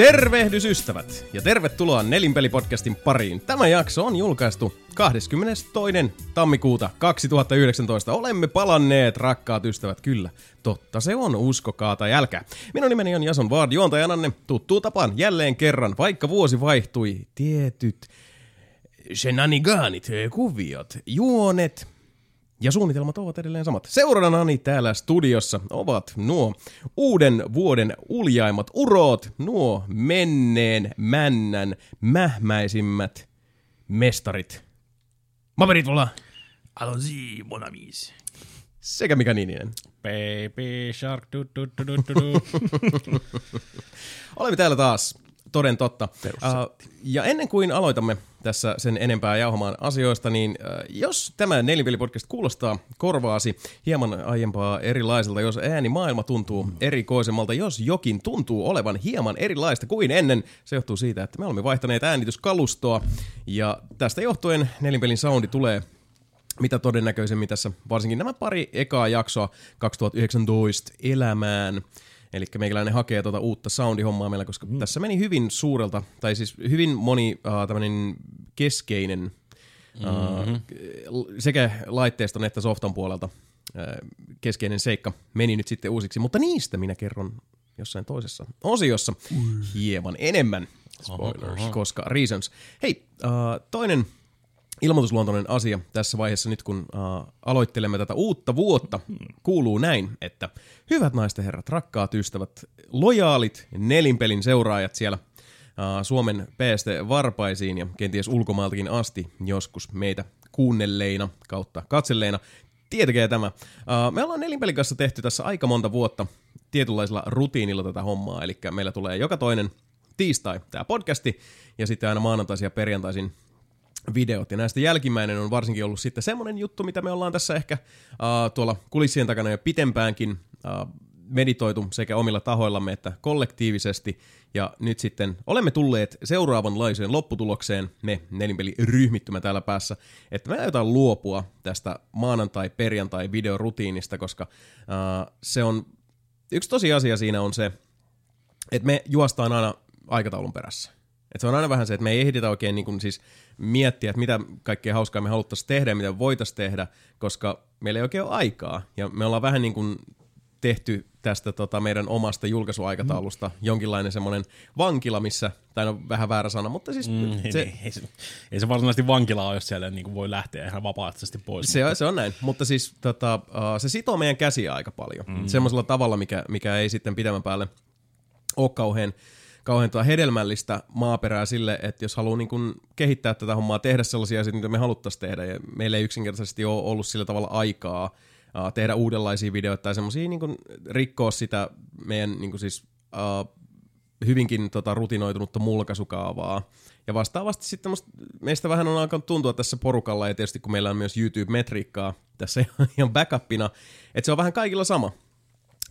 Tervehdys ystävät ja tervetuloa Nelinpeli-podcastin pariin. Tämä jakso on julkaistu 22. tammikuuta 2019. Olemme palanneet, rakkaat ystävät, kyllä. Totta se on, uskokaa tai älkää. Minun nimeni on Jason Ward, juontajananne tuttuu tapaan jälleen kerran, vaikka vuosi vaihtui. Tietyt shenaniganit, kuviot, juonet, ja suunnitelmat ovat edelleen samat. Seurannani täällä studiossa ovat nuo uuden vuoden uljaimmat urot, nuo menneen männän mähmäisimmät mestarit. Maverit olla Allons-y, mon amis. sekä Mika Nininen. Baby shark, du, du, du, du, du. Olemme täällä taas, toden totta. Uh, ja ennen kuin aloitamme tässä sen enempää jauhamaan asioista, niin uh, jos tämä Nelinpeli-podcast kuulostaa korvaasi hieman aiempaa erilaiselta, jos ääni maailma tuntuu erikoisemmalta, jos jokin tuntuu olevan hieman erilaista kuin ennen, se johtuu siitä, että me olemme vaihtaneet äänityskalustoa, ja tästä johtuen Nelinpelin soundi tulee mitä todennäköisemmin tässä, varsinkin nämä pari ekaa jaksoa 2019 elämään. Eli meikäläinen hakee tuota uutta soundihommaa meillä, koska mm. tässä meni hyvin suurelta, tai siis hyvin moni uh, tämmöinen keskeinen mm-hmm. uh, sekä laitteiston että softan puolelta uh, keskeinen seikka meni nyt sitten uusiksi, mutta niistä minä kerron jossain toisessa osiossa hieman enemmän, spoilers, koska reasons. Hei, uh, toinen ilmoitusluontoinen asia tässä vaiheessa nyt, kun uh, aloittelemme tätä uutta vuotta, kuuluu näin, että hyvät naisten herrat, rakkaat ystävät, lojaalit nelinpelin seuraajat siellä uh, Suomen PST-varpaisiin ja kenties ulkomailtakin asti joskus meitä kuunnelleina kautta katselleina, tietäkää tämä. Uh, me ollaan nelinpelin kanssa tehty tässä aika monta vuotta tietynlaisella rutiinilla tätä hommaa, eli meillä tulee joka toinen tiistai tämä podcasti, ja sitten aina maanantaisin ja perjantaisin videot. Ja näistä jälkimmäinen on varsinkin ollut sitten semmoinen juttu, mitä me ollaan tässä ehkä uh, tuolla kulissien takana jo pitempäänkin uh, meditoitu sekä omilla tahoillamme että kollektiivisesti. Ja nyt sitten olemme tulleet seuraavanlaiseen lopputulokseen, me nelinpeli ryhmittymä täällä päässä, että me aiotaan luopua tästä maanantai-perjantai-videorutiinista, koska uh, se on, yksi tosiasia siinä on se, että me juostaan aina aikataulun perässä. Et se on aina vähän se, että me ei ehditä oikein niin kuin siis miettiä, että mitä kaikkea hauskaa me haluttaisiin tehdä ja mitä voitaisiin tehdä, koska meillä ei oikein ole aikaa. Ja me ollaan vähän niin kuin tehty tästä tota meidän omasta julkaisuaikataulusta mm. jonkinlainen semmoinen vankila, missä, tai no vähän väärä sana, mutta siis Mm, se, ei, ei, se, ei se varsinaisesti vankila ole, jos siellä niin kuin voi lähteä ihan vapaaehtoisesti pois. Se, on- se on näin, mutta siis tota, uh, se sitoo meidän käsiä aika paljon. Mm. Semmoisella tavalla, mikä, mikä ei sitten pidemmän päälle ole kauhean, kauhean tota hedelmällistä maaperää sille, että jos haluaa niin kuin kehittää tätä hommaa, tehdä sellaisia asioita, mitä me haluttaisiin tehdä, ja meillä ei yksinkertaisesti ole ollut sillä tavalla aikaa uh, tehdä uudenlaisia videoita tai semmoisia niin kuin rikkoa sitä meidän niin kuin siis, uh, hyvinkin tota, rutinoitunutta mulkaisukaavaa. Ja vastaavasti sitten meistä vähän on alkanut tuntua tässä porukalla, ja tietysti kun meillä on myös YouTube-metriikkaa tässä ihan backupina, että se on vähän kaikilla sama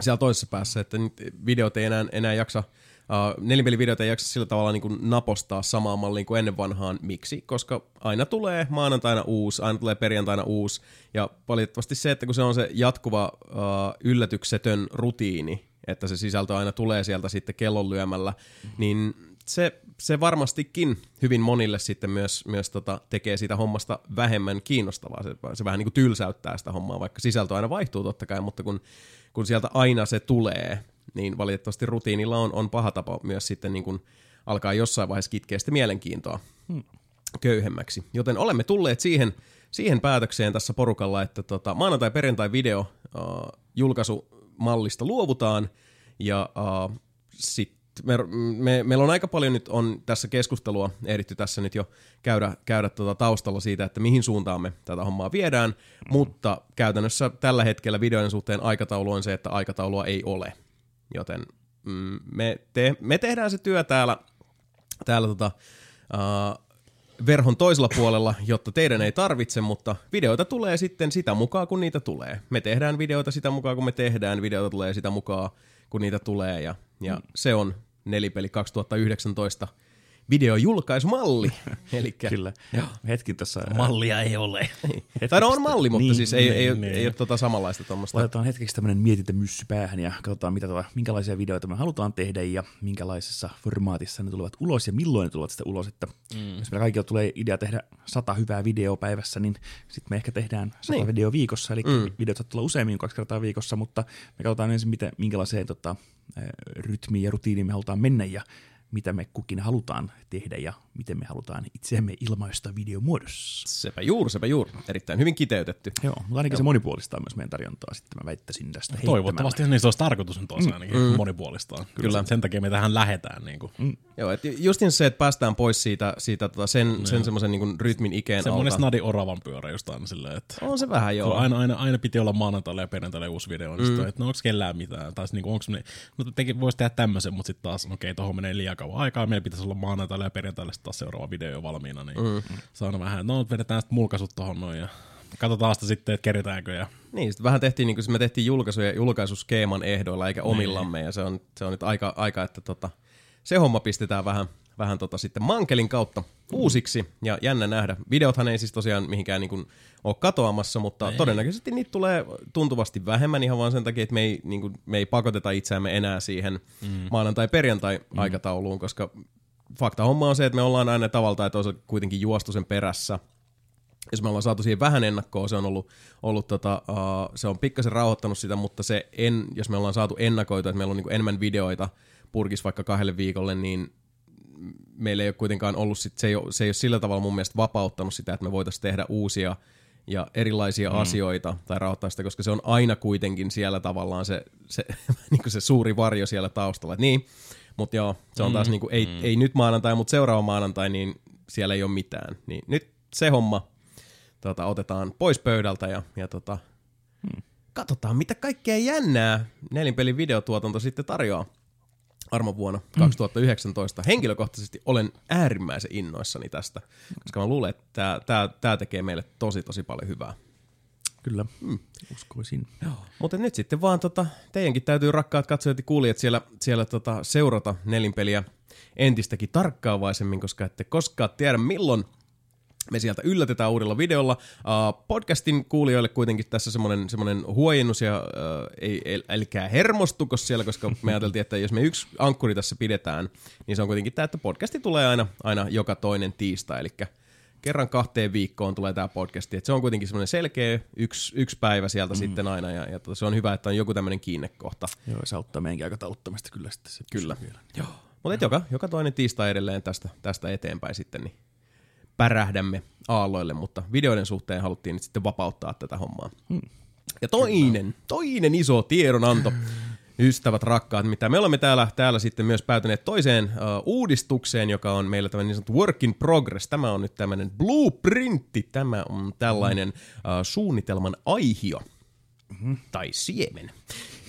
siellä toisessa päässä, että nyt videot ei enää, enää jaksa, uh, nelipelivideot ei jaksa sillä tavalla niin kuin napostaa samaan malliin kuin ennen vanhaan. Miksi? Koska aina tulee maanantaina uusi, aina tulee perjantaina uusi, ja valitettavasti se, että kun se on se jatkuva uh, yllätyksetön rutiini, että se sisältö aina tulee sieltä sitten kellon lyömällä, niin se, se varmastikin hyvin monille sitten myös, myös tota, tekee siitä hommasta vähemmän kiinnostavaa. Se, se vähän niin kuin tylsäyttää sitä hommaa, vaikka sisältö aina vaihtuu totta kai, mutta kun, kun sieltä aina se tulee, niin valitettavasti rutiinilla on, on paha tapa myös sitten niin kuin alkaa jossain vaiheessa kitkeä sitä mielenkiintoa köyhemmäksi. Joten olemme tulleet siihen, siihen päätökseen tässä porukalla, että tota, maanantai-perjantai video uh, julkaisumallista luovutaan ja uh, sitten me, me, meillä on aika paljon nyt on tässä keskustelua ehditty tässä nyt jo käydä, käydä tuota taustalla siitä, että mihin suuntaan me tätä hommaa viedään, mutta käytännössä tällä hetkellä videoiden suhteen aikataulu on se, että aikataulua ei ole. Joten mm, me, te, me tehdään se työ täällä, täällä tota, uh, verhon toisella puolella, jotta teidän ei tarvitse, mutta videoita tulee sitten sitä mukaan, kun niitä tulee. Me tehdään videoita sitä mukaan, kun me tehdään, videoita tulee sitä mukaan, kun niitä tulee, ja, ja mm. se on nelipeli 2019 videojulkaisumalli. Elikkä, Kyllä. Hetki tässä. Mallia ei ole. tai no on malli, mutta Niin, siis ei, ei, niin, ei, niin. ei ole tota samanlaista tuommoista. Laitetaan hetkeksi tämmöinen mietintämyssy päähän ja katsotaan, mitä tuota, minkälaisia videoita me halutaan tehdä ja minkälaisessa formaatissa ne tulevat ulos ja milloin ne tulevat sitten ulos. Että mm. Jos meillä kaikilla tulee idea tehdä sata hyvää videoa päivässä, niin sitten me ehkä tehdään sata Niin. videoa viikossa, eli Mm. videot saattaa tulla useammin kuin kaksi kertaa viikossa, mutta me katsotaan ensin, miten, minkälaiseen tota, rytmiin ja rutiiniin me halutaan mennä ja mitä me kukin halutaan tehdä ja miten me halutaan itseämme ilmaista videomuodossa. Sepä juuri, sepä juuri. Erittäin hyvin kiteytetty. Joo, mutta ainakin se monipuolistaa myös meidän tarjontaa, sitten mä väittäisin tästä Toivottavasti niin se olisi tarkoitus nyt olisi ainakin mm. monipuolistaa. Kyllä. Kyllä. Sen takia me tähän lähetään. Niin kuin. Mm. Joo, et justin se, että päästään pois siitä, siitä tota sen, sen semmoisen niin rytmin ikeen Semmoinen alta. snadi oravan pyörä just aina silleen, että On se vähän joo. Aina, aina, aina piti olla maanantaille ja perjantaille uusi video, niin mm. että no onko kellään mitään, tai niin onko no teki, voisi tehdä tämmöisen, mutta sitten taas, okei, okay, tuohon menee liian kauan aikaa, meillä pitäisi olla maanantaille ja perjantaille taas seuraava video jo valmiina, niin mm. se on vähän, no vedetään sitten mulkaisut tuohon noin ja katsotaan sitä sitten, että keritäänkö ja Niin, sitten vähän tehtiin, niin kuin, me tehtiin julkaisuja julkaisuskeeman ehdoilla eikä Niin. omillamme, ja se on, se on nyt aika, aika että tota, se homma pistetään vähän, vähän tota sitten mankelin kautta uusiksi, ja jännä nähdä. Videothan ei siis tosiaan mihinkään niin kuin, ole katoamassa, mutta ei. todennäköisesti niitä tulee tuntuvasti vähemmän ihan vaan sen takia, että me ei, niin kuin, me ei pakoteta itseämme enää siihen mm. maanantai-perjantai-aikatauluun, koska fakta homma on se, että me ollaan aina tavalla tai toisella kuitenkin juostu sen perässä, jos me ollaan saatu siihen vähän ennakkoa, se on ollut, ollut tota, uh, se on pikkasen rauhoittanut sitä, mutta se en, jos me ollaan saatu ennakoita, että meillä on niinku enemmän videoita purkis vaikka kahdelle viikolle, niin meillä ei ole kuitenkaan ollut, sit, se, ei ole, se ei ole sillä tavalla mun mielestä vapauttanut sitä, että me voitaisiin tehdä uusia ja erilaisia mm. asioita tai rahoittaa sitä, koska se on aina kuitenkin siellä tavallaan se, se, niin se suuri varjo siellä taustalla. Et niin, mutta joo, se on taas mm. niin kuin, ei, mm. ei nyt maanantai, mutta seuraava maanantai, niin siellä ei ole mitään. Niin nyt se homma tota, otetaan pois pöydältä ja, ja tota, hmm. katsotaan, mitä kaikkea jännää nelinpelin videotuotanto sitten tarjoaa armovuonna 2019. Henkilökohtaisesti olen äärimmäisen innoissani tästä, koska mä luulen, että tämä tekee meille tosi tosi paljon hyvää. Kyllä, mm. uskoisin. Mutta nyt sitten vaan tota, teidänkin täytyy rakkaat katsojat ja kuulijat siellä, siellä tota, seurata nelinpeliä entistäkin tarkkaavaisemmin, koska ette koskaan tiedä milloin me sieltä yllätetään uudella videolla. Uh, podcastin kuulijoille kuitenkin tässä semmoinen, semmoinen huojennus, ja uh, ei, ei, älkää hermostuko siellä, koska me ajateltiin, että jos me yksi ankkuri tässä pidetään, niin se on kuitenkin tämä, että podcasti tulee aina, aina joka toinen tiistai, eli kerran kahteen viikkoon tulee tämä podcasti, että se on kuitenkin semmoinen selkeä yksi, yksi päivä sieltä mm. sitten aina, ja, ja se on hyvä, että on joku tämmöinen kiinnekohta. Joo, se auttaa meidänkin aikatauluttamista kyllä sitten. Se Kyllä. Vielä. Joo. Mutta joka, joka toinen tiistai edelleen tästä, tästä eteenpäin sitten, niin pärähdämme aalloille, mutta videoiden suhteen haluttiin nyt sitten vapauttaa tätä hommaa. Hmm. Ja toinen, toinen iso tiedonanto, ystävät rakkaat, mitä me olemme täällä, täällä sitten myös päätyneet toiseen uh, uudistukseen, joka on meillä tämmöinen niin sanottu work in progress. Tämä on nyt tämmöinen blueprintti, tämä on tällainen uh, suunnitelman aihio. Mm-hmm. Tai siemen.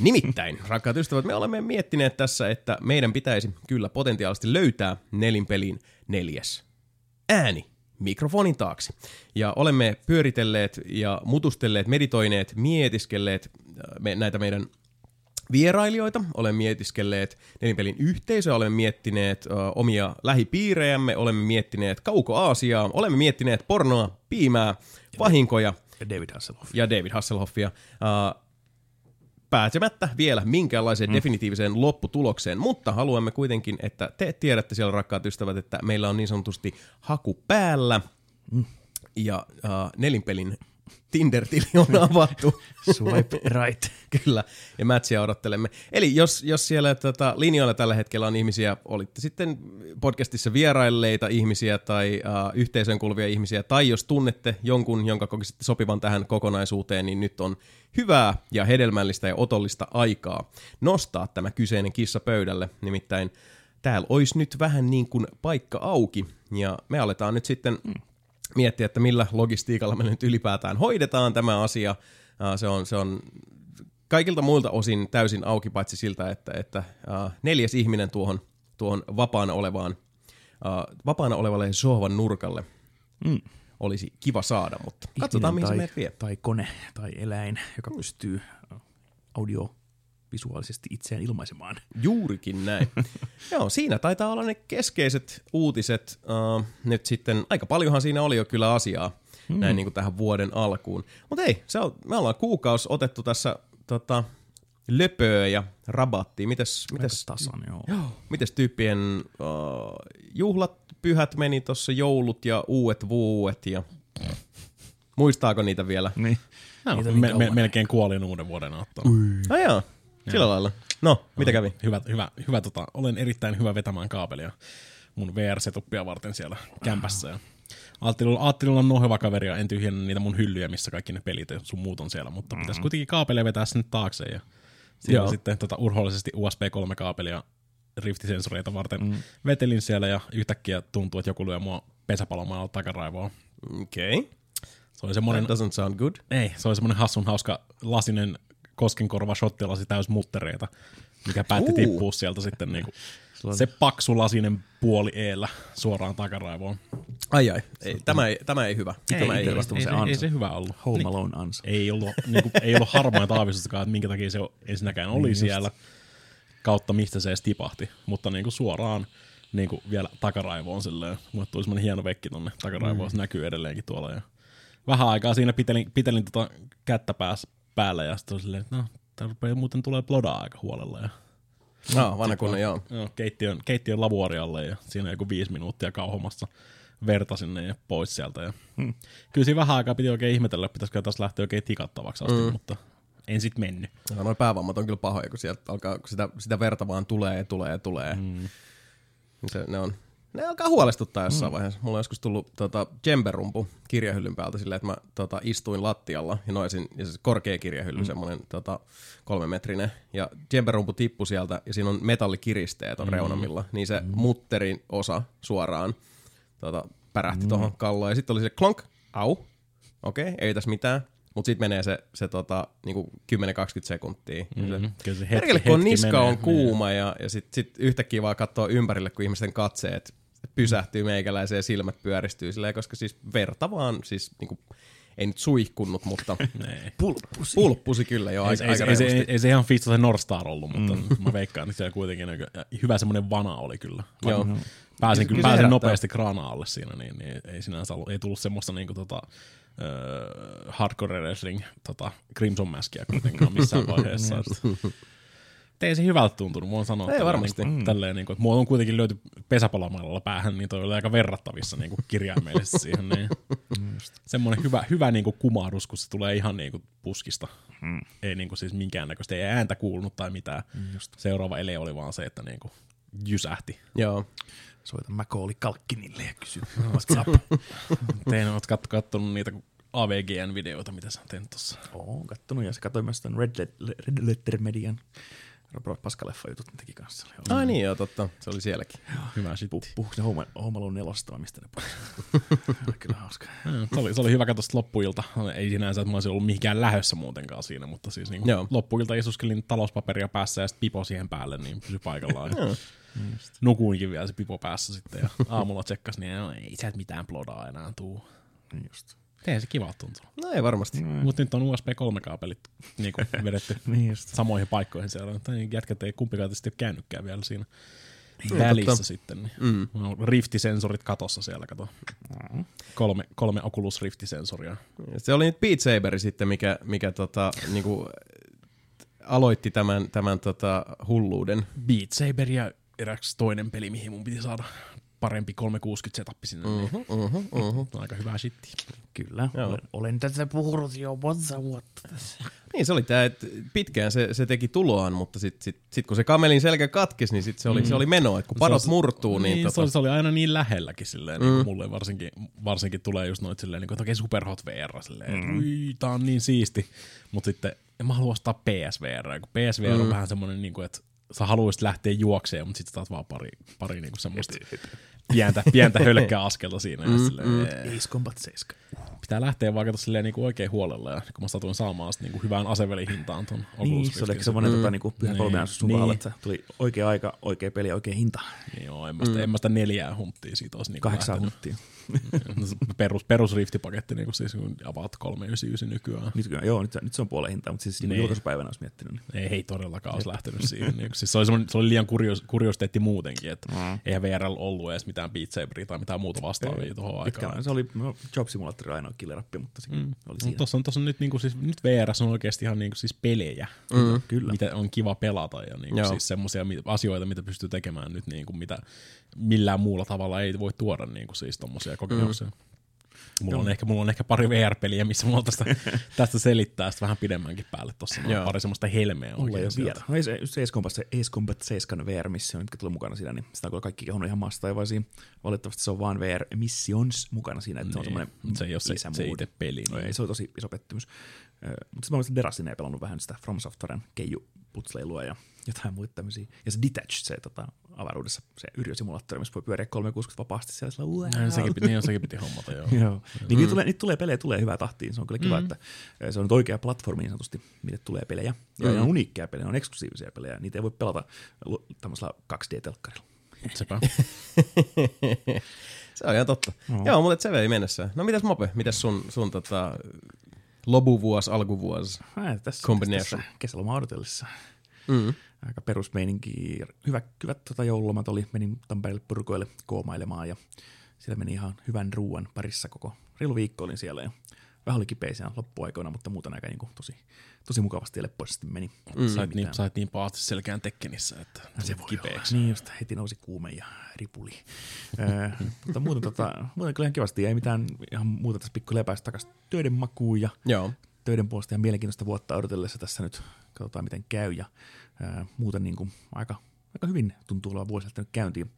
Nimittäin, rakkaat ystävät, me olemme miettineet tässä, että meidän pitäisi kyllä potentiaalisesti löytää nelinpeliin neljäs ääni mikrofonin taakse. Ja olemme pyöritelleet ja mutustelleet, meditoineet, mietiskelleet me, näitä meidän vierailijoita, olemme mietiskelleet nelinpelin yhteisöä, olemme miettineet ö, omia lähipiirejämme, olemme miettineet kauko-Aasiaa, olemme miettineet pornoa, piimää, vahinkoja Ja David Hasselhoff. ja David Hasselhoffia. Uh, pääsemättä vielä minkäänlaiseen mm. definitiiviseen lopputulokseen, mutta haluamme kuitenkin, että te tiedätte siellä rakkaat ystävät, että meillä on niin sanotusti haku päällä mm. ja uh, nelinpelin Tinder-tili on avattu. Swipe right. Kyllä, ja matchia odottelemme. Eli jos, jos siellä tota, linjoilla tällä hetkellä on ihmisiä, olitte sitten podcastissa vierailleita ihmisiä tai uh, yhteisön kuuluvia ihmisiä, tai jos tunnette jonkun, jonka kokisitte sopivan tähän kokonaisuuteen, niin nyt on hyvää ja hedelmällistä ja otollista aikaa nostaa tämä kyseinen kissa pöydälle. Nimittäin täällä olisi nyt vähän niin kuin paikka auki, ja me aletaan nyt sitten miettiä, että millä logistiikalla me nyt ylipäätään hoidetaan tämä asia. Se on, se on kaikilta muilta osin täysin auki, paitsi siltä, että, että neljäs ihminen tuohon, tuohon vapaana olevaan, vapaana olevalle sohvan nurkalle Mm. olisi kiva saada, mutta katsotaan, mihin se tai, meidät vie. tai kone tai eläin, joka pystyy audio visuaalisesti itseään ilmaisemaan. Juurikin näin. Joo, siinä taitaa olla ne keskeiset uutiset. Uh, nyt sitten, aika paljonhan siinä oli jo kyllä asiaa hmm. näin niin kuin tähän vuoden alkuun. Mutta ei, se on, me ollaan kuukausi otettu tässä tota, löpöä ja rabattia. Mites, mites, tasan, joo. joo. mites tyyppien uh, juhlat, pyhät meni tuossa joulut ja uudet vuodet ja muistaako niitä vielä? Niin. No, Niitä me, niin me, kauan. melkein kuolin uuden vuoden aattoon. No joo, sillä lailla. No, mitä kävi? Hyvä, hyvä, hyvä tota, olen erittäin hyvä vetämään kaapelia mun VR-setupia varten siellä kämpässä. Ja ajattelin olla noin hyvä kaveri ja en tyhjennä niitä mun hyllyjä, missä kaikki ne pelit ja sun muut on siellä, mutta pitäisi kuitenkin kaapelia vetää sinne taakse ja siinä sitten tota, urhoollisesti USB 3 kaapelia riftisensoreita varten mm. vetelin siellä ja yhtäkkiä tuntuu, että joku lyö mua pesäpalomalla takaraivoa. Okei, okay. Se oli semmoinen, that doesn't sound good. ei, se oli semmoinen hassun hauska lasinen koskenkorva shottilasi täys muttereita, mikä päätti Uu. tippua sieltä sitten niinku, se paksu lasinen puoli eellä suoraan takaraivoon. Ai ai, ei, tämä, ei, tämä ei hyvä. tämä ei, ei, hyvä. ei, ei, se se, ansa. ei se hyvä ollut. Home Niin, Alone ansa. ei ollut, niinku, ei ollut harmaita aavistustakaan, että minkä takia se ensinnäkään oli Niin just. siellä, kautta mistä se edes tipahti, mutta niinku suoraan niinku vielä takaraivoon silleen. Mulle tuli semmonen hieno vekki tonne takaraivoon, mm. se näkyy edelleenkin tuolla. Ja vähän aikaa siinä pitelin, pitelin tota kättä pääs, päällä ja sitten oli silleen, että no, tää rupeaa muuten tulee plodaa aika huolella. Ja No, vanha kunnon, joo. Joo, keittiön, keittiön lavuorialle ja siinä joku viisi minuuttia kauhomassa verta sinne ja pois sieltä. Ja hmm. Kyllä siinä vähän aikaa piti oikein ihmetellä, että pitäisikö taas lähteä oikein tikattavaksi asti, mm. mutta en sit mennyt. Ja noin päävammat on kyllä pahoja, kun sieltä alkaa, kun sitä, sitä verta vaan tulee ja tulee ja tulee. Mm. Se, ne, on, ne alkaa huolestuttaa jossain mm. vaiheessa. Mulla on joskus tullut tota, djemberumpu kirjahyllyn päältä silleen, että mä tota, istuin lattialla ja noisin, ja se korkea kirjahylly, mm. semmoinen tota, kolmemetrinen, ja djemberumpu tippui sieltä, ja siinä on metallikiristeet on mm. reunamilla, niin se mm. mutterin osa suoraan tota, pärähti mm. tuohon kalloon, ja sitten oli se klonk, au, okei, okay, ei tässä mitään, mutta sitten menee se, se tota, niinku 10-20 sekuntia. Mm. Se, kyllä se hetki, Perkele, kun hetki niska menee, on kuuma ja, ja sitten sit yhtäkkiä vaan katsoo ympärille, kun ihmisten katseet pysähtyy meikäläiseen ja silmät pyöristyy silleen, koska siis verta vaan, siis niinku, ei nyt suihkunnut, mutta Nee. Pulppusi. pulppusi kyllä jo Ei, aika, ei, aika ei, ei, se, reilusti. ei, se ihan fiitsa se North Star ollut, mutta mm. mä veikkaan, että siellä kuitenkin niin, hyvä semmoinen vana oli kyllä. Joo. Pääsin, Kyllä pääsin herättää. nopeasti kraana alle siinä, niin, niin ei sinänsä ollut, ei tullut semmoista niinku tota, uh, hardcore wrestling tota, Crimson Maskia kuitenkaan missään vaiheessa. Ei se hyvältä tuntunut, voin sanoa. Ei tälleen varmasti. Niin kuin, tälleen, niin kuin, että mua on kuitenkin löyty pesäpalomallalla päähän, niin toi oli aika verrattavissa niin kuin kirjaimellisesti siihen. Niin. Semmoinen hyvä, hyvä niin kuin kumahdus, kun se tulee ihan niin kuin puskista. Mm. Ei niin kuin siis minkäännäköistä, ei ääntä kuulunut tai mitään. Just. Seuraava ele oli vaan se, että niin kuin jysähti. Joo. Soita Macaulay Kalkkinille ja kysy, what's up? Tein, oot kat- kattonut niitä AVGN-videoita, mitä sä tein tuossa. Oon kattonut ja se katsoi myös tämän Red, Let- Red Letter Median Robert Paskaleffa jutut ne teki kanssa. Oli Ai niin, joo, totta. Se oli sielläkin. Hyvä shit. Puh, puhuiko ne Home, Home Alone nelosta vai mistä ne puhuivat? Kyllä hauska. Se oli, se oli hyvä katsoa loppuilta. Ei sinänsä, että mä olisin ollut mihinkään lähössä muutenkaan siinä, mutta siis niin Joo. loppuilta isuskelin talouspaperia päässä ja sitten pipo siihen päälle, niin pysy paikallaan. nukuinkin vielä se pipo päässä sitten ja aamulla tsekkas, niin no, ei sieltä mitään plodaa enää tuu. Niin just. Ei se kiva tuntuu. No ei varmasti. Mm. Mutta nyt on USB 3-kaapelit niin vedetty Niin just. samoihin paikkoihin siellä. Tai jätkät ei kumpikaan tietysti ole käynytkään vielä siinä Niin, välissä totta. sitten. Niin. Mm. No, Riftisensorit katossa siellä, kato. Kolme, kolme Oculus Riftisensoria. Se oli nyt Beat Saber sitten, mikä, mikä tota, niinku, aloitti tämän, tämän tota, hulluuden. Beat Saber ja eräksi toinen peli, mihin mun piti saada parempi 360 setappi sinne. Mm. Uh-huh, uh-huh, uh-huh. Aika hyvä shitti. Kyllä. Joo. Olen, olen tätä puhunut jo monta vuotta tässä. Niin se oli tämä, että pitkään se, se teki tuloaan, mutta sitten sit, sit, kun se kamelin selkä katkesi, niin sit se, oli, se oli meno, että kun padot Se- murtuu, niin, niin tota, se, oli, se oli aina niin lähelläkin silleen, mm. niin kuin mulle varsinkin, varsinkin tulee just noit silleen, niin kuin, että okei Superhot VR, silleen, mm. ui, tää on niin siisti, mutta sitten en mä halua ostaa PSVR, kun PSVR mm. on vähän semmoinen, niin kuin, että sä haluaisit lähteä juokseen, mutta sitten taas vaan pari, pari niin kuin semmoista pientä, pientä hölkkää askelta siinä. Mm, silleen, mm. Ace Combat 7. Pitää lähteä vaikka silleen niinku oikein huolella, ja kun mä satuin saamaan sit niinku hyvään asevelihintaan ton Niin, se oli semmoinen mm. tota, niinku, pyhä niin, sun niin. että tuli oikea aika, oikea peli oikea hinta. Niin, joo, en mä sitä, mm. en mä sitä neljää hunttia siitä olisi niinku Kahdeksan hunttia. perus, perus riftipaketti niinku siis about 399 nykyään. Nyt, joo, nyt, nyt se on puolen hintaa, mutta siis niin. julkaisupäivänä olisi miettinyt. Niin. Ei, ei todellakaan olisi lähtenyt siihen. Niin, siis se, oli se oli liian kurios, kuriositeetti muutenkin, että mm. eihän VRL ollut edes mitään Beat Saberia tai mitään muuta vastaavia tuohon aikaan. Se oli no, Job Simulator ainoa killerappi, mutta se mm. oli siinä. Tuossa on, tossa on nyt, niinku, siis, nyt VR on oikeasti ihan niinku, siis pelejä, mm. Kyllä. mitä on kiva pelata ja niinku, siis semmoisia asioita, mitä pystyy tekemään nyt, niinku, mitä millään muulla tavalla ei voi tuoda niinku, siis tommosia kokemuksia. Mm. Mulla on, ehkä, mulla on ehkä pari VR-peliä, missä mulla tästä, tästä selittää sitä vähän pidemmänkin päälle. Tuossa on pari semmoista helmeä Mulla ei ole vielä. No ei se, se Ace Combat, se Ace Combat 7 VR-missio, mitkä tuli mukana siinä, niin sitä on kyllä kaikki kehunut ihan maasta taivaisiin. Valitettavasti se on vaan VR Missions mukana siinä, että niin. se on niin, semmoinen Se ei ole se, se itse peli. No, niin. ei, se on tosi iso pettymys. Mutta sitten mä olisin Derasin pelannut vähän sitä From Softwaren keiju putsleilua ja jotain muita tämmöisiä. Ja se Detached, se tota, avaruudessa, se yrjösimulaattori, missä voi pyöriä 360 vapaasti siellä. Sillä, wow. no, sekin, piti, niin, sekin piti hommata, joo. joo. Niin mm. tulee, niitä tulee pelejä, tulee hyvää tahtiin. Se on kyllä kiva, mm. että se on nyt oikea platformi niin sanotusti, mille tulee pelejä. Ja mm. ne on uniikkeja pelejä, ne on eksklusiivisia pelejä. Niitä ei voi pelata tämmöisellä 2D-telkkarilla. Sepä. se on ihan totta. No. Joo, mutta se vei mennessä. No mitäs Mope, mitäs sun, sun tota, lobuvuos, alkuvuosi tässä, combination? Tässä kesäloma odotellessa. Mm. Aika perusmeininki. Hyvä, hyvät tota joululomat oli. Menin Tampereelle purkoille koomailemaan ja siellä meni ihan hyvän ruuan parissa koko reilu viikko olin siellä ja vähän oli kipeisiä loppuaikoina, mutta muuten aika niin kuin, tosi, tosi mukavasti ja leppoisesti meni. Mm. Sait, niin, sait niin pahasti selkään tekkenissä, että no, se voi kipeäksi. Niin just, heti nousi kuume ja ripuli. mutta muuten, tota, muuten kyllä ihan kivasti, ei mitään ihan muuta tässä pikku lepäistä takaisin töiden makuun ja Joo. töiden puolesta ja mielenkiintoista vuotta odotellessa tässä nyt katsotaan miten käy ja ää, muuten niin kuin aika, aika hyvin tuntuu olevan vuosi lähtenyt käyntiin.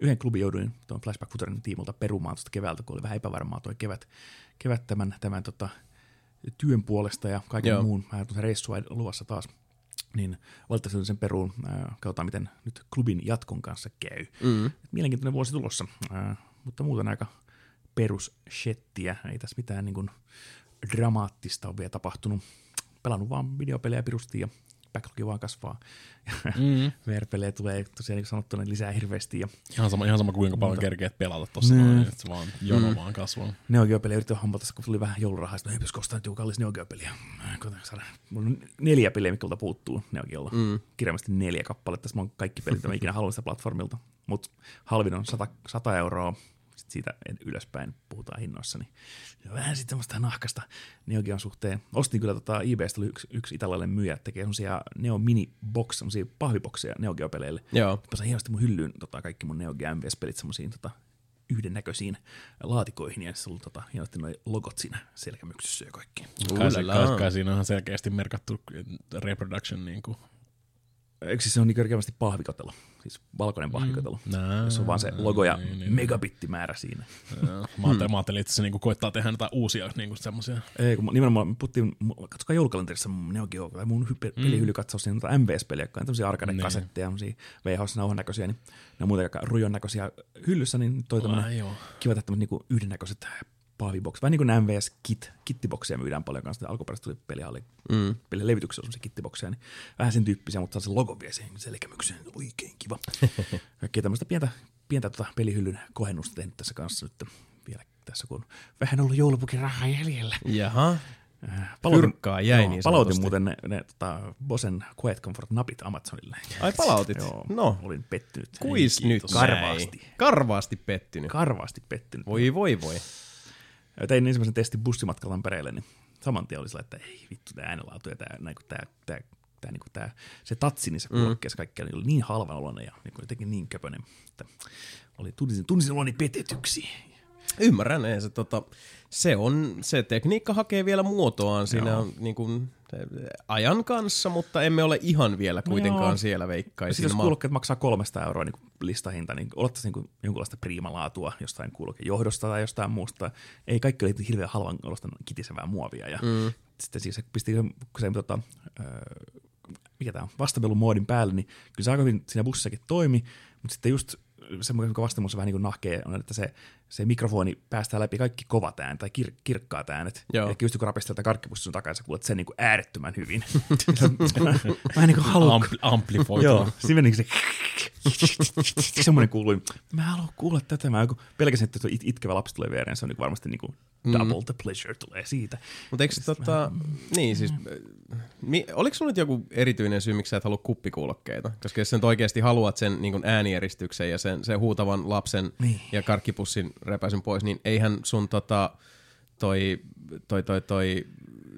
Yhden klubin jouduin tuon Flashback Footerin tiimolta perumaan tuosta keväältä, kun oli vähän epävarmaa tuo kevät, kevät tämän, tämän tota, työn puolesta ja kaiken Joo. muun. Mä se reissua luvassa taas niin valitettavasti sen peruun. Äh, katsotaan, miten nyt klubin jatkon kanssa käy. Mm. Mielenkiintoinen vuosi tulossa, äh, mutta muuten aika perusshettiä. Ei tässä mitään niin kuin, dramaattista ole vielä tapahtunut. Pelannut vaan videopelejä pirusti ja backlogi vaan kasvaa. Mm. VR-pelejä tulee tosiaan niin sanottuna lisää hirveästi. Ja ihan, sama, ihan sama kuinka paljon mutta, kerkeet pelata tuossa, mm. noin, että se vaan jono mm. vaan kasvaa. Neo Geo-peliä yritin hommata, kun tuli vähän joulurahaa, että no ei pysy kostaa joku kallis Neo Geo-peliä. Mulla on neljä peliä, mikä puuttuu Neo Geolla. Mm. Kirjaimesti neljä kappaletta. Tässä on kaikki pelit, mitä mä ikinä haluan sitä platformilta. Mutta halvin on 100, 100 euroa sitten siitä ylöspäin puhutaan hinnoissa, niin vähän sitten semmoista nahkasta Neogeon suhteen. Ostin kyllä tota eBaystä yksi, yksi italialainen myyjä, tekee semmoisia Neo Mini Box, semmoisia pahvibokseja Neo Geo-peleille. Joo. Mä hienosti mun hyllyyn tota, kaikki mun Neo Geo MVS-pelit semmoisiin tota, yhdennäköisiin laatikoihin, ja se oli tota, hienosti noin logot siinä selkämyksessä ja kaikki. Kai, kai, kai, siinä on selkeästi merkattu reproduction niin kuin Eikö siis se on niin kerkeästi pahvikotelo? Siis valkoinen pahvikotelo. Mm. Nää, se on vaan se logo ja niin, niin, megabittimäärä siinä. mä, ajattelin, mä ajattelin, että se niinku koittaa tehdä jotain uusia niinku semmoisia. Ei, kun nimenomaan puhuttiin, katsokaa joulukalenterissa Neo Geo, tai mun hype, mm. pelihyllykatsous, niin MVS-peliä, jotka on tämmöisiä arcade-kasetteja, niin. VHS-nauhan näköisiä, niin ne on muuten aika rujon näköisiä hyllyssä, niin toi tämmöinen kiva, että niinku yhdennäköiset pahviboksi. Vähän niin kuin MVS Kit, kittibokseja myydään paljon kanssa. Alkuperäisesti tuli pelihalli, mm. pelin levityksessä on se kittibokseja, niin vähän sen tyyppisiä, mutta se logo vielä siihen selkämykseen. Oikein kiva. Kaikkea tämmöistä pientä, pientä tota pelihyllyn kohennusta tehnyt tässä kanssa nyt vielä tässä, kun vähän ollut joulupukin rahaa jäljellä. Jaha. Äh, palautin, jäi no, niin Palautin muuten ne, ne tota, Bosen Quiet Comfort napit Amazonille. Ai palautit? Joo, no. olin pettynyt. Kuis nyt Karvaasti. Karvaasti pettynyt. Karvaasti pettynyt. Voi voi voi tein ensimmäisen testin bussimatkalla Tampereelle, niin saman tien oli sillä, että ei vittu, tämä äänenlaatu ja tämä, näin, tämä, tämä, tämä, niin tämä, se tatsi niissä mm. kuulokkeissa kaikkea niin oli niin halvan oloinen ja niin jotenkin niin köpönen, että oli, tunnisin, tunnisin oloni petetyksi. Ymmärrän, ei se, tota, se, on, se tekniikka hakee vielä muotoaan siinä niin kuin, ajan kanssa, mutta emme ole ihan vielä kuitenkaan no siellä veikkaisin. Sitten jos kuulokkeet maksaa 300 euroa niin listahinta, niin olettaisiin niin jonkunlaista priimalaatua jostain kuulokejohdosta tai jostain muusta. Ei kaikki ole hirveän halvan olosta kitisevää muovia. Ja mm. Sitten siis se pisti se, tota, mikä tämä on, vastapelumoodin päälle, niin kyllä se aika hyvin siinä bussissakin toimi, mutta sitten just semmoinen vastamuus vähän niin kuin nahkee on, että se, se mikrofoni päästää läpi kaikki kovat äänet tai kir, kirkkaat äänet. Joo. Eli just kun rapistaa tätä karkkipussin sun takaisin, sä kuulet sen niin kuin äärettömän hyvin. mä en niin halua... Ampli- amplifoitua. Joo, siinä niin se semmoinen kuului. Mä haluan kuulla tätä. Mä pelkäsin, että tuo it- itkevä lapsi tulee viereen, se on niin varmasti niin kuin double the pleasure tulee siitä. Mutta eikö tota, niin siis, mi, oliko sulla nyt joku erityinen syy, miksi sä et halua kuppikuulokkeita? Koska jos sä nyt oikeasti haluat sen niin kuin äänieristyksen ja sen, sen huutavan lapsen Niin. ja karkkipussin repäisyn pois, niin eihän sun tota, toi, toi, toi, toi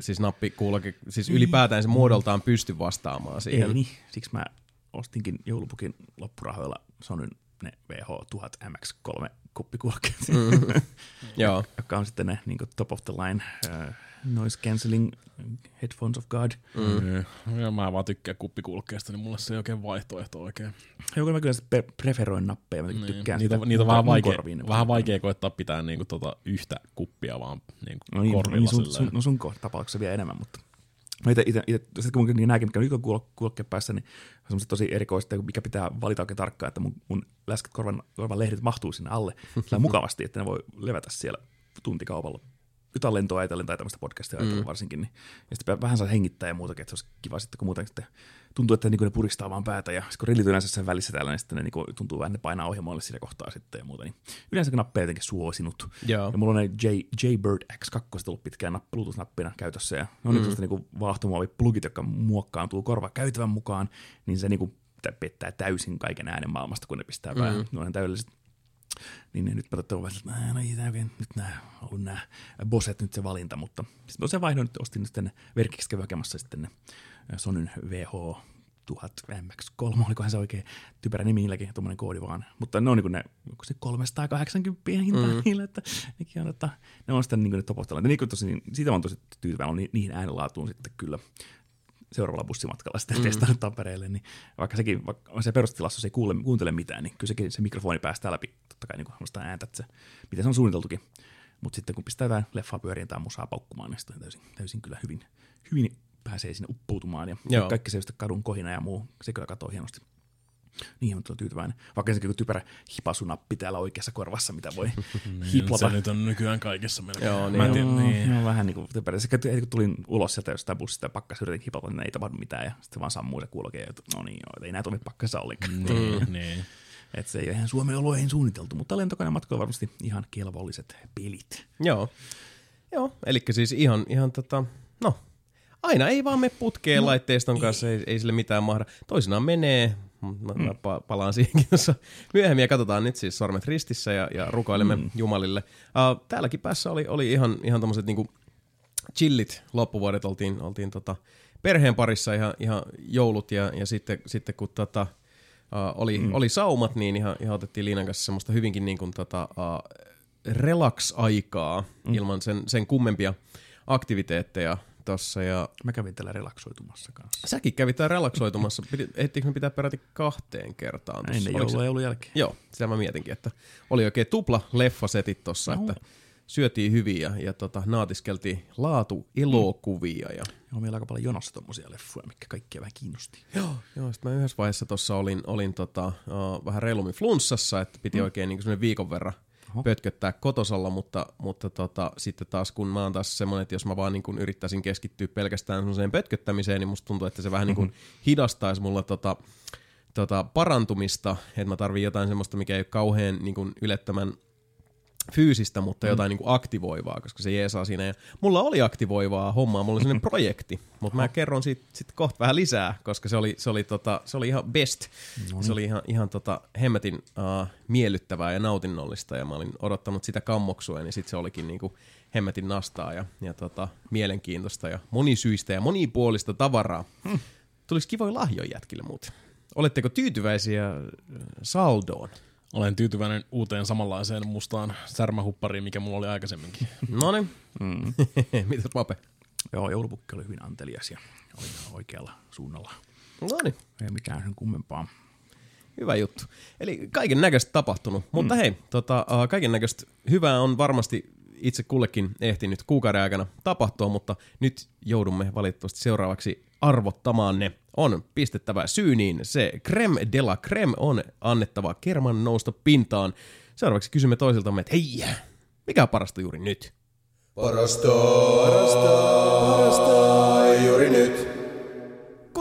siis nappikuuloke, siis ylipäätään se muodoltaan pysty vastaamaan siihen. Ei niin, siksi mä ostinkin joulupukin loppurahoilla Sonyn ne VH1000 MX3 kuppikuokkeet, mm. Joo, joka on sitten ne niin top of the line uh, noise cancelling headphones of God. Mm. Ja mä vaan tykkään kuppikuulokkeesta, niin mulle se ei oikein vaihtoehto oikein. Joku mä kyllä pe- preferoin nappeja, mä Niin. tykkään Niitä, sitä niitä on vähän vaikea, korviin. vähän vaikea koettaa pitää niinku tota yhtä kuppia vaan niinku No niin, korvilla niin sun, sun, no sun tapauksessa vielä enemmän, mutta mä ite, ite, ite sitten kun niin nämäkin, mitkä on kuulo- kuulokkeen päässä, niin on semmoiset tosi erikoista, mikä pitää valita oikein tarkkaan, että mun, mun läskät korvan, korvan lehdet mahtuu sinne alle sillä mukavasti, että ne voi levätä siellä tuntikaupalla. Jotain lentoa ajatellen tai tämmöistä podcastia ajatellen mm. varsinkin, niin, ja sitten vähän saa hengittää ja muutakin, että se olisi kiva sitten, kun muuten sitten tuntuu, että niin ne puristaa vaan päätä, ja sitten kun rillit yleensä sen välissä täällä, niin sitten ne niin tuntuu vähän, ne painaa ohjelmoille siinä kohtaa sitten ja muuta, niin yleensä nappeja jotenkin suosinut. joo. Ja mulla on ne J, J-Bird X2 ollut pitkään napp- Bluetooth-nappina käytössä, ja ne on mm. niinku vaahtomuoviplugit, jotka muokkaantuu korva käytävän mukaan, niin se niinku tä- pettää täysin kaiken äänen maailmasta, kun ne pistää päähän. Mm. Ne on täydelliset. Niin ne nyt totta vähän, että no, ei oikein, nyt nämä on ollut nämä Boset nyt se valinta, mutta sitten tosiaan vaihdoin, nyt ostin sitten verkiksi kävin hakemassa sitten ne Sonyn VH 1000 MX3, olikohan se oikein typerä nimi niilläkin, tuommoinen koodi vaan. Mutta ne on niin ne, onko se 380 hinta mm. niillä, että nekin on, että ne on sitten niin ne topostella. Niin kuin tosi, niin siitä oon tosi tyytyväinen on ni- niihin äänenlaatuun sitten kyllä seuraavalla bussimatkalla sitten mm. testannut Tampereelle, niin vaikka sekin, vaikka se perustilassa se ei kuule, kuuntele mitään, niin kyllä sekin se mikrofoni päästää läpi totta kai niin kuin ääntä, että se, miten se on suunniteltukin. Mutta sitten kun pistää jotain leffaa pyöriin tai musaa paukkumaan, niin sitten täysin, täysin kyllä hyvin, hyvin pääsee sinne uppoutumaan. Ja Joo. kaikki se kadun kohina ja muu, se kyllä katoo hienosti. Niihin on tyytyväinen. Vaikka sekin typerä hipasunappi täällä oikeassa korvassa, mitä voi hiplata. Se nyt on nykyään kaikessa melkein. Joo, niin Mä en on. tiedä, Joo, niin. joo, vähän niin kuin typerä. Se, heti kun tulin ulos sieltä jostain bussista ja pakkas yritin hipata, niin ei tapahdu mitään. Ja sitten vaan sammuu se kuuloke. Ja no niin, joo, ei näitä toimi pakkassa ollenkaan. Niin, niin. Et se ei ole ihan Suomen oloihin suunniteltu, mutta lentokoneen matkalla varmasti ihan kelvolliset pelit. Joo. Joo, eli siis ihan, ihan tota, no, aina ei vaan me putkeen no, laitteiston kanssa, ei, ei sille mitään mahda. Toisinaan menee, mä, mä pa- palaan siihenkin tuossa myöhemmin ja katsotaan nyt siis sormet ristissä ja, ja rukoilemme mm. Jumalille. Uh, täälläkin päässä oli, oli ihan, ihan tommoset niinku chillit loppuvuodet, oltiin, oltiin tota perheen parissa ihan, ihan joulut ja, ja sitten, sitten kun tota, uh, oli, mm. oli saumat, niin ihan, ihan otettiin Liinan kanssa semmoista hyvinkin niin kuin tota, uh, relax-aikaa mm. ilman sen, sen kummempia aktiviteetteja tossa ja Mä kävin tällä relaksoitumassa kanssa. säkin kävit täällä relaksoitumassa. Ehtiinkö me pitää peräti kahteen kertaan tossa? Ennen se- joulua ja joulun jälkeen. Joo, sitä mä mietinkin, että oli oikein tupla leffasetit tossa, Joo. että syötiin hyvin ja, ja tota, naatiskeltiin laatu elokuvia. Ja... Joo, meillä aika paljon jonossa tommosia leffuja, mikä kaikkia vähän kiinnosti. Joo, joo sitten mä yhdessä vaiheessa tuossa olin, olin tota, uh, vähän reilummin flunssassa, että piti mm. oikein niin viikon verran Oho. pötköttää kotosalla, mutta, mutta tota, sitten taas kun mä oon taas semmoinen, että jos mä vaan niin yrittäisin keskittyä pelkästään semmoiseen pötköttämiseen, niin musta tuntuu, että se vähän niin kuin hidastaisi mulla tota, tota, parantumista, että mä tarvin jotain semmoista, mikä ei ole kauhean niin ylettömän fyysistä, mutta jotain niin kuin aktivoivaa, koska se jeesaa siinä. Ja mulla oli aktivoivaa hommaa, mulla oli sellainen projekti, mutta mä kerron siitä sit kohta vähän lisää, koska se oli, se oli, tota, se oli ihan best. Se oli ihan, ihan tota, hemmetin uh, miellyttävää ja nautinnollista, ja mä olin odottanut sitä kammoksua, niin sitten se olikin niinku hemmetin nastaa ja, ja tota, mielenkiintoista ja monisyistä ja monipuolista tavaraa. Hmm. Tulis kivoja lahjoja jätkille muuten. Oletteko tyytyväisiä äh, saldoon? Olen tyytyväinen uuteen samanlaiseen mustaan särmähuppariin, mikä mulla oli aikaisemminkin. No niin, Mm. mitäs Pape? Joo, joulupukki oli hyvin antelias ja oli ihan oikealla suunnalla. No niin, Ei mitään sen kummempaa. hyvä juttu. Eli kaiken näköistä tapahtunut, mutta hei, tota, kaiken näköistä hyvää on varmasti itse kullekin ehtinyt kuukauden aikana tapahtua, mutta nyt joudumme valitettavasti seuraavaksi arvottamaan ne. On pistettävä syyniin. Se creme de la creme on annettava kerman nousta pintaan. Seuraavaksi kysymme toisiltamme, että hei, mikä on parasta juuri nyt? Parasta, parasta, parasta juuri nyt.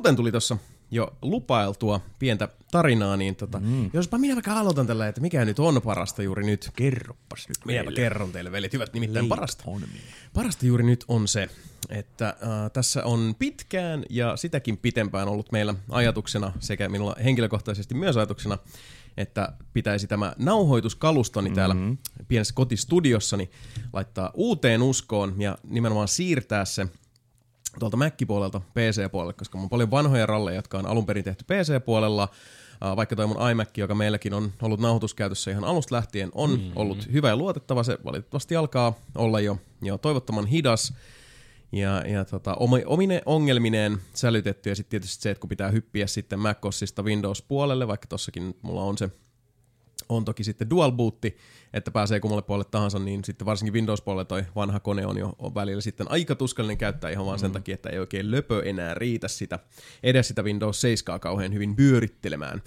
Kuten tuli tuossa jo lupailtua pientä tarinaa, niin tota, mm. jospa minä vaikka aloitan tällä, että mikä nyt on parasta juuri nyt. Kerroppas nyt Minäpä meille. kerron teille, veljet hyvät, nimittäin parasta. on minä. Parasta juuri nyt on se, että äh, tässä on pitkään ja sitäkin pitempään ollut meillä ajatuksena sekä minulla henkilökohtaisesti myös ajatuksena, että pitäisi tämä nauhoituskalustoni mm-hmm. täällä pienessä kotistudiossani laittaa uuteen uskoon ja nimenomaan siirtää se tuolta Mac-puolelta PC-puolelle, koska mulla on paljon vanhoja ralleja, jotka on alun perin tehty PC-puolella, vaikka toi mun iMac, joka meilläkin on ollut nauhoituskäytössä ihan alusta lähtien, on mm-hmm. ollut hyvä ja luotettava. Se valitettavasti alkaa olla jo, jo toivottoman hidas ja, ja tota, omi- omine ongelmineen sälytetty. Ja sitten tietysti se, että kun pitää hyppiä sitten MacOSista Windows-puolelle, vaikka tossakin mulla on se on toki sitten dual bootti, että pääsee kummalle puolelle tahansa, niin sitten varsinkin Windows-puolelle toi vanha kone on jo on välillä sitten aika tuskallinen käyttää ihan vaan sen takia, että ei oikein löpö enää riitä sitä, edes sitä Windows 7 kauhean hyvin pyörittelemään.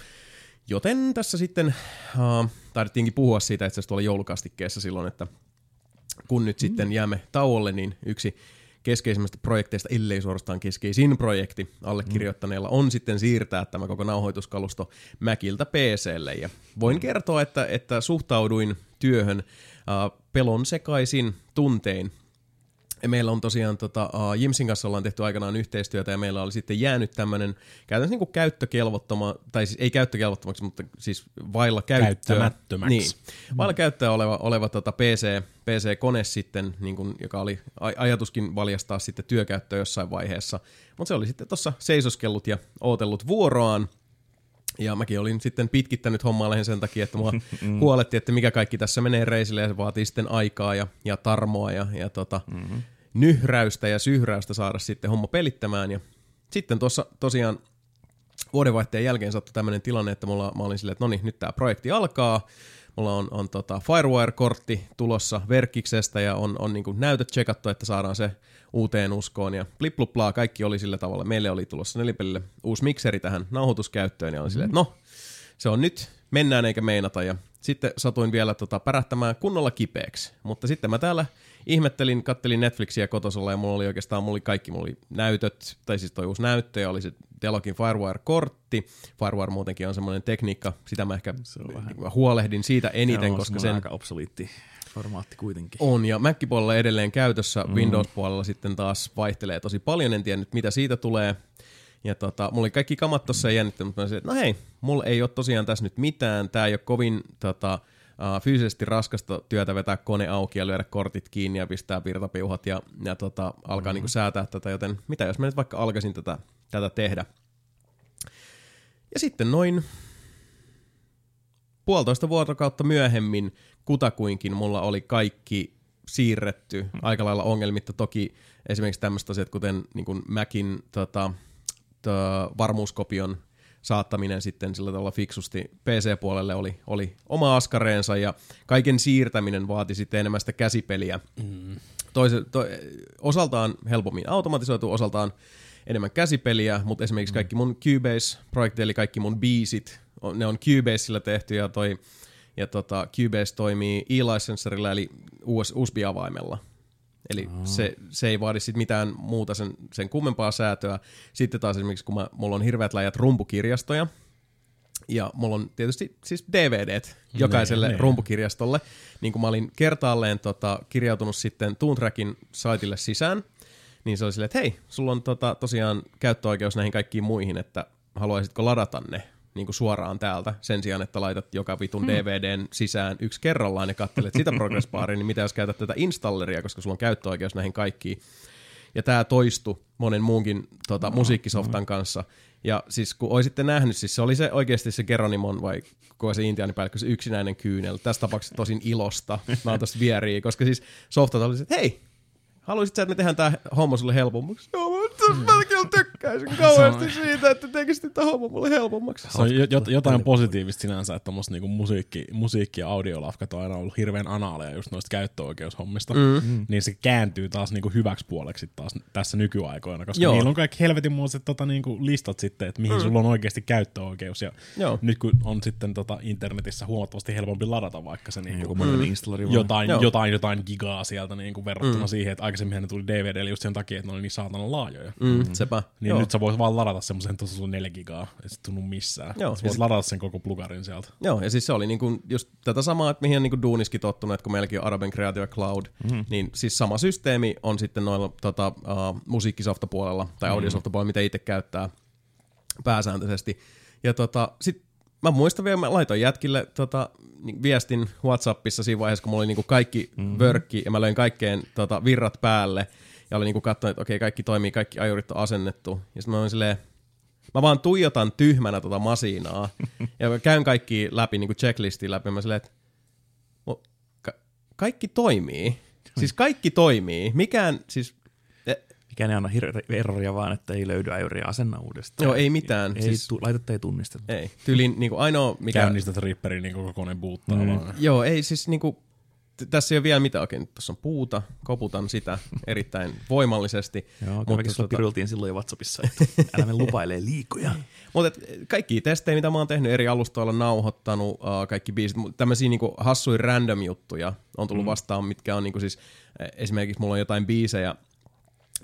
Joten tässä sitten uh, taidettiinkin puhua siitä itse asiassa tuolla joulukastikkeessa silloin, että kun nyt sitten jäämme tauolle, niin yksi keskeisimmistä projekteista, ellei suorastaan keskeisin projekti allekirjoittaneella on sitten siirtää tämä koko nauhoituskalusto Macilta PClle. Ja voin kertoa, että, että suhtauduin työhön äh, pelon sekaisin tuntein. Meillä on tosiaan, tota, uh, Jimsin kanssa ollaan tehty aikanaan yhteistyötä ja meillä oli sitten jäänyt tämmöinen käytännössä niin kuin käyttökelvottoma, tai siis ei käyttökelvottomaksi, mutta siis vailla käyttöä. Käyttämättömäksi. Niin, vailla käyttöä oleva, oleva tota PC, PC-kone sitten, niin kuin, joka oli aj- ajatuskin valjastaa sitten työkäyttöä jossain vaiheessa. Mutta se oli sitten tuossa seisoskellut ja ootellut vuoroaan. Ja mäkin olin sitten pitkittänyt hommaa lähinnä sen takia, että mua huoletti, että mikä kaikki tässä menee reisille ja se vaatii sitten aikaa ja, ja tarmoa ja, ja tota, mm-hmm. Nyhräystä ja syhräystä saada sitten homma pelittämään. Ja sitten tuossa tosiaan vuodenvaihteen jälkeen sattui tämmöinen tilanne, että mulla, mä olin silleen, että no niin, nyt tämä projekti alkaa. Mulla on, on tota Firewire-kortti tulossa Verkkiksestä ja on, on niinku näytöt checkattu, että saadaan se uuteen uskoon. Ja blipluplaa, kaikki oli sillä tavalla. Meille oli tulossa nelipelille uusi mikseri tähän nauhoituskäyttöön ja oli silleen, että no, se on nyt, mennään eikä meinata. Ja sitten satuin vielä tota, pärähtämään kunnolla kipeäksi. Mutta sitten mä täällä ihmettelin, kattelin Netflixiä kotosalla ja mulla oli oikeastaan, mulla oli kaikki, mulla oli näytöt, tai siis toi uusi näyttö ja oli se Delogin Firewire-kortti. Firewire muutenkin on semmoinen tekniikka, sitä mä ehkä mä huolehdin siitä eniten, koska se on sen aika obsoliitti formaatti kuitenkin. on, ja Mac-puolella edelleen käytössä, mm. Windows-puolella sitten taas vaihtelee tosi paljon, en tiedä nyt mitä siitä tulee. Ja tota, mulla oli kaikki kamat tossa jännittänyt, mutta mä sanoin, että no hei, mulla ei ole tosiaan tässä nyt mitään, tää ei ole kovin tota, uh, fyysisesti raskasta työtä vetää kone auki ja lyödä kortit kiinni ja pistää virtapiuhat ja, ja tota, alkaa mm. niinku säätää tätä, joten mitä jos mä nyt vaikka alkaisin tätä, tätä tehdä. Ja sitten noin puolitoista vuorokautta myöhemmin kutakuinkin mulla oli kaikki siirretty aika lailla ongelmitta. Toki esimerkiksi tämmöiset asiat, kuten niin kuin Macin tota, varmuuskopion saattaminen sitten sillä tavalla fiksusti PC-puolelle oli, oli oma askareensa ja kaiken siirtäminen vaati sitten enemmän sitä käsipeliä. Mm. Toise, to, osaltaan helpommin automatisoitu, osaltaan enemmän käsipeliä, mutta esimerkiksi kaikki mun Cubase-projekti, eli kaikki mun biisit, on- ne on Cubasella tehty ja toi ja tota, Cubase toimii e-licenserilla eli US, USB-avaimella. Eli se, se ei vaadi sit mitään muuta sen, sen kummempaa säätöä. Sitten taas esimerkiksi, kun mä, mulla on hirveät läjät rumpukirjastoja, ja mulla on tietysti siis DVDt jokaiselle ne. rumpukirjastolle. Niin kun mä olin kertaalleen tota, kirjautunut sitten Toontrackin saitille sisään, niin se oli silleen, että hei, sulla on tota, tosiaan käyttöoikeus näihin kaikkiin muihin, että haluaisitko ladata ne niin kuin suoraan täältä sen sijaan, että laitat joka vitun hmm. DVDn sisään yksi kerrallaan ja katselet sitä progress niin mitä jos käytät tätä installeria, koska sulla on käyttöoikeus näihin kaikkiin. Ja tämä toistui monen muunkin tota, musiikkisoftan kanssa. Ja siis kun olisitte nähnyt, siis se oli se oikeasti se Geronimon vai kuka se intiaanipäällikkö, se yksinäinen kyynel. Tässä tapauksessa tosin ilosta. Mä oon tosta vieriä, koska siis softat oli se, että hei, haluaisit sä, että me tehdään tää homma sulle helpommaksi? Joo, mä, mä tykkäisin kauheasti siitä, että tekisitte tämän homman mulle helpommaksi. Se on jo, jo, jotain positiivista sinänsä, että tuommoista niinku musiikki, musiikki- ja audiolafkat on aina ollut hirveän anaaleja just noista käyttöoikeushommista. Mm. Niin se kääntyy taas niinku hyväksi puoleksi taas tässä nykyaikoina, koska Joo. Niillä on kaikki helvetinmuiset tota, niinku listat sitten, että mihin mm. sulla on oikeasti käyttöoikeus. Ja Joo. nyt kun on sitten tota, internetissä huomattavasti helpompi ladata vaikka se niinku, Joku vaan. jotain, Joo. jotain, jotain gigaa sieltä niinku verrattuna mm. siihen, että aikaisemmin ne tuli DVD just sen takia, että ne oli niin saatana laajoja. Mm, sepä. Niin Joo. nyt sä voit vaan ladata semmoisen, tuossa on 4 gigaa, ei se tunnu missään. Joo, sä voit sit- ladata sen koko plugarin sieltä. Joo, ja siis se oli niinku just tätä samaa, että mihin on niinku duuniskin tottunut, että kun meilläkin on Araben Creative Cloud, mm-hmm. niin siis sama systeemi on sitten noilla tota, uh, musiikkisoftapuolella tai audiosoftapuolella, mitä itse käyttää pääsääntöisesti. Ja tota, sit mä muistan vielä, mä laitoin jätkille tota, viestin Whatsappissa siinä vaiheessa, kun mulla oli niinku kaikki mm-hmm. vörkki ja mä löin kaikkeen tota, virrat päälle ja olin niinku katsonut, että okei, kaikki toimii, kaikki ajurit on asennettu. Ja sitten mä olin silleen, Mä vaan tuijotan tyhmänä tota masinaa ja mä käyn kaikki läpi, niin kuin checklistin läpi. Mä silleen, että "Mo- ka- kaikki toimii. Siis kaikki toimii. Mikään, siis, e- Mikään ei anna hir- erroria vaan, että ei löydy ajuria asenna uudestaan. joo, ei mitään. Ei, siis, tu- laitetta ei tunnista. ei. Tyylin niin kuin ainoa, mikä... Käynnistät Ripperin niin koko kone buuttaa mm. vaan. Joo, ei siis niinku, t- tässä ei ole vielä mitään. Nyt Tuossa on puuta, koputan sitä erittäin voimallisesti. Joo, Mutta sulla tota- pirultiin silloin jo Whatsappissa, että älä me lupailee liikoja. Mutta kaikki testejä, mitä mä oon tehnyt eri alustoilla, nauhoittanut uh, kaikki biisit, tämmöisiä niinku hassuja random juttuja on tullut mm. vastaan, mitkä on niinku siis, esimerkiksi mulla on jotain biisejä,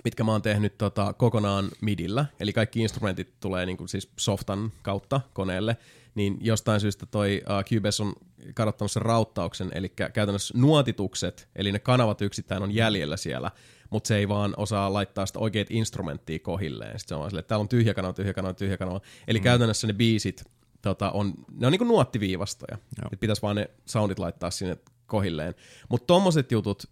mitkä mä oon tehnyt tota, kokonaan midillä, eli kaikki instrumentit tulee niinku siis softan kautta koneelle, niin jostain syystä toi uh, Cubase on kadottanut sen rauttauksen, eli käytännössä nuotitukset, eli ne kanavat yksittäin on jäljellä siellä, mutta se ei vaan osaa laittaa sitä oikeat instrumenttia kohilleen. Sitten se on vaan silleen, että täällä on tyhjä kanava, tyhjä kanava, tyhjä kanava. Eli mm. käytännössä ne biisit tota, on, ne on niinku nuottiviivastoja. Et pitäisi vaan ne soundit laittaa sinne kohilleen. Mutta tommoset jutut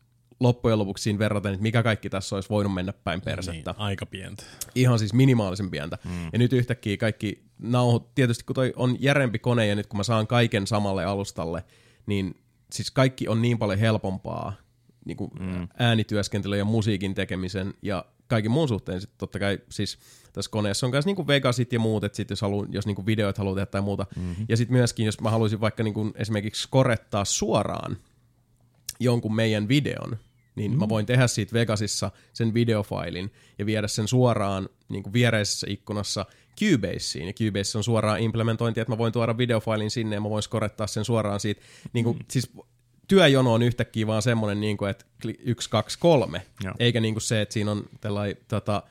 loppujen lopuksi siinä verraten, että mikä kaikki tässä olisi voinut mennä päin persettä. Niin, aika pientä. Ihan siis minimaalisen pientä. Mm. Ja nyt yhtäkkiä kaikki nauhut, tietysti kun toi on järempi kone ja nyt kun mä saan kaiken samalle alustalle, niin siis kaikki on niin paljon helpompaa niin kuin mm. äänityöskentelyn ja musiikin tekemisen ja kaiken muun suhteen. Sitten totta kai siis tässä koneessa on myös niin Vegasit ja muut, että sit jos, halu, jos niin videoit haluaa tehdä tai muuta. Mm-hmm. Ja sitten myöskin, jos mä haluaisin vaikka niin esimerkiksi korettaa suoraan jonkun meidän videon, niin mm. mä voin tehdä siitä Vegasissa sen videofailin ja viedä sen suoraan niin kuin viereisessä ikkunassa Cubaseen. Ja Cubase on suoraan implementointi, että mä voin tuoda videofailin sinne ja mä voin skorettaa sen suoraan siitä. Niin kuin, mm. Siis työjono on yhtäkkiä vaan semmoinen, niin kuin, että yksi, kaksi, kolme, Joo. eikä niin kuin se, että siinä on tällainen tota,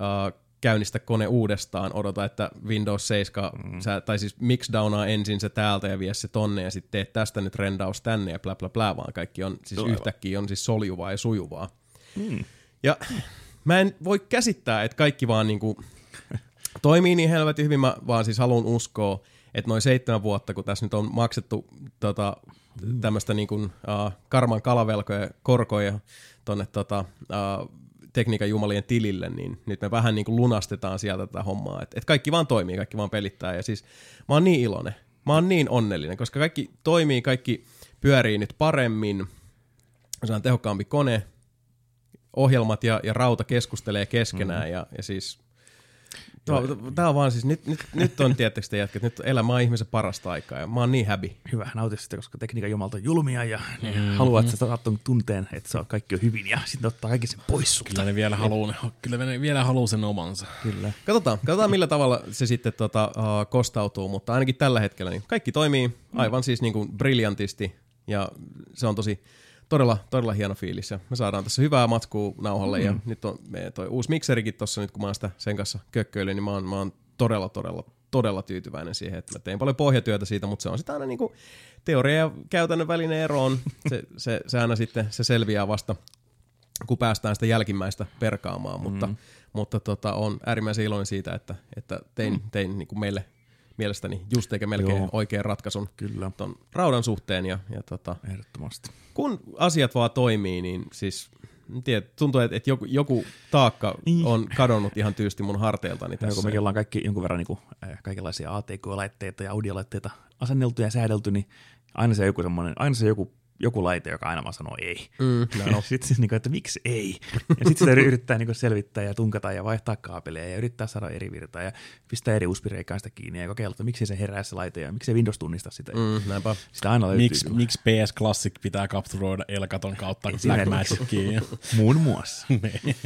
uh, käynnistä kone uudestaan, odota, että Windows 7, mm. sä, tai siis mixdownaa ensin se täältä ja vie se tonne ja sitten teet tästä nyt rendaus tänne ja bla bla bla, vaan kaikki on siis Aivan. yhtäkkiä on siis soljuvaa ja sujuvaa. Mm. Ja mä en voi käsittää, että kaikki vaan niinku toimii niin helvetin hyvin, mä vaan siis haluan uskoa, että noin seitsemän vuotta, kun tässä nyt on maksettu tota, tämmöistä niin kuin, uh, karman kalavelkoja, korkoja tonne tota, uh, tekniikan jumalien tilille, niin nyt me vähän niin kuin lunastetaan sieltä tätä hommaa. Että et kaikki vaan toimii, kaikki vaan pelittää. Ja siis mä oon niin iloinen, mä oon niin onnellinen, koska kaikki toimii, kaikki pyörii nyt paremmin. Se on tehokkaampi kone, ohjelmat ja, ja rauta keskustelee keskenään mm. ja, ja siis Tämä on vaan siis, nyt, nyt, nyt on tietysti te jätkät, nyt elämä on ihmisen parasta aikaa ja mä oon niin happy. Hyvä, nauti sitä, koska tekniikan jumalta on julmia ja ne mm-hmm. haluaa, että sä saat ton tunteen, että se on, kaikki on hyvin ja sitten ottaa kaikki sen pois sulta. Kyllä ne vielä haluu, kyllä ne vielä haluu sen omansa. Kyllä. Katsotaan, katsotaan millä tavalla se sitten tota, uh, kostautuu, mutta ainakin tällä hetkellä niin kaikki toimii aivan siis niin kuin briljantisti ja se on tosi todella, todella hieno fiilis ja me saadaan tässä hyvää matskua nauhalle mm. ja nyt on meidän toi uusi mikserikin tossa nyt kun mä oon sitä sen kanssa kökköilyn, niin mä oon, mä oon todella, todella, todella tyytyväinen siihen, että mä tein paljon pohjatyötä siitä, mutta se on sitten aina niin kuin teoria ja käytännön välinen ero on, se, se, se aina sitten se selviää vasta kun päästään sitä jälkimmäistä perkaamaan, mutta, mm. mutta tota, on äärimmäisen iloinen siitä, että, että tein, mm. tein niin kuin meille mielestäni just eikä melkein Joo. oikean ratkaisun Kyllä, ton raudan suhteen. Ja, ja tota, ehdottomasti. kun asiat vaan toimii, niin siis tiedä, tuntuu, että, että joku, joku taakka Niin. on kadonnut ihan tyysti mun harteiltani tässä. kun mekin ollaan kaikki jonkun verran niin kuin, kaikenlaisia ATK-laitteita ja audiolaitteita asenneltu ja säädelty, niin aina se joku semmoinen, aina se joku joku laite, joka aina vaan sanoo ei. Mm, Ja sitten siis, niinku, että miksi ei? Ja sitten sitä yrittää niinku selvittää ja tunkata ja vaihtaa kaapelia ja yrittää saada eri virtaa ja pistää eri USB-reikään sitä kiinni ja kokeilla, että miksi se herää se laite ja miksi se Windows tunnista sitä. Mm. näinpä. Sitä aina löytyy. Miksi kyllä. miksi PS Classic pitää kapturoida Elkaton kautta ja- Muun muassa. Niin.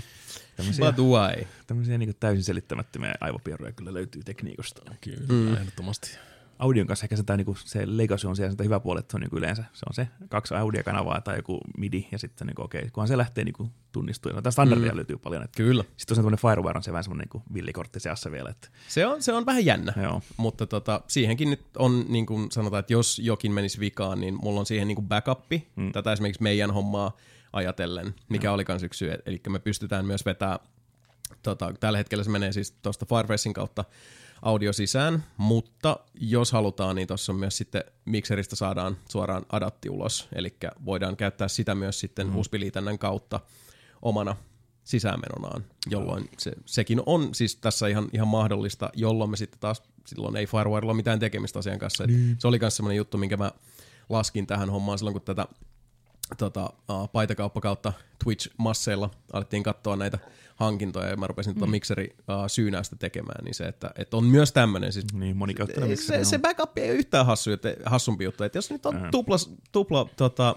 Tämmöisiä, But why? tämmöisiä niinku täysin selittämättömiä aivopieruja kyllä löytyy tekniikosta. Kyllä, mm. ehdottomasti. Audion kanssa ehkä sitä, niinku, se legacy on siellä hyvä puoli, että se on niinku yleensä se, on se kaksi audiokanavaa tai joku midi ja sitten niinku, okei, kunhan se lähtee niinku tunnistumaan. No, tämä standardia mm. löytyy paljon. Että Kyllä. Sitten tosiaan tämmöinen Firewire on se vähän semmoinen niinku villikortti seassa vielä. Että, Se on, se on vähän jännä, Joo. mutta tota, siihenkin nyt on, niin kuin sanotaan, että jos jokin menisi vikaan, niin mulla on siihen niin kuin backupi, mm. tätä esimerkiksi meidän hommaa ajatellen, mikä mm. oli kans yksi syy, eli me pystytään myös vetämään, tota, tällä hetkellä se menee siis tuosta Firefacein kautta audio sisään, mutta jos halutaan, niin tuossa on myös sitten mikseristä saadaan suoraan adapti ulos, eli voidaan käyttää sitä myös sitten mm. USB-liitännän kautta omana sisäänmenonaan, jolloin se, sekin on siis tässä ihan, ihan mahdollista, jolloin me sitten taas, silloin ei Firewirella ole mitään tekemistä asian kanssa. Niin. Se oli myös semmoinen juttu, minkä mä laskin tähän hommaan silloin, kun tätä tota, uh, paitakauppa kautta Twitch-masseilla alettiin katsoa näitä hankintoja ja mä rupesin tuota mikseri uh, syynäystä tekemään, niin se, että, että on myös tämmöinen, siis niin monikäyttöinen mikseri se, se on. backup ei ole yhtään hassu, että, hassumpi juttu, että jos nyt on tupla, tupla tota,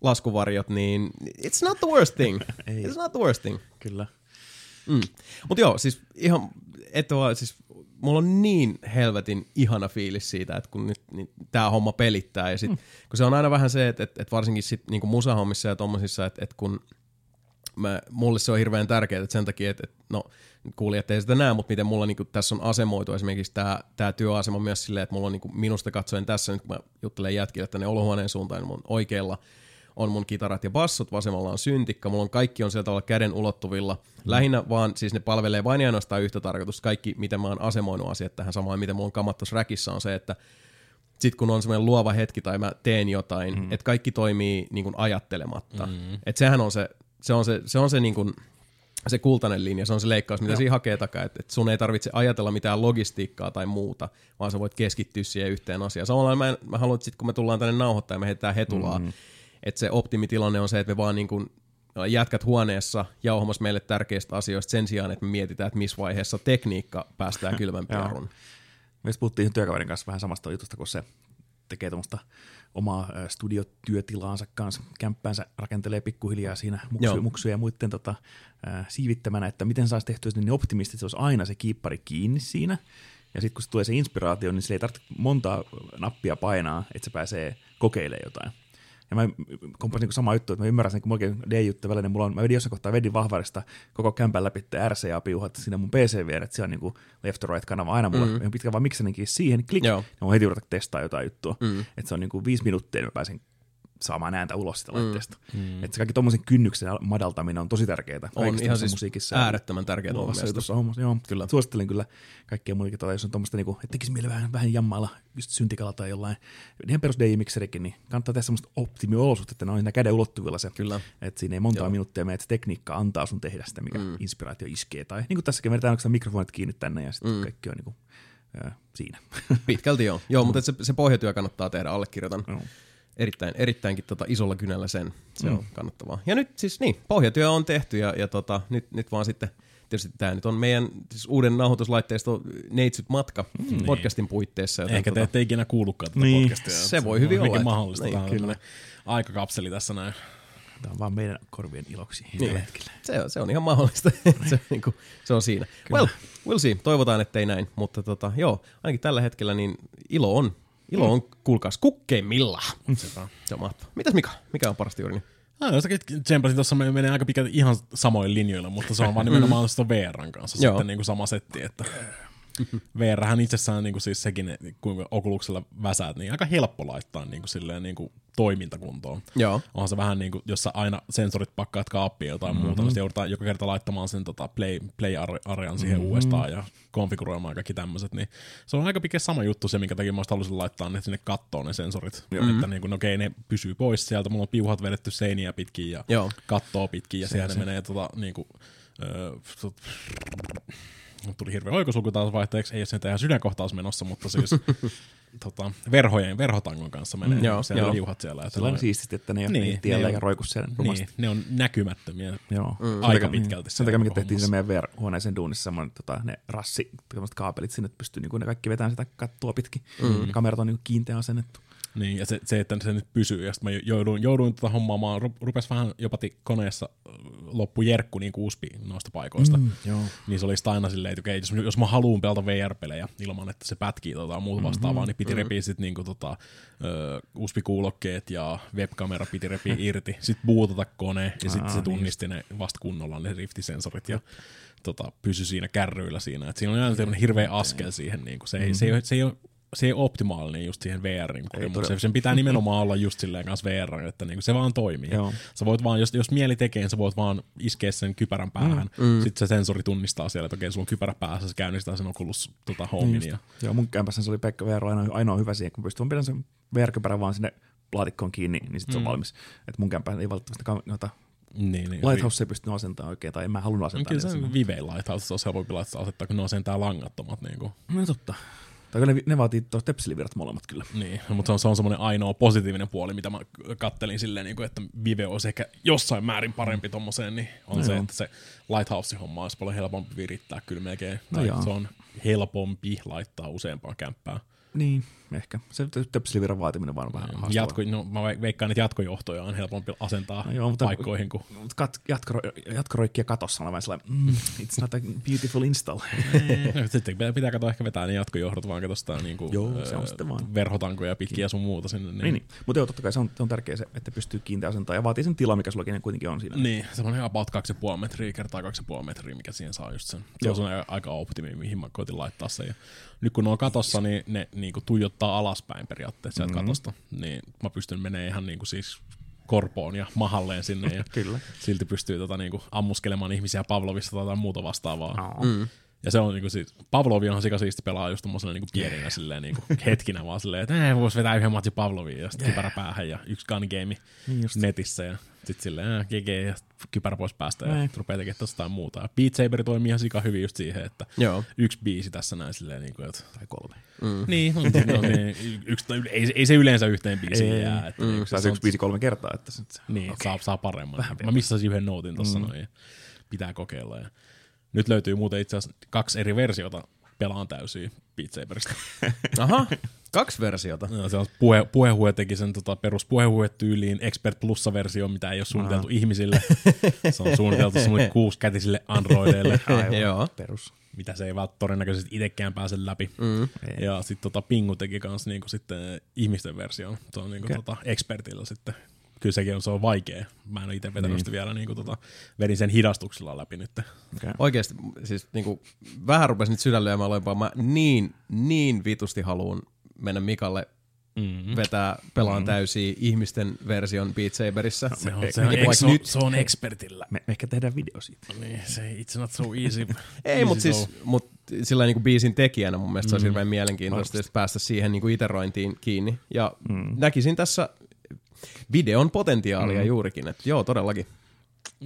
laskuvarjot, niin it's not the worst thing. It's not the worst thing. Kyllä. Mm. Mutta joo, siis ihan, et vaan, siis mulla on niin helvetin ihana fiilis siitä, että kun nyt niin tämä homma pelittää ja sit, mm. kun se on aina vähän se, että, että, että varsinkin sit niinku musahommissa ja tommosissa, että, että kun mä, mulle se on hirveän tärkeää, että sen takia, että, että no kuulijat ei sitä näe, mutta miten mulla niinku tässä on asemoitu esimerkiksi tämä, tämä työasema myös silleen, että mulla on niinku minusta katsoen tässä, nyt kun mä juttelen jätkille tänne olohuoneen suuntaan, niin mun oikealla on mun kitarat ja bassot, vasemmalla on syntikka, mulla on kaikki on sieltä olla käden ulottuvilla. Lähinnä vaan, siis ne palvelee vain ja ainoastaan yhtä tarkoitusta. Kaikki, miten mä oon asemoinut asiat tähän samaan, miten mulla on kamat tuossa räkissä on se, että sit kun on semmoinen luova hetki tai mä teen jotain, mm. että kaikki toimii niin kuin ajattelematta. Mm. Että sehän on se, se on se, se, on se niin kuin, se kultainen linja, se on se leikkaus, mitä siinä hakee takaa, että, että sun ei tarvitse ajatella mitään logistiikkaa tai muuta, vaan sä voit keskittyä siihen yhteen asiaan. Samalla mä, en- mä haluan, että sit kun me tullaan tänne nauhoittamaan ja me heitetään hetulaa, mm. Että se optimitilanne on se, että me vaan niin kuin jätkät huoneessa jauhamassa meille tärkeistä asioista sen sijaan, että me mietitään, että missä vaiheessa tekniikka päästään kylmän Joo. pierun. Me puhuttiin työkaverin kanssa vähän samasta jutusta, kun se tekee tuommoista omaa studiotyötilaansa kanssa, kämppäänsä rakentelee pikkuhiljaa siinä muksuja, muksuja ja muiden tota, ää, siivittämänä, että miten saisi tehtyä niin optimisti, että se olisi aina se kiippari kiinni siinä. Ja sitten kun se tulee se inspiraatio, niin sille ei tarvitse montaa nappia painaa, että se pääsee kokeilemaan jotain. Ja mä kompasin niin sama juttu, että mä ymmärrän sen, kun mullakin D-juttu välillä, niin mulla on, mä vedin jossain kohtaa vedin vahvarista koko kämpän läpi RCA-piuhat siinä mun PC vieressä, että siellä on niin kuin left to right kanava aina mulla, mm. pitkä vaan miksarinkin siihen, klik, Joo. ja mä heti ruveta testaa jotain juttua. Mm. Että se on niin kuin viisi minuuttia, niin mä pääsen saamaan ääntä ulos sitä laitteesta. Mm. Että se kaikki tommosen kynnyksen madaltaminen on tosi tärkeää. On ihan siis musiikissa. äärettömän tärkeää luovassa mielestä. hommassa. Joo, kyllä. Suosittelen kyllä kaikkia muillekin, tuota, jos on tuommoista, niinku, että tekisi mieli vähän, vähän jammailla just syntikalla tai jollain. Ihan perus DJ-mikserikin, niin kannattaa tehdä semmoista optimiolosuutta, että ne on siinä käden ulottuvilla se. Kyllä. Että siinä ei montaa Joo. minuuttia mene, että se tekniikka antaa sun tehdä sitä, mikä mm. inspiraatio iskee. Tai niin kuin tässäkin vedetään mikrofonit kiinni tänne ja sitten mm. kaikki on niin kuin, siinä. Pitkälti joo. Joo, mutta et se, se pohjatyö kannattaa tehdä, allekirjoitan. Joo. Erittäin, erittäinkin tota isolla kynällä sen. Se mm. on kannattavaa. Ja nyt siis niin, pohjatyö on tehty ja, ja tota, nyt, nyt vaan sitten, tietysti tämä nyt on meidän siis uuden nauhoituslaitteisto Neitsyt matka mm, podcastin puitteissa. Joten Ehkä te tota, ette ikinä kuullutkaan tätä Niin, podcastia. se voi hyvin olla, mahdollista. niin, Tämä on kyllä. aikakapseli tässä näin. Tämä on vaan meidän korvien iloksi Niin. tällä hetkellä. se, on, se on ihan mahdollista. se, on niinku, se on siinä. Well, we'll see. Toivotaan, ettei näin. Mutta tota, joo, ainakin tällä hetkellä niin ilo on, ilo on kuulkaas kukkeimmilla. Sepä. Se on mahtavaa. Mitäs Mika? Mikä on parasta juuri nyt? Ah, jostakin tsempasin tuossa me- menee aika pitkälti ihan samoille linjoille, mutta se on vaan nimenomaan sitä VRn kanssa Joo. sitten niin kuin sama setti, että VRhän itsessään niin kuin siis sekin, kuinka Oculuksella väsäät, niin aika helppo laittaa niin kuin silleen niin kuin toimintakuntoon. Joo. Onhan se vähän niin kuin, jos sä aina sensorit pakkaat kaappiin jotain mm-hmm. muuta, niin sitten joudutaan joka kerta laittamaan sen tota play, play arean siihen mm-hmm. uudestaan ja konfiguroimaan kaikki tämmöiset, niin se on aika pitkä sama juttu se, minkä takia mä halusin laittaa ne sinne kattoon ne sensorit, mm-hmm. että niin kuin, no okei, ne pysyy pois sieltä, mulla on piuhat vedetty seiniä pitkin ja Joo. kattoa pitkin ja siellä ne menee tota, niin kuin, öö, tuli hirveä oikosulku taas vaihteeksi, ei ole sen ihan sydänkohtaus menossa, mutta siis tota, verhojen, verhotangon kanssa menee Mm, joo, siellä joo. liuhat siellä. Että Sellainen noin- siististi, että ne ei ole Niin, niin, ne tiellä on- eikä roiku siellä rumasti. niin, ne on näkymättömiä. Joo. Mm. Aika takia- pitkälti Sen takia me tehtiin se meidän VR-huoneeseen duunissa semmoinen tota, ne rassi, kaapelit sinne, että pystyy niinku ne kaikki vetämään sitä kattoa pitkin. Mm. Kamerat on niinku kiinteä asennettu. Niin, ja se, se, että se nyt pysyy, ja sitten mä jouduin, jouduin hommaamaan, ru- rupes vähän jopa koneessa äh, loppu jerkku niin uspi noista paikoista. Mm, joo. niin se oli aina silleen, että okei, jos, jos mä haluan pelata VR-pelejä ilman, että se pätkii tota, muuta vastaavaa, niin piti repiä sit niinku tota, ö, USB-kuulokkeet ja webkamera piti repiä irti, sitten bootata kone, ja sitten se tunnisti ne vasta kunnolla ne Rift-sensorit, ja tota, pysy siinä kärryillä siinä. Et siinä on aina hirveä askel siihen, niinku. se, ei, se, ei, se ei ole se ei ole optimaalinen just siihen VRin kokemukseen. Sen pitää nimenomaan olla just silleen kanssa VR, että niinku se vaan toimii. Joo. Sä voit vaan, jos, jos mieli tekee, niin sä voit vaan iskeä sen kypärän päähän. Mm. Sitten se sensori tunnistaa siellä, että okei, sulla on kypärä päässä, se käynnistää sen Oculus tota, Homein. Ja, Joo, mun kämpässä se oli Pekka VR ainoa, ainoa hyvä siihen, kun pystyy pidän sen VR-kypärän vaan sinne laatikkoon kiinni, niin sitten se on valmis. Et mun kämpään ei välttämättä kam- noita niin, niin. Lighthouse ei pystynyt asentamaan oikein, tai en mä halunnut asentaa. Kyllä se sinne. Vive Lighthouse olisi helpompi laittaa asettaa, kun ne on sentään langattomat. Niin, kuin. No totta. Tai ne, ne vaatii tuo tepsilivirrat molemmat kyllä. niin. mutta se on, se on semmoinen ainoa positiivinen puoli, mitä mä kattelin silleen, niin kuin, että Vive olisi ehkä jossain määrin parempi tommoseen, niin on No se, joo. että se Lighthouse-homma olisi paljon helpompi virittää kyllä melkein. No tai joo. se on helpompi laittaa useampaan kämppään. Niin, ehkä. Se tepsilivirran vaatiminen vaan on vähän haastavaa. Jatko, no, mä ve- veikkaan, että jatkojohtoja on helpompi asentaa No joo, joo, mutta- paikkoihin kuin... Mut kat, jatko, jatkoroikkia katossa on vähän sellainen, mm, it's not a beautiful install. No, Sitten pitää, pitää katsoa ehkä vetää ne jatkojohdot vaan katsoa niin kuin, Joo, se on sitten vaan. verhotankoja pitkiä sun muuta sinne. Niin, niin, niin. Mutta joo, totta kai se on, se on tärkeää se, että pystyy kiinteä asentaa ja vaatii sen tila, mikä sullakin kuitenkin on siinä. Niin, semmoinen about 2,5 metriä kertaa 2,5 metriä, mikä siihen saa just sen. Se on semmoinen aika optimi, mihin mä koitin laittaa sen. Ja nyt kun ne on katossa, niin ne niin kuin tuijottaa alaspäin periaatteessa sieltä mm-hmm. katosta. Niin mä pystyn menemään ihan niin kuin siis korpoon ja mahalleen sinne. Ja Kyllä. silti pystyy tota, niin kuin ammuskelemaan ihmisiä Pavlovissa tai jotain muuta vastaavaa. Mm. Ja se on niinku siis, Pavlovi on sikasiisti pelaa just tommosena niinku pieninä silleen niinku hetkinä vaan silleen, että eh, vois vetää yhden matsin Pavloviin ja sitten kypärä päähän ja yksi gun game Niin netissä ja sitten silleen eh, GG ja kypärä pois päästä ja Niin. rupeaa tekemään tosta jotain muuta. Ja Beat Saber toimii ihan sika hyvin just siihen, että Joo. yksi biisi tässä näin silleen niinku, että Tai kolme. mm. niin, no, no, niin, yksi, tai yle- ei, ei, se yleensä yhteen biisiin Ei. jää. Että Mm, tai se se on- yksi biisi kolme kertaa. Että se, se, niin, okay. saa, saa paremman. Mä missasin yhden nootin tossa mm. noin ja pitää kokeilla. Ja nyt löytyy muuten itse asiassa kaksi eri versiota pelaan täysiä Beat Saberista. Aha, kaksi versiota. No, se on puhe, puhehue teki sen tota, perus puhehue-tyyliin Expert Plussa-versio, mitä ei ole suunniteltu ihmisille. Se on suunniteltu semmoinen kuusikätisille androideille, aivan Joo. perus. mitä se ei välttämättä todennäköisesti itsekään pääse läpi. Mm. Ja sitten tota, Pingu teki kans niinku sitten ihmisten version. Se on niinku Okei. tota, expertillä sitten. Kyllä sekin on, se on vaikea. Mä en ole itse vetänyt sitä vielä, niinku tota, vedin sen hidastuksella läpi nyt. Okay. Oikeesti, siis niinku, vähän rupesi nyt sydän lyömään loipaa. Mä niin, niin vitusti haluun mennä Mikalle Mm-hmm. vetää pelaan mm. täysiä ihmisten version Beat Saberissa. Se on, Ei, se, on, ex, se, vaikka on, nyt- se on expertillä. Me, me ehkä tehdään video siitä. Niin, se ei, it's not so easy. Ei, mutta siis mut sillä niinku biisin tekijänä mun mielestä se Mm. olisi hirveän mielenkiintoista just päästä siihen niinku iterointiin kiinni. Ja mm. näkisin tässä videon potentiaalia mm. juurikin, että joo, todellakin.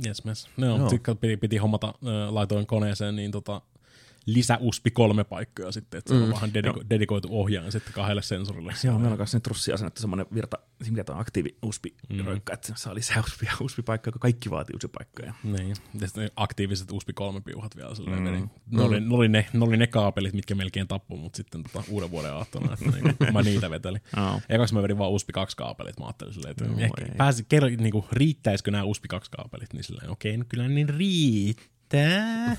Yes, yes. No, Joo. sitten piti, piti hommata, äh, laitoin koneeseen niin tota, lisä USB kolme paikkoja sitten, että se on vähän dediko- dedikoitu ohjaaja sitten kahdelle sensorille. Joo, meillä on kanssa nyt russi asennettu semmoinen virta, mitä on aktiivi uspi roikka, että saa lisää uspi, uspi paikkoja, kun kaikki vaatii uspi paikkoja. Niin, ja sitten ne aktiiviset USB 3 piuhat vielä silleen mm. ne, oli, ne, oli ne, ne, oli ne kaapelit, mitkä melkein tappoi mut sitten tota, uuden vuoden aattona, että niinku, mä niitä vetelin. Joo. Ekaksi mä vedin vaan USB 2 kaapelit, mä ajattelin silleen, että No ehkä pääsi, kerro, niinku, riittäisikö nämä USB 2 kaapelit, niin silleen, okei, no kyllä niin riittää,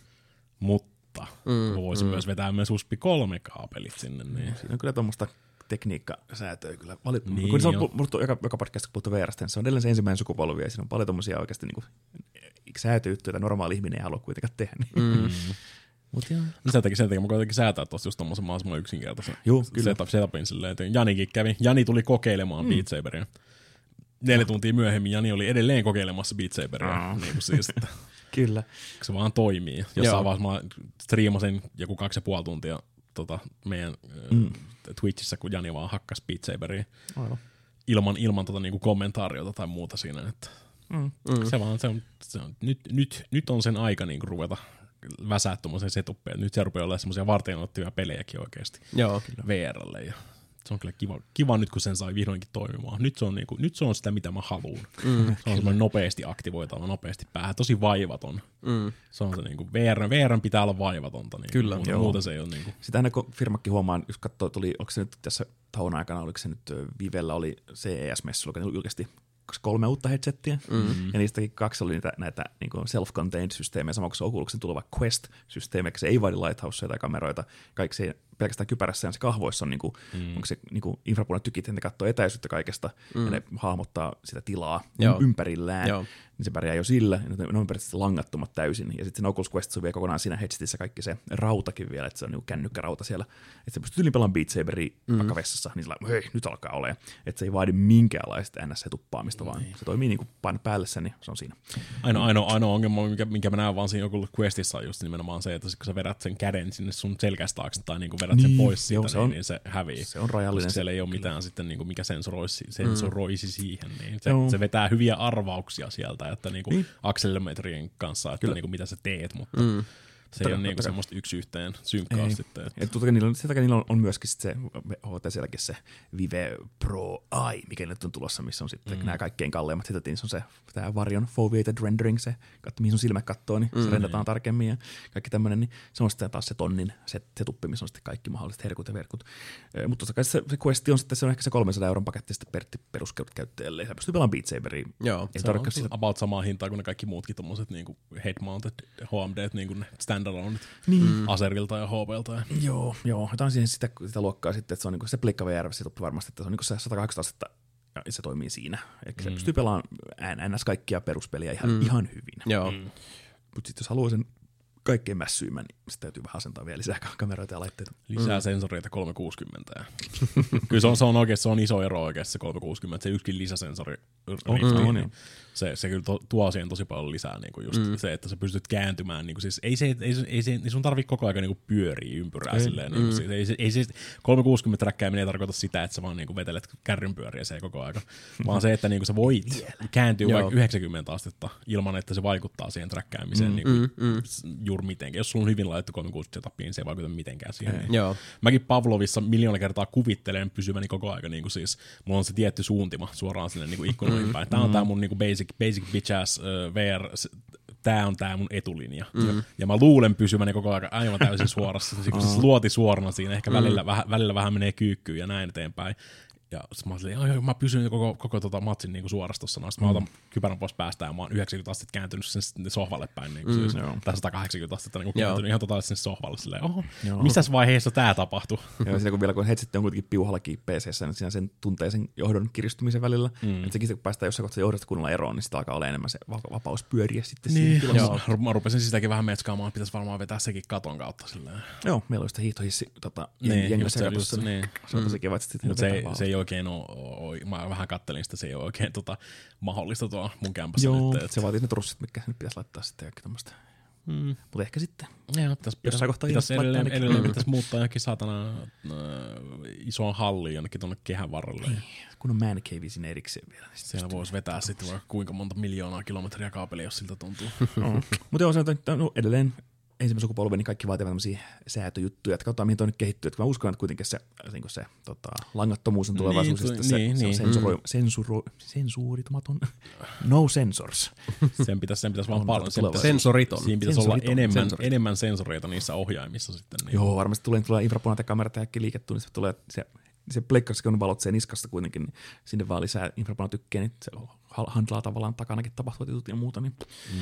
mutta mm, voisin mm. myös vetää myös USB 3 kaapelit sinne, niin Siinä on kyllä tuommoista tekniikkasäätöä kyllä. Vali- Niin, niin, kun se on puhuttu joka, joka podcastissa puhuttu VRstä, niin se on edelleen se ensimmäinen sukupolvi, ja siinä on paljon tuommoisia oikeasti niin kuin, säätöyhtiöitä, joita normaali ihminen ei halua kuitenkaan tehdä. Niin. Mm. Mut joo. No sen takia, sen takia mä koitinkin säätää tuossa just tommosen mahdollisimman yksinkertaisen Juu, kyllä. setup, setupin silleen, että Janikin kävi. Jani tuli kokeilemaan mm. Beat Saberia. Neljä tuntia myöhemmin Jani oli edelleen kokeilemassa Beat Saberia. Aa. Niin kuin siis, että Kyllä. se vaan toimii. Joo. Jossain vaiheessa mä striimasin joku kaksi ja puoli tuntia tota, meidän mm. Twitchissä, kun Jani vaan hakkas Beat Saberia Aivan. ilman, ilman tota, niinku kommentaariota tai muuta siinä. Että Mm. Se vaan, se on, se on nyt, nyt, nyt on sen aika niinku ruveta väsää tuommoisen setuppeja. Nyt se rupeaa olemaan semmoisia varteenottavia pelejäkin oikeasti Joo. VRlle. Ja se on kyllä kiva, kiva nyt, kun sen sai vihdoinkin toimimaan. Nyt se on, niinku, nyt se on sitä, mitä mä haluan. Mm, se on semmoinen nopeasti aktivoitava, nopeasti päähän. Tosi vaivaton. Mm. Se on se niinku, VR, VR pitää olla vaivatonta. Niin Kyllä, muuten, joo. muuten se ei ole niinku, Sitä aina kun firmakin huomaa, jos katsoo, tuli, onko se nyt tässä tauon aikana, oliko se nyt Vivellä oli CES-messu, joka julkisti kolme uutta headsettiä, mm-hmm. ja niistäkin kaksi oli niitä, näitä niin self-contained systeemejä, sama kuin se Oculusen tuleva Quest-systeemi, se ei vaadi lighthouseja tai kameroita, kaikki se pelkästään kypärässä ja se kahvoissa on, niin kuin, mm. onko se niin kuin infrapunatykit, ja ne katsoo etäisyyttä kaikesta, mm. ja ne hahmottaa sitä tilaa Joo. ympärillään, Joo. niin se pärjää jo sillä, ja ne on periaatteessa langattomat täysin, ja sitten se Oculus Quest on vielä kokonaan siinä headsetissä kaikki se rautakin vielä, että se on niin kännykkärauta siellä, että se pystyy yli pelaamaan Beat Saberia mm. vaikka vessassa, niin sillä hei, nyt alkaa olemaan, että se ei vaadi minkäänlaista NS-tuppaamista, vaan se toimii niin kuin päälle sen, niin se on siinä. Ainoa, ainoa, ainoa ongelma, minkä, minkä mä näen vaan siinä joku Questissa on just nimenomaan se, että kun sä vedät sen käden sinne sun selkästä taakse tai niin vedät sen Niin, pois siitä, joo, se niin, on- niin se hävii. se on rajallinen Koska siellä ei ole mitään sitten, niin kuin, mikä sensoroisi, sensoroisi mm. siihen. Niin se, Joo. se, vetää hyviä arvauksia sieltä, että niin kuin Niin. akselerometrien kanssa, että niin kuin, mitä sä teet, mutta mm. Se ei ole niin kai. semmoista yksi yhteen synkkaa Ei. sitten. Että, Ja totta niillä on, sitä niillä on, on myöskin sit se HTClläkin se Vive Pro Eye, mikä nyt on tulossa, missä on sitten mm. nämä kaikkein kalleimmat niin se on se tämä Varion Foveated Rendering, se, katso, mihin sun silmät katsoo, niin se rendataan tarkemmin ja kaikki tämmöinen, niin se on sitten taas se tonnin se, se tuppi, missä on sitten kaikki mahdolliset herkut ja verkut. Eh, Mutta totta kai se, se Quest on sitten, se on ehkä se 300 euron paketti sitten per peruskäyttäjälle, ja pystyy pelaamaan Beat Saberia. Joo. Ei se on sitä about samaa hintaa kuin ne kaikki muutkin tommoset niin head-mounted HMD, niin kuin ne standalone Niin. Aserilta ja HPlta. Ja, Joo, joo. Jotain siihen sitä, sitä luokkaa sitten, että se on niinku se Pleikka VR, se varmasti, että se on niinku se 180 astetta ja se toimii siinä. Eli mm. se pystyy pelaamaan ns. kaikkia peruspeliä ihan, mm. ihan hyvin. Joo. Mm. Mutta sitten jos haluaa sen kaikkein mässyimmän, niin sitten täytyy vähän asentaa vielä lisää kameroita ja laitteita. Lisää mm. sensoreita 360. Ja. Kyllä se on, se on oikeasti se on iso ero oikeasti se 360. Se yksikin lisäsensori on, niin joo. se, se kyllä to, tuo siihen tosi paljon lisää. Niin kuin just mm. se, että sä pystyt kääntymään. Niin kuin siis, ei, se, ei, se, ei, se, ei sun tarvi koko ajan niin kuin pyöriä ympyrää. Ei. Silleen, niin kuin, siis, ei, se, ei se 360 räkkääminen ei tarkoita sitä, että sä vaan niin kuin vetelet kärrynpyöriä se koko aika. Vaan se, että niin kuin sä voit kääntyä vaikka 90 astetta ilman, että se vaikuttaa siihen räkkäämiseen mm. niin kuin, mm, juuri mitenkään. Jos sulla on hyvin laitettu 360 setup, niin se ei vaikuta mitenkään siihen. Niin. Joo. Mäkin Pavlovissa miljoona kertaa kuvittelen pysyväni koko aika, niin kuin siis, mulla on se tietty suuntima suoraan sinne niin kuin ikkunoihin päin. Tää on tää mun niin kuin basic, basic bitch ass uh, VR, tää on tää mun etulinja. Mm. Ja mä luulen pysyväni koko ajan aivan täysin suorassa, siis kun se luoti suorana siinä, ehkä välillä, vähän, välillä vähän menee kyykkyyn ja näin eteenpäin. Ja sit mä olin, että mä pysyn koko, koko tota matsin niinku suorassa tossa noin. Sit mä otan kypärän pois päästä ja mä oon 90 astetta kääntynyt sen sohvalle päin. Niin mm, siis, tai 180 astetta niin Joo. kääntynyt ihan totaalisesti sinne sohvalle. Silleen, oho, Joo. missäs vaiheessa tää tapahtui? Ja siinä kun vielä kun headset on kuitenkin piuhallakin PC, niin siinä sen tuntee sen johdon kiristymisen välillä. Mm. Että sekin kun päästään jossain kohtaa johdosta kunnolla eroon, niin sitä alkaa olla enemmän se va- vapaus pyöriä sitten Niin, siinä tilassa. joo. Mä rupesin sitäkin vähän metskaamaan, pitäisi varmaan vetää sekin katon kautta silleen. Joo, meillä on sitä hiihtohissi tota, Niin, niin, jengassa se- se, niin. se on tosi kiva, että sitten Mutta se, ei- vetää se ei oikein ole, mä vähän kattelin sitä, se ei ole oikein tota, mahdollista tuolla mun kämpässä Joo, nyt. et- se vaatii ne trussit, mitkä nyt pitäisi laittaa sitten kaikki tämmöistä. Mm. Mutta ehkä sitten. Joo, pitäisi, Jossain kohtaa pitäisi edelleen, laittaa nekin. edelleen pitäisi muuttaa johonkin saatana äh, isoon halliin jonnekin tuonne kehän varrelle. Ja Kun on man cave sinne erikseen vielä. Niin siellä voisi vetää sitten vaikka kuinka monta miljoonaa kilometriä kaapelia, jos siltä tuntuu. Mutta joo, se on että no, edelleen ensimmäisen sukupolven, niin kaikki vaatii tämmöisiä säätöjuttuja, että katsotaan mihin toi nyt kehittyy. Että mä uskon, että kuitenkin se, niin se tota, langattomuus on tulevaisuus, Niin, niin, se, niin, se on niin. sensuro, sensuro, sensuuritumaton, no sensors. Sen pitäisi, sen pitäisi vaan On paljon. Sen pitäisi, Sensoriton. siinä pitäisi olla Sensoriton. enemmän, Sensorit. enemmän sensoreita niissä ohjaimissa sitten. Niin. Joo, varmasti tulee, tulee infrapunat ja kamerat ja kaikki liikettua, niin se tulee se, se ne valot sen niskasta kuitenkin, niin sinne vaan lisää infrapunatykkejä, niin se ha- handlaa tavallaan takanakin tapahtuvat jutut ja muuta. Niin. Mm.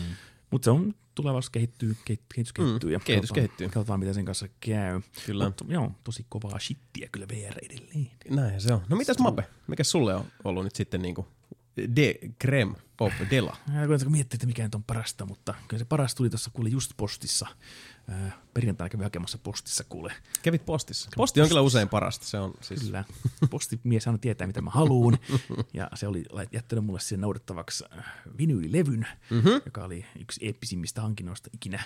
Mutta se on tulevaisuus kehittyy, kehitys kehittyy. ja kehitys katsotaan, kehittyy. Katsotaan, miten sen kanssa käy. Kyllä. Mut, joo, tosi kovaa shittiä kyllä VR edelleen. Näin se on. No mitäs Mape? Mikä sulle on ollut nyt sitten niinku de creme of dela? Ja kun miettii, että mikä nyt on parasta, mutta kyllä se paras tuli tuossa kuule just postissa. Ää, perjantaina kävin hakemassa postissa kuule. Kävit postissa. Posti on kyllä usein parasta. Se on siis... Kyllä. Postimies aina tietää, mitä mä haluan. ja se oli jättänyt mulle siihen noudattavaksi äh, vinyylilevyn, mm-hmm. joka oli yksi eeppisimmistä hankinnoista ikinä.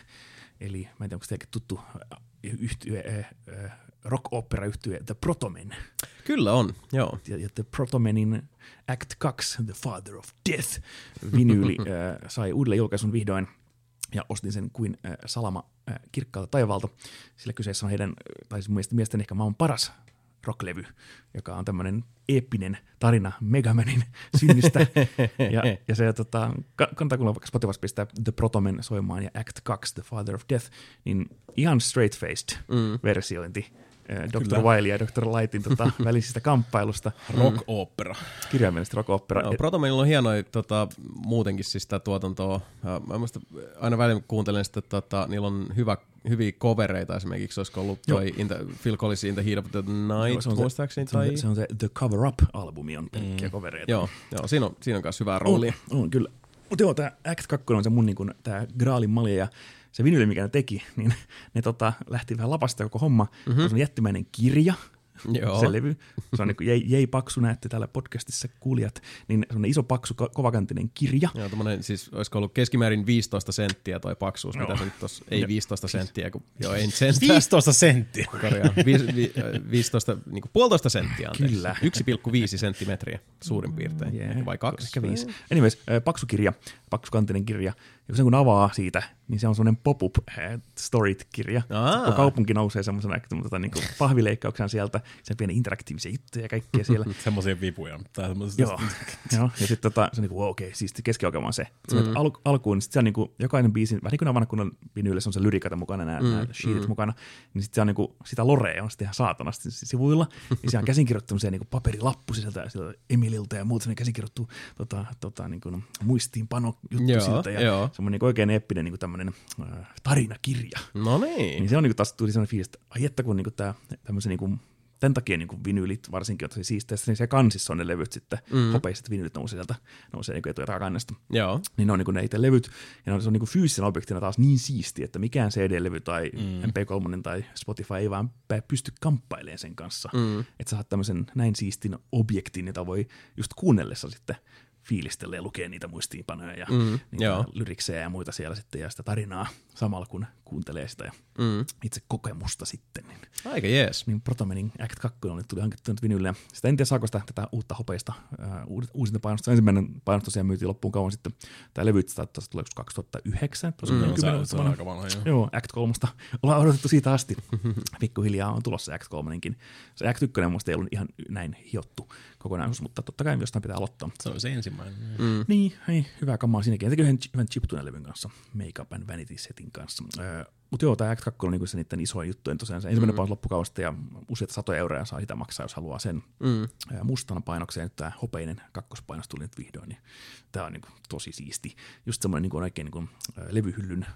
Eli mä en tiedä, onko teillekin tuttu äh, yhtye, äh, äh, rock opera yhtye The Protomen. Kyllä on, joo. Ja, ja The Protomenin Act 2, The Father of Death, vinyyli äh, sai uudelleen julkaisun vihdoin. Ja ostin sen kuin äh, salama äh, kirkkaalta taivaalta, sillä kyseessä on heidän, tai siis mielestäni ehkä maailman paras rocklevy, joka on tämmöinen eeppinen tarina Megamanin synnistä. ja, ja se tota, ka- kannattaa kuulla vaikka Spotifys pistää The Protomen soimaan ja Act 2, The Father of Death, niin ihan straight-faced mm. versiointi äh, Dr. Kyllä. Wiley ja Dr. Lightin tota, välisistä kamppailusta. Rock opera. Kirjaimellisesti rock opera. No, Protomanilla on hienoja tota, muutenkin siis sitä tuotantoa. Ja Mä muista, aina välillä kuuntelen sitä, että tota, niillä on hyvä, hyviä covereita esimerkiksi, olisiko ollut toi in the, Phil Collinsin In the Heat of the Night, se on se, muistaakseni. se, on tai... se, se on se The Cover Up-albumi, on pelkkiä mm. kovereita. Joo, joo siinä, on, siinä on myös hyvää roolia. On, on kyllä. Mutta joo, tämä Act 2 on se mun niin kun, tää graalin malja ja se vinyli, mikä ne teki, niin ne tota, lähti vähän lapasta koko homma. Mm-hmm. Se on jättimäinen kirja, Joo. se levy. Se on niin kuin jei, jei paksu, näette täällä podcastissa kuulijat, niin se on iso paksu ko- kovakantinen kirja. Joo, tommonen, siis olisiko ollut keskimäärin 15 senttiä toi paksuus, mitä Joo. se nyt tossa, ei 15 senttiä, kun, joo ei nyt senttiä. 15 senttiä. Korjaan. Vi, vi, äh, 15, niin kuin puolitoista senttiä, anteeksi. Kyllä. 1,5 senttimetriä suurin piirtein. Yeah, Vai kaksi? Ehkä viisi. Anyways, paksu kirja, paksukantinen kirja. Ja kun sen kun avaa siitä, niin se on semmoinen pop-up storyt-kirja. Aa. Koko kaupunki nousee semmoisena tota, niin kuin pahvileikkauksena sieltä. Sen pieni interaktiivisia juttuja ja kaikkea siellä. Semmoisia vipuja. Tai Joo, joo. ja sitten tota, se on niinku, wow, okei, okay, siis keskiaika on se. Sitten mm. al- alkuun, niin sit se on niinku, jokainen biisi, vähän niin kuin nämä vanhan vinyylissä on se lyrikata mukana, nämä, mm. nämä sheetit mm. mukana, niin sitten se on niinku, sitä lorea on sitten ihan saatanasti sivuilla, niin se on käsinkirjoittu semmoisia niinku paperilappu sieltä, sieltä Emililtä ja muut, semmoinen käsinkirjoittu tota, tota, niinku, muistiinpano juttu Joo, siltä, ja joo. Semmoinen niinku oikein eeppinen niinku tämmöinen äh, tarinakirja. No niin. Niin se on niinku taas tuli sellainen fiilis, että ai että kun niinku tää, tämmöisen niinku, tämän takia niinku vinyylit varsinkin on tosi siistejä, niin se kansissa on ne levyt sitten, mm. hopeiset vinyylit nousee sieltä, nousee niinku etuetakannesta. Joo. Niin ne on niinku ne itse levyt, ja ne on, se on niinku fyysisenä objektina taas niin siisti, että mikään CD-levy tai mm. MP3 tai Spotify ei vaan pysty kamppailemaan sen kanssa. Mm. Että sä saat tämmöisen näin siistin objektin, jota voi just kuunnellessa sitten fiilistellä ja lukea niitä muistiinpanoja ja mm, niitä lyriksejä ja muita siellä sitten ja sitä tarinaa samalla kun kuuntelee sitä ja Mm. itse kokemusta sitten. Niin, Aika jees. niin Protomenin Act 2 oli, tuli hankittu nyt vinylle. Sitä en tiedä saako sitä tätä uutta hopeista uudet- uusinta painosta. Ensimmäinen painos tosiaan myytiin loppuun kauan sitten. Tämä levy itse asiassa tulee 2009. Mm, se, se on aika vanha. Joo. Joo, Act 3. Ollaan odotettu siitä asti. Pikkuhiljaa on tulossa Act 3. Se Act 1 musta ei ollut ihan näin hiottu kokonaisuus, mutta totta kai jostain pitää aloittaa. Se on se ensimmäinen. Mm. Niin, ei, hyvä kamaa siinäkin. Ja teki yhden, hyvän chiptune-levyn kanssa, Make Up and Vanity Setin kanssa. Öö, mutta joo, tämä Act 2 on niinku se niiden isoin juttu. Tosiaan se ensimmäinen mm. panos loppukaudesta ja useita satoja euroja saa sitä maksaa, jos haluaa sen Mm. Mustana painokseen. Nyt tämä hopeinen kakkospainos tuli nyt vihdoin, niin tämä on niinku tosi siisti. Just semmoinen niinku oikein niinku, levyhyllyn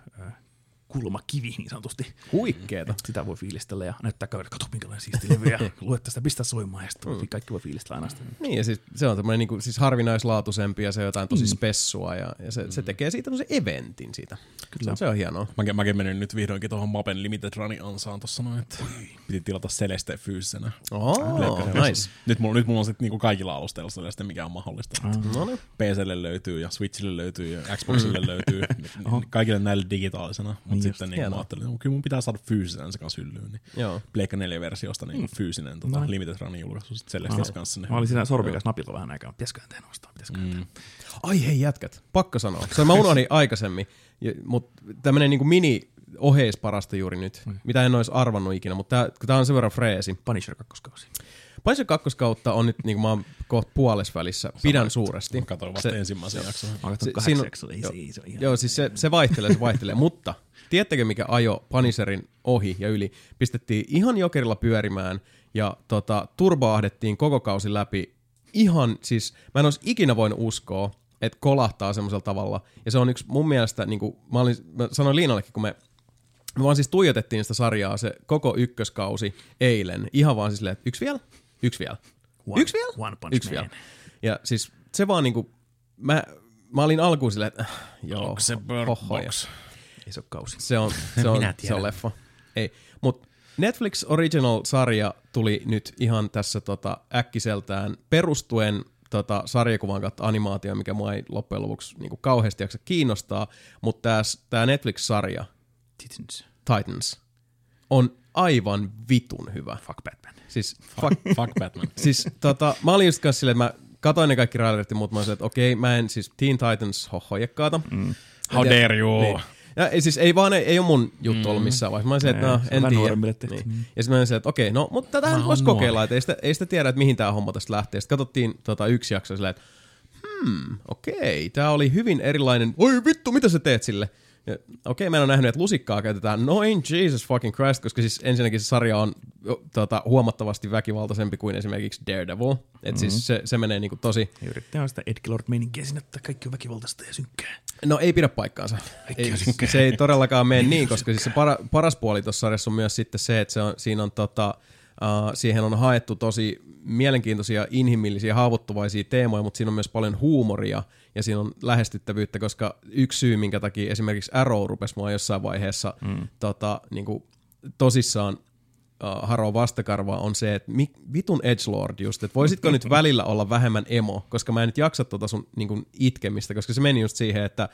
kulmakivi niin sanotusti. Huikeeta. Sitä voi fiilistellä ja näyttää kaverille, kato minkälainen siisti levy ja lue tästä, pistä soimaan ja sitten mm. kaikki voi fiilistellä aina sitä. Niin, ja siis se on tämmöinen niinku, siis harvinaislaatuisempi ja se on jotain tosi spessua ja, ja se, se tekee siitä tämmöisen eventin siitä. Kyllä. Se, on- se on hienoa. Mäkin, mäkin menin nyt vihdoinkin tuohon Mapen Limited Runin ansaan tossa noin, että piti tilata Celeste fyysisenä. Oh, nice. Nyt mulla, nyt mulla on sitten niinku kaikilla alusteilla Celeste, mikä on mahdollista. No niin. PClle löytyy ja Switchille löytyy ja Xboxille löytyy. Kaikille näille digitaalisena. Mutta sitten niin mä ajattelin, että kyllä mun pitää saada fyysinen se kanssa hyllyyn. Niin Joo. Pleikka 4-versiosta niin fyysinen tota, Noin. Limited Runin julkaisu sitten Celestis kanssa. Niin Mä olin siinä sormikas napilla vähän aikaa, pitäisikö tehdä nostaa, pitäisikö mm. Ai hei jätkät, pakko sanoa. Se mä unohdin aikaisemmin, mutta tämmönen niinku mini oheisparasta juuri nyt, Mm. mitä en olisi arvannut ikinä, mutta tää, tää on sen verran freesi. Punisher kakkoskausi. Punisher kakkoskautta on nyt, niin kuin mä oon kohta puolesvälissä, pidän suuresti. Mä katsoin vasta Se- ensimmäisen jakson. Mä Se- kahdeksan on- jaksoa, ei se, ei se on ihan... Joo, siis se, se vaihtelee, se vaihtelee, mutta tiedättekö mikä ajo Punisherin ohi ja yli? Pistettiin ihan jokerilla pyörimään ja tota, turbaahdettiin koko kausi läpi ihan, siis mä en olisi ikinä voinut uskoa, että kolahtaa semmoisella tavalla. Ja se on yksi mun mielestä, niin kuin, mä, olin, mä sanoin Liinallekin, kun me me vaan siis tuijotettiin sitä sarjaa se koko ykköskausi eilen. Ihan vaan siis silleen, että yksi vielä, yksi vielä, One- yksi vielä, One Punch yksi Man. vielä. Ja siis se vaan niinku, mä, mä olin alkuun silleen, että äh, joo, Onko se Bird Box? Ei se ole kausi. Se on, se on, Minä se on leffa. Ei, mut Netflix Original-sarja tuli nyt ihan tässä tota, äkkiseltään perustuen tota, sarjakuvan kautta animaatioon, mikä mua ei loppujen lopuksi niinku, kauheasti jaksa kiinnostaa, mutta tämä Netflix-sarja Titans. Titans on aivan vitun hyvä. Fuck Batman. Siis, fuck, Fuck Batman. siis tota, mä olin just kanssa silleen, mä katoin ne kaikki trailerit ja muut, mä olin että okei, mä en siis Teen Titans hohojekkaata. Mm. How dare you? Niin. Ja ei, siis ei vaan, ei, ei ole mun juttu ollut missään vaiheessa. Mä olisin, että no, en tiedä. Niin. Mm. Ja sitten mä olisin, että okei, no, mutta tätähän voisi kokeilla, että ei sitä, ei sitä tiedä, että mihin tämä homma tästä lähtee. Sitten katsottiin tota, yksi jakso silleen, että hmm, okei, tämä oli hyvin erilainen, oi vittu, mitä sä teet sille? Okei, mä en ole nähnyt, että lusikkaa käytetään. Noin, Jesus fucking Christ, koska siis ensinnäkin se sarja on o, tota, huomattavasti väkivaltaisempi kuin esimerkiksi Daredevil. Et mm-hmm. siis se, se menee niinku tosi, Ja yrittää sitä Edgelord-meininkiä siinä, että kaikki on väkivaltaista ja synkkää. No ei pidä paikkaansa. Ei, synkkää. se ei todellakaan mene niin, koska siis se para, paras puoli tuossa sarjassa on myös sitten se, että se on, siinä on tota, uh, siihen on haettu tosi mielenkiintoisia, inhimillisiä, haavoittuvaisia teemoja, mutta siinä on myös paljon huumoria ja siinä on lähestyttävyyttä, koska yksi syy, minkä takia esimerkiksi Arrow rupesi mua jossain vaiheessa mm. tota, niin kuin, tosissaan uh, haroa vastakarvaa on se, että mi, vitun edgelord just, että voisitko nyt välillä olla vähemmän emo, koska mä en nyt jaksa tota sun niin kuin, itkemistä, koska se meni just siihen, että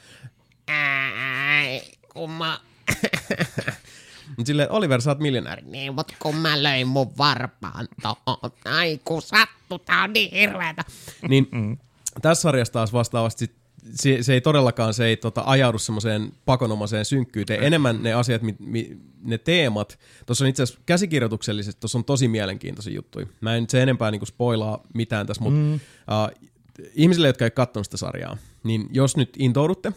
Ai, kun mä... Mutta silleen, Oliver, sä oot miljonääri. Niin, mut kun mä löin mun varpaan tohon. Ai, kun sattu, tää on niin hirveetä. Niin tässä sarjassa taas vastaavasti sit, se, se ei todellakaan se ei tota, ajaudu semmoiseen pakonomaiseen synkkyyteen. Enemmän ne asiat, mi, mi, ne teemat, tuossa on itse asiassa käsikirjoituksellisesti, tuossa on tosi mielenkiintoisia juttuja. Mä en nyt se enempää niinku spoilaa mitään tässä, mutta mm. uh, ihmisille, jotka ei katsonut sitä sarjaa, niin jos nyt intoudutte,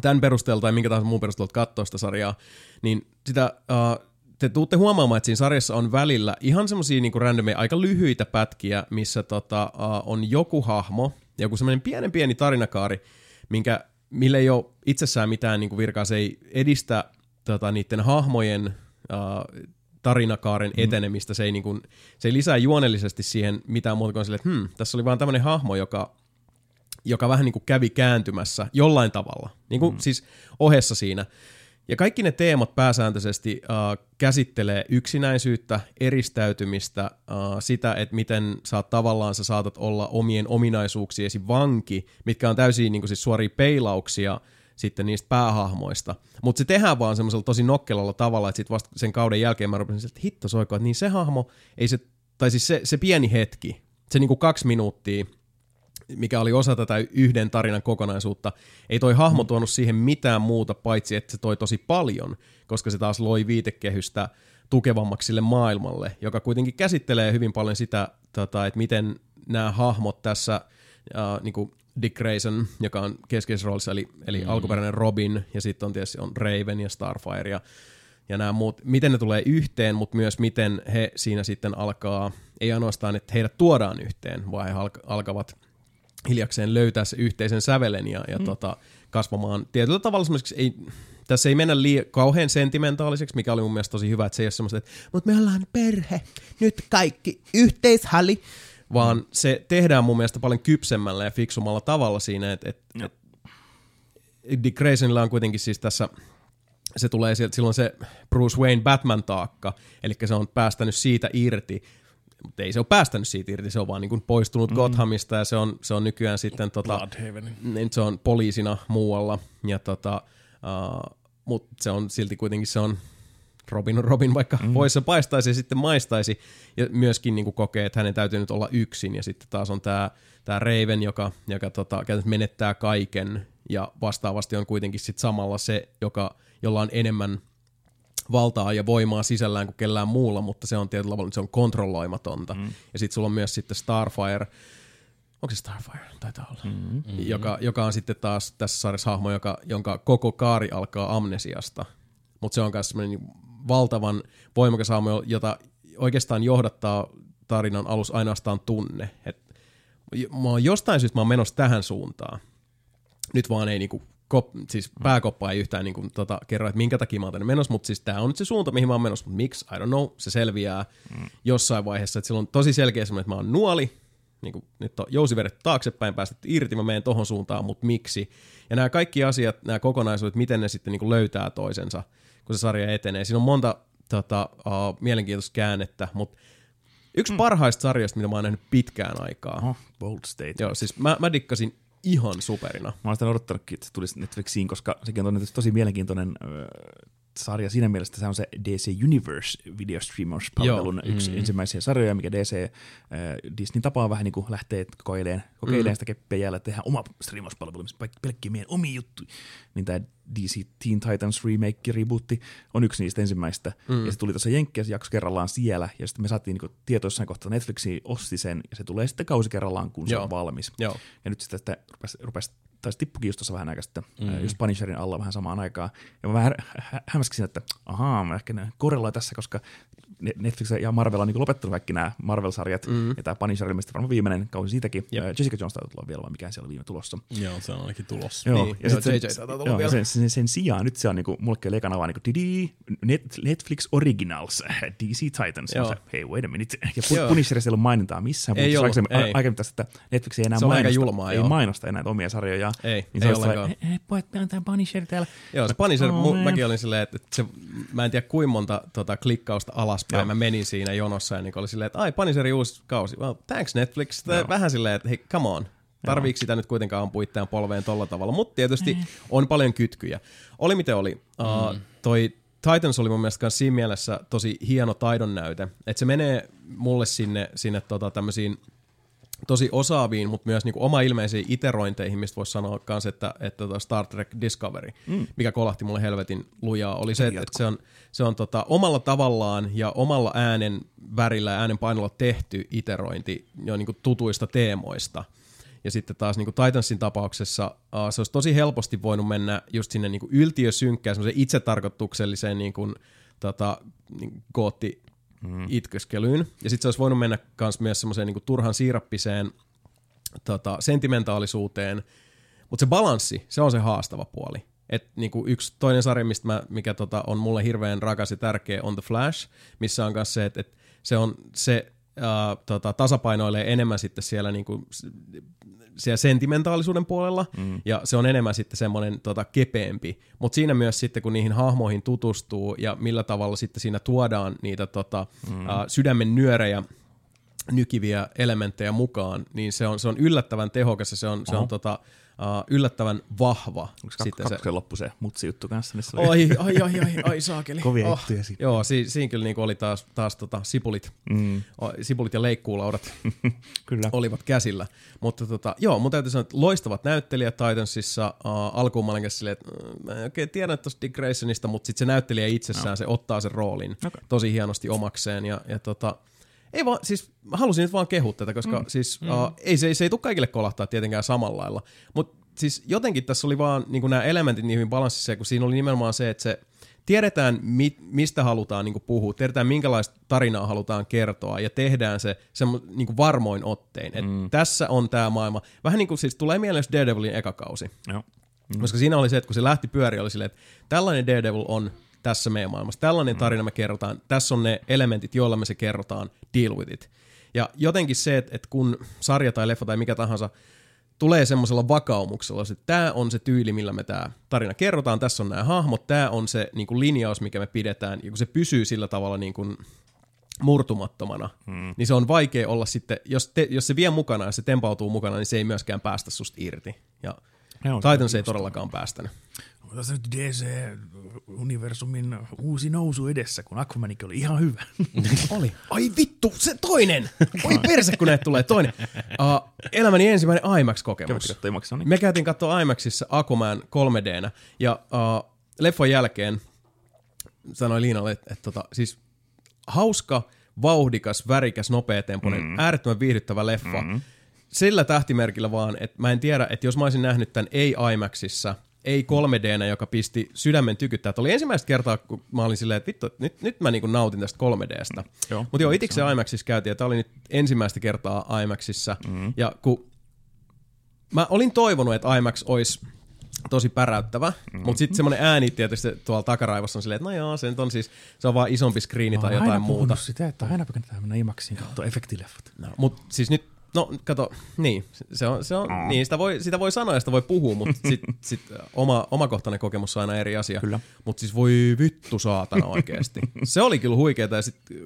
tämän perusteella tai minkä tahansa muun perusteella katsoa sitä sarjaa, niin sitä, uh, te tuutte huomaamaan, että siinä sarjassa on välillä ihan semmoisia niinku randomeja, aika lyhyitä pätkiä, missä tota, uh, on joku hahmo, joku semmoinen pienen pieni tarinakaari, minkä, mille ei ole itsessään mitään niinku virkaa, se ei edistä tota, niiden hahmojen uh, tarinakaaren mm. etenemistä, se ei, niinku, se ei lisää juonellisesti siihen mitään muuta kuin sille, että hmm, tässä oli vaan tämmöinen hahmo, joka joka vähän niin kuin kävi kääntymässä jollain tavalla, niin kuin mm. siis ohessa siinä. Ja kaikki ne teemat pääsääntöisesti äh, käsittelee yksinäisyyttä, eristäytymistä, äh, sitä, että miten sä tavallaan sä saatat olla omien ominaisuuksiesi vanki, mitkä on täysin niin kuin siis suoria peilauksia sitten niistä päähahmoista. Mutta se tehdään vaan semmoisella tosi nokkelalla tavalla, että sit vasta sen kauden jälkeen mä rupesin, että hitto soiko, että niin se hahmo, ei se, tai siis se, se pieni hetki, se niinku kaksi minuuttia, mikä oli osa tätä yhden tarinan kokonaisuutta, ei toi hahmo tuonut siihen mitään muuta, paitsi että se toi tosi paljon, koska se taas loi viitekehystä tukevammaksi sille maailmalle, joka kuitenkin käsittelee hyvin paljon sitä, tota, että miten nämä hahmot tässä, äh, niin kuin Dick Grayson, joka on keskeisessä roolissa, eli, eli mm. alkuperäinen Robin, ja sitten on tietysti on Raven ja Starfire, ja, ja nämä muut, miten ne tulee yhteen, mutta myös miten he siinä sitten alkaa, ei ainoastaan, että heidät tuodaan yhteen, vaan he alka- alkavat hiljakseen löytää se yhteisen sävelen ja, ja mm. tota, kasvamaan tietyllä tavalla semmoiseksi, ei, tässä ei mennä lii- kauhean sentimentaaliseksi, mikä oli mun mielestä tosi hyvä, että se ei ole semmoista, että mutta me ollaan perhe, nyt kaikki yhteishäli, vaan se tehdään mun mielestä paljon kypsemmällä ja fiksumalla tavalla siinä, että et, et, Dick Graysonilla on kuitenkin siis tässä se tulee sieltä, silloin se Bruce Wayne Batman-taakka, eli se on päästänyt siitä irti, mutta ei se ole päästänyt siitä irti, se on vaan niin kuin poistunut mm. Gothamista ja se on, se on nykyään sitten tota, niin se on poliisina muualla, ja tota, uh, mutta se on silti kuitenkin se on Robin Robin, vaikka mm. voissa paistaisi ja sitten maistaisi, ja myöskin niin kuin kokee, että hänen täytyy nyt olla yksin, ja sitten taas on tämä tää Raven, joka, joka tota, menettää kaiken, ja vastaavasti on kuitenkin sitten samalla se, joka, jolla on enemmän valtaa ja voimaa sisällään kuin kellään muulla, mutta se on tietyllä tavalla se on kontrolloimatonta. Mm. Ja sitten sulla on myös sitten Starfire, onko se Starfire? Taitaa olla. Mm-hmm. Joka, joka on sitten taas tässä sarjassa hahmo, joka, jonka koko kaari alkaa amnesiasta. Mutta se on myös semmoinen valtavan voimakas hahmo, jota oikeastaan johdattaa tarinan alus ainoastaan tunne. Et mä oon jostain syystä mä oon menossa tähän suuntaan. Nyt vaan ei niinku kop, siis pääkoppa ei yhtään niinku, tota, kerro, että minkä takia mä oon tänne menossa, mutta siis tää on nyt se suunta, mihin mä oon menossa, mutta miksi, I don't know, se selviää mm. jossain vaiheessa, että silloin on tosi selkeä semmoinen, että mä oon nuoli, niin kuin, nyt on jousivedet taaksepäin päästetty irti, mä menen tohon suuntaan, mutta miksi? Ja nämä kaikki asiat, nämä kokonaisuudet, miten ne sitten niin kuin löytää toisensa, kun se sarja etenee. Siinä on monta tota, uh, mielenkiintoista käännettä, mutta yksi mm. parhaista sarjoista, mitä mä oon nähnyt pitkään aikaa. Oho, bold state. Joo, siis mä, mä dikkasin ihan superina. Mä oon sitä odottanutkin, että se tulisi Netflixiin, koska sekin on tosi, tosi mielenkiintoinen äh, sarja siinä mielessä, että se on se DC Universe videostreamauspalvelun Joo. yksi mm. ensimmäisiä sarjoja, mikä DC äh, Disney tapaa vähän niin kuin lähtee kokeilemaan, kokeilemaan mm. sitä keppiä jäällä, tehdään oma streamauspalvelu, missä pelkkiä meidän omi juttu. Niin tämä DC Teen Titans remake, rebootti, on yksi niistä ensimmäistä. Mm. Ja se tuli tuossa Jenkkeissä jakso kerrallaan siellä, ja sitten me saatiin niin tieto jossain kohtaa Netflixi osti sen, ja se tulee sitten kausi kerrallaan, kun Joo. se on valmis. Joo. Ja nyt sitten sitä rupesi, rupesi tai se tippukin just tuossa vähän aikaa sitten, mm. just Punisherin alla vähän samaan aikaan. Ja mä vähän hä- hä- hämmäskin että ahaa, mä ehkä korreloin tässä, koska Ne- Netflix ja Marvel on niin lopettanut kaikki nämä Marvel-sarjat, mm. ja tämä Punisher ilmeisesti varmaan viimeinen kausi siitäkin. Jep. Ää, Jessica Jones taitaa tulla vielä, vai mikä siellä on viime tulossa. Joo, se on ainakin tulos. Joo, Niin, ja joo, sit JJ taitaa tulla joo, vielä. Sen, sen, sen, sijaan nyt se on niinku, mullekin ekana vaan niinku, didi, Net, Netflix Originals, DC Titans. Joo. Se, hei, wait a minute. Ja Joo. Pu- Punisherissa ei ollut mainintaa missään. Ei ollut, aikaisemmin, ei. aikaisemmin tästä, että Netflix ei enää Se mainosta, julmaa, ei joo. mainosta enää omia sarjoja. Ei, niin ei se ollenkaan. sellainen, "Eh, pojat, meillä on tämä Punisher täällä. Joo, se Punisher, Oh, mu, mäkin olin silleen, että, se, mä en tiedä kuinka monta tota, klikkausta alaspäin Joo. mä menin siinä jonossa ja niin oli silleen, että ai Punisherin uusi kausi, well, thanks Netflix, Tää vähän silleen, että hei, come on, tarviiko sitä nyt kuitenkaan ampua itseään polveen tolla tavalla, mutta tietysti on paljon kytkyjä. Oli miten oli, uh, toi Titans oli mun mielestä myös siinä mielessä tosi hieno taidon näyte, että se menee mulle sinne, sinne tota, tämmöisiin tosi osaaviin, mutta myös niinku oma ilmeisiin iterointeihin, mistä voisi sanoa myös, että, että tota Star Trek Discovery, mm. mikä kolahti mulle helvetin lujaa, oli se, että, että se on, se on tota, omalla tavallaan ja omalla äänen värillä ja äänen painolla tehty iterointi jo niinku tutuista teemoista. Ja sitten taas niin kuin Titansin tapauksessa uh, se olisi tosi helposti voinut mennä just sinne niin kuin yltiösynkkään, semmoiseen itsetarkoitukselliseen niin kuin, tota, niin gootti itkeskelyyn. Ja sitten se olisi voinut mennä kans myös semmoiseen niin kuin turhan siirappiseen tota, sentimentaalisuuteen. Mutta se balanssi, se on se haastava puoli. Et niinku yksi toinen sarja, mistä mä, mikä tota, on mulle hirveän rakas ja tärkeä, on The Flash, missä on myös se, että et se on se ää, tota, tasapainoilee enemmän sitten siellä niinku, siellä sentimentaalisuuden puolella, mm. ja se on enemmän sitten semmoinen tota, kepeämpi. Mutta siinä myös sitten, kun niihin hahmoihin tutustuu, ja millä tavalla sitten siinä tuodaan niitä tota, mm. ää, sydämen nyörejä, nykiviä elementtejä mukaan, niin se on, se on yllättävän tehokas ja se on, se on tota, uh, yllättävän vahva. Onko sitten se, loppu se mutsi juttu kanssa? Niin se oli Oi, ai, ai, ai, ai, saakeli. kovia juttuja siitä. Joo, si, siinä kyllä niinku oli taas, taas tota, sipulit, mm. sipulit ja leikkuulaudat Kyllä. olivat käsillä. Mutta tota, joo, mun täytyy sanoa, että loistavat näyttelijät Titansissa. Uh, alkuun mä olin kanssa silleen, että uh, mä en oikein tiedä tuosta Dick Graysonista, mutta sitten se näyttelijä itsessään, no. se ottaa sen roolin Okei. tosi hienosti omakseen. Ja, ja tota, ei vaan, siis mä halusin nyt vaan kehua tätä, koska mm. siis mm. Uh, ei, se, se ei tule kaikille kolahtaa tietenkään samalla lailla. Mutta siis jotenkin tässä oli vaan niin nämä elementit niin hyvin balanssissa, kun siinä oli nimenomaan se, että se tiedetään, mi, mistä halutaan niin puhua, tiedetään, minkälaista tarinaa halutaan kertoa, ja tehdään se semmo, niin varmoin ottein. Et mm. Tässä on tämä maailma. Vähän niin kuin siis tulee mieleen Daredevilin eka kausi. Joo. Mm. Koska siinä oli se, että kun se lähti pyöriä, oli silleen, että tällainen Daredevil on tässä meidän maailmassa, tällainen tarina me kerrotaan, tässä on ne elementit, joilla me se kerrotaan, deal with it. Ja jotenkin se, että, että kun sarja tai leffa tai mikä tahansa tulee semmoisella vakaumuksella, että tämä on se tyyli, millä me tämä tarina kerrotaan, tässä on nämä hahmot, tämä on se niin kuin linjaus, mikä me pidetään, ja kun se pysyy sillä tavalla niin kuin murtumattomana, hmm. niin se on vaikea olla sitten, jos, te, jos se vie mukana ja se tempautuu mukana, niin se ei myöskään päästä susta irti. Ja Joo, Titans ei todellakaan päästänyt. Tässä nyt DC-universumin uusi nousu edessä, kun Aquamanikin oli ihan hyvä. Oli. Ai vittu, se toinen! Oi perse, kun näitä tulee toinen. Uh, elämäni ensimmäinen IMAX-kokemus. niin? Me käytiin katsoa IMAXissa Aquaman 3Dnä, ja uh, leffan jälkeen sanoi Liinalle, että, että tota, siis hauska, vauhdikas, värikäs, nopeatempoinen, mm. äärettömän viihdyttävä leffa. Mm. Sillä tähtimerkillä vaan, että mä en tiedä, että jos mä olisin nähnyt tämän ei IMAXissa, ei 3Dnä, joka pisti sydämen tykyttää. Tämä oli ensimmäistä kertaa, kun mä olin silleen, että vittu, nyt, nyt mä niin nautin tästä 3Dstä. Joo. Mutta joo, itse IMAXissa käytiin, ja tämä oli nyt ensimmäistä kertaa IMAXissa. Mm. Ja kun mä olin toivonut, että IMAX olisi tosi päräyttävä, mm-hmm. mutta sitten semmoinen ääni tietysti tuolla takaraivossa on silleen, että no joo, se nyt on siis, se on vaan isompi skriini tai jotain muuta. sitä, että aina kannattaa mennä imaksiin katsoa efektileffat. No, mutta siis nyt, no kato, niin, se on, se on mm. niin, sitä voi, sitä voi sanoa ja sitä voi puhua, mutta sitten sit oma, omakohtainen kokemus on aina eri asia. Kyllä. Mutta siis voi vittu saatana oikeasti. se oli kyllä huikeeta ja sitten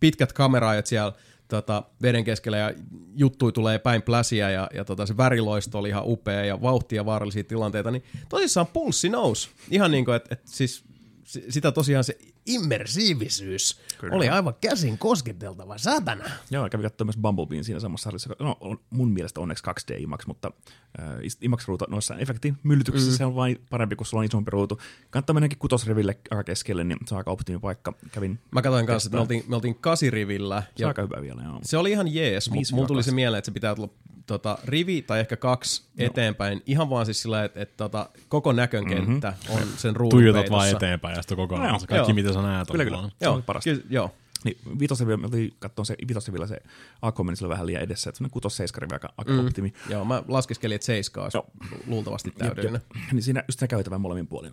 pitkät kameraajat siellä tota, veden keskellä ja juttui tulee päin pläsiä ja, ja tota, se väriloisto oli ihan upea ja vauhtia vaarallisia tilanteita, niin tosissaan pulssi nousi. Ihan niin kuin, että et siis si- sitä tosiaan se immersiivisyys Kyllä. oli aivan käsin kosketeltava, satana. Joo, kävin katsomaan myös Bumblebeen siinä samassa sarjassa. No, on mun mielestä onneksi 2D IMAX, mutta äh, IMAX-ruutu noissa efektimyllytyksissä mm. se on vain parempi, kun sulla on isompi ruutu. Kannattaa mennäkin kutosriville aika keskelle, niin se on aika optimipaikka. Kävin, Mä katsoin kanssa, että me oltiin, me oltiin kasirivillä. se on aika hyvä vielä, joo. Se oli ihan jees, mutta mulla tuli se mieleen, että se pitää tulla tota, rivi tai ehkä kaksi no. eteenpäin. Ihan vaan siis sillä, että, että tota, koko näkönkenttä mm-hmm. on sen ruudun Tuijotat vaan eteenpäin ja sitten kokonaan. Joo, se kaikki, joo. mitä sä näet, Kyllä, kyllä. Se on Joo, parasta. kyllä, joo. Niin vitosrivillä, me oltiin katsomaan se vitosrivillä se Aquaman, sillä vähän liian edessä, että semmoinen kutos seiskarivi aika, aika mm. optimi. Joo, mä laskeskelin, että seiska olisi luultavasti täydellinen. Niin siinä just se käytävä molemmin puolin.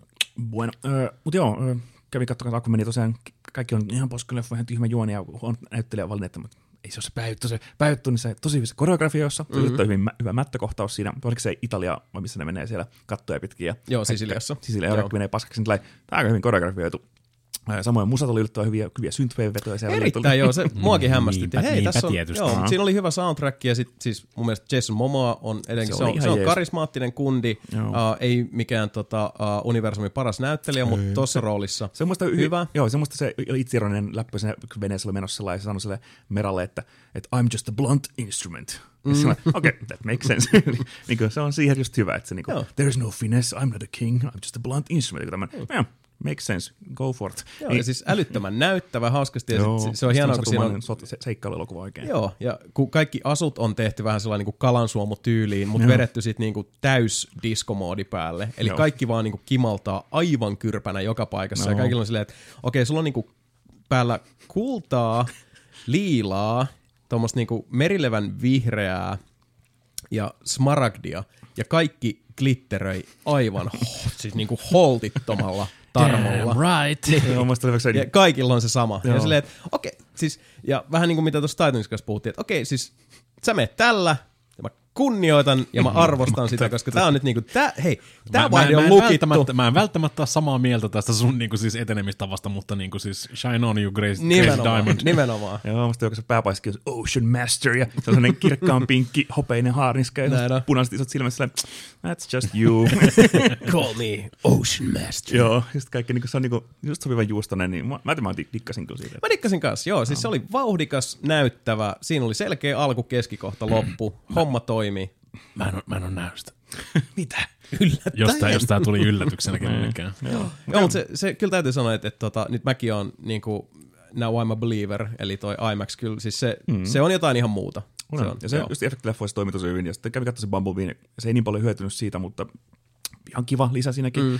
Bueno. Öö, mutta joo, öö, kävin katsomaan Aquamania tosiaan, kaikki on ihan poskeleffa, ihan tyhmä juoni ja on näyttelijä valinnut, mutta ei se ole se päyttö, niin se tosi hyvissä koreografioissa, mm-hmm. hyvin, mä- hyvä mättökohtaus siinä, oliko se Italia vai missä ne menee siellä kattoja pitkin. Ja Joo, Sisiliassa. Sisilia, ja Joo. kaikki menee paskaksi, niin tämä on aika hyvin koreografioitu. Samoin musat oli yllättävän hyviä, hyviä synthwave-vetoja. Erittäin joo, se muakin hämmästytti. niinpä- Hei, niinpä tässä on, tietysti. joo, siinä oli hyvä soundtrack ja sit, siis mun mielestä Jason Momoa on edenkin, Se se, on, se on jees. karismaattinen kundi, Joo. uh, ei mikään tota, uh, universumin paras näyttelijä, mutta tuossa roolissa Se hy- hyvä. Joo, se on musta se itseironinen läppä siinä kun veneessä oli menossa ja sanoi sille Meralle, että, että I'm just a blunt instrument. Mm. Okei, okay, that makes sense. niin kuin, se on siihen just hyvä, että se niin kuin, Joo. there is no finesse, I'm not a king, I'm just a blunt instrument. Tämän, yeah, makes sense, go for it. Joo, ja siis älyttömän näyttävä, hauskasti ja joo, se, se on hienoa, kun siinä on se, seikkailuelokuva oikein. Joo, ja kun kaikki asut on tehty vähän sellainen niin kalansuomutyyliin, mutta Joo. vedetty sitten niin täys diskomoodi päälle. Eli Joo. kaikki vaan niin kimaltaa aivan kyrpänä joka paikassa. Ja Joo. kaikilla on silleen, että okei, sulla on niin päällä kultaa, liilaa, tuommoista niin merilevän vihreää ja smaragdia, ja kaikki glitteröi aivan siis niin kuin holtittomalla tarmolla. right. Joo, musta oli vaikka Ja kaikilla on se sama. Joo. Ja silleen, että okei, siis, ja vähän niin kuin mitä tuossa Titanissa puhuttiin, että okei, siis sä meet tällä, kunnioitan ja mä arvostan sitä, koska tää on nyt niinku, tää, hei, tää mä, vaihde mä, on en lukittu. välttämättä, mä en välttämättä ole samaa mieltä tästä sun niinku siis etenemistavasta, mutta niinku siis shine on you Grace, Grace Nimenomaan, Diamond. nimenomaan. Joo, musta joku se pääpaiski on Ocean Master ja se on sellainen kirkkaan pinkki hopeinen haarniska ja Näin punaiset isot silmät silleen, that's just you. Call me Ocean Master. Joo, just kaikki niinku, se on niinku, just sopiva juustonen, niin mä, mä, mä dikkasin kyllä siitä. Mä dikkasin kanssa, joo. Siis se oli vauhdikas, näyttävä. Siinä oli selkeä alku, keskikohta, loppu. Homma toimi. Mä en, mä en ole nähnyt sitä. Mitä? Jos tää, jos tää tuli yllätyksenä kenellekään. Joo, mutta se, se, kyllä täytyy sanoa, että, että tota, nyt mäkin on niinku, Now I'm a Believer, eli toi IMAX, kyllä, siis se, mm. se on jotain ihan muuta. Se on, ja se joo. just efektileffoissa toimi tosi hyvin, ja sitten kävi katsomaan Bumblebeen, se ei niin paljon hyötynyt siitä, mutta ihan kiva lisä siinäkin. Mm.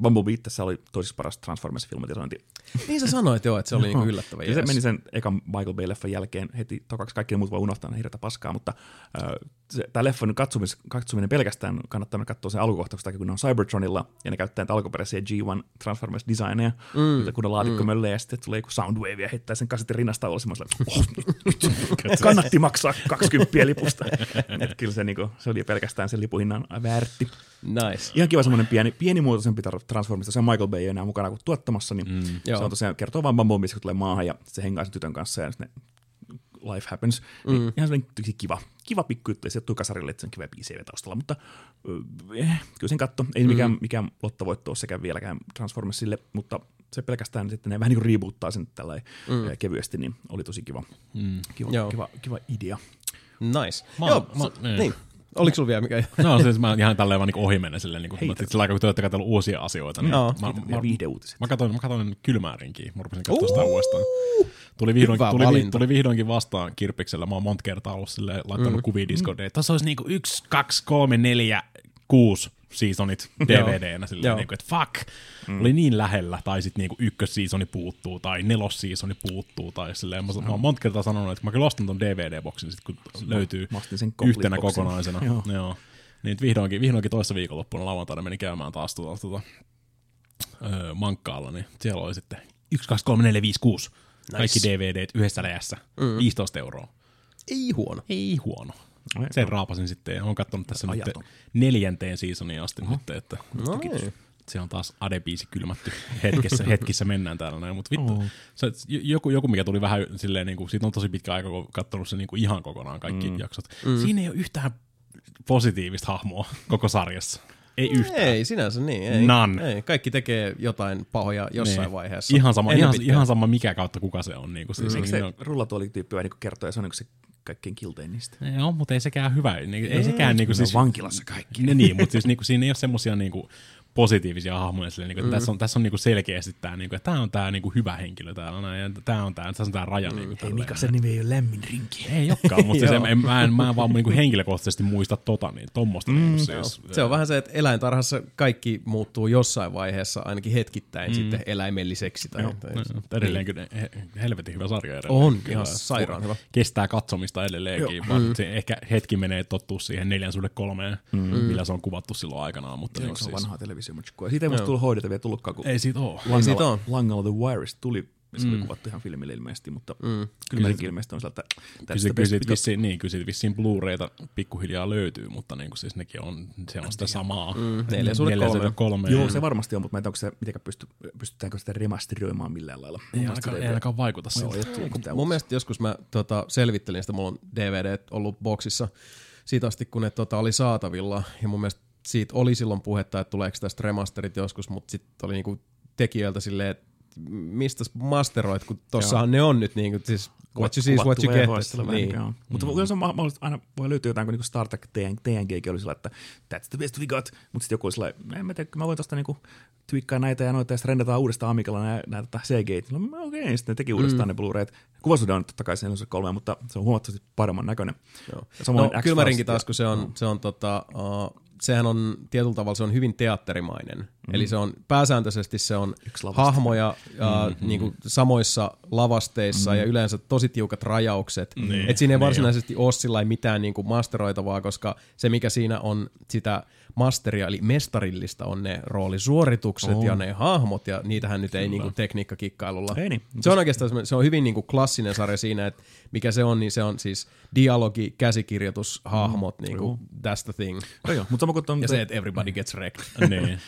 Bumblebee tässä oli toisiksi paras Transformers-filmatisointi. Niin sä sanoit joo, että se oli niinku yllättävän Ja se meni sen ekan Michael Bay-leffan jälkeen heti tokaksi kaikki muut voi unohtaa ne hirveätä paskaa, mutta äh, tämä leffan katsomis, katsominen pelkästään kannattaa katsoa sen alkukohtauksen takia, kun ne on Cybertronilla ja ne käyttää alkuperäisiä G1 Transformers designeja, mm. kun ne laatikko mm. ja sitten tulee joku Soundwave ja heittää sen kasetin rinnasta olla semmoisella, oh, kannatti maksaa 20 lipusta. Et kyllä se, niinku, se oli pelkästään sen lipuhinnan väärti. Nice. Ihan kiva semmoinen pieni, pienimuotoisempi Transformista. Se on Michael Bay ei enää mukana kuin tuottamassa, niin mm, se joo. on tosiaan kertoo vaan Bumblebee, kun tulee maahan ja se hengaa sen tytön kanssa ja sitten ne life happens. Mm. Niin ihan semmoinen tosi kiva, kiva pikku juttu ja se tuli kasarille, että se on kiva biisi vielä taustalla, mutta äh, kyllä sen katto. Ei mm. mikään, mikään lottovoitto ole sekä vieläkään Transformersille, mutta se pelkästään sitten ne vähän niin kuin reboottaa sen tällä mm. kevyesti, niin oli tosi kiva, mm. kiva, Joo. kiva, kiva idea. Nice. Mä- joo, mä- so, niin. niin. Oliko sulla vielä mikä? No siis mä ihan tälleen vaan niinku ohi mennä silleen, niinku, Hei. että sillä aikaa kun te olette katsellut uusia asioita, niin Joo. mä, mä, viihdeuutiset. mä katsoin, mä katsoin kylmäärinkin, mä rupesin katsomaan sitä uudestaan. Tuli, vihdoin, Hyvä tuli, valinta. tuli vihdoinkin vastaan kirppiksellä, mä oon monta kertaa ollut silleen, laittanut mm. kuvia Discordeen, että tässä olisi niinku yksi, kaksi, kolme, neljä, kuusi seasonit DVD-nä silleen, Joo. niinku, että fuck, mm. oli niin lähellä, tai sitten niinku ykkösseasoni puuttuu, tai nelosseasoni puuttuu, tai silleen, mä, mä oon monta kertaa sanonut, että mä kyllä ostan ton DVD-boksin, sit kun löytyy Mä ostin sen yhtenä kokonaisena. Joo. Joo. Niin vihdoinkin, vihdoinkin toissa viikonloppuna lauantaina meni käymään taas tuota, tuota öö, mankkaalla, niin siellä oli sitten 1, 2, 3, 4, 5, 6. Nice. Kaikki DVDt yhdessä läjässä. Mm. 15 euroa. Ei huono. Ei huono. Ai, Sen raapasin sitten ja olen katsonut tässä nyt neljänteen seasoniin asti nyt, että No niin. se on taas Ade-biisi kylmätty hetkessä, hetkissä mennään täällä näin, mutta vittu, Oh. se, joku, joku, mikä tuli vähän silleen, niin kuin, siitä on tosi pitkä aika, kun katsonut se niin kuin ihan kokonaan kaikki mm. jaksot. Mm. Siinä ei ole yhtään positiivista hahmoa koko sarjassa. Ei yhtään. Ei, sinänsä niin. Ei, None. Ei. Kaikki tekee jotain pahoja jossain Niin. vaiheessa. Ihan sama, Ennen ihan, pitkään. ihan sama mikä kautta kuka se on. Niin kuin siis, Eikö niin, se on, rullatuolityyppi vähän niin kertoo, ja se on niin se kaikkein kiltein niistä. ei ole, mutta ei sekään hyvä. Niin, ei, sekään niin kuin, siis, vankilassa kaikki. Ne, niin, mutta siis niinku, siinä ei ole semmosia niinku, positiivisia hahmoja. Silleen, niinku, mm. Tässä on, tässä on niinku, selkeästi tämä, niinku, että tämä on tämä niinku, hyvä henkilö täällä näin, ja tämä on tämä, tässä on tämä raja. Niinku, Ei tälleen. Mika, sen nimi ei ole lämmin rinki. Ei olekaan, mutta siis Joo. en, mä, en, mä en vaan niinku, henkilökohtaisesti muista tota, niin tommosta. Mm, niinku, siis, Se on vähän se, että eläintarhassa kaikki muuttuu jossain vaiheessa, ainakin hetkittäin mm. sitten eläimelliseksi. Tai, tai, No, edelleenkin he, helvetin hyvä sarja edelleen. On, Kyllä. ihan sairaan hyvä. Kestää katsomista edelleenkin, vaan se ehkä hetki menee tottuu siihen neljän suhde kolmeen, mm. millä se on kuvattu silloin aikanaan. Mutta Se niin, on siis, vanhaa televisiomatchkua. Siitä ei musta tullut hoideta vielä tullutkaan, kun ei siitä ole. Ei siitä Langalla, oo. Langalla The Wireista tuli, se oli kuvattu ihan filmille ilmeisesti, mutta mm. kyllä mäkin ilmeisesti on sieltä, että Kyllä, se- vissiin, niin, kyllä vissiin Blu-rayta pikkuhiljaa löytyy, mutta niin kuin siis nekin on, se on sitä samaa. Mm, neljä suhde kolme. kolme. Joo, se varmasti on, mutta mä en tiedä, onko se, mitenkään pysty, pystytäänkö sitä remasteroimaan millään lailla. ei ainakaan, ei ainakaan vaikuta siltä. mitään Mun mielestä joskus mä tota, selvittelin sitä, mulla on DVD ollut boksissa siitä asti, kun ne tota, oli saatavilla. Ja mun mielestä siitä oli silloin puhetta, että tuleeko tästä remasterit joskus, mutta sitten oli niinku tekijöiltä silleen, että mistä masteroit, kun tossahan ne on nyt niinku, siis what you see is what you get. Niin. niin. on. Mutta mm. se on mahdollista, aina voi löytyä jotain, kun niinku Star Trek TNG, oli sillä, että that's the best we got, mutta sitten joku oli sillä, en mä tiedä, mä voin tosta niinku twiikkaa näitä ja noita, ja sitten rendataan uudestaan Amicalla näitä, CG. No, okei, okay, sitten ne teki uudestaan mm. ne Blu-rayt. Kuvasuhde on totta kai sen kolme, mutta se on huomattavasti paremman näköinen. Joo. Ja samoin No, X-Files taas, kun se on, se on tota, uh, sehän on tietyllä tavalla se on hyvin teatterimainen. Mm. Eli se on pääsääntöisesti se on Yksi lavasta. hahmoja uh, mm-hmm. niin kuin samoissa lavasteissa mm. ja yleensä tosi tiukat rajaukset. Mm. Niin, Et siinä ei niin varsinaisesti ole mitään niin kuin masteroitavaa, koska se mikä siinä on sitä masteria, eli mestarillista on ne roolisuoritukset On. ja ne hahmot, ja niitähän nyt ei niin kuin tekniikkakikkailulla. Ei niin. Se on oikeastaan se on hyvin niin kuin klassinen sarja siinä, että mikä se on, niin se on siis dialogi, käsikirjoitus, hahmot, niin kuin, that's the thing. Joo, joo, mutta sama kuin ton, Ja se, että everybody gets wrecked. niin.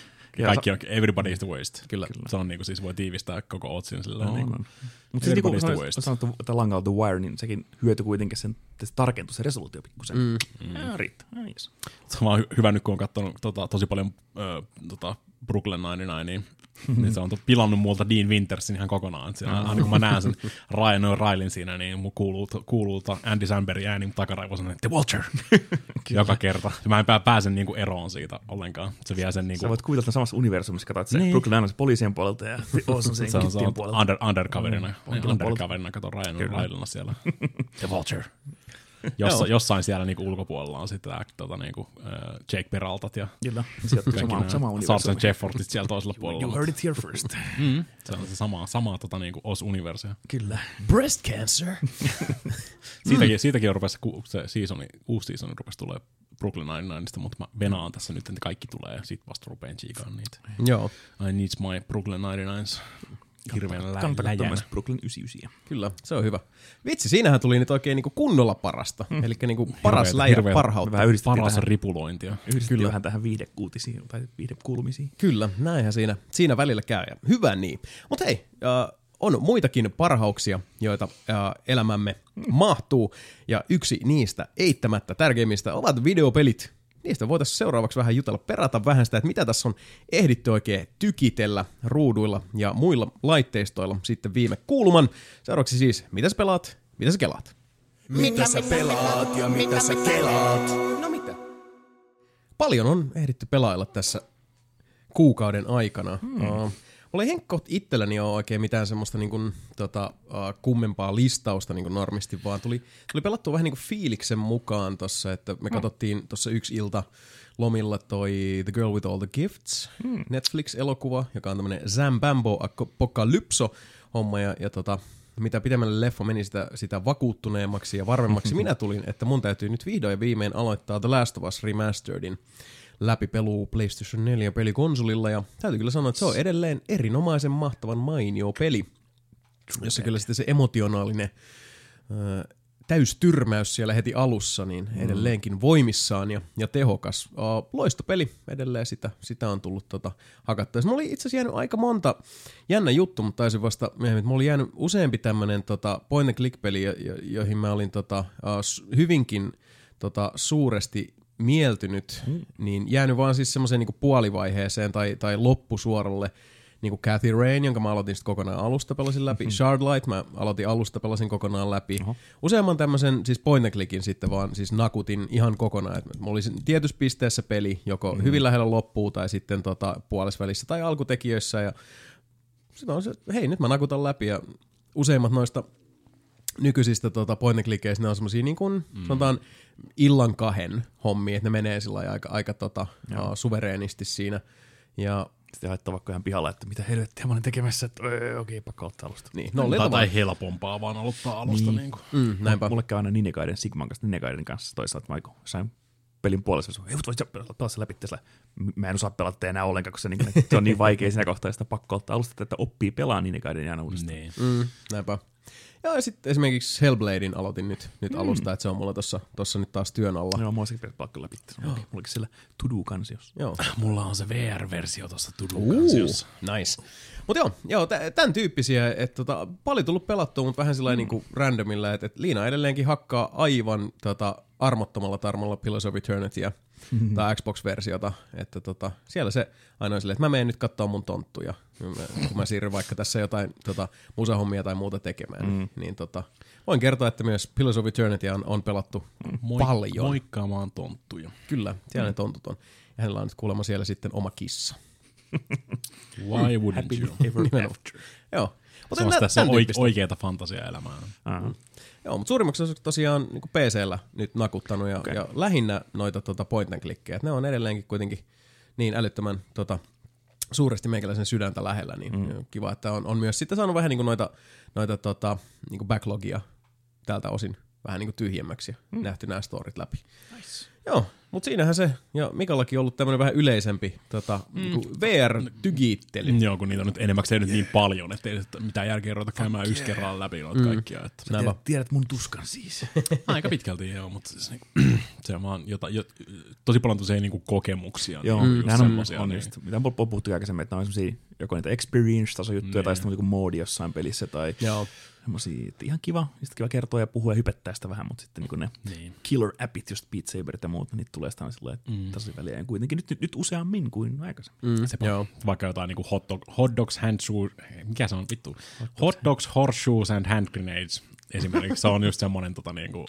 Kaikki on, everybody is the waste. Kyllä. Se on niinku, siis voi tiivistää koko otsin sillä No, niin. Mutta siis niin Everybody's the kuin waste. sanottu, että Langalla The Wire, niin sekin hyötyi kuitenkin sen, että se tarkentui se resoluutio pikkusen. Mm. Ja, riittää. Ja, yes. Se on hyvä nyt, kun on katsonut tota, tosi paljon ö, tota, Brooklyn Nine-Nine, niin, niin se on to- pilannut multa Dean Wintersin ihan kokonaan. Siinä, aina kun mä näen sen Ryan O'Reillyn siinä, niin mun kuuluu, kuuluu Andy Sambergin ääni mun takaraivossa, että The Vulture! Joka kerta. Ja Mä en pää, pääse niinku eroon siitä ollenkaan. Se vie sen niinku... Sä voit kuvitella että samassa universumissa, katsot se Niin. niin. Brooklyn Nine on se poliisien puolelta ja on sen se on, se on under, undercoverina. Mm, Mm, vankilan undercoverina, kato Ryan O'Reillyna siellä. The Vulture. Joo. Jossa, jossain siellä niinku ulkopuolella on sitten tota, niinku, uh, Jake Peraltat ja Kyllä, samaan Sergeant universumiin. Jeffortit siellä toisella puolella. You heard it here first. Mm, se on se sama, sama tota, niinku Oz-universia. Kyllä. Breast cancer. Siitäkin, siitäkin on rupesi, ku- se seasoni, uusi seasoni rupesi tulee Brooklyn Nine-Nineista, mutta mä venaan tässä nyt, että kaikki tulee ja sit vasta rupeen chiikaan niitä. Joo, I need my Brooklyn Nine-Nines. Hirveän lä- Kannattaa katsoa läjänä. myös Brooklyn 99. kyllä, se on hyvä. Vitsi, siinähän tuli nyt oikein niinku kunnolla parasta. Mm. Eli niinku paras läjä hirveetä- parhautta. Vähän yhdistettiin Paras tähän, ripulointia. yhdistettiin vähän tähän viihdekuutisiin tai viihdekuulumisiin. Kyllä, näinhän siinä, siinä välillä käy. Ja hyvä niin. Mutta hei, äh, on muitakin parhauksia, joita äh, elämämme mahtuu. Ja yksi niistä eittämättä tärkeimmistä ovat videopelit. Niistä voitaisiin seuraavaksi vähän jutella, perata vähän sitä, että mitä tässä on ehditty oikein tykitellä ruuduilla ja muilla laitteistoilla sitten viime kuuluman. Seuraavaksi siis, mitä sä pelaat, mitä sä kelaat? Mitä sä pelaat ja mitä sä kelaat? No mitä? Paljon on ehditty pelailla tässä kuukauden aikana. Hmm. Uh, mulla ei henkkoht itselläni ole oikein mitään semmoista niin kuin, tota, uh, kummempaa listausta niin kuin normisti, vaan tuli, tuli pelattua vähän niin kuin fiiliksen mukaan tossa, että me katsottiin tuossa yksi ilta lomilla toi The Girl with All the Gifts, hmm. Netflix-elokuva, joka on tämmönen Zambambo Apocalypso homma ja, ja tota, mitä pidemmälle leffa meni, sitä, sitä vakuuttuneemmaksi ja varmemmaksi. Minä tulin, että mun täytyy nyt vihdoin ja viimein aloittaa The Last of Us Remasteredin läpipeluu PlayStation 4 pelikonsolilla ja täytyy kyllä sanoa, että se on edelleen erinomaisen mahtavan mainio peli, jossa kyllä sitten se emotionaalinen ö, täystyrmäys siellä heti alussa, niin edelleenkin voimissaan ja, ja tehokas. Uh, loistopeli edelleen sitä, sitä on tullut tota, hakattua. Mulla oli itse asiassa jäänyt aika monta jännä juttu, mutta taisin vasta myöhemmin. Mulla oli jäänyt useampi tämmönen tota, point and click peli, jo, jo, joihin mä olin tota, uh, hyvinkin tota, suuresti mieltynyt, mm. niin jäänyt vaan siis semmoiseen niinku puolivaiheeseen tai, tai loppusuoralle niin kuin Cathy Rain, jonka mä aloitin sitten kokonaan alusta, pelasin läpi. Mm-hmm. Shardlight mä aloitin alusta, pelasin kokonaan läpi. Oho. Useamman tämmöisen siis point and clickin sitten vaan siis nakutin ihan kokonaan. että mulla oli tietyssä pisteessä peli, joko mm-hmm. hyvin lähellä loppuu tai sitten tota, puolesvälissä tai alkutekijöissä. Ja sitten on se, hei nyt mä nakutan läpi ja useimmat noista nykyisistä tota, point and ne on semmosia niin kuin, mm. sanotaan illan kahden hommia, että ne menee sillä aika, aika tota, uh, suvereenisti siinä. Ja Sitten haittaa vaikka ihan pihalla, että mitä helvettiä mä olin tekemässä, että öö, okei, pakko aloittaa alusta. niin, No, tai, tai, helpompaa vaan aloittaa alusta. Niin. Niin kuin. mm, näinpä. Mulle käy aina Ninekaiden, Sigman kanssa, Ninekaiden kanssa toisaalta, mä kun sain pelin puolessa, että ei voisi pelata, se läpi, sillä, mä en osaa pelata enää ollenkaan, koska se, niin, se on niin vaikea siinä kohtaa, sitä pakko ottaa alusta, että oppii pelaa Ninekaiden aina uudestaan. Niin. Mm, näinpä. Ja, ja sitten esimerkiksi Hellbladein aloitin nyt, nyt mm. alusta, että se on mulla tossa, tossa nyt taas työn alla. Joo, mua sekin pitäisi pakko läpi. Mullakin, siellä to-do-kansiossa. Joo. Mulla on se VR-versio tuossa Uh, Tudun-kansiossa. nice. Mutta joo, joo tämän tyyppisiä, että tota, paljon tullut pelattua, mutta vähän sillä mm. niinku randomilla, että et Liina edelleenkin hakkaa aivan tota, armottomalla tarmolla Pillars of Eternitya mm-hmm. tai Xbox-versiota, että tota, siellä se aina on silleen, että mä menen nyt katsoa mun tonttuja, kun mä siirryn vaikka tässä jotain tota, musahommia tai muuta tekemään, mm. niin tota, voin kertoa, että myös Pillars of Eternity on, on pelattu Moi- paljon. Moikkaamaan tonttuja. Kyllä, siellä mm. ne tontut on. Ja hänellä on nyt kuulemma siellä sitten oma kissa. Why wouldn't Happy you? ever after. Joo. Mutta Semmoista nä- tässä oike- oikeata fantasiaelämää. Aha. Joo, mutta suurimmaksi osaksi tosiaan niin PC-llä nyt nakuttanut ja, okay. ja lähinnä noita tota point and clickejä. Et Ne on edelleenkin kuitenkin niin älyttömän tota, suuresti meikäläisen sydäntä lähellä, niin mm. kiva, että on, on myös sitten saanut vähän niin kuin noita, noita tota, niin kuin backlogia tältä osin vähän niin kuin tyhjemmäksi ja mm. nähty nämä storit läpi. Nice. Joo, mutta siinähän se, ja Mikallakin ollut tämmöinen vähän yleisempi tota, mm. VR-tygiittely. Joo, kun niitä on nyt enemmäkseen nyt niin paljon, että ei nyt mitään järkeä ruveta käymään yksi kerralla läpi noita mm. kaikkia. Että. Sä tiedät, tiedät mun tuskan siis. Aika pitkälti joo, mutta siis niinku, se on vaan jota, jo, tosi paljon tosiaan niinku kokemuksia. Joo, niin, mm, on, on niin. just, mitä on puhuttu aikaisemmin, että ne on joko niitä experience-taso juttuja tai Niin. sitten niinku moodi jossain pelissä tai Joo. Semmosia, että ihan kiva, sitten kiva kertoa ja puhua ja hypettää sitä vähän, mutta sitten niinku ne Niin. killer-appit, just Beat Saberit ja muut, niitä tulee sitä aina sillä mm. tosi väliä. Ja kuitenkin nyt, nyt, nyt useammin kuin aikaisemmin. Mm, Sepä, joo. vaikka jotain niinku hot, dog, hot dogs, hand shoes, mikä se on vittu? Hot dogs, horseshoes and hand grenades esimerkiksi. Se on just semmoinen tota, niinku,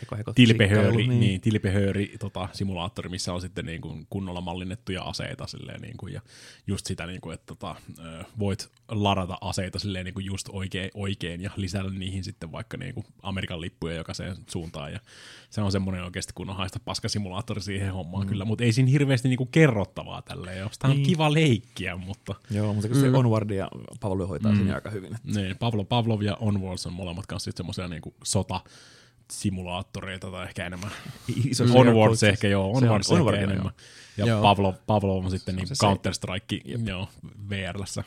heko, heko tilpehööri, niin. niin, tilpehööri tota, simulaattori, missä on sitten niin kuin kunnolla mallinnettuja aseita silleen, niin kuin, ja just sitä, niin kuin, että tota, voit ladata aseita silleen, niin kuin just oikein, oikein ja lisätä niihin sitten vaikka niin kuin Amerikan lippuja jokaiseen suuntaan ja se on semmoinen oikeasti kunnon haista paska simulaattori siihen hommaan mm. kyllä, mutta ei siinä hirveästi niin kuin kerrottavaa tälleen, josta on Niin. kiva leikkiä, mutta Joo, mutta kun se Onward ja Pavlo hoitaa mm. siinä aika hyvin. Että niin, Pavlov, Pavlov ja Onwards on molemmat kanssa sitten semmoisia niin sota simulaattoreita tai ehkä enemmän iso Onwards ehkä joo, on- Onwards ehkä Onwardina, enemmän. Ja Joo. Pavlov, Pavlov on sitten niin. Counter-Strike joo, VRlässä,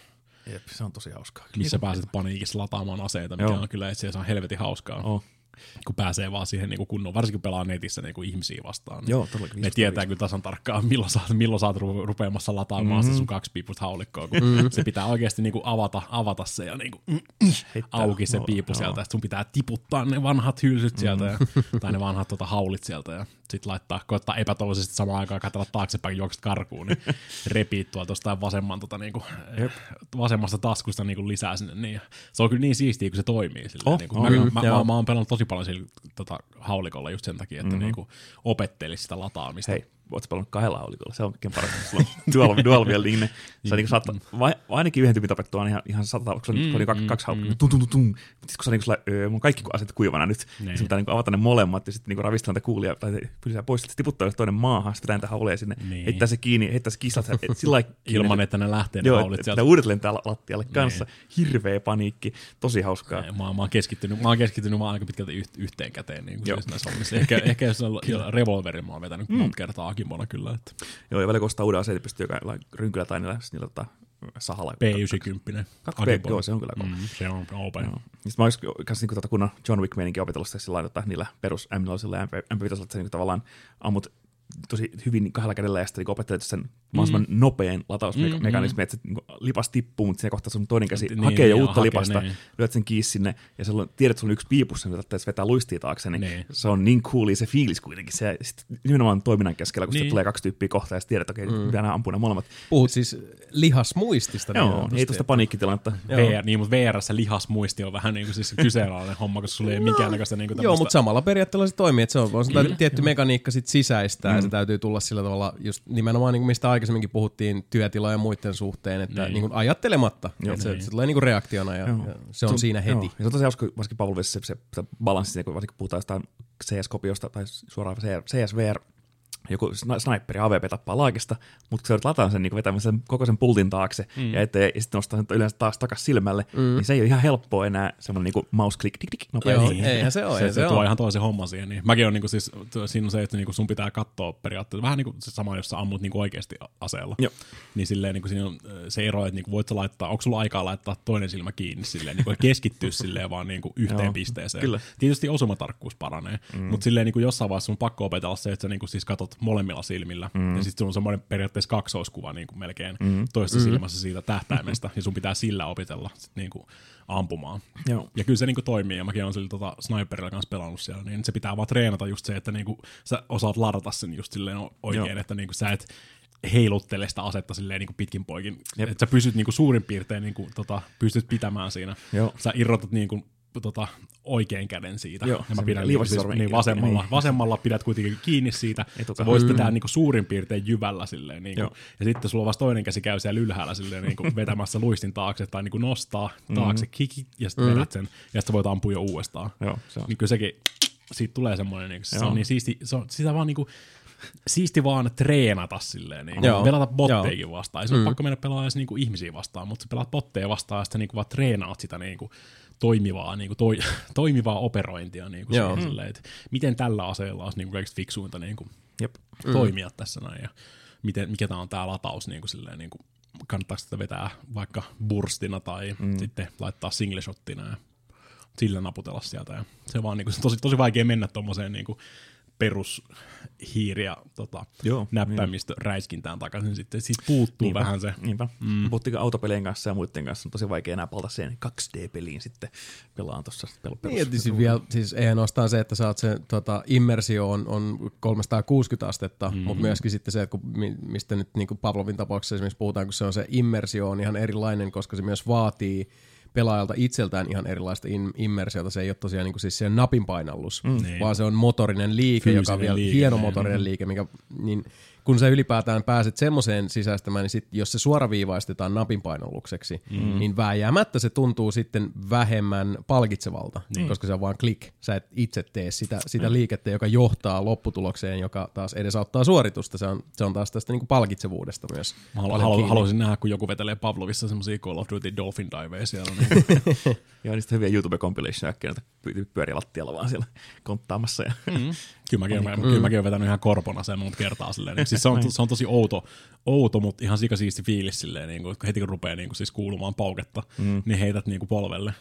Jep, se on tosi hauskaa. missä pääset paniikissa lataamaan aseita, mikä Joo. on kyllä itse asiassa helvetin hauskaa. Oh. Kun pääsee vaan siihen niin kunnon, varsinkin pelaa netissä niin kuin ihmisiä vastaan. niin Joo, todellakin. Ne tietää kyllä tasan tarkkaan, milloin sä, milloin sä oot ru- rupeamassa lataamaan Mhm. mm-hmm. se sun kaksipiipusta haulikkoa, kun mm-hmm. se pitää oikeasti niinku avata, avata se ja niinku, mm, Heittää. auki se No, piipu joo. sieltä, että sun pitää tiputtaa ne vanhat hylsyt sieltä, ja, tai ne vanhat tota, haulit sieltä, ja sit laittaa, koittaa epätoivoisesti samaan aikaan katsella taaksepäin, juokset karkuun, niin repii tuolta jostain vasemman, tota, niinku, vasemmasta taskusta niinku lisää sinne, niin se on kyllä niin siistiä, kun se toimii. Silleen, Oh, niinku, oh, mä, kyllä, mä, mä, mä, oon pelannut tosi paljon sillä tota, haulikolla just sen takia, että mm-hmm. niinku, opettelisi sitä lataamista. Hei, sä pelannut kahdella haulikolla? Se on oikein parasta. Sulla on dual, dual wielding, ne, sä niinku saat, vai, ainakin yhden tyypin tapettua on ihan, ihan sata, kun se on, mm, oli kaksi, kaksi haulikolla, tum, tum, tum, tum. Mutta sitten kun se on niinku sulla, öö, mun kaikki aset kuivana nyt, niin. Niin. sun pitää niinku avata ne molemmat ja sitten niinku ravistella niitä kuulia, tai pylsää pois, sitten tiputtaa toinen maahan, sitten pitää niitä hauleja sinne, Niin. heittää se kiinni, heittää se kislat, et sillä Ilman, että ne lähtee ne Joo, haulit sieltä. ne uudet lentää lattialle kanssa. Hirveä paniikki, tosi hauskaa. Ei, Mä, mä, oon keskittynyt, mä oon keskittynyt vaan aika pitkälti yht, yhteen käteen niin kuin Joo. siis näissä hommissa. Ehkä, ehkä jos on revolverin mä oon vetänyt mm. monta kertaa Akimona kyllä. Että Joo, ja välillä kun ostaa uuden aseen, niin pystyy jollain rynkyllä tai niillä, niillä tota, sahalla. P90. Kaksi P, joo, se on kyllä kova. Mm, se on OP. Joo. Sitten mä olisin kanssa niinku tota kunnon John Wick meininkin opetellut sitä sillä lailla, että niillä perus M4 ja MP5, että sä niinku tavallaan ammut tosi hyvin kahdella kädellä ja sitten niin opettelet sen mahdollisimman mm. nopean latausmekanismi, mm, että se niin lipas tippuu, mutta siinä kohtaa sun toinen käsi Niin, hakee jo uutta hakee, lipasta, niin. lyöt sen kiinni sinne, ja silloin tiedät, että sulla on yksi piipussa, mitä tarvitsee vetää luistia taakse, niin, Niin. se on niin cool se fiilis kuitenkin. Se, sit nimenomaan toiminnan keskellä, kun niin. Niin. tulee kaksi tyyppiä kohtaan, ja sitten tiedät, että okei, mm. pitää ampua nämä molemmat. Puhut siis lihasmuistista. niin Joo, sanotusti, ei tuosta että- paniikkitilannetta. VR, niin, mutta VRssä lihasmuisti on vähän niin kuin siis kyseenalainen homma, koska sulla ei ole minkäännäköistä niin kuin Joo, mutta samalla periaatteella se toimii, että se on vaan sitä tietty mekaniikka sit sisäistää, mm. ja se täytyy tulla sillä tavalla, just nimenomaan niin kuin mistä aikaisemminkin puhuttiin työtilojen ja muiden suhteen, että niin. Niin. Kuin ajattelematta, Joo, että se, niin. se tulee niin kuin reaktiona ja, Joo. ja se on siinä heti. Joo. Ja se on tosi hauska, varsinkin Pavlovissa se, se, se balanssi, kun varsinkin puhutaan jostain CS-kopiosta tai suoraan CSVR, joku sniperi AVP tappaa laakista, mutta kun sä lataamaan sen niin vetämään sen koko sen pultin taakse mm. ja, ettei, ja sitten nostaa sen yleensä taas takas silmälle, mm. niin se ei ole ihan helppoa enää semmoinen niin mouse click, tik, tik, nopea. Joo, Niin. eihän se ole. se, se, se tuo ihan toisen homman siihen. Niin. Mäkin on niinku siis, tuo- siinä on se, että niinku sun pitää katsoa periaatteessa, vähän niin kuin se sama, jos sä ammut niinku oikeasti aseella. Joo. Niin silleen niinku siinä on se ero, että niinku voit sä laittaa, onko sulla aikaa laittaa toinen silmä kiinni silleen, niinku keskittyä silleen vaan niinku yhteen Joo, pisteeseen. kyllä. Tietysti osumatarkkuus paranee, mm. mutta silleen niinku jossain vaiheessa sun on pakko opetella se, että sä niinku siis katot molemmilla silmillä. Mm. Ja sitten sulla on semmoinen periaatteessa kaksoiskuva niinku melkein mm. toisessa mm. silmässä siitä tähtäimestä, ja sun pitää sillä opetella sit niinku ampumaan. Joo. Ja kyllä se niinku toimii, ja mäkin olen sillä tota sniperilla kanssa pelannut siellä, niin se pitää vaan treenata just se, että niinku sä osaat ladata sen just silleen oikein, Joo. että niinku sä et heiluttele sitä asetta silleen niinku pitkin poikin, että sä pysyt niinku suurin piirtein niinku tota, pystyt pitämään siinä. Joo. Sä irrotat niinku tota, oikein käden siitä. Joo, ja mä pidän niinku siis, niin vasemmalla, niin. vasemmalla pidät kuitenkin kiinni siitä. Etukäteen. Sä voisit pitää niinku suurin piirtein jyvällä silleen. Niinku, Joo. ja sitten sulla vasta toinen käsi käy siellä ylhäällä silleen niinku vetämässä luistin taakse tai niinku nostaa taakse, kiki, ja sitten vedät sen, ja sitten voit ampua jo uudestaan. Joo, se on. Niin kyllä sekin, siitä tulee semmoinen, niin se Joo. on niin siisti, se on sitä vaan niinku, siisti vaan treenata silleen, niin Joo. pelata botteikin vastaan. Ei se mm. pakko mennä pelaamaan niinku ihmisiä vastaan, mutta sä pelaat botteja vastaan ja sitten niinku vaan treenaat sitä niinku toimivaa, niinku toi, toimivaa operointia niinku Joo. siihen, silleen, että miten tällä aseella olisi niinku kaikista fiksuinta niinku Jep. mm. toimia tässä näin ja miten, mikä tämä on tämä lataus niinku silleen, niinku, kannattaako sitä vetää vaikka burstina tai mm. sitten laittaa single shottina ja sillä naputella sieltä. Ja se vaan niinku, se on tosi, tosi vaikea mennä tuommoiseen niinku perushiiri- ja tota, Joo, näppäimistö räiskintään takaisin. Sitten siitä puuttuu Niinpä, vähän se. Niinpä. Mm. Puhuttiin autopelien kanssa ja muiden kanssa, on tosi vaikea enää palata siihen 2D-peliin sitten pelaan tuossa pel- perus. Niin, siis, vielä, siis ei ainoastaan se, että saat se tota, immersio on, on 360 astetta, mm. mutta myöskin sitten se, että kun, mi- mistä nyt niin kuin Pavlovin tapauksessa esimerkiksi puhutaan, kun se on se immersio on ihan erilainen, koska se myös vaatii pelaajalta itseltään ihan erilaista in, immersiota. Se ei ole tosiaan niin kuin siis se napin painallus, mm. Niin. vaan se on motorinen liike, joka on Fyysinen vielä liike, hieno niin. motorinen liike, mikä, niin kun sä ylipäätään pääset semmoiseen sisäistämään, niin sit, jos se suoraviivaistetaan napin painallukseksi, mm. niin vääjäämättä se tuntuu sitten vähemmän palkitsevalta, niin. koska se on vaan klik. Sä et itse tee sitä, sitä mm. liikettä, joka johtaa lopputulokseen, joka taas edesauttaa suoritusta. Se on, se on taas tästä niinku palkitsevuudesta myös. Mä halu, halu, haluaisin nähdä, kun joku vetelee Pavlovissa semmosia Call of Duty Dolphin Diveja siellä. Niin. Joo, niistä hyviä YouTube compilation äkkiä, että py- pyörii lattialla vaan siellä konttaamassa. Ja... Mm. kyllä, mäkin, mm. kyllä mäkin olen vetänyt ihan korpona sen monta kertaa. Silleen. Niin, siis se, on, se on tosi outo, outo mutta ihan sikasiisti fiilis silleen, niin kuin, heti kun rupeaa niin kuin, siis kuulumaan pauketta, mm. niin heität niin kuin, polvelle.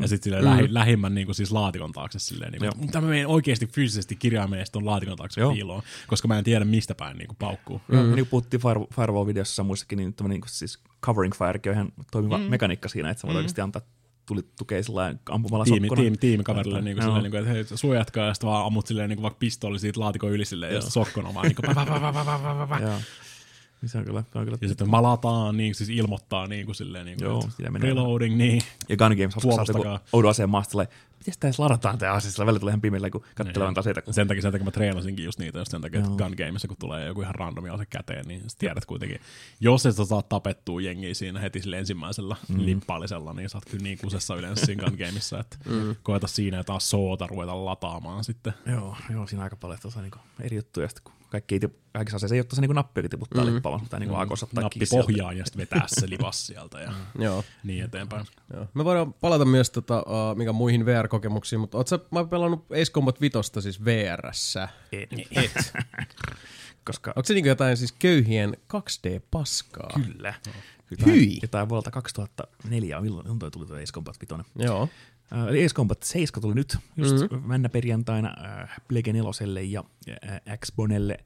Ja sitten silleen lähi, lähimmän niin kuin, siis laatikon taakse silleen, niin kuin, mitä mä menen oikeasti fyysisesti kirjaimellisesti ton laatikon taakse Joo. piiloon, koska mä en tiedä mistä päin niin kuin, paukkuu. Mm. Niin kuin puhuttiin Fire, Firewall-videossa muissakin, niin tämmöinen niin kuin siis covering fire on ihan toimiva mm. mekaniikka siinä, että sä voit mm. oikeasti antaa tuli tukea sillä ampumalla tiimi, sokkona. Tiimi, tiimikaverille, niin kuin, niin kuin, että hei, suojatkaa, ja sitten vaan ammut silleen, niin kuin, vaikka pistooli siitä laatikon yli silleen, ja sokkona vaan niin kuin, pä, pä, pä, pä, pä, pä, pä. Niin se on kyllä, se on kyllä. Ja sitten malataan, niin siis ilmoittaa niin kuin silleen, niin kuin, Joo, että reloading, niin. Ja Gun Games saa kun oudon aseen maasta, miten sitä edes ladataan tämä ase, sillä välillä tulee ihan pimeällä, kun katselemaan aseita. Kun... Sen takia, sen takia mä treenasinkin just niitä, just sen takia, että gun gameissa, kun tulee joku ihan randomi ase käteen, niin sä tiedät kuitenkin, jos et sä saa tapettua jengiä siinä heti sillä ensimmäisellä mm. lippallisella, niin sä oot kyllä niin kusessa yleensä siinä gun gameissa, että mm. koeta siinä ja taas soota ruveta lataamaan sitten. Joo, joo, siinä on aika paljon tuossa niinku eri juttuja, sitten kun kaikki kaikissa aseissa ei ole tuossa niinku nappia, joka tiputtaa mm. lippaa, vaan tai niinku akossa tai Nappi kissiltä. pohjaan ja sitten vetää se livas sieltä ja Joo. niin eteenpäin. Joo. Me voidaan palata myös tota, uh, mikä muihin VR-kokemuksiin, mutta ootko mä pelannut Ace Combat 5 siis VRssä. Et. Et. Koska Onko se niinku jotain siis köyhien 2D-paskaa? kyllä. Hyi. Jotain vuodelta 2004, milloin, milloin toi tuli tuo Ace Combat 5. Joo. Äh, eli Ace Combat 7 tuli nyt just mm-hmm. männä perjantaina äh, Plege 4 ja äh, Xbonelle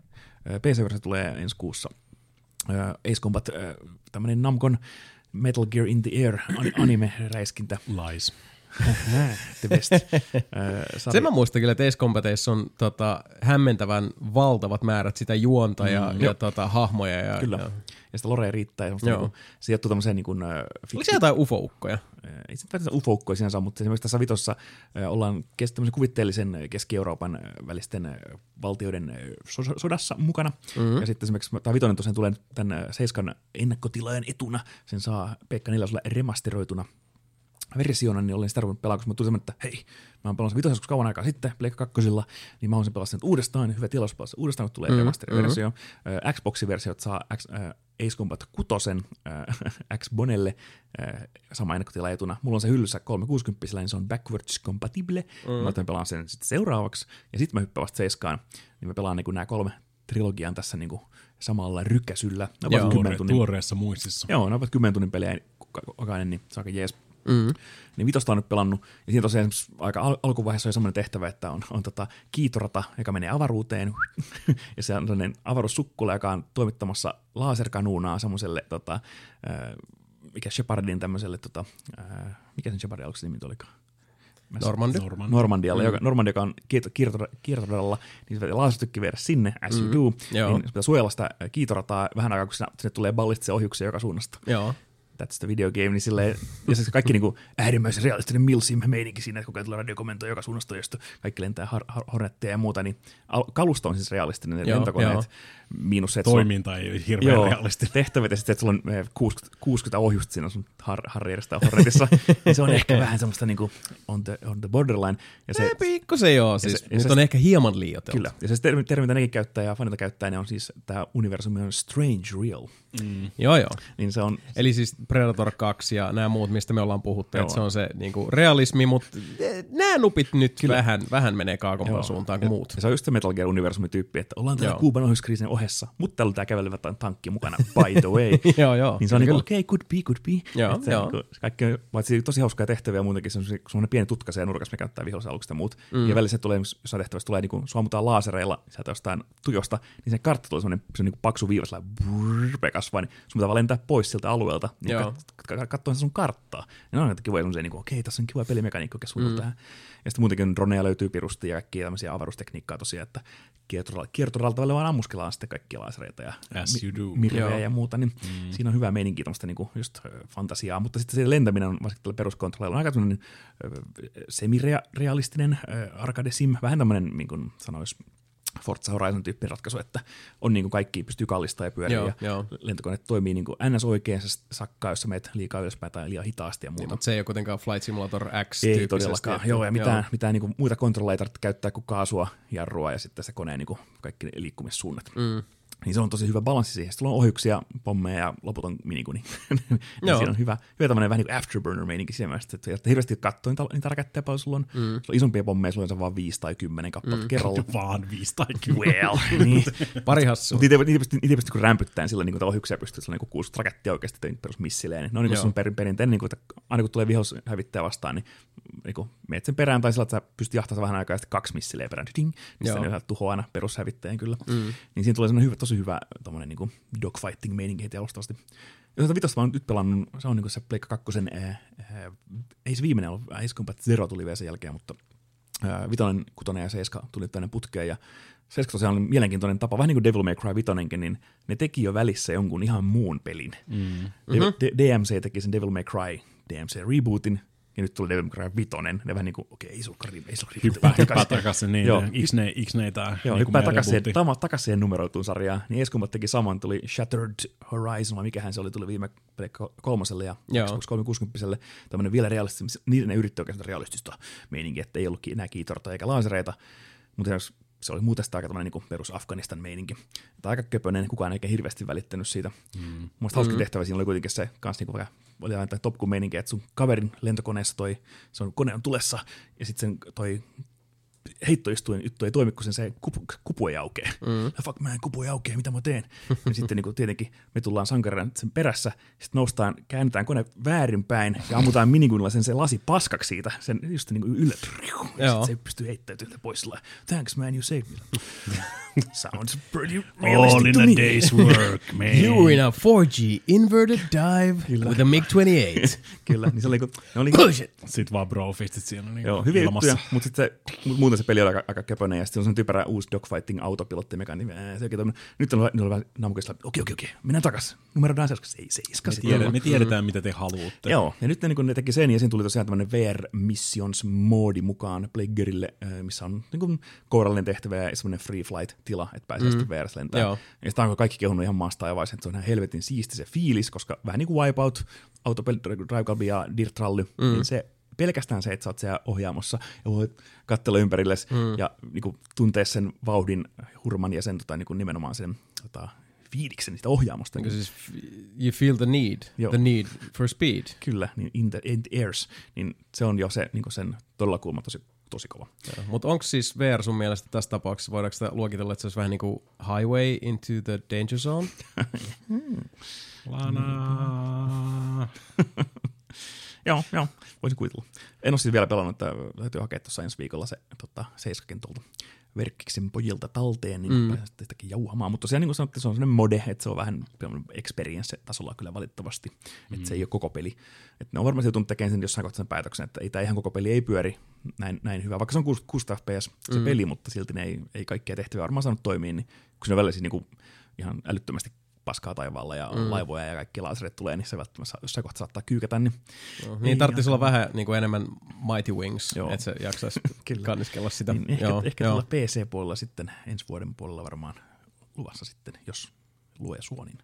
PC-versio tulee ensi kuussa. Ö, Ace Combat, ö, tämmönen Namcon Metal Gear in the Air an- anime-räiskintä. Lies. The best. Sarja- Sen mä muistan kyllä, että Ace on tota, hämmentävän valtavat määrät sitä juonta ja, Mm, ja joo. tota, hahmoja. Ja, Kyllä. Ja. Ja sitä Lorea riittää. Ja Joo. niinku, se sijoittuu tämmöiseen niin kuin, äh, Oliko se jotain ufoukkoja? ei se välttämättä ufoukkoja sinänsä, mutta esimerkiksi tässä vitossa äh, ollaan kes- tämmöisen kuvitteellisen äh, Keski-Euroopan äh, välisten äh, valtioiden äh, so- sodassa mukana. Mm-hmm. Ja sitten esimerkiksi tämä vitonen tosiaan tulee tämän äh, Seiskan ennakkotilaajan etuna. Sen saa Pekka Nilasella remasteroituna versiona, niin olen sitä ruvennut pelaamaan, koska mä tulin että hei, mä oon pelannut sen vitosen kauan aikaa sitten, Pleikka kakkosilla, niin mä oon sen pelannut sen uudestaan, hyvä tilaus pelata uudestaan, kun tulee mm, remasteriversio. Mm. Xbox-versiot saa X, äh, Ace Combat 6 äh, X-Bonelle äh, sama ennakkotila etuna. Mulla on se hyllyssä 360 niin se on backwards compatible. Mm. Mä otan pelaan sen sitten seuraavaksi, ja sitten mä hyppään vasta seiskaan, niin mä pelaan niin nämä kolme trilogian tässä niin samalla rykäsyllä. Ne Joo. Tuore, tunnin tuoreessa muistissa. Joo, ne ovat 10 tunnin pelejä jokainen, niin se on aika jees. Mm. Niin vitosta on nyt pelannut, ja siinä tosiaan esimerkiksi aika al- alkuvaiheessa on semmoinen tehtävä, että on, on tota kiitorata, joka menee avaruuteen, ja se on sellainen avaruussukkula, joka on toimittamassa laserkanuunaa semmoiselle, tota, äh, mikä Shepardin tämmöiselle, tota, äh, mikä sen Shepardin aluksi nimi olikaan? Mä Normandy? Norman. Normandialla, mm. joka, Normandia, joka on kiertoradalla, niin se laasitykki viedä sinne, as you do, Joo. niin se pitää suojella sitä kiitorataa vähän aikaa, kun sinne, sinne tulee ballistisia ohjuksia joka suunnasta. Joo. That's the video game, niin silleen, ja se kaikki niinku äärimmäisen realistinen milsim meininki siinä, että koko ajan tulee radiokomento joka suunnasta, josta kaikki lentää har- har- hornetteja ja muuta, niin al- kalusto on siis realistinen, ne Joo, lentokoneet, joo. miinus se, että sulla on- Toiminta ei ole hirveän Joo, realistinen. tehtävät ja sitten, että sulla on eh, 60, 60 ohjusta siinä sun har, Harrierista Hornetissa, niin se on ehkä vähän semmoista niinku on the, on the borderline. Ja se, Se pikkusen joo, siis se- ja nyt se- on ehkä hieman liioiteltu. Kyllä, ja se termi, termi, mitä nekin käyttää ja fanita käyttää, niin on siis, tämä universumi on strange real. Joo, joo. Niin se on, Eli siis Predator 2 ja nämä muut, mistä me ollaan puhuttu, että se on se niinku realismi, mutta nämä nupit nyt vähän, vähän menee kaakompaan suuntaan kuin muut. Ja se on just se Metal Gear universumi tyyppi, että ollaan täällä Joo. Kuuban ohjuskriisin ohessa, mutta täällä on tää kävelevä tan- tankki mukana, by the way. Joo, joo. Niin se on Kyllä, niinku, okei, okay, could be, could be. Joo, että se, joo. Niinku, kaikki on, paitsi tosi hauskaa tehtäviä ja muutenkin, se on se- semmoinen pieni tutka siellä nurkassa, mikä käyttää vihollisen aluksi ja muut. Mm. Ja välissä tulee, jossain tehtävässä tulee, niinku, sua ammutaan laasereilla sieltä jostain tujosta, niin se kartta tulee semmoinen, se on niinku paksu viiva, kasvaa, niin sun pitää vaan lentää pois sieltä alueelta, niin kat, katsoa sun karttaa. Ja ne on aika kivoja semmoisia, niinku, okei, tässä on kiva pelimekaniikka, joka suunniteltu mm. tähän. Ja sitten muutenkin droneja löytyy pirusti ja kaikkia tämmöisiä avaruustekniikkaa tosiaan, että kiertoralla, kiertoralta välillä vaan ammuskellaan sitten kaikkia laasereita ja Joo. ja muuta, niin mm. siinä on hyvää meininkiä tämmöistä niinku just ö, fantasiaa, mutta sitten se lentäminen on varsinkin tällä peruskontrollilla on aika tämmöinen semirealistinen arcade sim, vähän tämmöinen, niin kuin sanois, Forza Horizon tyyppinen ratkaisu, että on niin kuin kaikki pystyy kallistamaan ja pyöriä Joo, ja joo. lentokone toimii niin kuin ns. oikein sakkaa, jos meet liikaa ylöspäin tai liian hitaasti ja muuta. Mutta se ei ole kuitenkaan Flight Simulator X Ei todellakaan. että- Joo, ja mitään, mitään niinku muita kontrolleja ei tarvitse käyttää kuin kaasua, jarrua ja sitten se koneen niinku kaikki liikkumissuunnat. Mm. Niin se on tosi hyvä balanssi siihen. Sitten sulla on ohjuksia, pommeja ja loputon minikuni. niin Joo. siinä on hyvä, hyvä tämmöinen vähän niin kuin afterburner-meininki siinä mielessä, että että hirveästi katsoo niitä, niitä raketteja paljon sulla on. Mm. Sulla on isompia pommeja, sulla on yleensä vaan viisi tai kymmenen kappaletta mm. kerralla. Vaan viisi tai kymmenen. well, niin. Pari hassua. Mutta niitä, niitä, pystyy, niitä pystyy rämpyttämään sillä, niin kuin ohjuksia pystyy, sillä niin kuusi rakettia oikeasti tein perus missileen. Niin ne on niin sun per, perinteinen, niin kuin, että aina kun tulee vihollishävittäjä vastaan, niin, niin kuin, meet sen perään tai sillä, että sä pystyt jahtamaan vähän aikaa ja sitten kaksi missileä perään. Ding, niin sitten ne tuhoaa aina perushävittäjän kyllä. Mm. Niin siinä tulee semmoinen hyvä, tosi hyvä tommonen, niin kuin dogfighting meininki heti alustavasti. Jos tätä vitosta mä oon nyt pelannut, se on niin kuin se Pleikka 2, äh, äh, ei se viimeinen ollut, Ace Combat Zero tuli vielä sen jälkeen, mutta Ää, Vitonen, Kutonen ja Seiska tuli tänne putkeen ja Seiska tosiaan on mielenkiintoinen tapa, vähän niin kuin Devil May Cry Vitonenkin, niin ne teki jo välissä jonkun ihan muun pelin. Mm. Mm-hmm. DMC teki sen Devil May Cry DMC rebootin, ja nyt tuli Devil May Cry Vitonen, ne vähän niin kuin, okei, okay, ei se olekaan reboot, ei. Hyppää, hyppää takaisin, niin Joo. X-ne, X-ne tää. Joo, niin hyppää kuin takaisin, tama, takaisin siihen numeroituun sarjaan. Niin Combat teki saman, tuli Shattered Horizon, vai mikähän se oli, tuli viime kolmoselle ja Joo. Xbox 360 tämmöinen vielä realistista, niiden ne yritti oikeastaan realistista meininkiä, että ei ollutkin enää kiitorta eikä laasereita, mutta se oli muuten sitä aika tämmöinen niin perus Afganistan meininki. Että aika köpönen, kukaan ei oikein hirveästi välittänyt siitä. Mm. Mun hauska tehtävä siinä oli kuitenkin se, kans niinku vähän, oli aina top meininki, että sun kaverin lentokoneessa toi, se on, kone on tulessa, ja sitten sen toi heittoistuin juttu ei toimi, kun sen se kupu, kupu ei aukee. Mm. Fuck man, kupu ei aukee, mitä mä teen? ja sitten niin kuin, tietenkin me tullaan sankarina sen perässä, sitten noustaan, käännetään kone väärinpäin ja ammutaan minigunilla sen, se lasi paskaksi siitä, sen just niin kuin yllä. Sitten se ei pysty heittäytymään pois sillä Thanks man, you saved me. Sounds pretty All in to a me. day's work, man. You in a 4G inverted dive with a MiG-28. Kyllä, niin se oli, kun, ne oli. Sitten vaan brofistit siinä niin Joo, hyviä ilmassa. juttuja, mutta sitten se, mu- muuten se peli on aika, aika köpönen, ja sitten on semmoinen typerä uusi dogfighting autopilottimekanismi. Ää, Se tommonen- nyt on, ne on vähän namukista, okei, okei, okei, mennään takas. Numeroidaan se, se ei seiska. Me, sitten. tiedä, me tiedetään, mitä te haluatte. Joo, ja nyt ne, niin kun ne teki sen, ja siinä tuli tosiaan tämmöinen VR Missions moodi mukaan Pleggerille, missä on niin kuin kourallinen tehtävä ja semmoinen free flight-tila, että pääsee mm. sitten VRS lentää. Joo. Ja sitä on kaikki kehunut ihan maasta ja että se on ihan helvetin siisti se fiilis, koska vähän niin kuin Wipeout, Autopel, Drive Club ja Dirt Rally, mm. niin se pelkästään se, että sä oot siellä ohjaamossa ja voit katsella ympärillesi mm. ja niin kuin, tuntea sen vauhdin, hurman ja sen tota, niin kuin nimenomaan sen tota, fiiliksen niistä ohjaamosta. Niin siis you feel the need, Joo. the need for speed. Kyllä, niin in the, in the airs, niin se on jo se, niin sen todella kulma tosi, tosi kova. Mutta onko siis VR sun mielestä tässä tapauksessa, voidaanko sitä luokitella, että se olisi vähän niin kuin highway into the danger zone? Lana. Joo, joo, voisin kuvitella. En ole siis vielä pelannut, että täytyy hakea tuossa ensi viikolla se tota, seiskakin tuolta verkkiksen pojilta talteen, niin mm. pääsen sitten sitäkin jauhamaan. Mutta tosiaan niin kuin sanottiin, se on sellainen mode, että se on vähän experience-tasolla kyllä valitettavasti, mm. että se ei ole koko peli. Että ne on varmasti joutunut tekemään sen jossain kohtaa sen päätöksen, että ei tämä ihan koko peli ei pyöri näin, näin hyvä, vaikka se on 60 fps se mm. peli, mutta silti ne ei, ei kaikkia tehtäviä varmaan saanut toimia, niin kun siinä on välillä siis niin kuin ihan älyttömästi paskaa taivaalla ja mm. laivoja ja kaikki laserit tulee, niin se välttämättä jossain kohtaa saattaa kyykätä, niin No, niin tarvitsisi olla vähän niin kuin enemmän Mighty Wings, Joo. että se jaksaisi kanniskella sitä. Niin ehkä, joo, ehkä joo. tuolla PC-puolella sitten ensi vuoden puolella varmaan luvassa sitten, jos lue suo, niin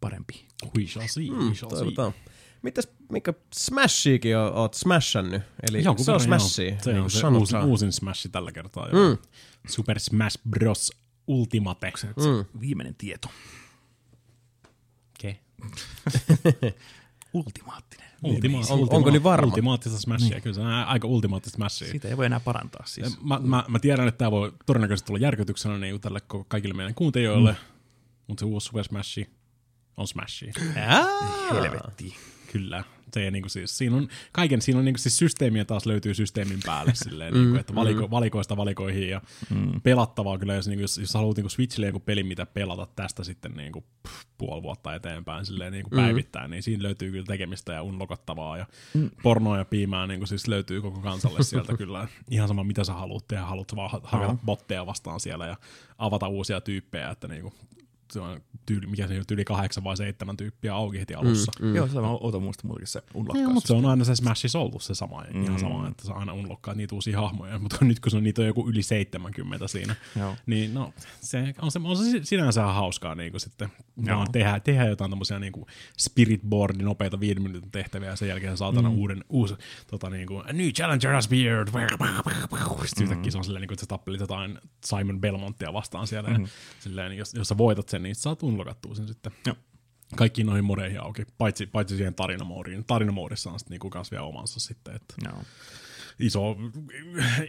parempi. We shall see, we shall see. Mitäs, mikä Smashiikin oot smashannut? Eli Jonkun se on verran, joo. Smashia. Se niin on kuin se uusin, uusin Smash tällä kertaa. Joo. Mm. Super Smash Bros. Ultimate. Mm. Viimeinen tieto. Ultimaattinen. Ultima- On- ultima- onko niin varma? Ultimaattista Smashia, niin. kyllä se on aika ultimaattista Smashia. Siitä ei voi enää parantaa siis. Mä, mä, mä, tiedän, että tämä voi todennäköisesti tulla järkytyksenä niin tälle kaikille meidän kuuntelijoille, mm. mutta se uusi Super Smash on Smash. Helvetti. Kyllä. Se, niin kuin siis, siinä on, kaiken, siinä on niin kuin siis systeemiä taas löytyy systeemin päälle silleen, niin kuin, että valiko, valikoista valikoihin ja mm. pelattavaa kyllä, jos, niin kuin, jos, jos haluat niin kuin Switchille joku peli, mitä pelata tästä sitten niin kuin, pff, puoli vuotta eteenpäin silleen, niin kuin päivittäin, niin siinä löytyy kyllä tekemistä ja unlokattavaa ja mm. pornoa ja piimää niin kuin, siis löytyy koko kansalle sieltä kyllä. Ihan sama mitä sä haluat tehdä, haluat vaan ha- hakata botteja vastaan siellä ja avata uusia tyyppejä, että niin kuin, se on tyyli, mikä se on, yli kahdeksan vai seitsemän tyyppiä auki heti alussa. Mm. Joo, sitä mä ootan muista muutenkin se Joo, unlokkaus. mutta se on aina se Smashissa ollut se sama, mm. ihan sama, että sä aina unlockkaa niitä uusia hahmoja, mutta nyt kun se on, niitä on joku yli 70 siinä, Joo. niin no, se on, se, on se sinänsä hauskaa niin kuin sitten vaan tehdä, tehdä jotain tämmöisiä niin kuin spirit board, nopeita viiden minuutin tehtäviä, ja sen jälkeen saatana mm. uuden, uusi, tota niin kuin, a new challenger has appeared, sitten yhtäkkiä se on silleen, niin kuin, että sä tappelit jotain Simon Belmonttia vastaan siellä, mm. ja silleen, jos, jos sä voitat sen, niin sä saat unlockattua sen sitten. Joo. Kaikkiin noihin modeihin auki, paitsi, paitsi siihen tarinamoodiin. Tarinamoodissa on sitten niinku kans vielä omansa sitten, että Joo. iso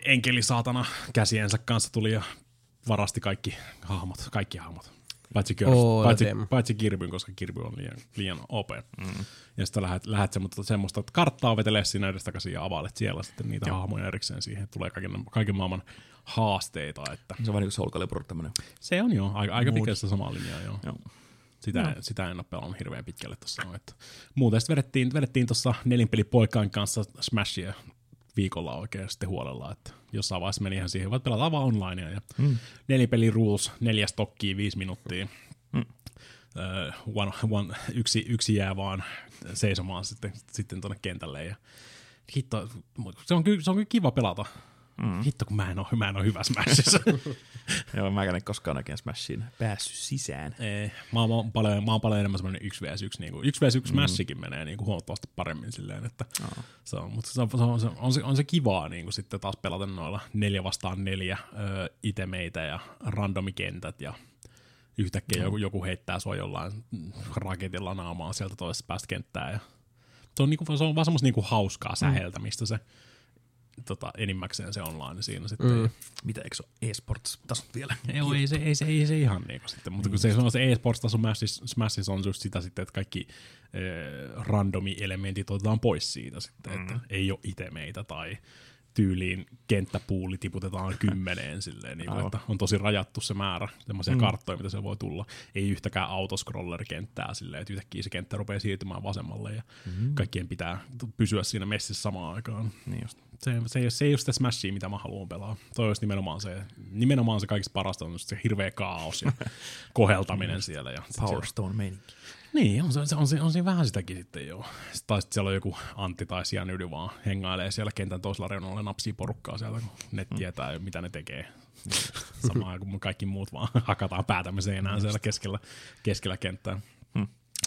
enkeli saatana käsiensä kanssa tuli ja varasti kaikki hahmot, kaikki hahmot. Paitsi, Kirby, Oh, paitsi, damn. paitsi Kirbyn, koska Kirby on liian, liian OP. Mm. Ja sitten lähdet, lähdet semmoista, semmoista että karttaa vetelee siinä edestakaisin ja availet siellä sitten niitä Joo. hahmoja erikseen siihen. Tulee kaiken, kaiken maailman haasteita. Että Se on vähän niin kuin Soul Calibur tämmönen. se on jo aika, aika pitkälle sitä samaa linjaa. Joo. Joo. Sitä, no. sitä en ole pelannut hirveän pitkälle tuossa. No, että muuten sitten vedettiin, vedettiin tuossa nelinpelipoikaan kanssa Smashia viikolla oikein sitten huolella, että jossain vaiheessa meni ihan siihen, että pelataan vaan onlinea ja mm. nelinpeli rules, neljä stokkia, viisi minuuttia. Mm. Uh, one, one, yksi, yksi jää vaan seisomaan sitten, sitten tuonne kentälle ja hitto, se on, kyllä, se on kyllä kiva pelata. Mm. Hitto, kun mä en ole, mä en ole hyvä Smashissa. Joo, mä en koskaan oikein Smashiin päässyt sisään. Ei, mä oon, mä oon paljon, mä oon paljon enemmän semmoinen 1 vs 1, niin 1 vs 1 Smashikin menee niin kuin huomattavasti paremmin silleen, että Aa. se on, mutta se on, se on, se on, se, on se kivaa niin kuin sitten taas pelata noilla neljä vastaan neljä ö, itemeitä ja randomikentät ja yhtäkkiä joku, joku heittää sua jollain raketilla naamaan sieltä toisesta päästä kenttää ja se on, niinku, se on vaan semmoista niinku hauskaa säheltämistä se tota, enimmäkseen se online siinä sitten. Mm. Mitä, eikö se ole e-sports-tasot vielä? Ei, ei, se, ei, se, ei se ihan niinku sitten, mutta kun se on se e-sports-taso Smashissa, Smashissa on just sitä sitten, että kaikki äh, randomi-elementit otetaan pois siitä sitten, mm. että ei ole itemeitä tai tyyliin kenttäpuuli tiputetaan kymmeneen silleen, niin kuin, että on tosi rajattu se määrä semmoisia mm. karttoja, mitä se voi tulla. Ei yhtäkään autoscroller-kenttää silleen, että yhtäkkiä se kenttä rupeaa siirtymään vasemmalle ja mm. kaikkien pitää pysyä siinä messissä samaan aikaan. Niin just. Se, se, ei, ole- se ei ole sitä Smashia, mitä mä haluan pelaa. Toi olisi nimenomaan se, nimenomaan se kaikista parasta on se hirveä kaos ja koheltaminen siellä. Ja Power Stone meininki. niin, on, se, on, on, on siinä vähän sitäkin sitten joo. Sitten Tai sitten siellä on joku Antti tai Sianydy vaan hengailee siellä kentän toisella reunalla napsii porukkaa sieltä, kun ne tietää, mitä ne tekee. Samaan kuin kaikki muut vaan hakataan päätämme seinään siellä keskellä, keskellä kenttää.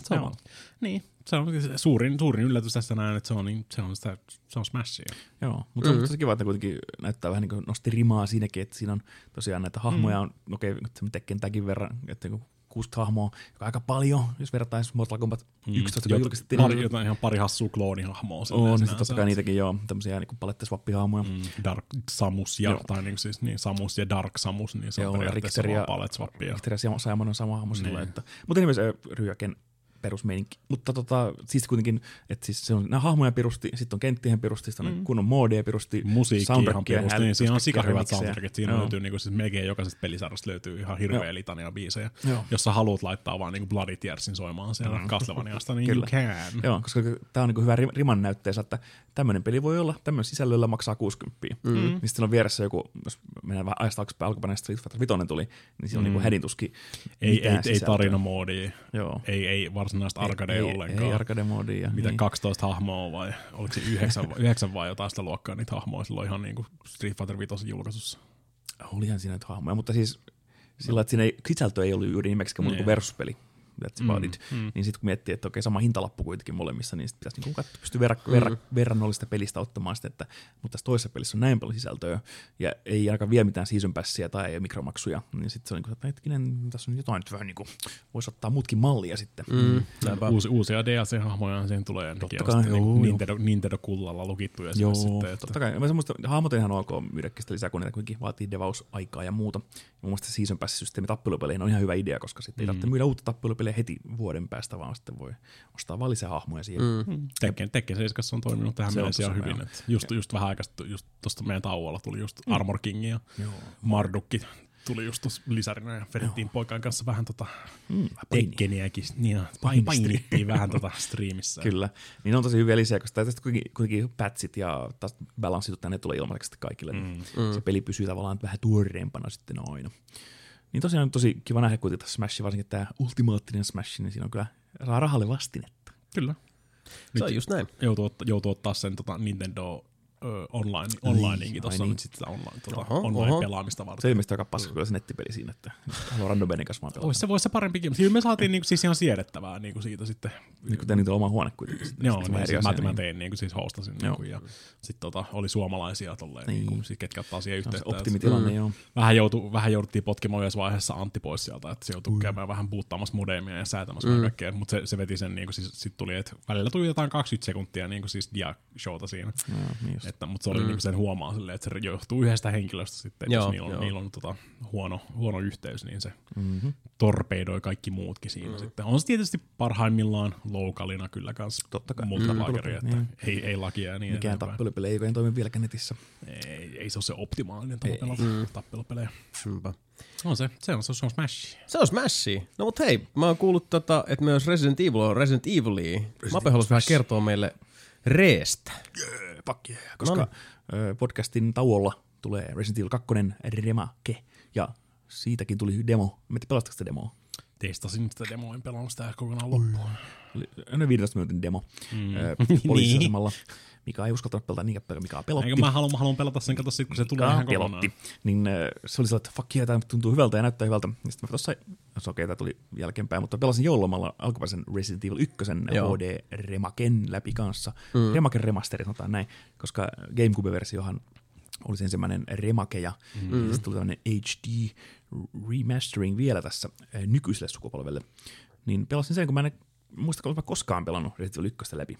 Se on, niin, se on se suurin, suurin yllätys tässä näin, että se on, niin, se on, sitä, se on Smashia. Joo, mutta mm-hmm. se on tosi kiva, että ne kuitenkin näyttää vähän niin kuin nosti rimaa siinäkin, että siinä on tosiaan näitä hahmoja, on, okei, okay, se Tekken tämänkin verran, että niin 60 hahmoa, joka on aika paljon, jos vertaisi Mortal Kombat 11, joka julkistettiin. Mm. Pari, jotain ihan pari hassua kloonihahmoa. on, silleen niin totta kai niitäkin joo, tämmöisiä niin palettiswappihahmoja. Mm. Mm, Dark Samus ja, Joo. tai niin, siis, niin, Samus ja Dark Samus, niin se Joo, on ja periaatteessa Richter ja- vaan Palette Swappia. Richter ja Simon on sama hahmo Niin. että, mutta nimessä Ryaken perusmeininki. Mutta tota, siis kuitenkin, että siis se on nämä hahmoja pirusti, sitten on kenttien pirusti, sitten on mm. kunnon moodeja pirusti, Musiikki ihan soundtrackia, perusti, niin siinä on sika hyvät remiksejä. soundtrackit. Siinä Joo. löytyy niinku, siis melkein jokaisesta pelisarjasta löytyy ihan hirveä Joo. litania biisejä. Joo. Jos sä haluat laittaa vaan niinku Bloody Tearsin soimaan siellä mm. Castlevaniasta, niin you Kyllä. can. Joo, koska tämä on niin hyvä rim- riman näytteessä, että tämmöinen peli voi olla, tämmöinen sisällöllä maksaa 60. Mm. Niin sitten on vieressä joku, jos mennään vähän ajasta taaksepäin, alkuperäinen Street Fighter 5 tuli, niin siinä on mm. niin hädintuskin Ei, ei, ei Joo. ei, ei varsinaista arcadea ei, ollenkaan. Ei arcade-moodia. Mitä niin. 12 hahmoa vai oliko se 9, vai- 9 vai jotain sitä luokkaa niitä hahmoja silloin ihan niinku Street Fighter 5 julkaisussa. Olihan siinä nyt hahmoja, mutta siis sillä, että siinä ei, sisältö ei ollut juuri nimeksi muuta kuin Niin. versuspeli. That's about it. mm. Niin sitten kun miettii, että okei, sama hintalappu kuitenkin molemmissa, niin sitten pitäisi niinku katsoa, pystyä verran, verran, verrannollista pelistä ottamaan sitä, että mutta tässä toisessa pelissä on näin paljon sisältöä, ja ei ainakaan vie mitään season passia tai ei mikromaksuja, niin sitten se on niin kuin, että hetkinen, tässä on jotain, että vähän niin kuin, voisi ottaa muutkin mallia sitten. Mm. Uusi, uusia DLC-hahmoja siihen tulee ja nekin kai, on sitten joo, niinku joo. Nintendo, Nintendo-kullalla lukittuja Joo, sitten. Että, totta kai. Mä semmoista, hahmot on ihan ok myydäkin sitä lisää, kun niitä kuitenkin vaatii devausaikaa ja muuta. Mun mielestä se Season Pass-systeemi tappelupeleihin on ihan hyvä idea, koska sitten ei tarvitse myydä uutta tappelupeliä heti vuoden päästä, vaan sitten voi ostaa vaan lisää hahmoja siihen. Mm. Tekken, Tekken 7 on toiminut tähän mennessä ihan hyvin. Että just, just vähän aikaa, just tuosta meidän tauolla tuli just Armor King ja Joo. Mardukki tuli just tuossa lisärinä ja vedettiin poikaan kanssa vähän tota Mm, Tekkeniäkin. Niin, ja pain, painittiin vähän tota striimissä. Kyllä. Niin on tosi hyviä lisää, koska tästä kuitenkin, kuitenkin patchit ja taas balanssitut tänne tulee ilmaiseksi kaikille. Mm. Se peli pysyy tavallaan vähän tuoreempana sitten aina. Niin tosiaan on tosi kiva nähdä kuitenkin tässä Smash, varsinkin tämä ultimaattinen Smash, niin siinä on kyllä rahalle vastinetta. Kyllä. Se on just näin. Joutuu, joutuu ottaa sen tota Nintendo online, onlineinkin ai tuossa niin. nyt sitten sitä online, tota, Oho, online oho. pelaamista varten. Se ilmeisesti aika paska kyllä se nettipeli siinä, että haluaa randomeiden kanssa vaan pelata. Ois se, vois se parempikin, mutta kyllä me saatiin niinku, siis ihan siedettävää niinku siitä sitten. Niin kun niitä on oma huone kuitenkin. sitten. Joo, Sitten niin, siis mä, asia, mä niin. tein niinku, siis hostasin niinku, ja sitten tota, oli suomalaisia tolleen, Niin. niin. niinku, siis ketkä ottaa siihen Se on se yhteyttä. optimitilanne, joo. Vähän, joutu, vähän jouduttiin potkimaan yhdessä vaiheessa Antti pois sieltä, että se joutui käymään vähän puuttaamassa modemia ja säätämässä mm. kaikkea, mutta se, se, veti sen, niin siis sitten tuli, että välillä tuli jotain 20 sekuntia niin siis dia-showta siinä. Joo, niin. Että, mutta se oli mm. niin sen huomaa silleen, että se johtuu yhdestä henkilöstä sitten, että Joo, jos niillä on, joo. niillä on tota, huono, huono yhteys, niin se Mm-hmm. torpeidoi kaikki muutkin siinä mm. sitten. On se tietysti parhaimmillaan lookalina kyllä kans Totta kai. multa Mm. mm. että Niin. ei, ei lakia ja niin Mikään eteenpäin. tappelupeli ei toimi vieläkään netissä. Ei, ei se ole se optimaalinen tapa pelata mm. tappelupelejä. Niinpä. On se, se on, se on Smash. Se on Smashia. No mut hei, mä oon kuullut, tota, että myös Resident Evil on Resident Evilia. Mape haluaisi vähän kertoa meille Reestä. Fuck yeah. Koska ö, podcastin tauolla tulee Resident Evil 2 remake, ja siitäkin tuli demo. Mä en tiedä, pelastiko sitä demoa? Testasin sitä demoa, en pelannut sitä kokonaan loppuun. Oli noin 15 minuutin demo mm. poliisiasemalla. Mika ei uskaltanut pelata niinkään paljon, Mika pelotti. Eikö mä haluan, mä haluan pelata sen, kato sit, kun se tulee ihan pelotti. kokonaan. Niin äh, se oli sellainen, että fuck yeah, tämä tuntuu hyvältä ja näyttää hyvältä. Ja sitten mä tuossa, no se okei, tämä tuli jälkeenpäin, mutta pelasin joululomalla alkuperäisen Resident Evil 1 Joo. HD-remaken läpi kanssa. Mm. Remaken remasteri, sanotaan näin, koska Gamecube-versiohan oli se ensimmäinen remake ja mm. sitten tuli tämmöinen HD remastering vielä tässä äh, nykyiselle sukupolvelle. Niin pelasin sen, kun mä en muista, että mä koskaan pelannut Resident Evil 1 läpi.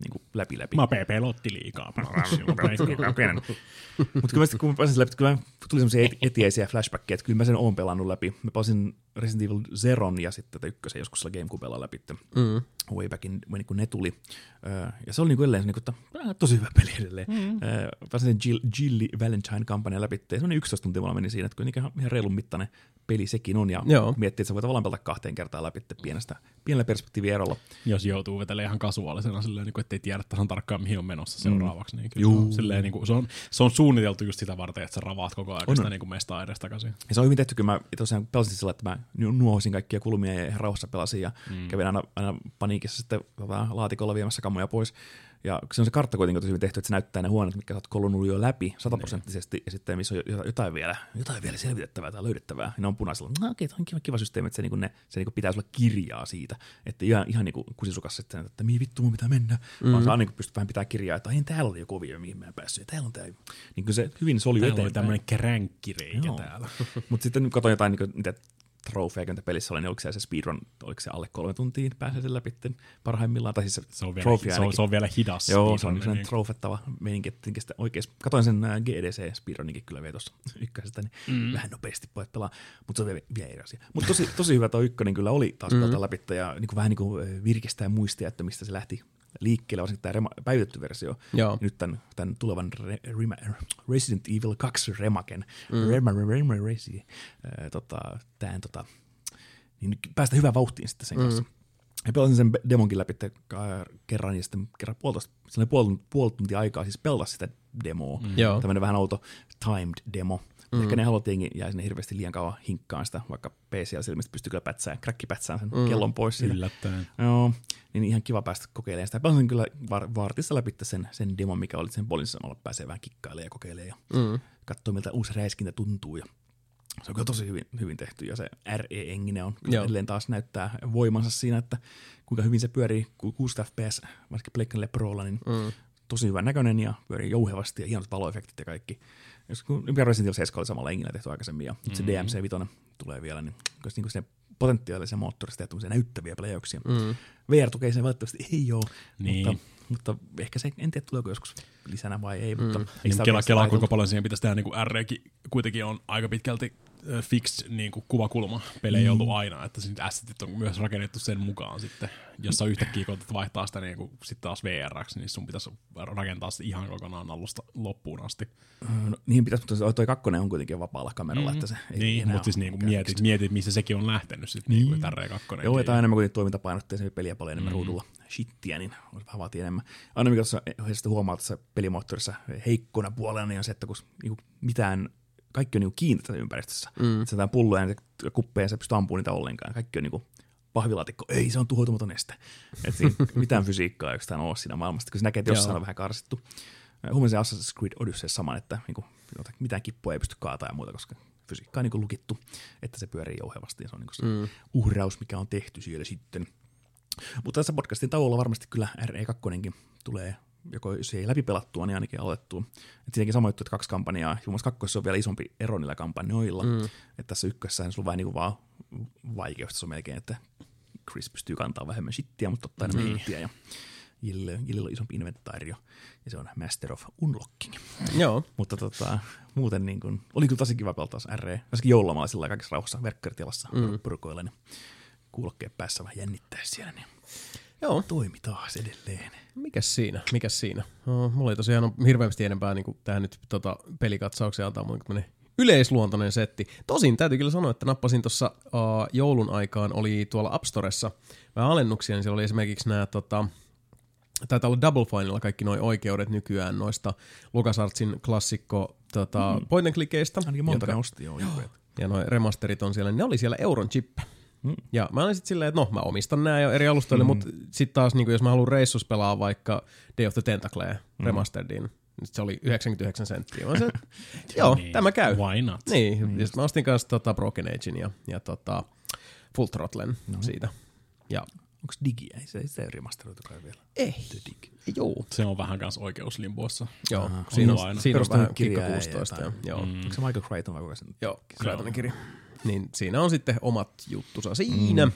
niin kuin läpi läpi. Mape pelotti liikaa. Mutta kyllä mä kun mä pääsin sen läpi, kyllä mä tuli semmoisia et- etiäisiä flashbackkejä, että kyllä mä sen oon pelannut läpi. Mä pelasin Resident Evil Zeron ja sitten tätä ykkösen joskus sillä Gamecubella läpi. Mm. Way back in, when, kun ne tuli. Öö, ja se oli niinku edelleen, niinku, että tosi hyvä peli edelleen. Mm. Öö, pääsin sen Jill, Jilly Valentine-kampanja läpi. Ja semmoinen 11 tuntia mulla meni siinä, että kyllä ihan, ihan reilun mittainen peli sekin on. Ja Joo. miettii, että sä voit tavallaan pelata kahteen kertaan läpi pienestä, pienellä perspektiivierolla. Jos joutuu vetelemään ihan kasuaalisena silleen, niin kuin, ettei tiedä tasan tarkkaan, mihin on menossa seuraavaksi. Niin kyllä Juu. se, on, silleen, niin kuin, se, on, se on suunniteltu just sitä varten, että sä ravaat koko ajan sitä niin kuin mestaa edes takaisin. Ja se on hyvin tehty, kyllä mä tosiaan pelasin sillä, että mä nuohosin kaikkia kulmia ja ihan rauhassa pelasin ja mm. kävin aina, aina paniikissa sitten tota, laatikolla viemässä kamoja pois. Ja se on se kartta kuitenkin tosi hyvin tehty, että se näyttää ne huoneet, mitkä sä oot kolunut jo läpi sataprosenttisesti, ja sitten missä on jo- jotain vielä, jotain vielä selvitettävää tai löydettävää, niin ne on punaisella. No okei, okay, on kiva, kiva systeemi, että se, niin ne, se niin pitää sulla kirjaa siitä, että ihan, ihan niin kusisukas, että, että mihin vittu mun pitää mennä, mm. vaan saa niin pystyt vähän pitää kirjaa, että ai täällä oli joku ovio, mihin mä en päässyt, ja täällä on tää. Niin kyllä se hyvin soli Täällä oli eteenpäin. tämmöinen kränkkireikä Joo. täällä. Mutta sitten katsoin jotain, niin mitä trofeja, mitä pelissä oli, niin oliko se, se speedrun, oliko se alle kolme tuntia pääsee sen läpi parhaimmillaan, tai siis se, Se on vielä, se on, se on vielä hidas. Joo, se on speedrun, sellainen niin- trofettava meininki, että oikeasti, katoin sen äh, GDC speedruninkin kyllä vielä tuossa ykkösestä, niin mm. vähän nopeasti voit pelaa, mutta se on vielä, vielä eri asia. Mutta tosi, tosi hyvä tuo ykkönen kyllä oli taas mm. läpi, ja niin kuin vähän niin kuin äh, virkistää muistia, että mistä se lähti liikkeelle, varsinkin tämä rema, päivitetty versio. Joo. Ja nyt tämän, tämän tulevan re, rema, Resident Evil 2 remaken, mm. Rema, Rema, Resi, äh, tota, tämän tota, niin päästä hyvään vauhtiin sitten sen kanssa. Ja pelasin sen demonkin läpi kerran ja sitten kerran puolitoista, sellainen puoli, puoli tuntia aikaa siis pelata sitä demoa. Mm. Joo. Tämmöinen vähän outo timed demo. Mm. Ehkä ne haluat tietenkin jää sinne hirveästi liian kauan hinkkaan sitä, vaikka PC ja ilmeisesti pystyy kyllä pätsään, kräkkipätsään sen mm. kellon pois siitä. Yllättäen. Joo, niin ihan kiva päästä kokeilemaan sitä. Pelasin kyllä var- vartissa läpi sen, sen demon, mikä oli sen poliisin samalla pääsee vähän kikkailemaan ja kokeilemaan ja mm. katsoo, miltä uusi räiskintä tuntuu. Ja se on kyllä tosi hyvin, hyvin tehty ja se RE-engine on kyllä edelleen taas näyttää voimansa siinä, että kuinka hyvin se pyörii ku- 6 FPS, varsinkin Pleikkanille Prolla, niin mm. tosi hyvän näköinen ja pyörii jouhevasti ja hienot valoefektit ja kaikki. Jos kun Resident Evil 7 oli samalla engillä tehty aikaisemmin ja nyt se DMC 5 tulee vielä, niin se, niin se potentiaalisia moottorista ja näyttäviä pläjäyksiä. Mm. VR tukee sen välttämättä ei ole, Niin. mutta, mutta ehkä se, en tiedä tuleeko joskus lisänä vai ei, mutta Niin, kela, kelaa, ajateltu. kuinka paljon siihen pitäisi tehdä, niin kuin REkin kuitenkin on aika pitkälti fixed niin kuin kuvakulma. Pelejä ei ollut aina, että sit assetit on myös rakennettu sen mukaan sitten. Jos sä yhtäkkiä koetat vaihtaa sitä niin kuin, sitten taas VRX, niin sun pitäisi rakentaa se ihan kokonaan alusta loppuun asti. No, niihin pitäisi, mutta se- toi kakkonen on kuitenkin vapaalla kameralla, mm. että se ei Niin, mutta siis niin kuin mietit, mietit, missä sekin on lähtenyt sitten niin. niin RE2. Joo, ja tämä on enemmän kuin toimintapainotteisen peliä paljon enemmän mm. ruudulla shittiä, niin olisi vähän vaatii enemmän. Aina mikä tuossa huomaa tässä pelimoottorissa heikkona puolella, niin on se, että kun niinku mitään, kaikki on niinku kiinni tässä ympäristössä. Mm. Että pulloja ja kuppeja, ja se pystyy ampumaan niitä ollenkaan. Kaikki on niinku pahvilaatikko, ei se on tuhoutumaton este. Et siinä mitään fysiikkaa ei oikeastaan ole siinä maailmasta, kun se näkee, että jossain on vähän karsittu. Huomasin Assassin's Creed Odyssey saman, että niinku, mitään kippua ei pysty kaataa ja muuta, koska fysiikka on niinku lukittu, että se pyörii jouhevasti ja se on niinku se mm. uhraus, mikä on tehty siellä sitten. Mutta tässä podcastin tauolla varmasti kyllä RE2 tulee joko jos ei läpi pelattua, niin ainakin aloitettua. Et siinäkin sama juttu, että kaksi kampanjaa. Jummas kakkosessa on vielä isompi ero niillä kampanjoilla. Mm. Että tässä ykkössä sulla on vähän niin kuin vaan vaikeus se on melkein, että Chris pystyy kantaa vähemmän shittiä, mutta ottaa enemmän hittiä. Ja Jille, Jillellä on isompi inventaario, ja se on Master of Unlocking. Joo. Mutta tota, muuten niin kuin, oli kyllä tosi kiva pelata taas RE. Varsinkin joululomalla sillä kaikessa rauhassa verkkaritilassa mm. porukoilla, niin kuulokkeen päässä vähän jännittää siellä, niin Joo. toimi taas edelleen. Mikäs siinä? Mikäs siinä? No, mulla ei tosiaan ole hirveästi enempää niin tähän nyt tota, pelikatsauksia antaa mun yleisluontoinen setti. Tosin täytyy kyllä sanoa, että nappasin tuossa uh, joulun aikaan, oli tuolla App Storessa vähän alennuksia, niin siellä oli esimerkiksi nämä tota, taitaa olla Double Fineilla kaikki nuo oikeudet nykyään noista LucasArtsin klassikko tota, mm. point and clickeistä. Ainakin monta jotka- ne osti jo. joku, et- ja noin remasterit on siellä, ne oli siellä euron chip. Mm. Ja mä olin sitten silleen, että no mä omistan nämä jo eri alustoille, mm. mutta sitten taas niin jos mä haluan reissus pelaa vaikka Day of the Tentacle mm. remasteredin, niin se oli 99 senttiä. Mä se, että joo, Niin, tämä käy. Why not? Niin, mm. ja mä ostin kanssa tota Broken Agein ja, ja tota Full Throttlen no. siitä. Ja Onko Digi? Ei se, se remasteroitu kai vielä. ei, Dig. joo, Se on vähän kanssa oikeuslimboissa. joo. on Siinä on, aina. siinä on vähän kirjaa kikka ja 16. Ja, joo, mm. Onko se Michael Crichton vai kuka sen? Joo, Crichtonin kirja. Niin siinä on sitten omat juttusa siinä. Mm.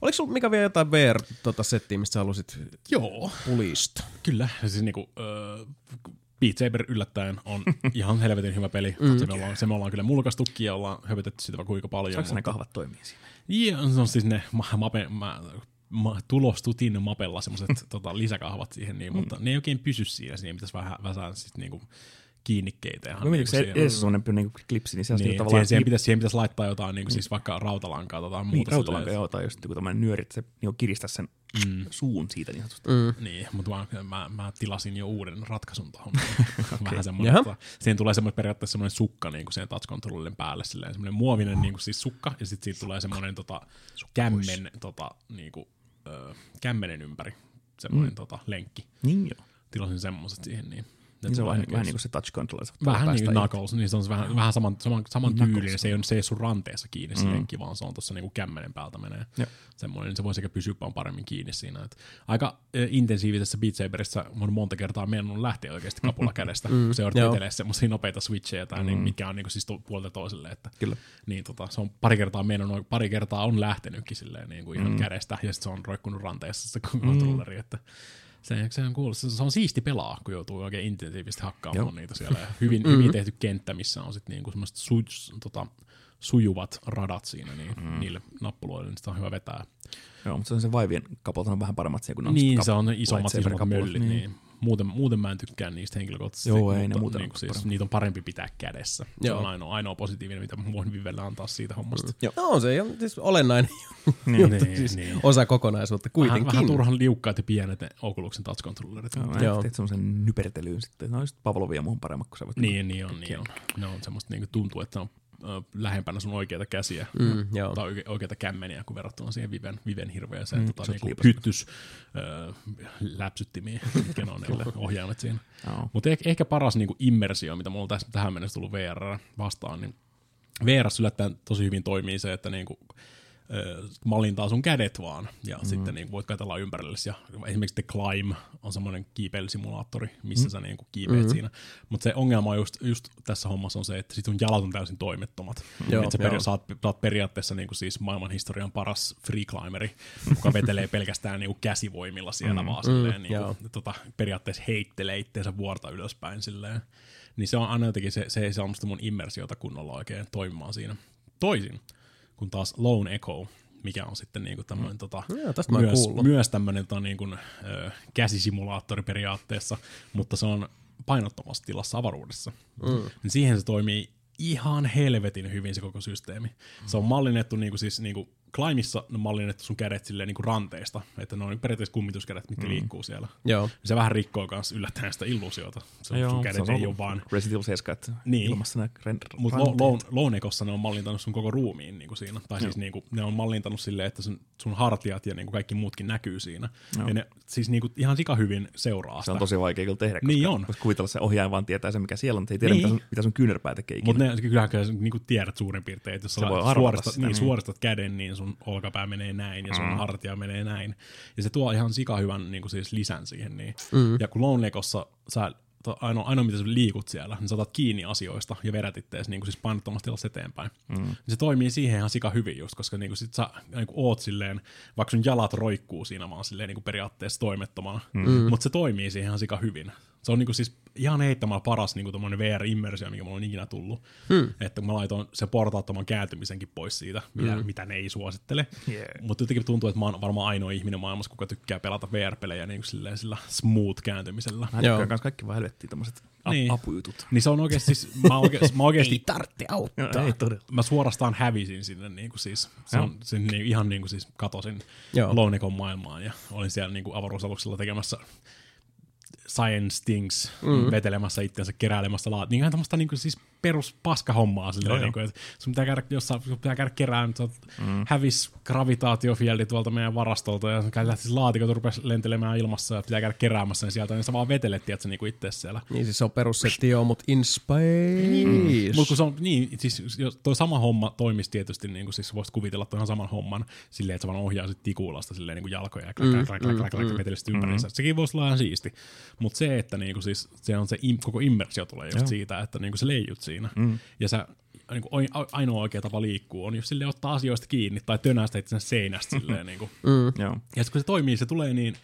Oliko sulla mikä vielä jotain VR-settiä, tota, mistä sä halusit Joo, pulista? kyllä. Siis niinku, öö, Beat Saber yllättäen on ihan helvetin hyvä peli. Mm. Se, me ollaan, se me ollaan kyllä mulkaistukin ja ollaan höpötetty sitä vaikka kuinka paljon. Saanko ne mutta- kahvat toimii siinä? Joo, on siis ne ma- mape, ma, ma, tulostutin mapella semmoiset tota, lisäkahvat siihen, niin, mutta ne ei oikein pysy siinä, siinä pitäisi vähän väsään sit niinku kiinnikkeitä. Ihan mietin, kun se siihen. edessä semmoinen niinku klipsi, niin se on niin, niin, tavallaan... siihen, siihen, pitäisi, siihen pitäisi laittaa jotain, niin kuin, siis vaikka rautalankaa tai jotain niin, muuta. rautalanka silleen, joo, tai just joku tämmöinen nyöri, että se niin kiristää sen mm. suun siitä niin sanotusti. Mm. Niin, mutta mä, mä, mä, tilasin jo uuden ratkaisun tuohon. Vähän semmoinen, että siihen tulee semmoinen periaatteessa semmoinen sukka niin kuin siihen touch controllerin päälle, silleen, semmoinen muovinen niin kuin siis sukka, ja sitten siitä tulee semmoinen tota, kämmen, tota, niin kuin, ö, kämmenen ympäri, semmoinen mm. tota, lenkki. Niin joo. Tilasin semmoiset siihen, niin Niin se on vähän, vähän niin kuin se touch controller. se Vähän niin kuin. Knuckles, niin se on vähän, vähän saman, saman, saman Knuckles. tyylinen, se ei, ole, se ei ole sun ranteessa kiinni se lenkki, vaan se on tuossa niinku kämmenen päältä menee. Semmoinen, niin se voi sekä pysyä vaan paremmin kiinni siinä. Et aika äh, intensiivisessä Beat Saberissä on monta kertaa mennut lähteä oikeasti kapula kädestä, kun se joudut vetelee semmoisia nopeita switcheja tai niin, mikä on niinku siis to, puolta toiselle. Että, Kyllä. Niin tota, se on pari kertaa mennyt, pari kertaa on lähtenytkin silleen niin kuin ihan kädestä, ja sitten se on roikkunut ranteessa se kontrolleri, että se, se, on cool. se, se on siisti pelaa, kun joutuu oikein intensiivisesti hakkaamaan Joo. niitä siellä. Ja hyvin, hyvin tehty kenttä, missä on sitten niinku semmoiset su, tota, sujuvat radat siinä, niin mm. niille nappuloille, niin sitä on hyvä vetää. Joo, mutta se on se vaivien kapulta on vähän paremmat siihen, kun on Niin, kap- se on isommat, isommat möllit, niin. niin. Muuten, muuten mä en tykkää niistä henkilökohtaisesti, Joo, ei ne mutta muuten niin siis, parempi. niitä on parempi pitää kädessä. Se Joo. on ainoa, ainoa positiivinen, mitä mä voin Vivelle antaa siitä hommasta. Joo. No on se ihan siis olennainen Niin, juttu, niin, siis niin. osa kokonaisuutta Vähän, kuitenkin. vähän turhan liukkaat ja pienet ne Oculusen touch controllerit. Joo, mutta- Joo. teet semmoisen nypertelyyn sitten. No just Pavlovia muuhun paremmat, kun sä voit... Niin, niin on, niin on. Ne on semmoista niinku tuntuu, että ne on lähempänä sun oikeita käsiä Mm, joo. tai oike- oikeita kämmeniä, kun verrattuna siihen Viven, Viven hirveäseen mm, tota, liipasimessa. hyttys ö, läpsyttimiin, mitkä on ne ohjaimet siinä. Joo. Mutta ehkä, ehkä paras niinku immersio, mitä mulla on tässä tähän mennessä tullut VR vastaan, niin VR yllättäen tosi hyvin toimii se, että niinku, ö, mallintaa sun kädet vaan, ja mm. sitten niinku voit katsella ympärillesi. Ja esimerkiksi The Climb on semmoinen kiipeilysimulaattori, missä mm. sä niinku kiipeät mm. siinä. Mutta se ongelma on just, just tässä hommassa on se, että sit sun jalat on täysin toimettomat. Joo, Et sä, peria- sä oot periaatteessa niinku siis maailman historian paras free climberi, joka vetelee pelkästään niinku käsivoimilla siellä mm. vaan silleen, niinku, joo. tota, periaatteessa heittelee itteensä vuorta ylöspäin silleen. Niin se on aina jotenkin, se, se ei saa mun immersiota kunnolla oikein toimimaan siinä. Toisin, kun taas Lone Echo, mikä on sitten niinku tämmöinen tota, tästä mä oon myös, myös tämmöinen tota, niinku, ö, käsisimulaattori periaatteessa, mutta se on painottomassa tilassa avaruudessa. Mm. Niin siihen se toimii ihan helvetin hyvin se koko systeemi. Se on mallinnettu niinku siis niinku Climbissa ne on mallinnettu sun kädet silleen niinku ranteista, että ne on periaatteessa kummituskädet, mitkä mm. liikkuu siellä. Joo. Se vähän rikkoo myös yllättäen sitä illuusiota. Se, Joo, sun se kädet on ei ole vaan Resident Evil 7, että Niin. ilmassa nämä ren- mutta. Lone, Lonekossa ne on mallintanut sun koko ruumiin niin kuin siinä. Tai siis niin kuin, ne on mallintanut silleen, että sun, sun hartiat ja niin kuin kaikki muutkin näkyy siinä. Joo. Ja ne siis niin kuin, ihan sika hyvin seuraa Se sitä. on tosi vaikea kyllä tehdä, koska Niin on. voisi kuvitella se ohjaaja vaan tietää sen, mikä siellä on, mutta ei tiedä, Niin. mitä, sun, mitä sun kyynärpää tekee ikinä. Mutta ne, kyllähän kyllä niin kuin tiedät suurin piirtein, että jos sä Se suoristat, niin, niin. suoristat käden, niin sun olkapää menee näin ja sun mm. hartia menee näin. Ja se tuo ihan sika hyvän niin kuin siis lisän siihen. Niin. Mm. Ja kun Lone sä ainoa, ainoa, mitä sä liikut siellä, niin sä otat kiinni asioista ja vedät ittees niin siis painottomasti tilassa eteenpäin. Mm. Niin se toimii siihen ihan sika hyvin just, koska niin sit sä niin oot silleen, vaikka sun jalat roikkuu siinä vaan silleen niin periaatteessa toimettomana, mm. mutta se toimii siihen ihan sika hyvin. Se on niin siis ihan heittämällä paras niin VR-immersio, mikä mulla on ikinä tullut. Hmm. Että kun mä laitoin sen portaattoman kääntymisenkin pois siitä, mitä, hmm. mitä ne ei suosittele. Yeah. Mutta jotenkin tuntuu, että mä oon varmaan ainoa ihminen maailmassa, kuka tykkää pelata VR-pelejä niin silleen sillä smooth-kääntymisellä. Mä Joo. tykkään kans kaikki vaan helvettiin tommoset Niin. apujutut. Niin se on oikeasti, siis, mä, oikeasti, mä oikeasti Ei tarvitse auttaa. Ei todella. mä suorastaan hävisin sinne, niin kuin siis, se on, se, niin, ihan niin kuin siis katosin Joo. Lonekon maailmaan ja olin siellä niin kuin avaruusaluksella tekemässä Science Things, mm. vetelemässä itsensä, keräilemässä laat. Niin ihan tämmöistä niin siis perus paskahommaa silleen, niin kuin, että sun pitää käydä, jossain, sun pitää käydä kerään, sä mm. hävis gravitaatiofieldi tuolta meidän varastolta ja sun lähti laatikot rupesi lentelemään ilmassa ja pitää käydä keräämässä ne sieltä, niin sä vaan vetelet, tiedätkö, niin kuin itse siellä. Niin siis se on perussetti joo, mutta in space. Mm. Mutta kun se on, niin, siis jos toi sama homma toimisi tietysti, niin kuin siis voisit kuvitella tuon saman homman silleen, että sä vaan ohjaisit tikuulasta silleen niin kuin jalkoja ja klak, klak, klak, klak, klak, klak, vetelisit ympäriinsä. Sekin voisi olla ihan siisti. Mutta se, että niin kuin siis, se on se im, koko immersio tulee just Joo. siitä, että niin kuin sä leijut siinä. Mm. Ja sä niin kuin, ainoa oikea tapa liikkua on, jos sille ottaa asioista kiinni tai tönästä itse seinästä silleen. niin kuin. Joo. Ja sit kun se toimii, se tulee niin,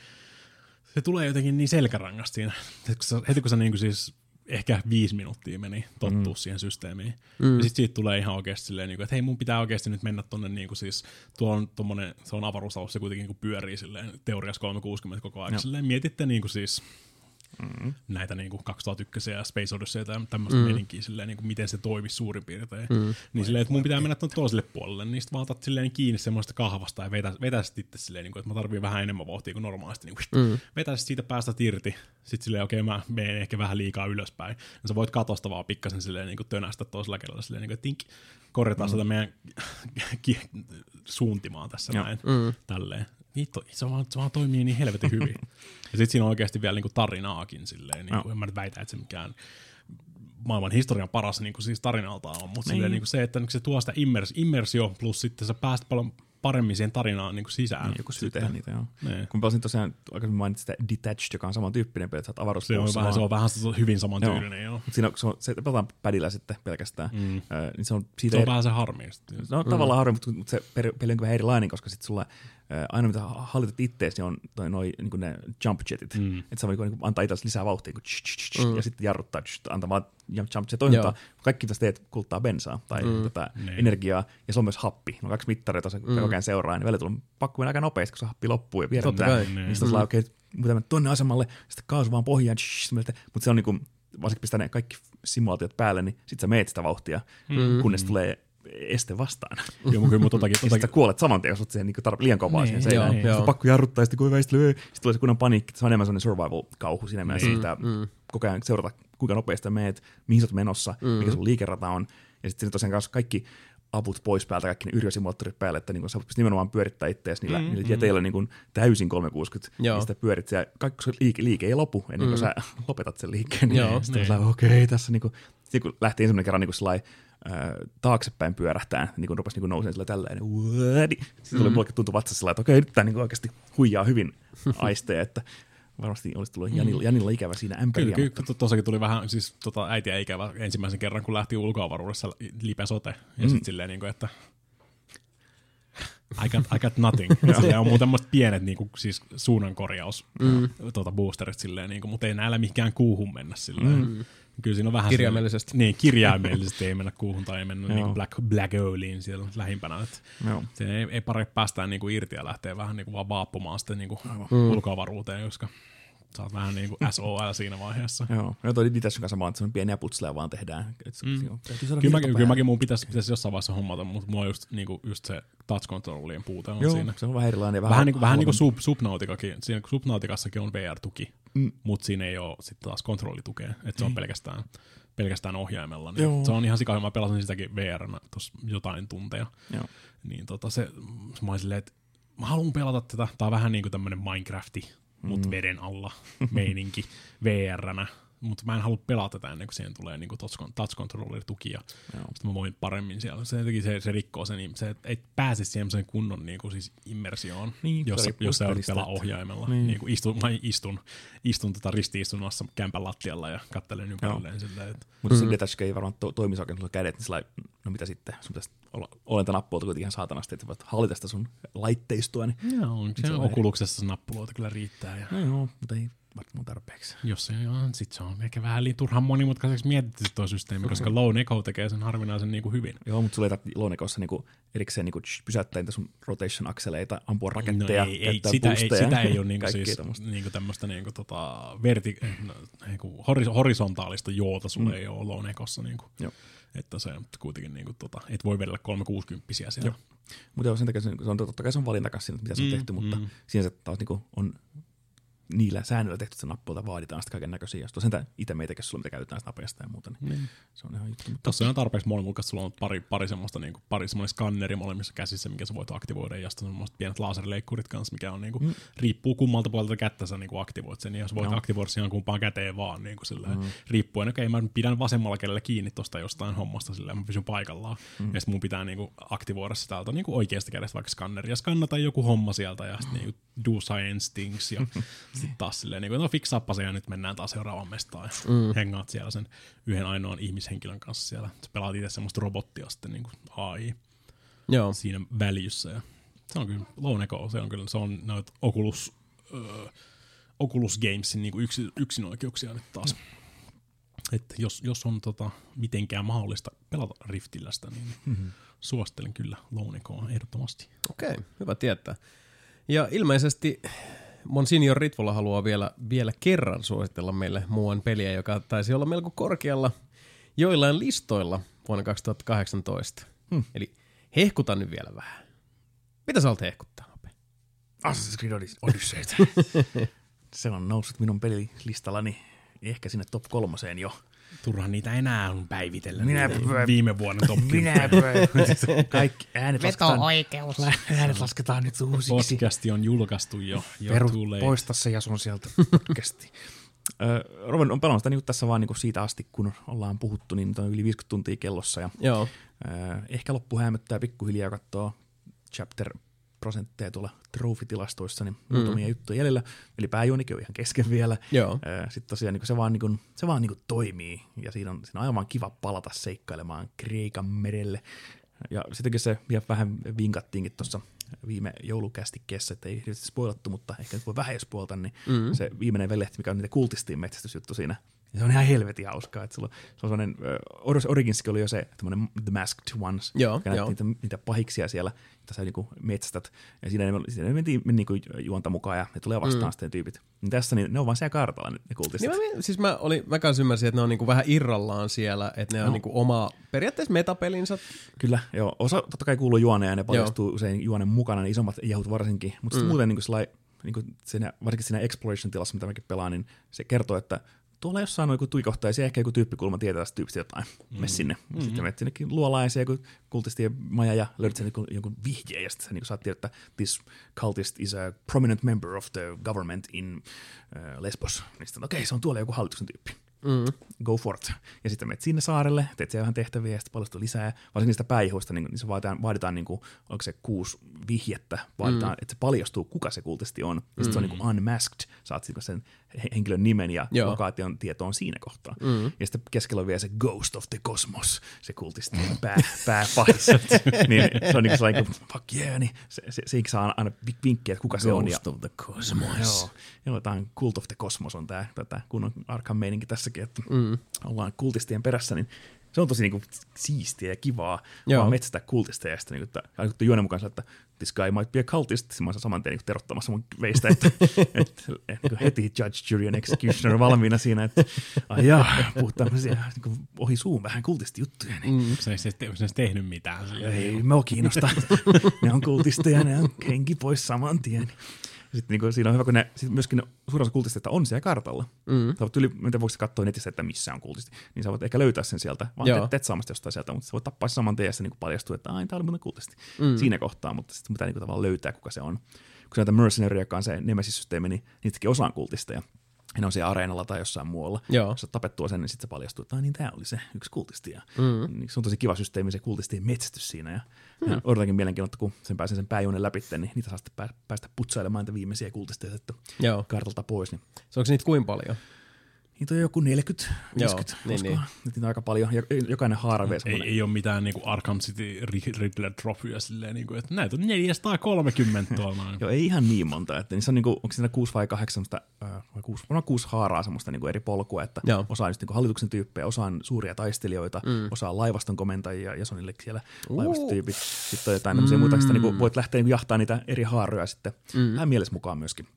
se tulee jotenkin niin selkärangasta siinä. Heti kun sä, heti kun sä niin kuin siis ehkä viisi minuuttia meni tottua mm. siihen systeemiin. Mm. Ja sitten siitä tulee ihan oikeasti silleen, niin kuin, että hei mun pitää oikeasti nyt mennä tonne, niin kuin siis, tuo on tommonen, se on avaruusalus, se kuitenkin niin kuin pyörii silleen, teoriassa 360 koko ajan. Silleen mietitte niin kuin siis, mm. näitä niin kuin 2001 ja Space Odyssey ja tämmöistä mm. meninkiä, silleen, niin kuin miten se toimisi suurin piirtein. Mm. Niin silleen, että mun pitää mennä tuonne toiselle puolelle, niin sitten vaan otat silleen kiinni semmoista kahvasta ja vetä, vetäisit itse silleen, niin kuin, että mä tarvitsen vähän enemmän vauhtia kuin normaalisti. Niin kuin, mm. Vetäisit siitä päästä irti, sitten silleen, okei, okay, mä menen ehkä vähän liikaa ylöspäin. Ja sä voit katosta vaan pikkasen silleen niin kuin tönästä toisella kerralla silleen, niin kuin, tink, korjataan mm. sitä meidän suuntimaan tässä Joo. näin, mm. tälleen vittu, se vaan, se vaan toimii niin helvetin hyvin. ja sitten siinä on oikeasti vielä niinku tarinaakin silleen, niinku, no. en mä nyt väitä, että se mikään maailman historian paras niin kuin siis tarinalta on, mutta niin. niin se, että se tuo sitä immers, immersio plus sitten sä pääst paljon paremmin siihen tarinaan niin kuin sisään. Niin, joku syy tehdä niitä, joo. Niin. Kun pelasin tosiaan, aikaisemmin mainitsin sitä Detached, joka on samantyyppinen peli, että sä oot avaruuspuolella. Se on vähän, se on vähän hyvin samantyylinen, joo. joo. Mutta siinä on, se, on, se pelataan padilla sitten pelkästään. Mm. Äh, niin se on, siitä se on eri... vähän se harmi. No mm. tavallaan harmi, mutta, mutta se peli on vähän erilainen, koska sitten sulla aina mitä hallitat itteesi on toi, noi, niin ne jump jetit. Mm. Että sä voi niin antaa itsellesi lisää vauhtia niin tsh, tsh, tsh, mm. ja sitten jarruttaa antaa vaan jump jet toimintaa. Kaikki mitä teet kuluttaa bensaa tai mm. tätä. Niin. energiaa ja se on myös happi. No kaksi mittaria tuossa mm. koko ajan seuraa, niin välillä tulee pakko mennä aika nopeasti, kun se happi loppuu ja viedään. Niin sitten mm. okei, okay, tuonne asemalle, sitten kaasu vaan pohjaan, mutta se on niin kuin, varsinkin pistää ne kaikki simulaatiot päälle, niin sitten sä meet sitä vauhtia, mm. kunnes tulee este vastaan. Joo, mutta kyllä totakin, totakin. sä kuolet saman tien, jos olet siihen niin tar- liian kovaa niin, siihen seinään. Joo, joo. pakko jarruttaa, ja sitten kun väistä lyö, sitten tulee se kunnon paniikki. Se on enemmän sellainen survival-kauhu siinä mielessä, niin. että mm. koko ajan seurata, kuinka nopeasti meet, mihin sä oot menossa, mm. mikä sun liikerata on. Ja sitten tosiaan kanssa kaikki aput pois päältä, kaikki ne yrjösimulaattorit päälle, että niin sä voit nimenomaan pyörittää itseäsi niillä, mm, niillä mm. jäteillä niin täysin 360, Joo. mistä pyörit ja kaikki se liike, liike ei lopu ennen kuin mm. sä lopetat sen liikkeen. Niin Joo, sitten niin. okei, okay, tässä niin kuin, sitten kun lähti ensimmäinen kerran niin kuin taaksepäin pyörähtää, niin kun rupesi niin nousemaan sillä tälleen, niin sitten tuli mm. tuntu vatsassa sillä, että okei, nyt tämä niin oikeasti huijaa hyvin aisteja, että varmasti olisi tullut Janilla, Janilla ikävä siinä ämpäriä. Kyllä, kyllä tuossakin tuli vähän, siis tota, äitiä ikävä ensimmäisen kerran, kun lähti ulkoavaruudessa lipe sote, ja mm. sitten silleen, niin kuin, että I got, I got nothing. Sillä on muuten pienet niin kuin, siis suunnankorjaus mm. tuota, boosterit silleen, niin kuin, mutta ei näillä mikään kuuhun mennä silleen. Mm. Kyllä siinä on vähän Kirjaimellisesti. Se, niin, kirjaimellisesti ei mennä kuuhun tai ei mennä niin Black, Black Holiin siellä lähimpänä. Että se ei, ei pari päästää niin kuin irti ja lähteä vähän niin kuin vaan vaappumaan sitten niin kuin mm. ulkoavaruuteen, koska sä oot vähän niin kuin SOL siinä vaiheessa. Joo, ja toi Ditäsyn kanssa vaan, että on pieniä putsleja vaan tehdään. Mm. Kyllä, mäkin, kyllä mäkin mun pitäisi, pitäisi jossain vaiheessa hommata, mutta mulla on just, niin kuin, just se touch controlien puute on Joo, siinä. se on vähän erilainen. Vähän, vähän, niin, kuin, vähän niin kuin sub, Subnautikakin. Siinä Subnautikassakin on VR-tuki, mm. mutta siinä ei ole sitten taas kontrollitukea, että se on pelkästään pelkästään ohjaimella. Niin se on ihan sika, mä pelasin sitäkin VR tuossa jotain tunteja. Joo. Niin tota se, mä olin silleen, että mä haluan pelata tätä. Tää on vähän niin kuin tämmönen Minecrafti, mut mm. veden alla meininki VR-nä mutta mä en halua pelata tätä ennen kuin siihen tulee niin kuin touch controller-tuki ja sitten mä voin paremmin siellä. Se, se, se rikkoo se, niin se ei pääse siihen kunnon niin kuin siis immersioon, niin, jos, jos sä pelaa ohjaimella. Niin. Niin kuin istun, mä istun, istun tota ristiistunnassa kämpän lattialla ja kattelen ympärilleen silleen. Että... Mutta mm. se detach ei varmaan to, toimisi oikein sulla kädet, niin sillä no mitä sitten, sun pitäisi olla olenta nappuolta kuitenkin ihan saatanasti, että voit hallita sitä sun laitteistoa. Niin joo, se, se okuluksessa nappuloita kyllä riittää. Ja... No joo, mutta ei varmaan tarpeeksi. Jos se on, sit se on ehkä vähän liian turhan monimutkaiseksi mietitty tuo systeemi, koska Low Echo tekee sen harvinaisen niin kuin hyvin. Joo, mutta sulla ei tarvitse Low Echossa niin erikseen niin kuin pysäyttää niitä sun rotation-akseleita, ampua raketteja, no ei, ei, sitä, ei, sitä ei ole niin kuin siis, niin kuin tämmöistä niin kuin tota, verti, niin kuin horisontaalista joota sulla mm. ei ole Low Echossa. Niin kuin. Joo. Että se kuitenkin, niin kuin, tota, et voi vedellä 360 siellä. Joo. Mutta sen takia se on, totta kai se on valinta siinä, mitä se on mm, tehty, mutta mm. siinä se taas niin kuin, on niillä säännöillä tehty, että nappuilta vaaditaan sitten kaiken näköisiä. Jos tosiaan itse meitäkin sulla, mitä käytetään sitä napeista ja muuta, niin, niin. se on ihan juttu. Mutta... Tuossa on tarpeeksi monimutkaista, sulla on pari, pari semmoista, niin kuin, pari semmoinen skanneri molemmissa käsissä, mikä sä voit aktivoida, ja sitten semmoiset pienet laserleikkurit kanssa, mikä on, niin kuin, mm. riippuu kummalta puolelta kättä sä niin kuin aktivoit sen, ja jos voit no. aktivoida siihen kumpaan käteen vaan, niin kuin silleen, mm. riippuen, okei, okay, mä pidän vasemmalla kädellä kiinni tuosta jostain hommasta, silleen, mä pysyn paikallaan, mm. ja sitten mun pitää niin kuin, aktivoida sitä täältä niin kuin oikeasta kädestä vaikka skanneri, ja skannata joku homma sieltä, ja sitten niin do science things, ja Sitten taas silleen, niin kuin, no fiksaappa se ja nyt mennään taas seuraavaan mestaan. Ja mm. hengaat siellä sen yhden ainoan ihmishenkilön kanssa siellä. Sä pelaat itse semmoista robottia sitten niin kuin AI Joo. siinä väljyssä. Ja se on kyllä, Louneko, se on kyllä, se on noita Oculus, ö, Oculus Gamesin niin yksi, yksinoikeuksia nyt taas. Että jos, jos on tota, mitenkään mahdollista pelata Riftillä sitä, niin mm-hmm. suosittelen kyllä Lounekoa ehdottomasti. Okei, hyvä tietää. Ja ilmeisesti Monsignor Ritvola haluaa vielä, vielä kerran suositella meille muuan peliä, joka taisi olla melko korkealla joillain listoilla vuonna 2018. Hmm. Eli hehkuta nyt vielä vähän. Mitä sä olet hehkuttaa? Ape? Assassin's Creed Odys- Odyssey. se on noussut minun pelilistallani ehkä sinne top kolmoseen jo. Turha niitä enää on päivitellä. Minä- niitä viime vuonna top 10. Minä kaikki äänet lasketaan, Veto-oikeus. äänet lasketaan nyt uusiksi. Podcasti on julkaistu jo. jo Peru, too late. poista se ja sun sieltä podcasti. Ö, Rovan on pelannut sitä niin tässä vaan niin siitä asti, kun ollaan puhuttu, niin on yli 50 tuntia kellossa. Ja, Joo. ö, ehkä loppu hämöttää pikkuhiljaa katsoa chapter prosentteja tuolla trophy-tilastoissa, niin muutamia juttuja jäljellä. Eli pääjuonikin on ihan kesken vielä. Joo. Sitten tosiaan niin se vaan, niin kuin, se vaan niin kuin toimii, ja siinä on, siinä on aivan kiva palata seikkailemaan Kreikan merelle. Ja sittenkin se vielä vähän vinkattiinkin tuossa viime joulukästikkeessä, että ei hirveästi spoilattu, mutta ehkä nyt voi vähän jos spoilata, niin mm. se viimeinen velehti, mikä on niitä kultistiin metsästysjuttu siinä, niin se on ihan helvetin hauskaa. Että sulla, se on sellainen, uh, Originsikin oli jo se, tämmöinen The Masked Ones, Joo, joka näytti joo. niitä, niitä pahiksia siellä, mitä sä niinku metsästät. Ja siinä ne, siinä ne mentiin meni niinku juonta mukaan ja ne tulee vastaan mm. sitten tyypit. Niin tässä niin, ne on vaan siellä kartalla ne, ne kultistit. Niin mä, siis mä, olin, mä kanssa ymmärsin, että ne on niinku vähän irrallaan siellä, että ne on No. niinku oma periaatteessa metapelinsä. Kyllä, joo. Osa totta kai kuuluu juoneen ja ne paljastuu usein juonen mukana, ne isommat jahut varsinkin. Mutta mm. muuten niin kuin niin kuin siinä, varsinkin siinä exploration-tilassa, mitä mäkin pelaan, niin se kertoo, että tuolla jossain on joku tuikohta ja se ehkä joku tyyppikulma tietää tästä tyypistä jotain. Mm. Mene sinne. Mm-hmm. Sitten menet sinnekin se joku kultistien maja ja löydät sen jonkun, jonkun vihjeen ja sitten sä niin saat tiedä, että this cultist is a prominent member of the government in uh, Lesbos. Niin sitten okei, okay, se on tuolla joku hallituksen tyyppi Mm. go for it. Ja sitten menet sinne saarelle, teet siellä vähän tehtäviä ja sitten paljastuu lisää. Varsinkin niistä päihuista, niin, niin se vaaditaan, vaaditaan niin kuin, onko se kuusi vihjettä, vaaditaan, mm. että se paljastuu, kuka se kultisti on. Ja sitten mm. se on niin kuin unmasked, saat sen he- henkilön nimen ja Joo. lokaation tietoon siinä kohtaa. Mm. Ja sitten keskellä on vielä se Ghost of the Cosmos, se kultisti pää, pääpahis. niin se on niin kuin sellainen, kuin, fuck yeah, niin se, se, se, se saa aina vink- vinkkejä, että kuka se on. Ghost of the Cosmos. Joo, joo tämä on Cult of the Cosmos on tämä, tätä kunnon Arkham meininki tässäkin, että mm. ollaan kultistien perässä, niin se on tosi niinku siistiä ja kivaa Joo. vaan metsästää kultisteja ja sitten niinku, että, ja sitten juonen mukaan että this guy might be a cultist, mä oon saman tien niinku terottamassa mun veistä, että, että, että niinku heti judge, jury and executioner valmiina siinä, että ai jaa, puhut tämmöisiä niinku ohi suun vähän kultistijuttuja, niin Mm. Se ei se tehnyt mitään. ei mua kiinnosta. ne on kultisteja, ne on henki pois saman tien. Sitten niin kuin, siinä on hyvä, kun ne, sit myöskin ne suurin osa kultisteista on siellä kartalla. Mm. Sä voit yli, mitä voiko katsoa netissä, että missä on kultisti, niin sä voit ehkä löytää sen sieltä, vaan Joo. teet, teet saamasta jostain sieltä, mutta sä voit tappaa saman tien ja se niin kuin paljastuu, että ai, tää oli muuten kultisti. Mm. Siinä kohtaa, mutta sitten pitää niin kuin, tavallaan löytää, kuka se on. Kun se on tämä Mercenary, joka on se Nemesis-systeemi, niin niitäkin osa on kultisteja. Ne on siellä areenalla tai jossain muualla. Joo. Jos tapettua sen, niin sitten se paljastuu, että niin tämä oli se yksi kultisti. Ja mm. Se on tosi kiva systeemi, se kultistien metsästys siinä. Ja, mm. ja odotankin mielenkiinnolla, että kun sen pääsen sen pääjuonen läpi, niin niitä saa sitten pää- päästä putsailemaan niitä viimeisiä kultisteja Joo. kartalta pois. Niin Se onko niitä kuinka paljon? Niitä on joku 40, Joo, 50, niin, niin, niin. Niitä on aika paljon. Ja jokainen haara vie Ei, ei ole mitään niinku Arkham City Ri- Riddler trophyä silleen, niinku, että näitä on 430 tuolla. Joo, ei ihan niin monta. Että niissä on niinku, onko siinä kuusi vai kahdeksan äh, vai kuusi, varmaan kuusi haaraa semmoista niinku eri polkua, että Joo. osa on just niinku hallituksen tyyppejä, osa on suuria taistelijoita, mm. osa on laivaston komentajia ja Sonille siellä laivastotyypit. Sitten on jotain tämmöisiä muita, sitten niinku voit lähteä niinku jahtaa niitä eri haaroja sitten mm. vähän mielessä mukaan myöskin.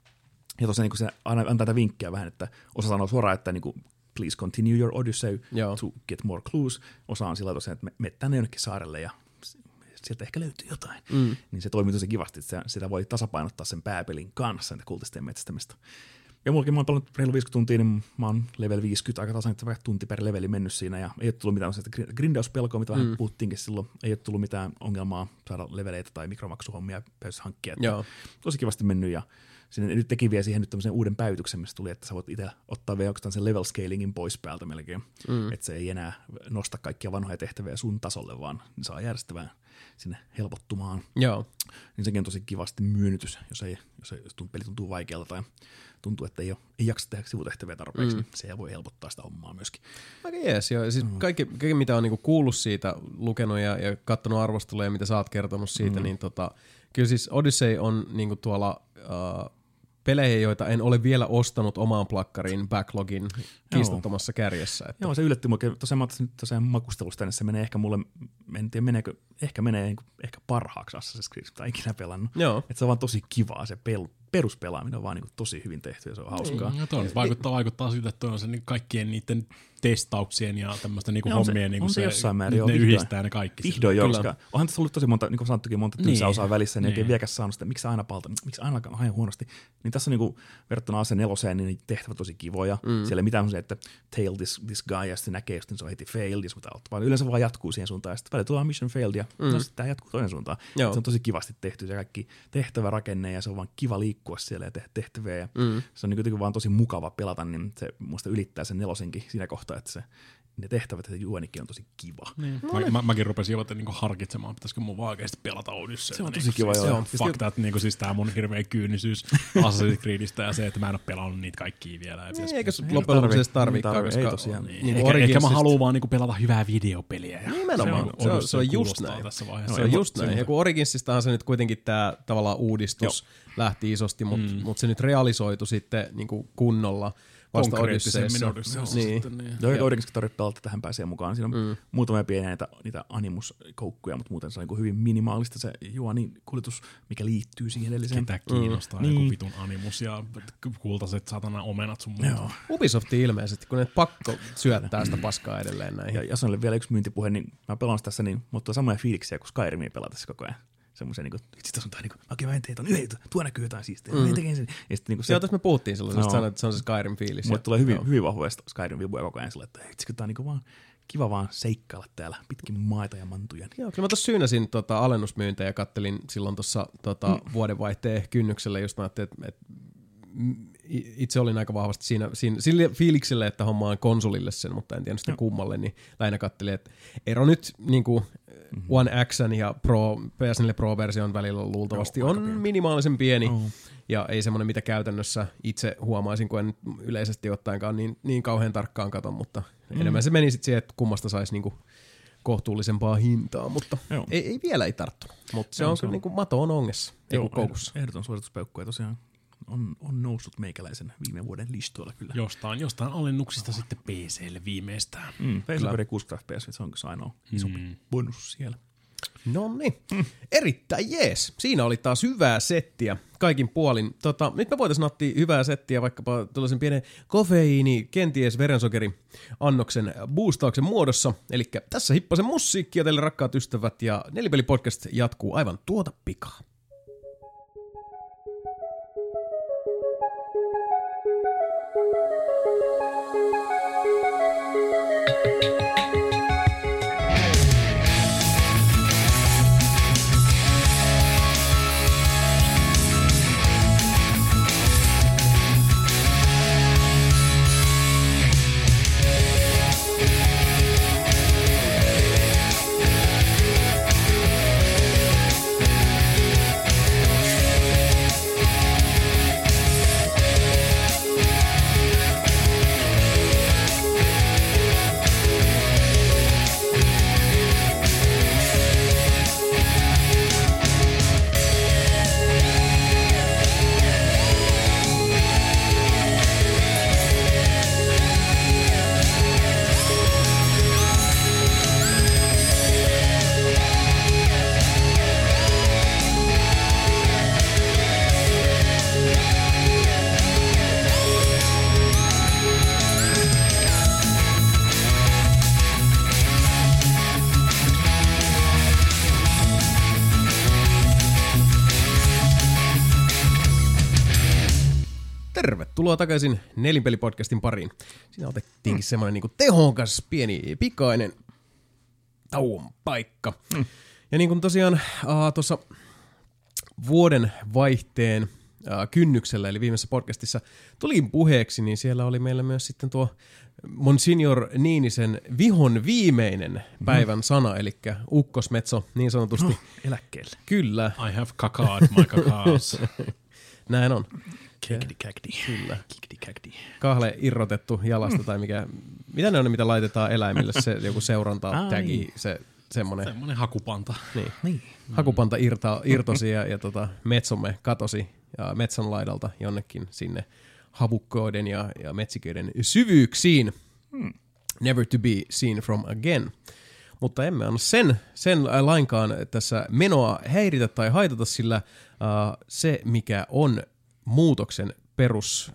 Ja tosiaan niin se aina antaa tätä vinkkiä vähän, että osa sanoo suoraan, että niin kuin, please continue your odyssey Joo. to get more clues. Osa on sillä tosiaan, että me- mene tänne jonnekin saarelle ja sieltä ehkä löytyy jotain. Mm. Niin se toimii tosi kivasti, että sitä voi tasapainottaa sen pääpelin kanssa, niitä kultistien metsästämistä. Ja mullakin mä oon pelannut reilu 50 tuntia, niin mä oon level 50, aika tasan, että tunti per leveli mennyt siinä, ja ei ole tullut mitään grindauspelkoa, mitä mm. vähän puhuttiinkin silloin, ei ole tullut mitään ongelmaa saada leveleitä tai mikromaksuhommia päässä hankkia. Tosi kivasti mennyt, ja sinne nyt teki vielä siihen nyt tämmöisen uuden päivityksen, missä tuli, että sä voit itse ottaa vielä sen level scalingin pois päältä melkein. Mm. Että se ei enää nosta kaikkia vanhoja tehtäviä sun tasolle, vaan ne saa järjestävään sinne helpottumaan. Joo. Niin sekin on tosi kivasti myönnytys, jos, ei, jos, ei, jos tunt- peli tuntuu vaikealta tai tuntuu, että ei, ole, ei jaksa tehdä sivutehtäviä tarpeeksi, mm. niin se voi helpottaa sitä hommaa myöskin. Aika jees, joo. Siis kaikki, kaikki, mitä on niinku kuullut siitä, lukenut ja, ja katsonut arvosteluja ja mitä sä oot kertonut siitä, mm. niin tota, kyllä siis Odyssey on niinku tuolla uh, pelejä, joita en ole vielä ostanut omaan plakkariin backlogin kiistattomassa kärjessä. Että, Joo, se yllätti mua. Tosiaan mä tosiaan makustelusta, niin se menee ehkä mulle, en tiedä meneekö, ehkä menee niin kuin, ehkä parhaaksi Assassin's Creed, mitä ikinä pelannut. Joo. Että se on vaan tosi kivaa, se pel, peruspelaaminen on vaan niin kuin, tosi hyvin tehty ja se on hauskaa. Ja toi nyt vaikuttaa, vaikuttaa siltä, että toi on se niin kaikkien niiden testauksien ja tämmöisten niin Ja on se- hommien niin on se jossain määrin, ne joo, vihdoin. yhdistää ne kaikki. Vihdoin jo, Kyllä. koska onhan tässä ollut tosi monta, niin kuin sanottukin, monta tylsää Niin. osaa välissä, niin, Niin. oikein vieläkäs saanut sitä, miksi aina palta, miksi aina alkaa aina huonosti. Niin tässä on niin kuin, verrattuna AC 4, niin tehtävät tosi kivoja. Mm. Siellä ei mitään semmoisia, että tail this, this guy, ja sitten näkee, että se on heti failed, jos mitä vaan yleensä vaan jatkuu siihen suuntaan, ja sitten välillä tulee mission failed, ja mm. no, tämä jatkuu toinen suuntaan. Joo. Se on tosi kivasti tehty, se kaikki tehtävärakenne, ja se on vaan kiva liikkua siellä ja tehdä tehtäviä, ja mm. se on niin vaan tosi mukava pelata, niin se muista ylittää sen nelosenkin siinä kohtaa, että se ne tehtävät ja juonikin on tosi kiva. Niin. Mä, mä, mäkin rupesin jo niin harkitsemaan, pitäisikö mun vaan oikeasti pelata Odyssey. Se on niin tosi kiva, siis, joo. Se on Ja fuck sitten- that, niin kuin, siis tää mun hirveä kyynisyys Assassin's Creedistä ja se, että mä en ole pelannut niitä kaikkia vielä. Et siis- Eikä se Ei loppujen lopuksi edes tarvikaan, ei tosiaan. niin, Niin, niin ehkä, ehkä mä haluan vaan niinku pelata hyvää videopeliä. Ja Nimenomaan. Se on- Odyssey se on just näin. Tässä vaiheessa. Se on just näin. Ja kun Originsistahan se nyt kuitenkin tämä tavallaan uudistus lähti isosti, mutta mm. mut se nyt realisoitu sitten niin kuin kunnolla vasta. Odysseyssa Niin. sitten, niin. Joo, tarvitsee pelata tähän pääsee mukaan. Siinä on mm. muutamia pieniä niitä, niitä animuskoukkuja, mutta muuten se on niin hyvin minimaalista se juoni kuljetus, mikä liittyy siihen edelliseen. Ketä kiinnostaa Niin. joku vitun animus ja kultaiset satana omenat sun muuta. Joo. Ubisofti ilmeisesti, kun ne pakko syöttää sitä paskaa edelleen näihin. Ja Jasonille vielä yksi myyntipuhe, niin mä pelaan tässä, niin mutta samoja fiiliksiä kuin Skyrimia pelatessa koko ajan. Semmoisen, niin vitsi, tässä on tää, niin kuin, okei, mä en tee ton, yhden, tuo näkyy jotain siistiä, mm. mä tekee sen. Ja sitten niin kuin se, Joo, tässä me puhuttiin Joo. no. sanoit, että se on se Skyrim-fiilis. mulle Ja- tulee hyvin, joo. hyvin vahvoja Skyrim-vibuja koko ajan sillä, että vitsi, kun tää on niin kuin vaan kiva vaan seikkailla täällä pitkin maita ja mantuja. Niin Joo, kyllä mä tuossa syynäsin tota alennusmyyntejä ja kattelin silloin tuossa tota, mm. vuodenvaihteen kynnyksellä, just mä ajattelin, että, että i- itse olin aika vahvasti siinä, siinä sille fiilikselle, että hommaan konsolille sen, mutta en tiedä sitä kummalle, niin lähinnä kattelin, että ero nyt niin kuin Mhm. One X ja Pro, PS4 Pro-version välillä luultavasti Joo, on pieni. minimaalisen pieni, Joo. ja ei semmoinen, mitä käytännössä itse huomaisin, kun en yleisesti ottaenkaan niin, niin kauhean tarkkaan katon, mutta mm. enemmän se meni sitten siihen, että kummasta saisi niinku kohtuullisempaa hintaa, mutta Joo. ei, ei vielä ei tarttunut. Mutta se Joo, on se kyllä on. niinku mato on ongessa, ei kun koukussa. Ehdoton suorituspeukku ja tosiaan on, on noussut meikäläisen viime vuoden listoilla kyllä. Jostain, jostain alennuksista sitten PClle viimeistään. Mm, Facebook 60 fps, se on se ainoa iso mm. bonus siellä. No niin, erittäin jees. Siinä oli taas hyvää settiä kaikin puolin. Tota, nyt me voitaisiin nauttia hyvää settiä vaikkapa tuollaisen pienen kofeiini, kenties verensokeri annoksen boostauksen muodossa. Eli tässä hippasen musiikkia teille rakkaat ystävät ja Nelipeli-podcast jatkuu aivan tuota pikaa. Tervetuloa takaisin Nelinpeli-podcastin pariin. Siinä otettiinkin semmoinen niinku tehokas, pieni, pikainen tauon paikka. Ja niin kuin tosiaan uh, tuossa vuoden vaihteen äh, kynnyksellä, eli viimeisessä podcastissa tuli puheeksi, niin siellä oli meillä myös sitten tuo Monsignor Niinisen vihon viimeinen päivän sana, eli ukkosmetso niin sanotusti. Eläkkeelle. Kyllä, I have kakad my kakaos. näin on. Kekdi. Kyllä. Kikdi, kekdi. Kahle irrotettu jalasta tai mikä, mitä ne on mitä laitetaan eläimille, se joku seuranta, tagi, se semmoinen. Semmoinen hakupanta. Niin. Niin. Hakupanta irta, irtosi ja, ja tota, metsomme katosi ja metsän laidalta jonnekin sinne havukkoiden ja, ja metsiköiden syvyyksiin. Hmm. Never to be seen from again. Mutta emme anna sen, sen lainkaan tässä menoa häiritä tai haitata, sillä uh, se, mikä on muutoksen perus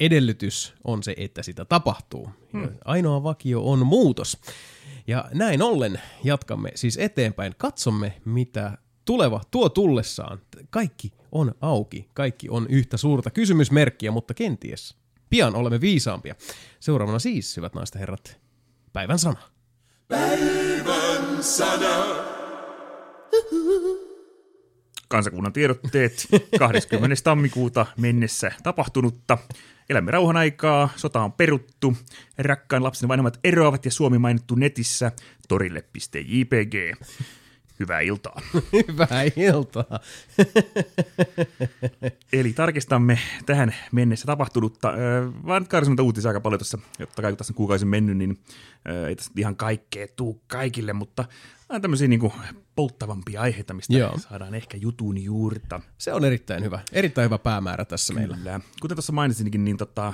edellytys on se, että sitä tapahtuu. Hmm. Ainoa vakio on muutos. Ja näin ollen jatkamme siis eteenpäin. Katsomme, mitä tuleva tuo tullessaan. Kaikki on auki. Kaikki on yhtä suurta kysymysmerkkiä, mutta kenties pian olemme viisaampia. Seuraavana siis, hyvät naiset ja herrat, päivän sana. Kansakunnan tiedotteet 20. tammikuuta mennessä tapahtunutta. Elämme rauhan aikaa, sota on peruttu, rakkaan lapsen vanhemmat eroavat ja Suomi mainittu netissä torille.jpg. Hyvää iltaa. Hyvää iltaa. Eli tarkistamme tähän mennessä tapahtunutta. Vaan karsimme uutisia aika paljon tuossa, jotta kai kun tässä on kuukausi mennyt, niin ei tässä ihan kaikkea tuu kaikille, mutta tämmöisiä niin polttavampia aiheita, mistä Joo. saadaan ehkä jutun juurta. Se on erittäin hyvä. Erittäin hyvä päämäärä tässä meillä. Kyllä. Kuten tuossa mainitsinkin, niin tota,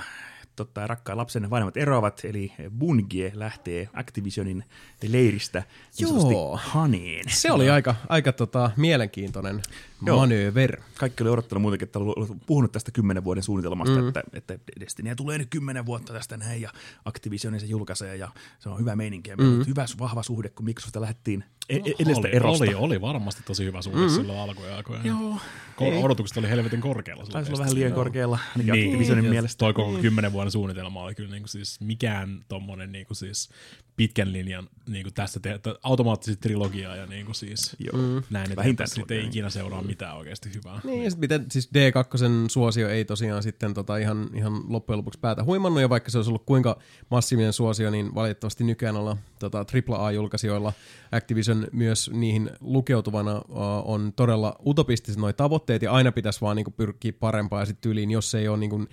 tota, rakkaan lapsen vanhemmat eroavat, eli Bungie lähtee Activisionin leiristä niin Joo. haneen. Se oli aika, aika tota, mielenkiintoinen Joo. manöver. Kaikki oli odottanut muutenkin, että oli puhunut tästä kymmenen vuoden suunnitelmasta, mm. että, että Destinyä tulee nyt kymmenen vuotta tästä näin, ja Activisionin se julkaisee, ja se on hyvä meininki, ja mm. hyvä, vahva suhde, kun Microsoftista lähdettiin e- edestä oli, erosta. oli, oli, varmasti tosi hyvä suhde mm-hmm. silloin alkujen aikoina. Joo. Ko- odotukset oli helvetin korkealla. Taisi olla vähän liian Joo. korkealla, ainakin Niin, Activisionin ja mielestä. Toi koko kymmenen vuoden suunnitelma oli kyllä niinku siis mikään tommonen niinku siis pitkän linjan niinku tästä te- automaattisesti trilogiaa ja niinku siis Joo. Mm. näin, että sitten ei ikinä seuraa mitään oikeasti hyvää. Niin, ja sit miten, siis D2 suosio ei tosiaan sitten tota ihan, ihan loppujen lopuksi päätä huimannut, ja vaikka se olisi ollut kuinka massiivinen suosio, niin valitettavasti nykyään olla tota, AAA-julkaisijoilla Activision myös niihin lukeutuvana uh, on todella utopistiset noi tavoitteet, ja aina pitäisi vaan niinku pyrkiä parempaan, ja sitten yliin, jos ei ole niinku, uh,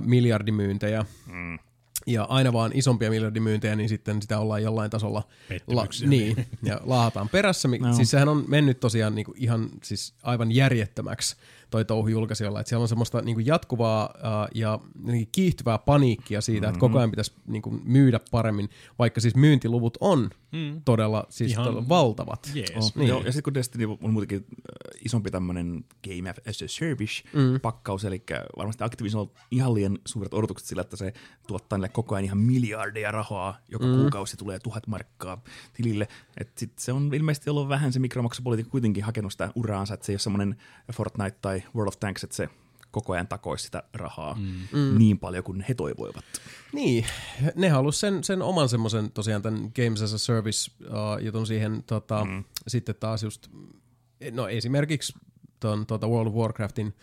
miljardimyyntejä, mm. Ja aina vaan isompia miljardimyyntejä, niin sitten sitä ollaan jollain tasolla Pettymyksiä, niin, ja laahataan perässä. No. Siis sehän on mennyt tosiaan niinku ihan siis aivan järjettömäksi toi touhu julkaisijoilla, että siellä on semmoista niinku jatkuvaa uh, ja niinku kiihtyvää paniikkia siitä, mm-hmm. että koko ajan pitäisi niinku myydä paremmin, vaikka siis myyntiluvut on mm. todella, siis Ihan todella valtavat. Jees. Oh, Niin. Joo, ja sitten kun Destiny on muutenkin äh, isompi tämmöinen Game as a Service-pakkaus, eli varmasti Activision on ihan liian suuret odotukset sillä, että se tuottaa niille koko ajan ihan miljardeja rahaa, joka mm. kuukausi tulee tuhat markkaa tilille. Et sit se on ilmeisesti ollut vähän se mikromaksupolitiikka kuitenkin hakenut sitä uraansa, että se ei ole semmoinen Fortnite tai World of Tanks, että se koko ajan takoisi sitä rahaa mm. niin paljon kuin he toivoivat. Niin, ne halusi sen, sen oman semmoisen tosiaan tämän Games as a Service uh, jutun siihen tota, mm. sitten taas just, no esimerkiksi ton, tota World of Warcraftin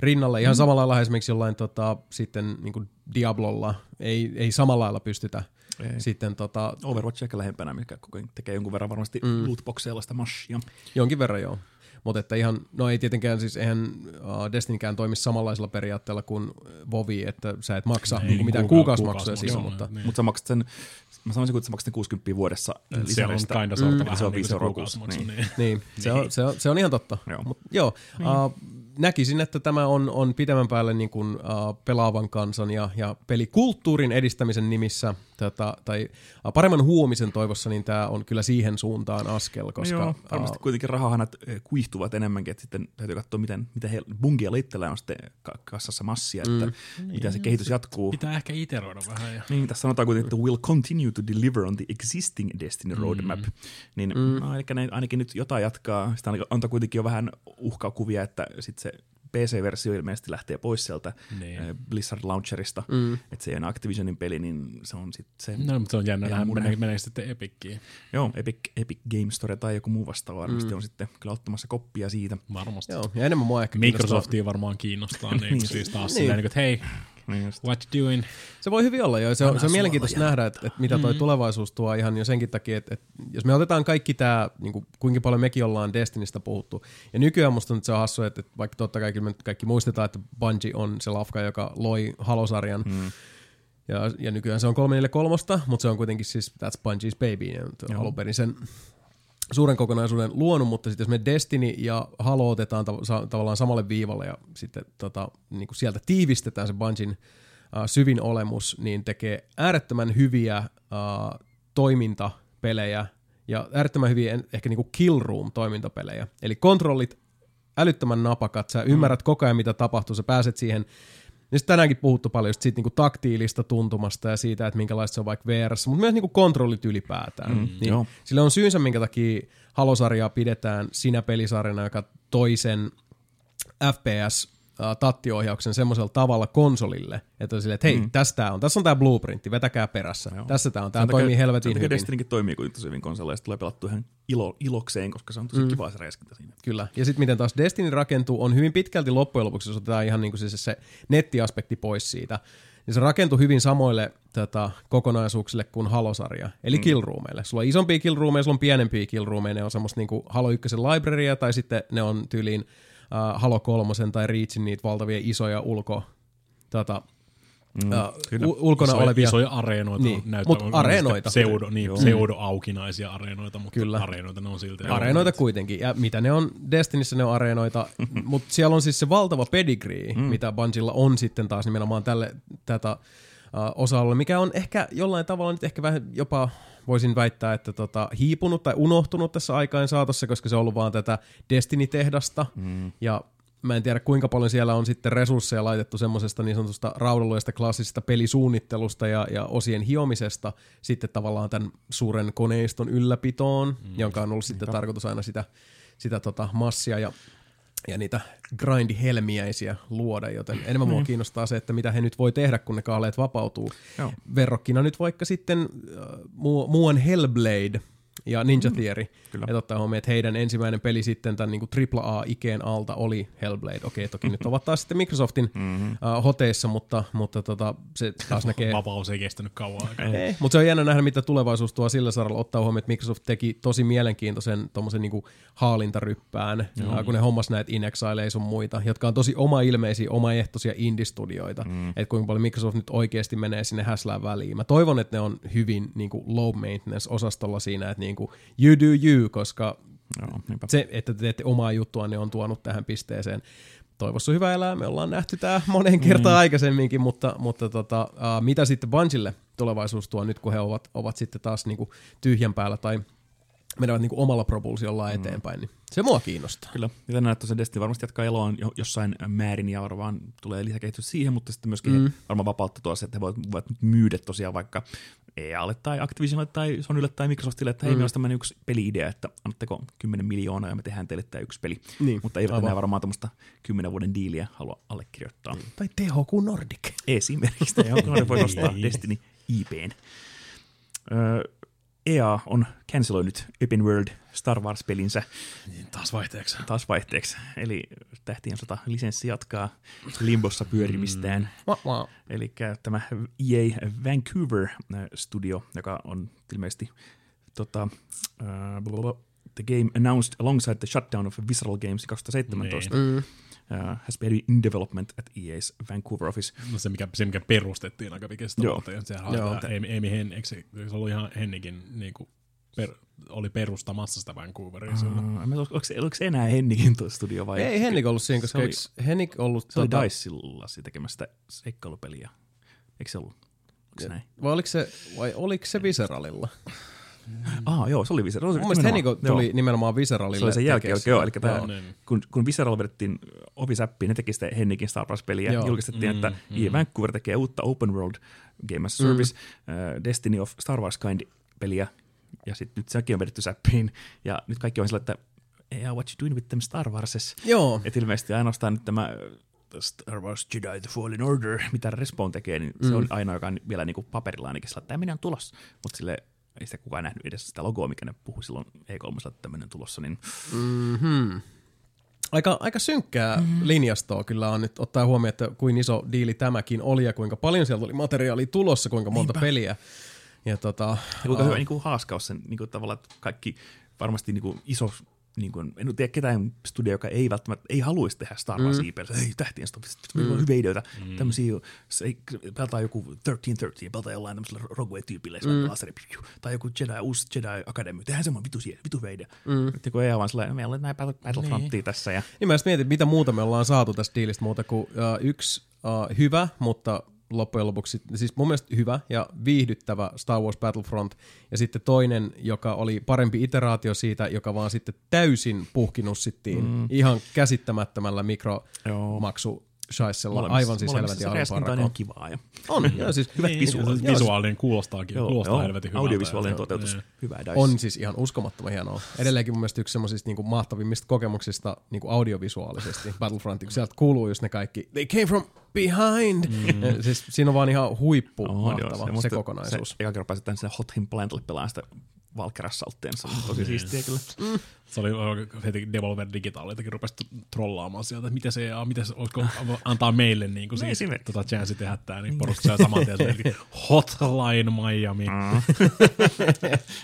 rinnalle ihan mm. samalla lailla esimerkiksi jollain tota, sitten niin kuin Diablolla ei, ei samalla lailla pystytä Ei. sitten tota, Overwatch ehkä lähempänä, mikä tekee jonkun verran varmasti mm. lootboxeilla sitä mashia. jonkin verran joo. Mutta että ihan, no ei tietenkään siis, eihän uh, Destinykään toimi samanlaisella periaatteella kuin Vovi, että sä et maksa Ei, niin, mitään kuuka- kuukausimaksuja siitä, kuukausimaksuja, mutta niin. Mutta sä maksat sen, mä sanoisin, että sä maksat sen 60 vuodessa Se on kinda sorta Mm. vähän Se on niin kuin se kuussa, Niin. Niin, se, on, se, on, se on ihan totta. Joo. Mut, joo niin. uh, näkisin, että tämä on, on pitemmän päälle niin kuin, uh, pelaavan kansan ja, ja pelikulttuurin edistämisen nimissä tota, tai paremman huomisen toivossa, niin tämä on kyllä siihen suuntaan askel, koska Joo, varmasti uh, kuitenkin rahahanat eh, kuihtuvat enemmänkin, että sitten täytyy katsoa, miten, miten he, Bungialla itsellään on sitten ka- kassassa massia, että mm. miten se kehitys jatkuu. Pitää ehkä iteroida vähän. Ja... Niin, tässä sanotaan kuitenkin, että will continue to deliver on the existing Destiny roadmap. Mm. Niin mm. No, eli ne ainakin nyt jotain jatkaa. Sitä ainakin antaa kuitenkin jo vähän uhkakuvia, että sitten se PC-versio ilmeisesti lähtee pois sieltä Niin. äh, Blizzard Launcherista, mm. että se ei ole enää Activisionin peli, niin se on sitten se, No, mutta se on jännä nähdä, meneekö, meneekö sitten Epickiin. joo, Epic, Epic Game Store tai joku muu vastaava varmasti on sitten kyllä ottamassa koppia siitä. Varmasti. Joo, ja enemmän mua ehkä kiinnostaa- Microsoftia varmaan kiinnostaa, niin, Niin. siis taas Niin. silleen, niin että hei, Niin just. what doing? Se voi hyvin olla, joo. Se on, se on mielenkiintoista suolaa. nähdä, että, että mitä toi mm-hmm. tulevaisuus tuo ihan jo senkin takia, että, että jos me otetaan kaikki tämä, niin kuin, kuinka paljon mekin ollaan Destinistä puhuttu, ja nykyään musta nyt se on hassu, että, että vaikka totta kai kyllä me nyt kaikki muistetaan, että Bungie on se lafka, joka loi Halosarjan, mm. ja, ja nykyään se on 343, mutta se on kuitenkin siis That's Bungie's Baby, ja alun perin sen suuren kokonaisuuden luonut, mutta sitten jos me Destiny ja Halo otetaan tav- sa- tavallaan samalle viivalle ja sitten tota, niin kuin sieltä tiivistetään se Bungin uh, syvin olemus, niin tekee äärettömän hyviä uh, toimintapelejä ja äärettömän hyviä ehkä niin kuin kill room toimintapelejä. Eli kontrollit älyttömän napakat, sä ymmärrät koko ajan mitä tapahtuu, sä pääset siihen ja sitten tänäänkin puhuttu paljon just siitä niinku taktiilista tuntumasta ja siitä, että minkälaista se on vaikka VR, mutta myös niinku kontrollit ylipäätään. Mm, niin joo. sillä on syynsä, minkä takia Halosarjaa pidetään sinä pelisarjana, joka toisen FPS tattiohjauksen semmoisella tavalla konsolille, että on silleen, että hei, mm. tästä on, tässä on tämä blueprintti, vetäkää perässä. Joo. Tässä tämä on, tämä toimii helvetin hyvin. Destinykin toimii kuitenkin tosi hyvin konsoleista, tulee pelattu ihan ilo, ilokseen, koska se on tosi mm. kiva se räiskintä siinä. Kyllä. Ja sitten miten taas Destiny rakentuu, on hyvin pitkälti loppujen lopuksi, jos otetaan ihan niin kuin siis se nettiaspekti pois siitä, niin se rakentuu hyvin samoille tätä, kokonaisuuksille kuin Halo-sarja, eli mm. killroomeille. Sulla on isompia killroomeja, sulla on pienempiä killroomeja, ne on semmoista niin kuin Halo 1 librarya, tai sitten ne on tyyliin uh, Halo 3 tai Reachin niitä valtavia isoja ulko, tota, mm, uh, ulkona isoja, olevia. isoja areenoita. Niin, näyttää mut areenoita. Pseudo, niin, pseudo-aukinaisia areenoita, mutta Kyllä. areenoita ne on silti. Areenoita kuitenkin. Ja mitä ne on, Destinissä ne on areenoita, mutta siellä on siis se valtava pedigree, mm. mitä Bungilla on sitten taas nimenomaan tälle, tätä uh, osa mikä on ehkä jollain tavalla nyt ehkä vähän jopa voisin väittää, että tota, hiipunut tai unohtunut tässä aikain saatossa, koska se on ollut vaan tätä Destiny-tehdasta. Mm. Ja mä en tiedä kuinka paljon siellä on sitten resursseja laitettu semmoisesta niin sanotusta raudaluista klassisesta pelisuunnittelusta ja, ja osien hiomisesta sitten tavallaan tämän suuren koneiston ylläpitoon, mm. jonka on ollut sitten tarkoitus aina sitä, sitä tota massia ja, ja niitä grindihelmiäisiä luoda, joten enemmän mua kiinnostaa se, että mitä he nyt voi tehdä, kun ne kaaleet vapautuu. Joo. Verrokkina nyt vaikka sitten äh, muu, muuan Hellblade ja Ninja Theory, kyllä. että ottaa huomioon, että heidän ensimmäinen peli sitten tämän niin AAA-ikeen alta oli Hellblade. Okei, toki nyt ovat taas sitten Microsoftin mm-hmm. uh, hoteissa, mutta, mutta tota, se taas näkee... Vapaus ei kestänyt kauan aikaa. Mutta se on jännä nähdä, mitä tulevaisuus tuo sillä saralla. Ottaa huomioon, että Microsoft teki tosi mielenkiintoisen tommosen niinku haalintaryppään, mm. kun ne hommas näitä Inexile sun muita, jotka on tosi oma ilmeisiä, omaehtoisia indie-studioita. Mm. Että kuinka paljon Microsoft nyt oikeasti menee sinne häslään väliin. Mä toivon, että ne on hyvin niinku low maintenance-osastolla siinä, että niinku you do you, koska Joo, niinpä. se, että te teette omaa juttua, ne on tuonut tähän pisteeseen. Toivossa hyvä elää, me ollaan nähty tämä moneen kertaan mm. aikaisemminkin, mutta, mutta tota, uh, mitä sitten Bungille tulevaisuus tuo nyt, kun he ovat, ovat sitten taas niinku tyhjän päällä tai menevät niinku omalla propulsiollaan mm. eteenpäin, niin se mua kiinnostaa. Kyllä. Ja tänään tosiaan Destiny varmasti jatkaa eloaan jo, jossain määrin ja varmaan tulee lisäkehitys siihen, mutta sitten myöskin mm. varmaan vapautta tuossa, että he voivat, myydä tosiaan vaikka EAlle tai Activisionille tai Sonylle tai Microsoftille, että hei, mm. meillä olisi tämmöinen yksi peli-idea, että annatteko 10 miljoonaa ja me tehdään teille tämä yksi peli. Niin, mutta eivät enää varmaan tämmöistä 10 vuoden diiliä halua allekirjoittaa. Mm. Tai THQ Nordic. Esimerkiksi, joo, ne voi nostaa Destiny IPn. Öö, EA on canceloinut Open World Star Wars-pelinsä Niin, taas vaihteeksi. taas vaihteeksi. Eli Tähtien sota lisenssi jatkaa limbossa pyörimistään. Wow. Eli tämä EA Vancouver äh, Studio, joka on ilmeisesti tota, uh, The game announced alongside the shutdown of Visceral Games 2017 Mm. Uh, has been in development at EA's Vancouver office. No se, mikä, se, mikä perustettiin aika pitkästä Joo. vuoteen. Sehän Joo. oli Amy, Amy Hen, eikö se, se ollut ihan Hennikin niin kuin, per, oli perustamassa sitä Vancouveria silloin. Uh, oliko, oliko, oliko se enää Hennikin tuo studio vai? Ei Henrik ollut siinä, koska Se oli- eiks Henrik ollut... Se oli tota- Dicella se tekemästä seikkailupeliä. Eikö se ollut? Onko se näin? Vai oliko se, vai oliko se Visceralilla? Ah, joo, se oli Visceral. Mun mielestä Henrik tuli nimenomaan Visceralille. Se oli sen jälkeen, tekemään joo, eli tämä, Joo. Niin. kun, kun Visceral vedettiin Office-appiin, ne teki sitä Hennikin Star Wars-peliä, Joo. julkistettiin, että Mm, EA Vancouver tekee uutta Open World Game as Service, uh, Destiny of Star Wars Kind-peliä, ja sitten nyt sekin on vedetty säppiin, ja nyt kaikki on sillä, että yeah, what you doing with them Star Warses? Joo. Et ilmeisesti ainoastaan nyt tämä äh, Star Wars Jedi The Fallen Order, mitä Respawn tekee, niin mm. se on ainoa, joka on vielä niinku paperilla ainakin sillä, että tämmöinen on tulossa. Mutta sille ei sitä kukaan nähnyt edes sitä logoa, mikä ne puhui silloin E3, että tämmöinen tulossa, niin Mm-hmm. Aika, aika synkkää mm. linjastoa kyllä on nyt ottaa huomioon, että kuin iso diili tämäkin oli ja kuinka paljon sieltä oli materiaalia tulossa, kuinka monta Niinpä. peliä. Ja tota, Ja kuinka aa, hyvä niin kuin haaskaus sen niin kuin tavallaan, että kaikki varmasti niin kuin iso, niin kuin, en tiedä ketään studio, joka ei välttämättä, ei haluaisi tehdä Star Wars mm. ei tähtien stop, mm. hyviä ideoita, mm. tämmöisiä, se pelataan joku 1313 ja pelataan jollain tämmöisellä Rogue-tyypillä, mm. laseri, tai joku Jedi, uusi Jedi Academy, tehdään semmoinen vitu, sie- vitu hyvä idea. Mm. Nyt kun ei vaan sellainen, meillä on näin Battlefrontia niin. tässä ja Niin mä just mietin, mitä muuta me ollaan saatu tästä diilistä muuta kuin uh, yksi uh, hyvä, mutta loppujen lopuksi, siis mun mielestä hyvä ja viihdyttävä Star Wars Battlefront, ja sitten toinen, joka oli parempi iteraatio siitä, joka vaan sitten täysin puhkinussittiin mm. ihan käsittämättömällä mikromaksu Shaisella, aivan siis helvetin räiskintä on alkuparakko. kivaa. Ja On, joo, siis hyvät Niin, visuaalit. se Visuaalinen kuulostaakin, Joo, kuulostaa joo, helvetin hyvältä. audiovisuaalinen toteutus, niin. hyvä dice. on siis ihan uskomattoman hienoa. Edelleenkin mun mielestä yksi semmoisista niinku mahtavimmista kokemuksista niinku audiovisuaalisesti Battlefront, kun sieltä kuuluu just ne kaikki, they came from behind. Mm. Siis siinä on vaan ihan huippu On, mahtava joo, se, se kokonaisuus. Se, eka kerran pääsetään sinne Hot Him Plantalle pelaamaan sitä Valkerassaltteen, se on tosi siistiä kyllä. Se oli heti Devolver Digital, jotenkin rupesi trollaamaan sieltä, että miten se, a, miten se olisiko antaa meille niin kuin siis, esimerkiksi. tota chance tehdä tää, niin porukka saa saman tien sieltä, Hotline Miami,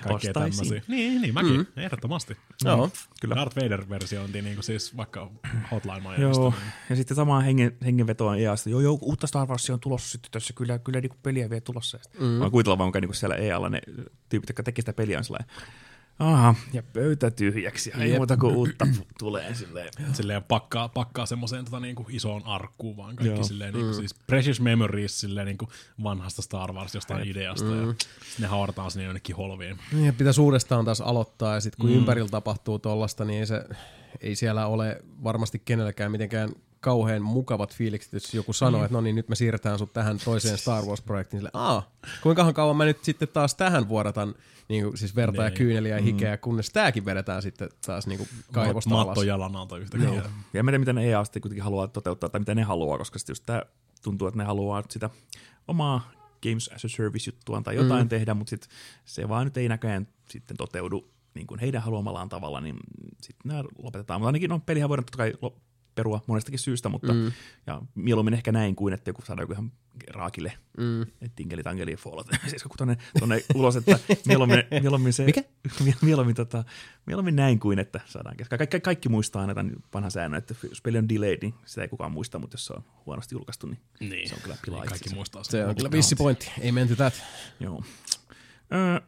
kaikkea Ostaisin. tämmöisiä. Niin, niin mäkin, mm. ehdottomasti. Joo. Kyllä. Darth Vader-versiointi niin kuin siis vaikka Hotline Miamista. Joo, Niin. ja sitten samaan hengen, hengenvetoa EAsta, joo, joo, uutta Star Warsia on tulossa sitten tässä, kyllä, kyllä niin peliä vielä tulossa. Mm. Mä kuvitellaan vaan, kuinka niin siellä EAlla ne tyypit, jotka tekee sitä peliä, on sellainen, aha, ja pöytä tyhjäksi, ei Jep. muuta kuin uutta tulee silleen. silleen pakkaa, pakkaa semmoiseen tota, niinku isoon arkkuun vaan kaikki Joo. silleen, niinku, siis precious memories silleen, niinku, vanhasta Star Wars jostain ideasta ja sitten ne haarataan sinne jonnekin holviin. Ja pitäisi uudestaan taas aloittaa, ja sitten kun mm. ympärillä tapahtuu tollasta, niin ei, se, ei siellä ole varmasti kenellekään mitenkään kauhean mukavat fiilikset, jos joku sanoo, mm. että no niin, nyt me siirretään sut tähän toiseen Star Wars-projektiin. Sille, Aa, kuinkahan kauan mä nyt sitten taas tähän vuodatan niin kuin, siis verta ja Niin. kyyneliä ja hikeä, kunnes tääkin vedetään sitten taas niin kuin kaivosta Matto alas. jalan alta yhtäkkiä. Joo. Ja en tiedä, miten EA sitten kuitenkin haluaa toteuttaa, tai mitä ne haluaa, koska sitten just tämä tuntuu, että ne haluaa sitä omaa Games as a Service-juttuaan tai jotain mm. tehdä, mutta sit se vaan nyt ei näköjään sitten toteudu niin kuin heidän haluamallaan tavalla, niin sitten nämä lopetetaan. Mutta ainakin no, pelihän voidaan totta kai perua monestakin syystä, mutta mm. ja mieluummin ehkä näin kuin, että joku saadaan joku ihan raakille mm. tinkeli tankeli ja fallout. siis joku tonne, tonne ulos, että mieluummin, mieluummin se... Mikä? Mieluummin, tota, mieluummin näin kuin, että saadaan kesken. Kaikki, kaikki muistaa aina tämän vanhan säännön, että jos peli on delayed, niin sitä ei kukaan muista, mutta jos se on huonosti julkaistu, niin, Niin. se on kyllä pilaa Kaikki muistaa sen. Se on kyllä vissi pointti. Ei menty that. Joo. Ö,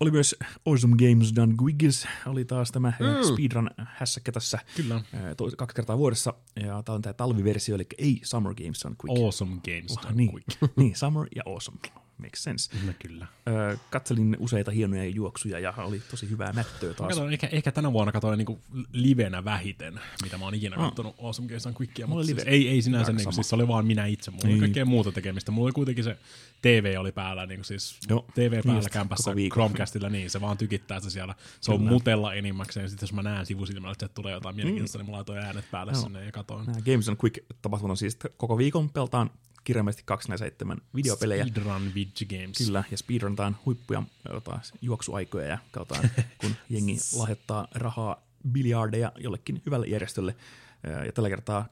oli myös Awesome Games Done Quiggis, oli taas tämä mm. speedrun hässäkkä tässä Kyllä. tois, kaksi kertaa vuodessa, ja tämä on tämä talviversio, eli ei Summer Games Done Quick. Awesome Games. Oh, done niin, quick. niin, Summer ja Awesome. Makes sense. No, kyllä. Ö, katselin useita hienoja juoksuja ja oli tosi hyvää mättöä Mä taas. katsoin, ehkä, ehkä tänä vuonna katsoin niinku livenä vähiten, mitä mä oon ikinä Ah. katsonut Awesome Games on Quickia, Mulla mutta oli siis ei, ei sinänsä, niinku, sama. siis se oli vaan minä itse. Mulla oli Niin. kaikkea muuta tekemistä. Mulla oli kuitenkin se TV oli päällä, niinku siis Joo. TV Niin päällä just, kämpässä. Chromecastilla, niin se vaan tykittää se siellä. Se on Kyllä. mutella enimmäkseen, sitten jos mä näen sivusilmällä, että tulee jotain mielenkiintoista, niin mä laitoin äänet päälle Joo. sinne ja katoin. Games on Quick tapahtumat on siis, koko viikon pelataan kirjaimellisesti 247 videopelejä. Speedrun Vidge Games. Kyllä, ja speedruntaan huippuja jotain juoksuaikoja ja katsotaan, kun jengi lahjoittaa rahaa biljardeja jollekin hyvälle järjestölle. Ja tällä kertaa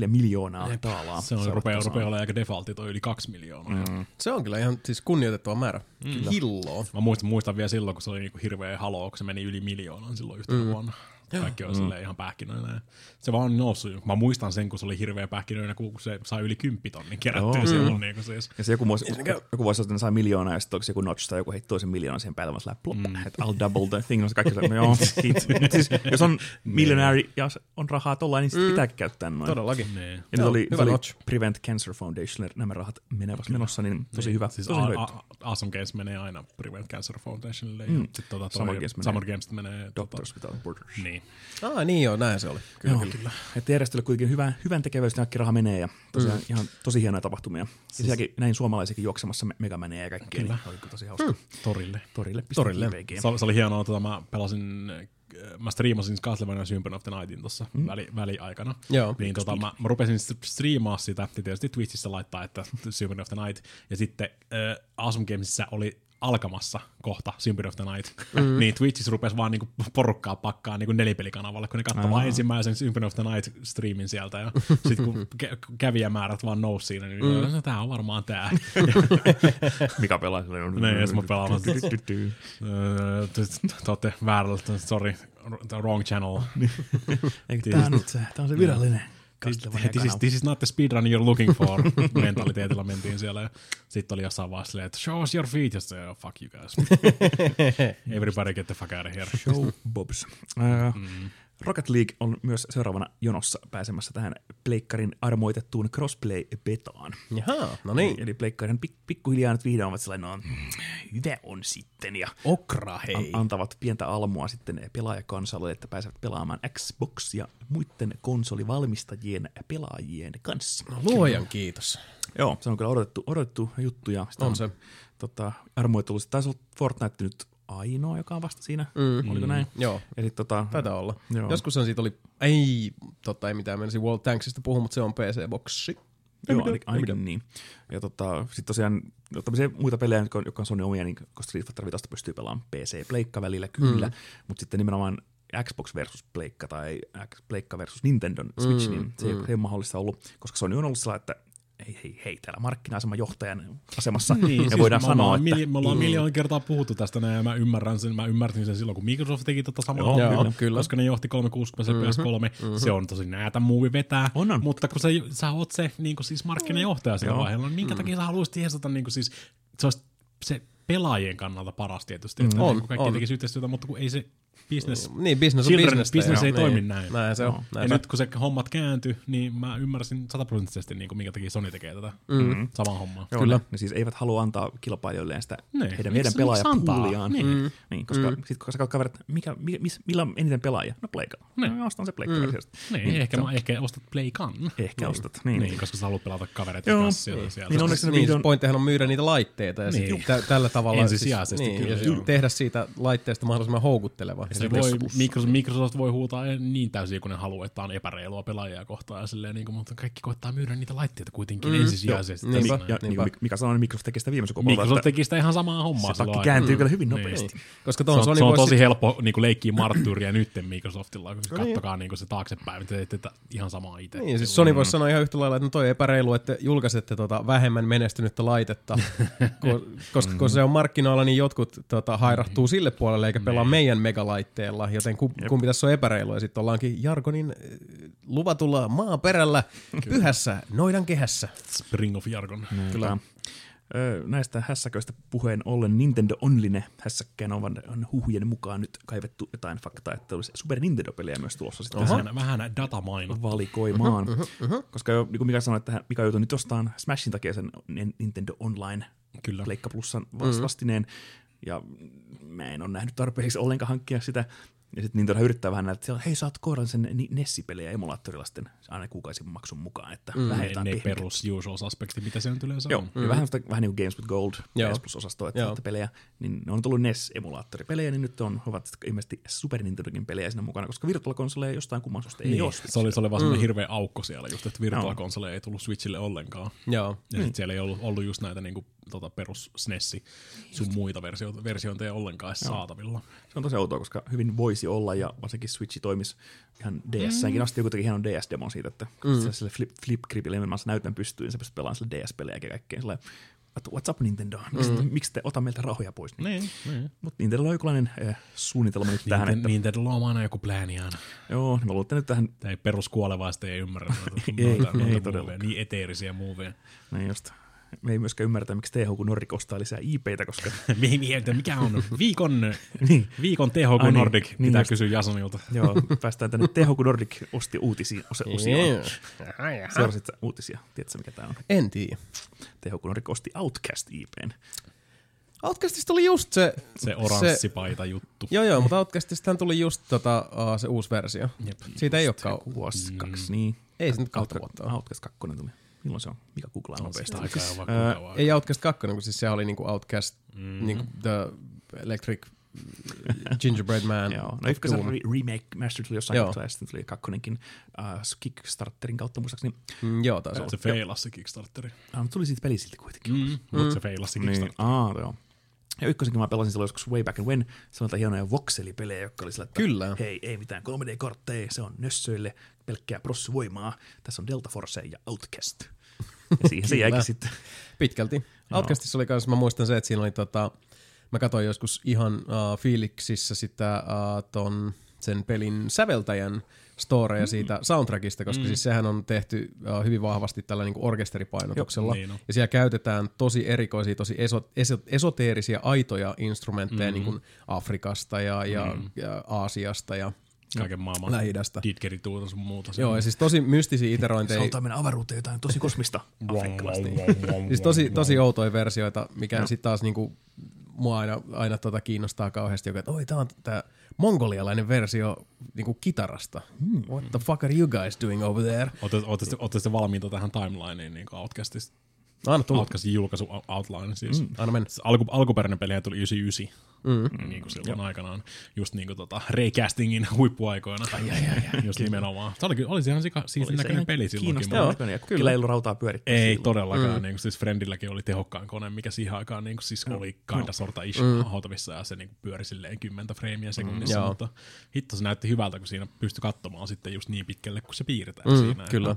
2,4 miljoonaa taalaa. Se on rupeaa, rupeaa olla aika defaultti, toi yli kaksi miljoonaa. Mm. Se on kyllä ihan siis kunnioitettava määrä. Mm. Hilloa. Mä muistan, muistan vielä silloin, kun se oli niinku hirveä haloo, kun se meni yli miljoonan silloin yhtenä mm. vuonna. Kaikki oli mm. ihan pähkinöinä. Se vaan on noussut. Mä muistan sen, kun se oli hirveä pähkinöinä, kun se sai yli kymppitonnin kerättyä Joo. silloin. Mm. Niin kuin siis. Ja se joku vuosi, joku vuosi sitten sai miljoonaa, ja sitten onko se joku notch tai joku heittoi sen miljoonaa siihen päälle, vaan plop, mm. että I'll double the thing. No se kaikki se, no joo. Mut siis, jos on miljonääri ja on rahaa tollain, niin sitten pitääkin käyttää noin. Todellakin. Niin. Ja nyt oli, hyvä oli notch. Prevent Cancer Foundationille nämä rahat menevät menossa, niin tosi hyvä. Siis tosi a- hyvä. a- Awesome Games menee aina Prevent Cancer Foundationille. Mm. Ja sit tota Summer Games menee Summer Games menee tota, Doctors Without Borders. niin, Niin. Ah, niin joo, näin se oli. Kyllä, Joo, kyllä. kyllä. Että järjestöllä kuitenkin hyvä, hyvän tekevyys, kaikki raha menee ja tosiaan mm. ihan tosi hienoja tapahtumia. Ja sielläkin näin suomalaisiakin juoksemassa me- Megamaneja ja kaikkea, niin oli kyllä tosi hauska. Mm. Torille. Torille. Torille. Se, oli- se oli hienoa, että mä pelasin, äh, mä striimasin Castlevania Symphony of the Nightin tuossa mm. väli, väliaikana. Joo. Niin tota, mä, mä rupesin st- striimaa sitä, ja tietysti Twitchissä laittaa, että Symphony of the Night, ja sitten äh, Awesome Gamesissa oli alkamassa kohta Symphony of the Night, mm. niin Twitchissä rupesi vaan niinku porukkaa pakkaa niinku nelipelikanavalle, kun ne katsoi vaan ensimmäisen Symphony of the Night streamin sieltä, ja sitten kun kä- kävijämäärät vaan nousi siinä, niin mm. no, tää on varmaan tää. Mikä pelaa silleen. Niin, jos mä pelaan te- te olette väärällä, sorry, wrong channel. Eikö tää nyt se, tää on se virallinen Castlevania This is, this is not the speedrun you're looking for. Mentaliteetilla mentiin siellä. Ja sitten oli jossain vaiheessa silleen, että show us your feet. Ja sitten, oh, fuck you guys. Everybody get the fuck out of here. Show Bobs. Mm. Rocket League on myös seuraavana jonossa pääsemässä tähän pleikkarin armoitettuun crossplay-betaan. Jaha, no niin. Eli pleikkarin pik- pikkuhiljaa nyt vihdoin ovat sellainen, no, hyvä on sitten, ja Okra, hei. an- antavat pientä almua sitten pelaajakansalle, että pääsevät pelaamaan Xbox ja muiden konsolivalmistajien pelaajien kanssa. No, luojan kiitos. Joo, se on kyllä odotettu, odotettu juttu. Ja sitä On se. Tota, armoittelu. Taisi olla Fortnite nyt ainoa, joka on vasta siinä. Mm. Oliko näin? Joo, Ja sit, tota, taitaa olla. Joo. Joskushan siitä oli, ei, totta ei mitään, menisin World Tanksista puhua, mutta se on PC-boksi. Joo, ainakin, ainakin niin. Ja tota, sitten tosiaan no, tämmöisiä muita pelejä, jotka on, jotka on Sony omia, niin kun Street Fighter 5 pystyy pelaamaan PC-pleikka välillä, kyllä, mm. mutta sitten nimenomaan Xbox versus Pleikka tai X- Pleikka versus Nintendo Switch, mm, niin se ei mm. ole mahdollista ollut, koska Sony on ollut sellainen, että hei, hei, hei, täällä markkina-aseman johtajan asemassa, niin, ja siis voidaan me sanoa, että... mili- me ollaan miljoona kertaa puhuttu tästä näin, ja mä ymmärrän sen, mä ymmärtin sen silloin, kun Microsoft teki tota samaa, Joo, kyllä, kyllä. koska ne johti 360 PS3, mm-hmm. se on tosi näätä muuvi vetää, On, on. mutta kun sä, sä oot se niin kuin siis markkinajohtaja sillä Joo. vaiheella, niin minkä takia sä haluaisit jeesata niin kuin siis, se olisi se pelaajien kannalta paras tietysti, että On, on, kaikki on. tekisi yhteistyötä, mutta kun ei se business Niin, business on Children business. business ei toimi näin. Näin se on. ja Näin se on. nyt kun se hommat kääntyi, niin mä ymmärsin sataprosenttisesti, niin kuin minkä takia Sony tekee tätä mm. samaa hommaa. Joo, Kyllä. Ne, ne siis eivät halua antaa kilpailijoilleen sitä Niin. heidän, heidän pelaajapuuliaan. Niin. Mm. niin koska mm. sitten kun sä kaverit, mikä, mikä, miss, millä on eniten pelaajia? No pleikka. Niin. No, ostan se pleikka mm. Niin, ehkä, mä, ehkä ostat Playkan. Ehkä niin. ostat. Niin. Niin, koska sä haluat pelata kavereita Joo. kanssa sieltä. sieltä. Niin onneksi ne Niin, pointtihan on myydä niitä laitteita ja Niin. niin. tä- tällä tavalla siis, niin, ja tehdä siitä laitteesta mahdollisimman houkutteleva. Se voi, Microsoft, Microsoft voi huutaa niin täysin, kun ne haluaa, että on epäreilua pelaajia kohtaan, ja silleen, niin kuin, mutta kaikki koittaa myydä niitä laitteita kuitenkin mm, ensisijaisesti. Niinpä. Tässä Ja näin. niin kuin Niinpä. Mika sanoi, niin Microsoft teki sitä viime sukupolvella, Microsoft että teki sitä ihan samaa hommaa se takki kääntyy kyllä hyvin Niin. nopeasti. Koska Se on, Sony se on tosi sit- helppo niin leikkiä marttyyriä nytten Microsoftilla, koska kattokaa niin se taaksepäin, te teette ihan samaa itse. Niin, siis Sony voisi sanoa ihan yhtä lailla, että no toi epäreilu, että julkaisette tota vähemmän menestynyttä laitetta, ko- koska kun se on markkinoilla, niin jotkut tota, hairahtuu sille puolelle eikä pelaa meidän megalaitteella, joten ku, kumpi tässä on epäreilu. Ja sitten ollaankin Jargonin äh, luvatulla maaperällä pyhässä noidan kehässä. Spring of Jargon. Kyllä. Öö, näistä hässäköistä puheen ollen Nintendo Online hässäkkään on, on huhujen mukaan nyt kaivettu jotain faktaa, että olisi Super Nintendo-pelejä myös tulossa sitten tähän Vähän, vähän valikoimaan. Koska jo, niin kuin Mika sanoi, että Mika joutui nyt ostamaan Smashin takia sen Nin- Nintendo Online Kyllä. Pleikka Plusan vas- vastineen. Ja mä en ole nähnyt tarpeeksi ollenkaan hankkia sitä. Ja sitten Nintendo yrittää vähän näitä, että hei saat Nessi-pelejä emulaattorilla sitten aina kuukausin maksun mukaan, että mm, vähän jotain ne pehmeitä. perus usual suspectit, mitä se nyt yleensä Joo, on. mm. vähän, sitä, vähän niin kuin Games with Gold, Joo. PS Plus-osasto, että Joo. saatte pelejä, niin ne on tullut NES-emulaattoripelejä, niin nyt on, ovat ilmeisesti Super Nintendogin pelejä siinä mukana, koska Virtual Consoleja jostain kumman syystä ei Niin, ole. se oli, se oli vaan semmoinen hirveä aukko siellä just, että Virtual Console ei tullut Switchille ollenkaan. Joo. Ja Niin. sitten siellä ei ollut, ollut just näitä niinku, tota, perus SNESi sun muita versio, versioita ei ollenkaan edes saatavilla. Se on tosi outoa, koska hyvin voisi olla, ja varsinkin Switchi toimisi ihan DS-säänkin asti, joku teki hienon DS-demon siitä, että mm. sille flip, flip gripille nimenomaan näytön pystyyn, niin sä pystyt pelaamaan sille DS-pelejä ja kaikkea. Sillä what's up Nintendo? Miksi, mm. miksi te ota meiltä rahoja pois? Niin, niin. Mutta Nintendo on jokinlainen äh, suunnitelma nyt tähän, että Nintendo on aina joku plääniään. joo, mä luulen, että nyt tähän, Tämä ei peruskuolevaista ei ymmärrä Ei, noita, ei noita todellakaan. niin eteerisiä muoveja. niin just, me ei myöskään ymmärretä, miksi THQ Nordic ostaa lisää IPtä, koska mikä on viikon, Niin. viikon THQ Ai niin, Nordic, niin pitää just. kysyä Jasonilta. joo, päästään tänne THQ Nordic osti uutisia osioon. Seurasit sä uutisia? Tiedätkö mikä tämä on? En tiedä. THQ Nordic osti Outcast IPn. Outcastista tuli just se... Se oranssipaita juttu. Joo, joo, mutta Outcastistahan tuli just tota, uh, se uusi versio. Jep. Siitä ei ole kau... Vuosi, kaksi, niin. Ei se nyt kahta Outka- vuotta. Outcast 2 tuli. Milloin se on? Mikä googlaa nopeasti? Aikaa on Ää, kuinka kauan. Ei Outcast 2, kun siis se oli niinku Outcast, mm. niinku The Electric Gingerbread Man. Joo, no ykkösen re- remake master tuli jossain kohtaa ja sitten tuli kakkonenkin uh, Kickstarterin kautta muistaakseni. Mm, joo, taisi Se olla. feilasi se Kickstarteri. Ah, mutta tuli siitä peli silti kuitenkin. Mm. Mutta se feilasi se Niin, Kickstarteri. aa, joo. Ja ykkösenkin mä pelasin silloin joskus way back and when. Se on hienoja voxelipelejä, jotka oli sillä, että Kyllä. hei, ei mitään 3D-kortteja, se on nössöille pelkkää prossuvoimaa. Tässä on Delta Force ja Outcast. Ja siihen se jäikin sitten. Pitkälti. Outcastissa oli kans, mä muistan se, että siinä oli tota, mä katsoin joskus ihan uh, fiiliksissä sitä uh, ton, sen pelin säveltäjän storeja siitä soundtrackista, koska mm. siis sehän on tehty hyvin vahvasti tällä niinku orkesteripainotuksella. Joo, niin on. ja siellä käytetään tosi erikoisia, tosi eso, eso, esoteerisia, aitoja instrumentteja mm. niin kuin Afrikasta ja, ja, mm. ja Aasiasta ja Kaiken maailman Lähi-idästä. didgerituuta sun muuta. Joo, ja siis tosi mystisiä iterointeja. Halutaan mennä avaruuteen jotain tosi kosmista. Afrikkalaista. Siis tosi, tosi outoja versioita, mikä sitten taas niinku, mua aina, aina tota kiinnostaa kauheasti, joka, että oi, tää on tää mongolialainen versio niinku kitarasta. Hmm. What the fuck are you guys doing over there? Ootte sitten valmiita tähän timelineen niin Outcastista? No, anna tulla. Outcastin julkaisu outline siis. Mm. Anna mennä. Alku, alkuperäinen pelihän tuli 99. Mm. Niin kuin silloin aikanaan, just niin kuin tota recastingin huippuaikoina. Ai, ai, ai, just nimenomaan. Se oli, oli sehän sika, siis Oli se näköinen ihan peli silloinkin. Näköinen, ja kukilla ei ollut rautaa pyörittää. Ei silloin. todellakaan. Mm. Niin kuin, siis Friendilläkin oli tehokkaan kone, mikä siihen aikaan niin kuin, siis oli kinda sorta ish mm. hautavissa ja se niin kuin, pyöri silleen 10 freimiä sekunnissa. Mm, joo. mutta hitto se näytti hyvältä, kun siinä pystyi katsomaan sitten just niin pitkälle, kun se piirretään Mm, siinä. kyllä.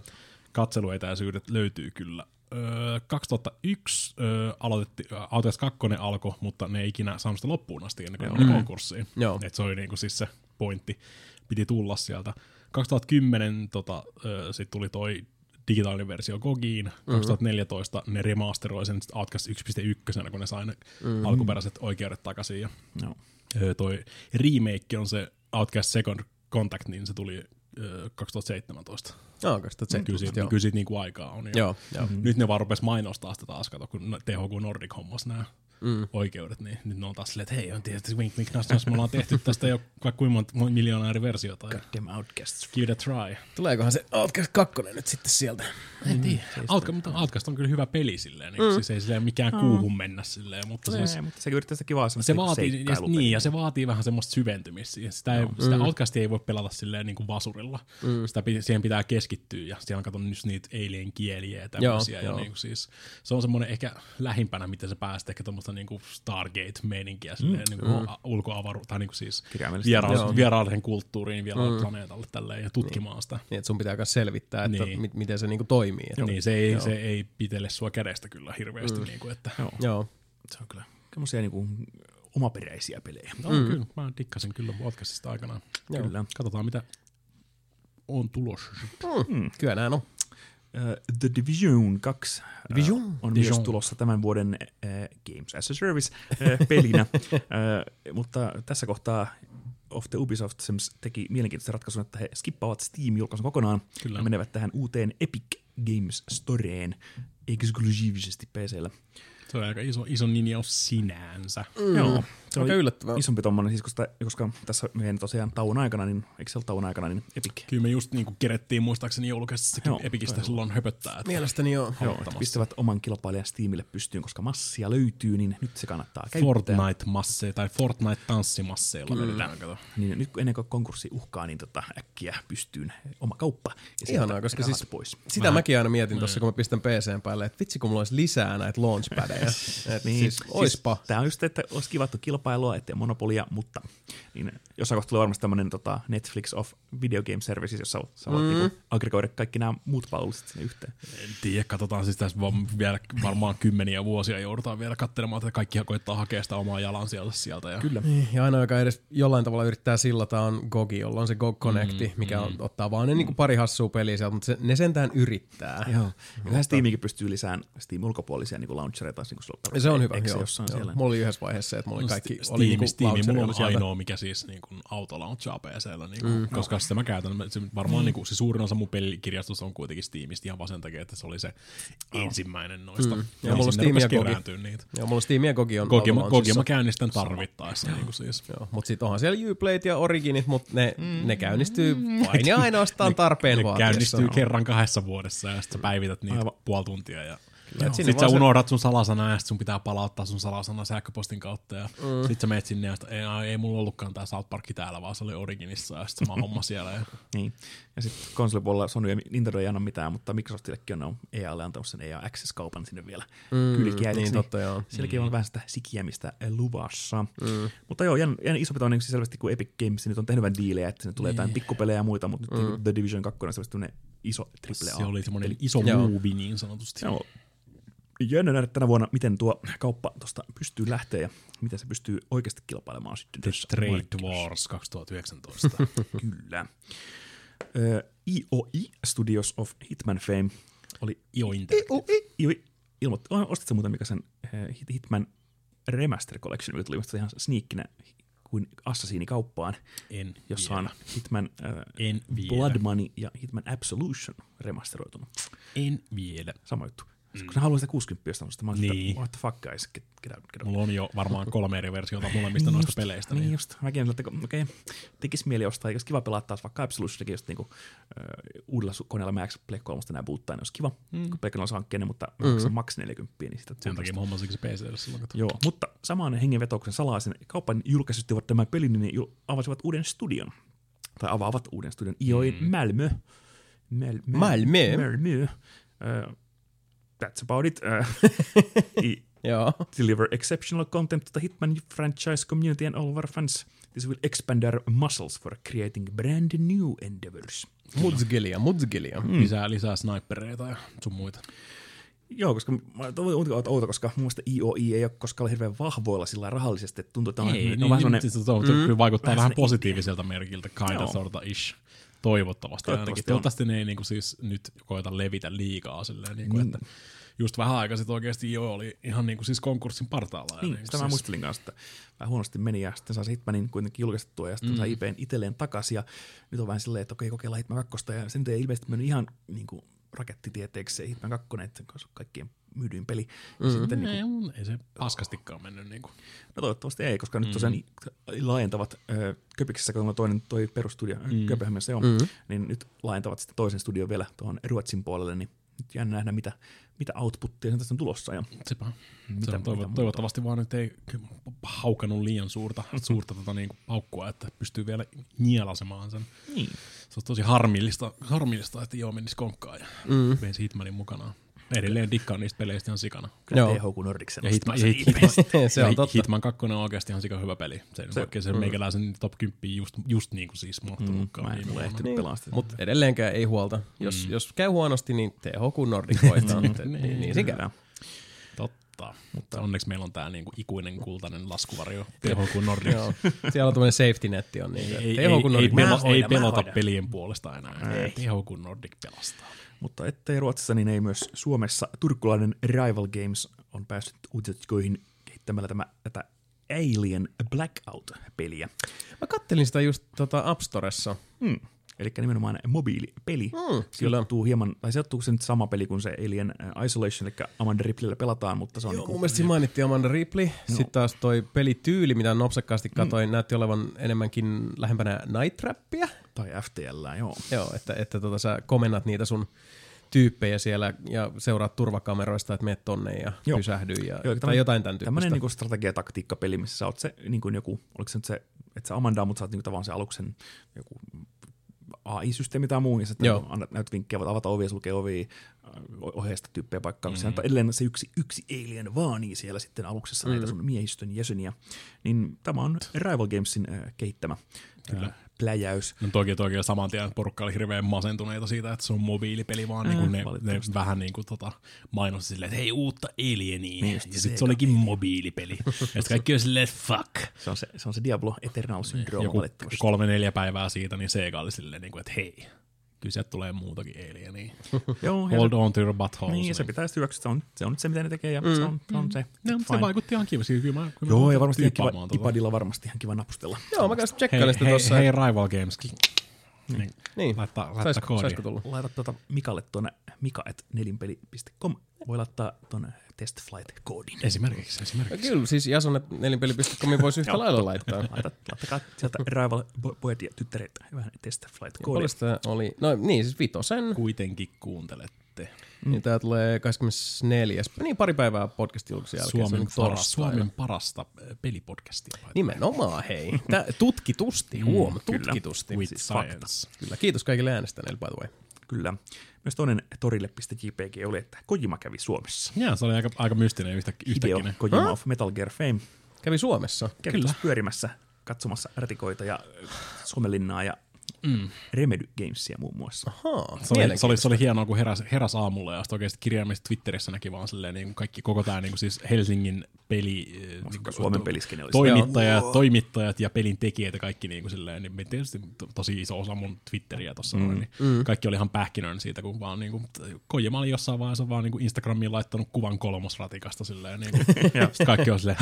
Katseluetäisyydet löytyy kyllä. Öö, 2001 öö, aloitettiin, Outcast 2 alkoi, mutta ne ei ikinä saanut sitä loppuun asti ennen kuin oli konkurssiin. Joo. Et se oli niinku siis se pointti, piti tulla sieltä. 2010 tota, öö, sit tuli toi digitaalinen versio Gogiin. Mhm. 2014 ne remasteroi sen Outcast 1.1, kun ne sai ne Mhm. alkuperäiset oikeudet takaisin. Ja, Joo. öö, toi remake on se Outcast Second Contact, niin se tuli 2017. Joo, 2017, Kyllä siitä, joo. kyllä siitä niinku aikaa on. Ja Joo, joo. Nyt ne vaan rupes mainostaa sitä taas, kato, kun THQ Nordic hommas nämä mm. oikeudet, niin nyt ne on taas silleen, että hei, on tietysti wink wink nas, nas, me ollaan tehty tästä jo vaikka kuinka monta mon- miljoonaa eri versiota. Ja Damn Outcasts. give it a try. Tuleekohan se Outcast 2 nyt sitten sieltä? En tiedä. Outcast, mutta Outcast on kyllä hyvä peli silleen, niin, mm. siis ei silleen mikään kuuhun mennä silleen, mutta siis Ei, mutta sekin yrittää sitä kivaa se semmoista vaatii, ja, seikkailupeliä. niin, ja se vaatii vähän semmoista syventymistä. siihen. Sitä, ei, sitä mm. Outcastia ei voi pelata silleen niin kuin vasurilla. Mm. Sitä, siihen pitää keskittyä, ja siellä on katsonut just niitä alien kieliä ja tämmöisiä. Joo, ja joo. niin kuin siis, se on semmoinen ehkä lähimpänä, miten sä pääset ehkä tuommoista niin kuin Stargate-meininkiä silleen, niin kuin a- ulkoavaru, tai niin kuin siis vieraal, Joo. vieraallisen kulttuuriin, vieraalle mm. planeetalle tälleen, ja tutkimaan sitä. Niin, että sun pitää myös selvittää, että Niin. mit, miten se niinku toimii. Että, Niin, se ei, se ei pitele sua kädestä kyllä hirveästi. Mm. Niin kuin, että, Joo. Joo. Se on kyllä semmoisia niinku omaperäisiä pelejä. No, mm. kyllä, mä dikkasin kyllä podcastista aikanaan. Joo. Kyllä. Katsotaan, mitä on tulossa. Mm. Kyllä näin on. Uh, The Division 2 uh, Division. on Division. myös tulossa tämän vuoden uh, Games as a Service uh, pelinä, uh, mutta tässä kohtaa of the Ubisoft Sims teki mielenkiintoisen ratkaisun, että he skippaavat Steam-julkaisun kokonaan Kyllä. ja menevät tähän uuteen Epic Games Storeen eksklusiivisesti PCllä. Se on aika iso, iso linjaus sinänsä. Mm. Joo, se Aika oli yllättävää. isompi tommonen, siis koska, koska tässä meidän tosiaan tauon aikana, niin eikö se ole tauon aikana, niin Epic Kyllä me just niin kerettiin muistaakseni Epikistä toi- silloin höpöttää. Että Mielestäni joo. Joo, että pistävät oman kilpailijan Steamille pystyyn, koska massia löytyy, niin nyt se kannattaa käyttää. Fortnite-masseja tai Fortnite-tanssimasseilla vedetään. Kato. Niin nyt kun ennen kuin konkurssi uhkaa, niin tota, äkkiä pystyyn oma kauppa. Ja Ihanaa, koska siis pois. sitä Vähän. mäkin aina mietin tuossa, kun mä pistän PCn päälle, että vitsi kun mulla olisi lisää näitä launchpadeja. Et niin, siis, oispa. Tämä on just, että olisi kivattu kilpailua, ettei monopolia, mutta niin jossain kohtaa tulee varmasti tämmöinen tota, Netflix of Video Game Services, jossa sä voit mm. niinku aggregoida kaikki nämä muut palvelut sinne yhteen. En tiedä, katsotaan siis tässä vaan vielä varmaan kymmeniä vuosia joudutaan vielä katselemaan, että kaikki koittaa hakea sitä omaa jalan sieltä sieltä. Ja Kyllä. Niin, Ja ainoa, joka edes jollain tavalla yrittää sillata on Gogi, jolla on se GOG Connecti, mm, mikä on, ottaa vaan ne niinku pari hassua peliä sieltä, mutta se, ne sentään yrittää. Joo. Kyllähän Steamikin pystyy lisäämään Steam ulkopuolisia niin launchereita. Niin Ja se on hyvä, Eikö se joo. jossain joo. siellä? Mulla oli yhdessä vaiheessa se, että mulla oli No kaikki oli niinku Steam, mulla on launcherilla sieltä. ainoa, mikä siis niin kuin autolaunchaa PCllä, niin kuin, mm. koska sitä mä käytän. Se varmaan niin kuin, se suurin osa mun pelikirjastosta on kuitenkin Steamista ihan vaan sen takia, että se oli se ensimmäinen noista. Mm. Ja mulla on sinne Steam ja Gogi. niitä. Joo, mulla Steam ja Gogi on Gogi, mä-. Gogi mä käynnistän tarvittaessa. Niin kuin siis. Joo, mutta sitten onhan siellä Uplayt ja Originit, mutta ne, mm. ne käynnistyy vain ja ainoastaan tarpeen Ne vaatiessa. käynnistyy kerran kahdessa vuodessa ja sitten sä päivität niitä puoli tuntia. Ja et sinne sitten sä se- unohdat sun salasana ja sitten sun pitää palauttaa sun salasana sähköpostin kautta. Ja mm. sitten sä menet sinne ja sit, ei, ei mulla ollutkaan tää South Park täällä, vaan se oli Originissa ja sitten sama homma siellä. Ja Niin. Ja sitten konsolipuolella Sony ja Nintendo ei anna mitään, mutta Microsoftillekin on EAlle antanut sen EA Access-kaupan sinne vielä mm, kylkiäideksi. niin totta, joo. Sielläkin on vähän sitä sikiämistä luvassa. Mm. Mutta joo, jän, jän iso on niin selvästi, kun Epic Games nyt on tehnyt vähän diilejä, että sinne tulee jotain pikkupelejä ja muita, mutta nyt mm. The Division 2 on selvästi iso triple A. se oli semmoinen iso muuvi niin sanotusti. Joo. Jännä nähdä tänä vuonna, miten tuo kauppa tuosta pystyy lähteä ja miten se pystyy oikeasti kilpailemaan sitten. The Trade markkinoissa. Wars 2019. Kyllä. IOI Studios of Hitman fame oli Io Interactive. IOI ilmoitti, ostitko muuten mikä sen Hit- Hitman Remaster Collection, mikä tuli ihan sniikkinä kuin Assassini kauppaan, En jossa vielä. on Hitman äh, En vielä. Blood Money ja Hitman Absolution remasteroitunut. En vielä. Sama juttu. Mm. Kun sä haluat sitä 60 josta, mä Niin. what the fuck guys, get, get out, get out. Mulla on jo varmaan kolme eri versiota molemmista Niin noista just, peleistä. Niin Niin just. Mäkin että okei, okay, tekis mieli ostaa, eikä kiva pelata taas vaikka Absolutionakin just niinku, äh, uudella koneella Max Play 3 enää boottaa, niin olisi kiva, mm. kun Play 3 hankkeinen, mutta mä maksan max 40, niin sitä sen takia mä hommasinkin se PClle silloin. Kun... Joo, mutta samaan hengenvetouksen salaisen kaupan julkaisuttivat tämän pelin, niin avasivat uuden studion. Tai avaavat uuden studion. IOin mm. Malmö. Mal- Mal- Malmö. Malmö. That's about it. Uh, I Joo. deliver exceptional content to the Hitman franchise community and all of our fans. This will expand their muscles for creating brand new endeavors. Mutsgelia, mutsgelia. Mm. Lisää, lisää snipereita ja sun muita. Joo, koska on outo, koska mun mielestä IOI ei ole koskaan ollut hirveän vahvoilla sillä rahallisesti, että tuntuu, että on, Ei, on niin, vähän niin, sellainen, siis se, on- se kyllä vaikuttaa vähän positiiviselta merkiltä, kinda Joo. sorta ish. Toivottavasti. Toivottavasti ainakin. Toivottavasti ne ei niinku siis nyt koeta levitä liikaa silleen, Niin. että just vähän aikaa sitten oikeasti jo oli ihan niinku siis konkurssin partaalla. Niin, niinku sitä mä siis, muistelin kanssa, että vähän huonosti meni ja sitten saa Hitmanin kuitenkin julkistettua ja sitten mm. saa IPn itselleen takaisin ja nyt on vähän silleen, että okei kokeillaan Hitman 2 ja sen ei ilmeisesti mennyt ihan niin kuin rakettitieteeksi se Hitman 2, että kaikkien myydyin peli. Ja Mm. sitten, niin ei, kuin, mun- ei se paskastikaan mennyt niinku. no toivottavasti ei, koska nyt tosiaan laajentavat ö, Köpiksessä, kun on toinen toi perustudio mm. Köpenhaminassa on, mm. niin nyt laajentavat sitten toisen studion vielä tuohon Ruotsin puolelle, niin nyt jännä nähdä, mitä, mitä outputtia sen tästä on tulossa. Ja Sepä. Mitä- se on toivo, mitä toivottavasti vaan nyt ei haukannut liian suurta, suurta tota niinku paukkua, että pystyy vielä nielasemaan sen. niin. Se on tosi harmillista, harmillista että joo menisi konkkaan ja mm. veisi Hitmanin mukanaan. Edelleen dikkaan niistä peleistä ihan sikana. Kyllä Joo. THQ Nordicsen Ja Hitman, sen ja Hit, IP:stä. Se on totta. Hitman 2 on oikeasti ihan sika hyvä peli. Se, se vaikka se meikäläisen top 10 just, just niin kuin siis mahtunutkaan. Mä en ole ehtinyt pelaa sitä. Mutta edelleenkään ei huolta. Jos, mm. jos käy huonosti, niin THQ Nordic voittaa. niin, niin, niin se käy. Totta. Mutta onneksi meillä on tää niinku ikuinen kultainen laskuvarjo THQ Nordic. Joo. Siellä on tämmöinen safety netti on. Niin, Ei, ei, ei, ei, Nordic pelota pelien puolesta enää. Ei. THQ Nordic pelastaa. Mutta ettei Ruotsissa, niin ei myös Suomessa. Turkulainen Rival Games on päässyt uutisotsikoihin kehittämällä tämä, tätä Alien Blackout-peliä. Mä kattelin sitä just tota App Storessa. Hmm. Eli nimenomaan mobiilipeli. Mm, Sijoittuu hieman, tai sijoittuu se nyt sama peli kuin se Alien äh, Isolation, eli Amanda Ripleyllä pelataan, mutta se on Joo, niinku, mun mielestä siinä mainittiin Amanda Ripley. Sitten taas toi pelityyli, mitä nopsakkaasti katoin, mm. näytti olevan enemmänkin lähempänä Night Trappia. tai FTL, joo. Joo, että, että tota, sä komennat niitä sun tyyppejä siellä ja seuraat turvakameroista, että meet tonne ja Joo. Pysähdy ja, Joo, tai jotain tämän tyyppistä. Tämmöinen niinku strategiataktiikkapeli, missä sä oot se niin kuin joku, oliko se nyt se, että sä Amanda, mutta sä oot niinku tavallaan se aluksen joku AI-systeemi tai muu, ja sitten Joo. annat näyt vinkkejä, voit avata ovia, sulkea ovia, ohjeista tyyppejä paikkaa, mm. Mm-hmm. mutta edelleen se yksi, yksi alien vaanii siellä sitten aluksessa mm. näitä sun miehistön jäseniä, niin tämä on Rival Gamesin äh, kehittämä Kyllä. Äh, pläjäys. No toki toki saman tien porukka oli hirveän masentuneita siitä, että se on mobiilipeli, vaan niin kuin ne, ne valitettavasti. vähän niin kuin tota, mainosti silleen, että hei uutta Alienia. Niin Niin ja se sitten se olikin mobiilipeli. ja sitten kaikki on silleen, fuck. Se on se, se, on se Diablo Eternal Syndrome Joku kolme neljä päivää siitä, niin Sega oli silleen, niin kuin, että hei, Kyllä sieltä tulee muutakin alienia. Joo, Hold on to your buttholes. Niin, se pitää sitten hyväksyä. Se on, se on nyt se, mitä ne tekee, ja mm. se on, on se. No, se vaikutti ihan kiva. Siis kyllä mä, kyllä Joo, ja varmasti ihan kiva, iPadilla varmasti ihan kiva napustella. Joo, mä käsin Hei, tsekkailin sitä hei, tossa. hei, Rival Games. Niin. Niin, Laittaa, laittaa saisiko, koodi. saisiko tulla? Laita tuota Mikalle tuonne mika.nelinpeli.com. Voi laittaa tuonne testflight-koodin. Esimerkiksi, Ja esimerkiksi. Kyllä, siis Jason, että nelinpeli.comin voisi yhtä lailla laittaa. Laita, laittakaa sieltä Rival po- pojat ja tyttäret vähän testflight-koodi. Paljon sitä oli? No niin, siis vitosen. Kuitenkin kuuntelette. Niin tää tulee 24. Niin pari päivää podcast julkisen jälkeen. Suomen, paras. Suomen parasta äh, pelipodcastia. Nimenomaan, hei. Tää, tutkitusti, huom, tutkitusti. With Siis science. Kyllä, kiitos kaikille äänestäneille, by the way. Kyllä. Myös toinen torille.jpg oli, että Kojima kävi Suomessa. Jaa, se oli aika, aika mystinen Hideo yhtäkkiä. Kojima of Metal Gear Fame Kävi Suomessa. kävi Kyllä. pyörimässä katsomassa rätikoita ja Suomenlinnaa ja mm. Remedy Gamesia muun muassa. Ahaa, Se oli, se, oli, se oli hienoa, kun heräs, heräs aamulla ja sitten oikeasti kirjaimellisesti Twitterissä näki vaan silleen, niin kaikki, koko tämä niin kuin siis Helsingin peli... eh, niin kuin Suomen peliskene oli toimittajat, toimittajat ja pelin tekijät ja kaikki niin kuin silleen, niin tietysti to, tosi iso osa mun Twitteriä tuossa mm. niin mm. kaikki oli ihan pähkinöön siitä, kun vaan niin kuin, Kojima oli jossain vaiheessa vaan niin kuin Instagramiin laittanut kuvan kolmosratikasta silleen, niin kuin, sitten kaikki on silleen,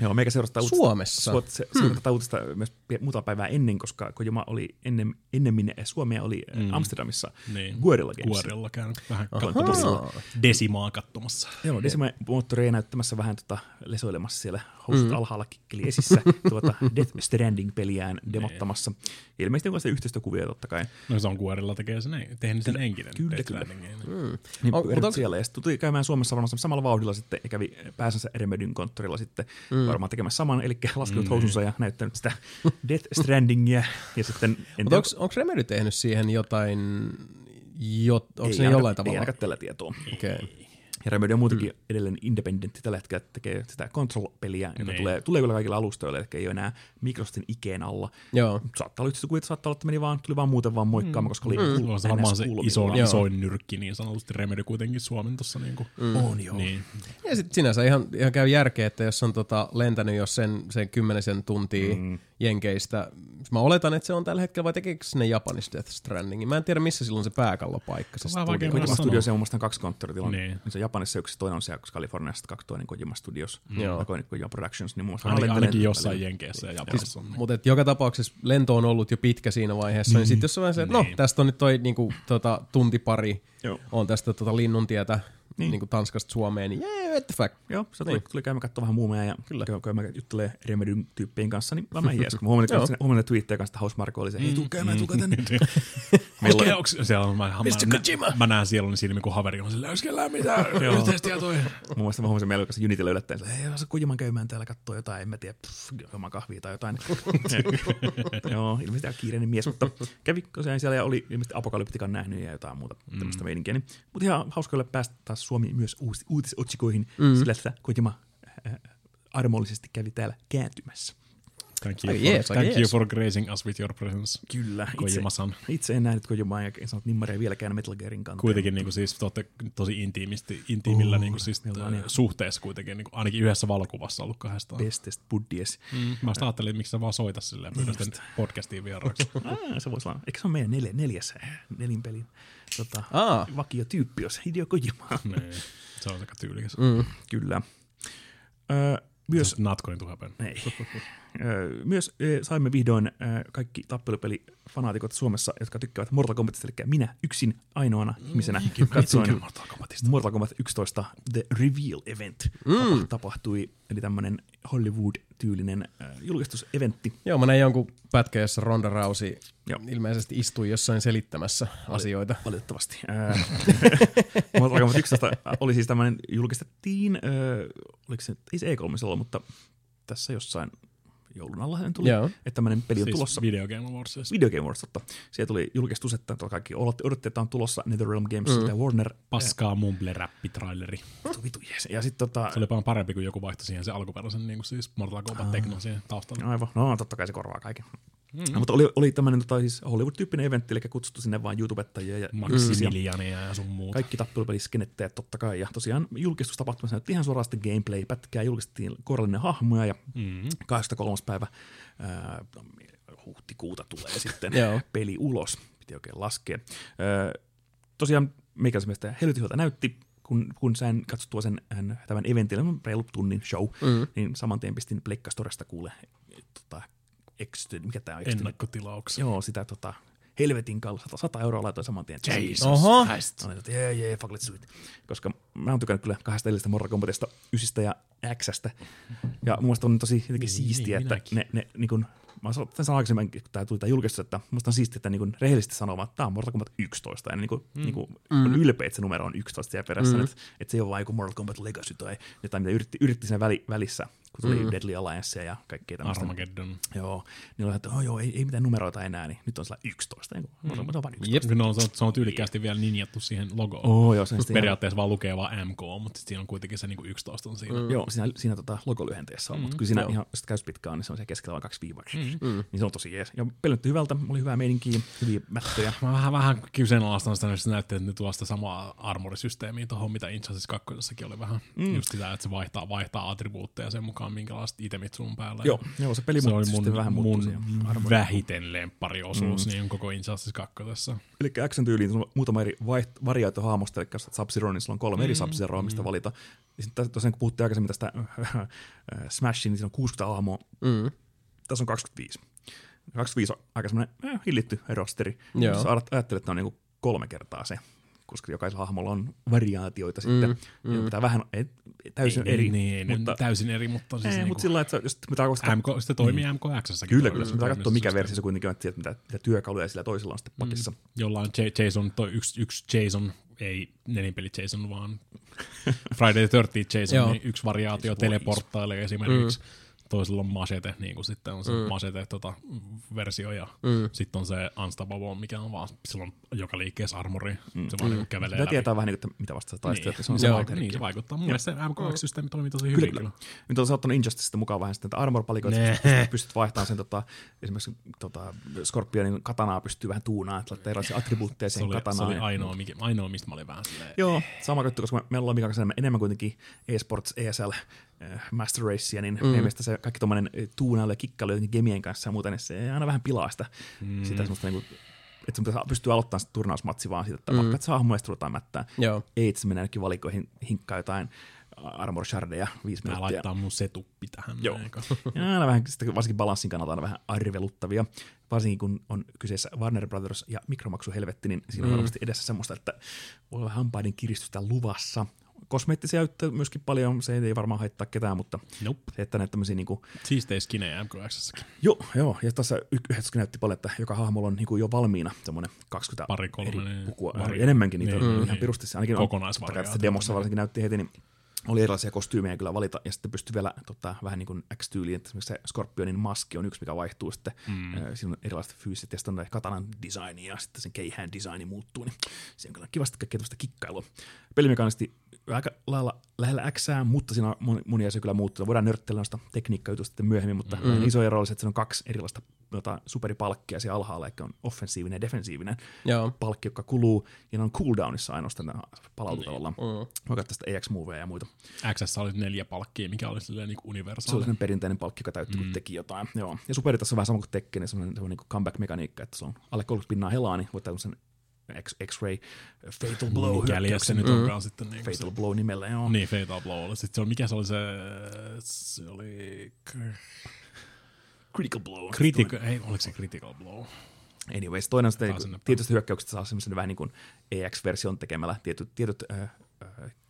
Joo, meikä seurasta uutista, Suomessa? Se, hmm. tätä uutista myös muutama päivää ennen, koska Kojima oli ennen, ennemmin Suomea oli mm. Amsterdamissa niin, Guerrilla Games. Guerilla käynyt vähän katsomassa, desimaa katsomassa. Joo, Decima moottoria näyttämässä vähän tota, lesoilemassa siellä housut mm. alhaalla kikkeli esissä tuota Death Stranding-peliään demottamassa. Ilmeisesti onko se yhteistyökuvia totta kai. No se on Guerilla tekee sen, tehnyt sen enkinen. Kyllä, kyllä. Niin On- on, mutta onko- siellä. Ja sitten tuli käymään Suomessa varmaan samalla vauhdilla sitten ja kävi pääsänsä Remedyn konttorilla sitten mm. Varmaan tekemässä saman, eli laskenut mm. housunsa ja näyttänyt sitä Death Strandingia. Ja sitten, en Mutta onko, Remedy tehnyt siihen jotain, jo, onko ei se jollain Ei tavalla? ainakaan tällä tietoa. Okay. Ja Remedy on muutenkin mm. edelleen independentti tällä hetkellä, että tekee sitä Control-peliä, joka Niin. tulee, tulee kyllä kaikilla alustoilla, eli ei ole enää Microsoftin ikeen alla. Joo. Saattaa olla yksi kuvia, saattaa olla, että meni vaan, tuli vaan muuten vaan moikkaamaan, koska oli on se varmaan se iso, isoin nyrkki niin sanotusti Remedy kuitenkin Suomen tuossa niinku. Mm. On joo. Niin. Ja sitten sinänsä ihan, ihan käy järkeä, että jos on tota lentänyt jos sen, sen kymmenisen tuntia mm. Jenkeistä, mä oletan, että se on tällä hetkellä, vai tekeekö ne Japanissa Death Strandingin? Mä en tiedä, missä silloin se pääkallopaikka. Se Se vähän studio. Kojima. Studios on mielestä kaksi konttoria. Niin. Niin. Se Japanissa yksi, toinen on siellä Kaliforniassa, kaksi toinen Kojima Studios. Joo. Ja toinen Kojima Productions, niin muun muassa Ainakin, ainakin jossain välillä. Jenkeissä ja Japanissa on. Niin. Mutta joka tapauksessa lento on ollut jo pitkä siinä vaiheessa, niin, niin sitten jos on vähän se, että no, Niin. tästä on nyt toi niinku, tota, tunti pari, Joo. on tästä tota, Linnuntietä niin. Niin. niinku Tanskasta Suomeen, niin jee, what the fuck. Joo, se tuli, Niin. niin. tuli käymään katsomaan vähän muumeja ja kyllä. käymään juttelee Remedyn tyyppien kanssa, niin mä jees. Kun mä huomasin, Joo. että huomasin twiittejä kanssa, että Hausmarko oli se, hei, tuu käymään, tuu tänne. Meillä on, siellä on, mä, mä, mä, mä, näen siellä on silmin, kun haveri on silleen, onko mitään yhteistietoja? Mun mielestä mä huomasin meillä kanssa Unitilla yllättäen, että hei, se Kojiman käymään täällä katsoa jotain, en mä tiedä, pff, kahvia tai jotain. Joo, ilmeisesti ihan kiireinen mies, mutta kävi siellä ja oli ilmeisesti apokalyptikan nähnyt ja jotain muuta mm. tämmöistä meininkiä. Niin, mutta ihan hauska kyllä päästä taas Suomi myös uusi, uutisotsikoihin mm. sillä, että Kojima äh, armollisesti kävi täällä kääntymässä. Thank you, for, ai thank you jees. for gracing us with your presence. Kyllä, itse, Kojima-san. itse en nähnyt Kojimaa ja en sanonut nimmaria vieläkään Metal Gearin kanteen. Kuitenkin niin kuin siis te olette tosi intiimisti, intiimillä Oo, niin kuin siis, äh, suhteessa kuitenkin, niin kuin ainakin yhdessä valokuvassa ollut kahdestaan. Bestest buddies. Mm, mä sitä ajattelin, että miksi sä vaan soita silleen, pyydän podcastiin vieraaksi. Ah, se voisi olla. Eikö se ole meidän neljä, neljäs äh, nelinpelin tota, Aa. vakiotyyppi, jos Hideo Kojima. niin, se on aika tyylikäs. Mm. Kyllä. Öö, myös Not going to happen. Ei. Myös saimme vihdoin kaikki tappelupelifanaatikot Suomessa, jotka tykkäävät Mortal Kombatista, eli minä yksin ainoana ihmisenä katsoin Mortal Kombatista. Mortal Kombat 11 The Reveal Event mm. tapahtui, eli tämmöinen Hollywood-tyylinen julkistuseventti. Joo, mä näin jonkun pätkän, jossa Ronda Rousey Joo. ilmeisesti istui jossain selittämässä asioita. Valitettavasti. Mortal Kombat 11 oli siis tämmöinen, julkistettiin, öö, oliko se, ei se E3 ollut, mutta tässä jossain joulun alla sen tuli, Joo. että tämmöinen peli on Siis tulossa. Video Game Awards. Video Game Awards, totta. Siellä tuli julkistus, että kaikki odotti, odotti, että on tulossa NetherRealm Games mm. ja Warner. Paskaa mumble-räppitraileri. Vitu, vitu, jees. Ja sitten tota, Se oli paljon parempi, kun joku vaihtoi siihen se alkuperäisen niin kuin siis Mortal Kombat tekno siihen taustalla. aivan, no totta kai se korvaa kaiken. Mm. No, mutta oli, oli tämmöinen tota, siis Hollywood-tyyppinen eventti, eli kutsuttu sinne vaan YouTubettajia ja Maximiliania ja sun muuta. kaikki tappelupeliskenetteet totta kai. Ja tosiaan julkistustapahtumassa näytti ihan suoraan sitten gameplay-pätkää, julkistettiin kourallinen hahmoja ja Mm. 23. päivä ää, huhtikuuta tulee sitten peli ulos. Piti oikein laskea. Öö, tosiaan meikäläisen mielestä helvetin hyvältä näytti, kun, kun sain katsottua sen hän, tämän eventin, reilu tunnin show, mm. niin saman tien pistin Pleikkastoresta kuule, tota, Extended, mikä tämä on? Extended? Ennakkotilauksia. Joo, sitä tota, helvetin kallis, 100, 100 euroa laitoin saman tien. Jesus Oho. Christ. Olin, että jee, jee, fuck let's do it. Koska mä oon tykännyt kyllä kahdesta edellisestä Mortal Kombatista, ysistä ja Xstä. Ja mun mielestä on tosi jotenkin siistiä, niin, että ne, ne niin kun, mä sanoin aikaisemmin, kun tämä tuli tämä julkistus, että musta on siistiä, että niin kun rehellisesti sanoo, että tämä on Mortal Kombat 11, ja niin kun, mm. niin kun, on ylpeä, että se numero on 11 siellä perässä, mm. että, että se ei ole vain joku Mortal Kombat Legacy tai jotain, mitä yritti, yritti siinä väli, välissä, kun tuli mm. Deadly Alliance ja kaikkea tämmöistä. Armageddon. Joo, niin oli, että oh, joo, ei, ei mitään numeroita enää, niin nyt on sillä 11. Niin kuin, mm. on vain 11. Jep. No, se on, se on tyylikkäästi vielä ninjattu siihen logoon. Oo, joo, se periaatteessa vaan lukee vaan MK, mutta siinä on kuitenkin se niinku 11 on siinä. ihan- Joo, siinä, siinä tota, logolyhenteessä on, mm, mutta kyllä siinä ihan, jos käy pitkään, niin se on siellä keskellä vain kaksi viivaa. Mm. Niin se on tosi jees. Ja peli näytti hyvältä, oli hyvää meininkiä, hyviä mättöjä. Mä vähän, vähän kyseenalaistan sitä, että se näytti, että ne tuo sitä samaa armorisysteemiä tuohon, mitä Injustice 2 oli vähän. Mm. Just sitä, että se vaihtaa, vaihtaa attribuutteja sen mukaan, minkälaiset itemit sun päällä. Joo, joo, se peli se oli mun, vähän mun vähiten lemppariosuus mm. niin koko Injustice 2. Eli action tyyliin on muutama eri vaiht- variaatio hahmosta, eli sub niin sillä on kolme eri sub mistä valita. Ja sitten tosiaan kun puhuttiin aikaisemmin tästä äh, Smashin, niin siinä on 60 hahmoa. Mm. Tässä on 25. 25 on aika semmoinen äh, hillitty rosteri. Jos ajat- ajattelet, että on niinku kolme kertaa se, koska jokaisella hahmolla on variaatioita sitten. Mm, mm. Pitää vähän ei, täysin ei, eri, Niin, ei mutta, täysin eri, mutta siis ei, niinku, mutta sillä lailla, että jos mitä arvostaa, MK, se toimii mm. MKX. kyllä, kyllä, pitää katsoa mikä versio se kuitenkin on, että tiedät, mitä, mitä työkaluja sillä toisella on sitten pakissa. Mm. Jollain J- Jason, toi yksi, yksi Jason, ei nelinpeli Jason, vaan Friday the 13th Jason, niin yksi variaatio teleporttailee esimerkiksi. Toisella on Machete, niin kuin sitten on se mm. Machete tota, versio, ja mm. sitten on se Unstoppable, mikä on vaan, silloin joka liikkeessä armori, mm. se vaan mm. kävelee Pitää läpi. tietää vähän, niin kuin, että mitä vasta sä taistelet. Niin. Se on se Joo, vaikea. niin, se vaikuttaa. Mun mielestä se MKX-systeemi toimii tosi Kyllä, hyvin. kyllä. Kyllä. Nyt on ottanut Injusticesta mukaan vähän sitten armor-palikoita, Nee. että pystyt, pystyt vaihtamaan sen tota, esimerkiksi tota, Scorpionin katanaa pystyy vähän tuunaan, että laittaa erilaisia attribuutteja siihen oli, se katanaan. oli ainoa, mikä, ainoa, mistä mä olin vähän silleen, Joo, sama juttu, koska me- meillä on Mikan kanssa enemmän, kuitenkin eSports, ESL, Master Racea, niin mm. mielestä se kaikki tuommoinen tuunailu ja kikkailu jotenkin gemien kanssa ja muuta, niin se aina vähän pilaa sitä, mm. sitä semmoista niinku, että sun pitäisi pystyy aloittamaan sitä turnausmatsi vaan siitä, että mm. vaikka et saa hahmoja, sitten ruvetaan mättää. Joo. Ei, että se menee ainakin valikoihin, hinkkaa jotain armor shardeja viisi Tää minuuttia. laittaa mun setuppi tähän. Joo. Ja aina vähän, varsinkin balanssin kannalta aina vähän arveluttavia. Varsinkin kun on kyseessä Warner Brothers ja mikromaksuhelvetti, niin siinä on Mm. varmasti edessä semmoista, että voi olla hampaiden kiristystä luvassa. Kosmeettisia juttuja myöskin paljon, se ei varmaan haittaa ketään, mutta Nope. se, että näitä tämmöisiä niinku, Siistejä skinejä MKXssäkin. joo, joo, ja tässä y- yhdessä näytti paljon, että joka hahmolla on niinku jo valmiina semmoinen 20 Pari, kolme, eri niin. pukua, Vari, enemmänkin niitä niin, on niin, ihan niin. pirusti. se Ainakin on, tässä demossa varsinkin näytti heti, niin oli erilaisia kostyymejä kyllä valita, ja sitten pystyi vielä tota, vähän niin kuin X-tyyliin, että esimerkiksi se Scorpionin maski on yksi, mikä vaihtuu sitten, mm. äh, siinä on erilaiset fyysiset, ja sitten on katanan designi, ja sitten sen keihän designi muuttuu, niin siinä on kyllä kivasti kaikkea tämmöistä kikkailua. Pelimekaanisesti aika lailla lähellä X, mutta siinä on moni, moni asia kyllä muuttuu. Voidaan nörtteillä noista tekniikkajutusta sitten myöhemmin, mutta mm. iso ero olisi, että siinä on kaksi erilaista jota, superipalkkia siellä alhaalla, eli on offensiivinen ja defensiivinen Joo. palkki, joka kuluu, ja ne on cooldownissa ainoastaan nämä palautuu tavallaan. Mm. Voi katsoa sitä EX-moveja ja muita. XS oli neljä palkkia, mikä oli silleen niin Se oli universaali. sellainen perinteinen palkki, joka täytti, kun teki jotain. Joo. Ja Superit tässä on vähän sama kuin Tekken, niin semmoinen, semmoinen niin comeback-mekaniikka, että se on alle 30 pinnaa helaa, niin voit tehdä sen X- X-ray uh, Fatal Blow Mikäli se nyt onkaan sitten niin Fatal Blow nimellä, joo. Niin, Fatal Blow oli. Sitten se oli, mikä se oli se, se oli Critical Blow. critical, ei, oliko se Critical Blow? Anyways, toinen on sitten, kun tietysti hyökkäyksestä saa semmoisen vähän niin kuin EX-version tekemällä tietyt, tietyt äh,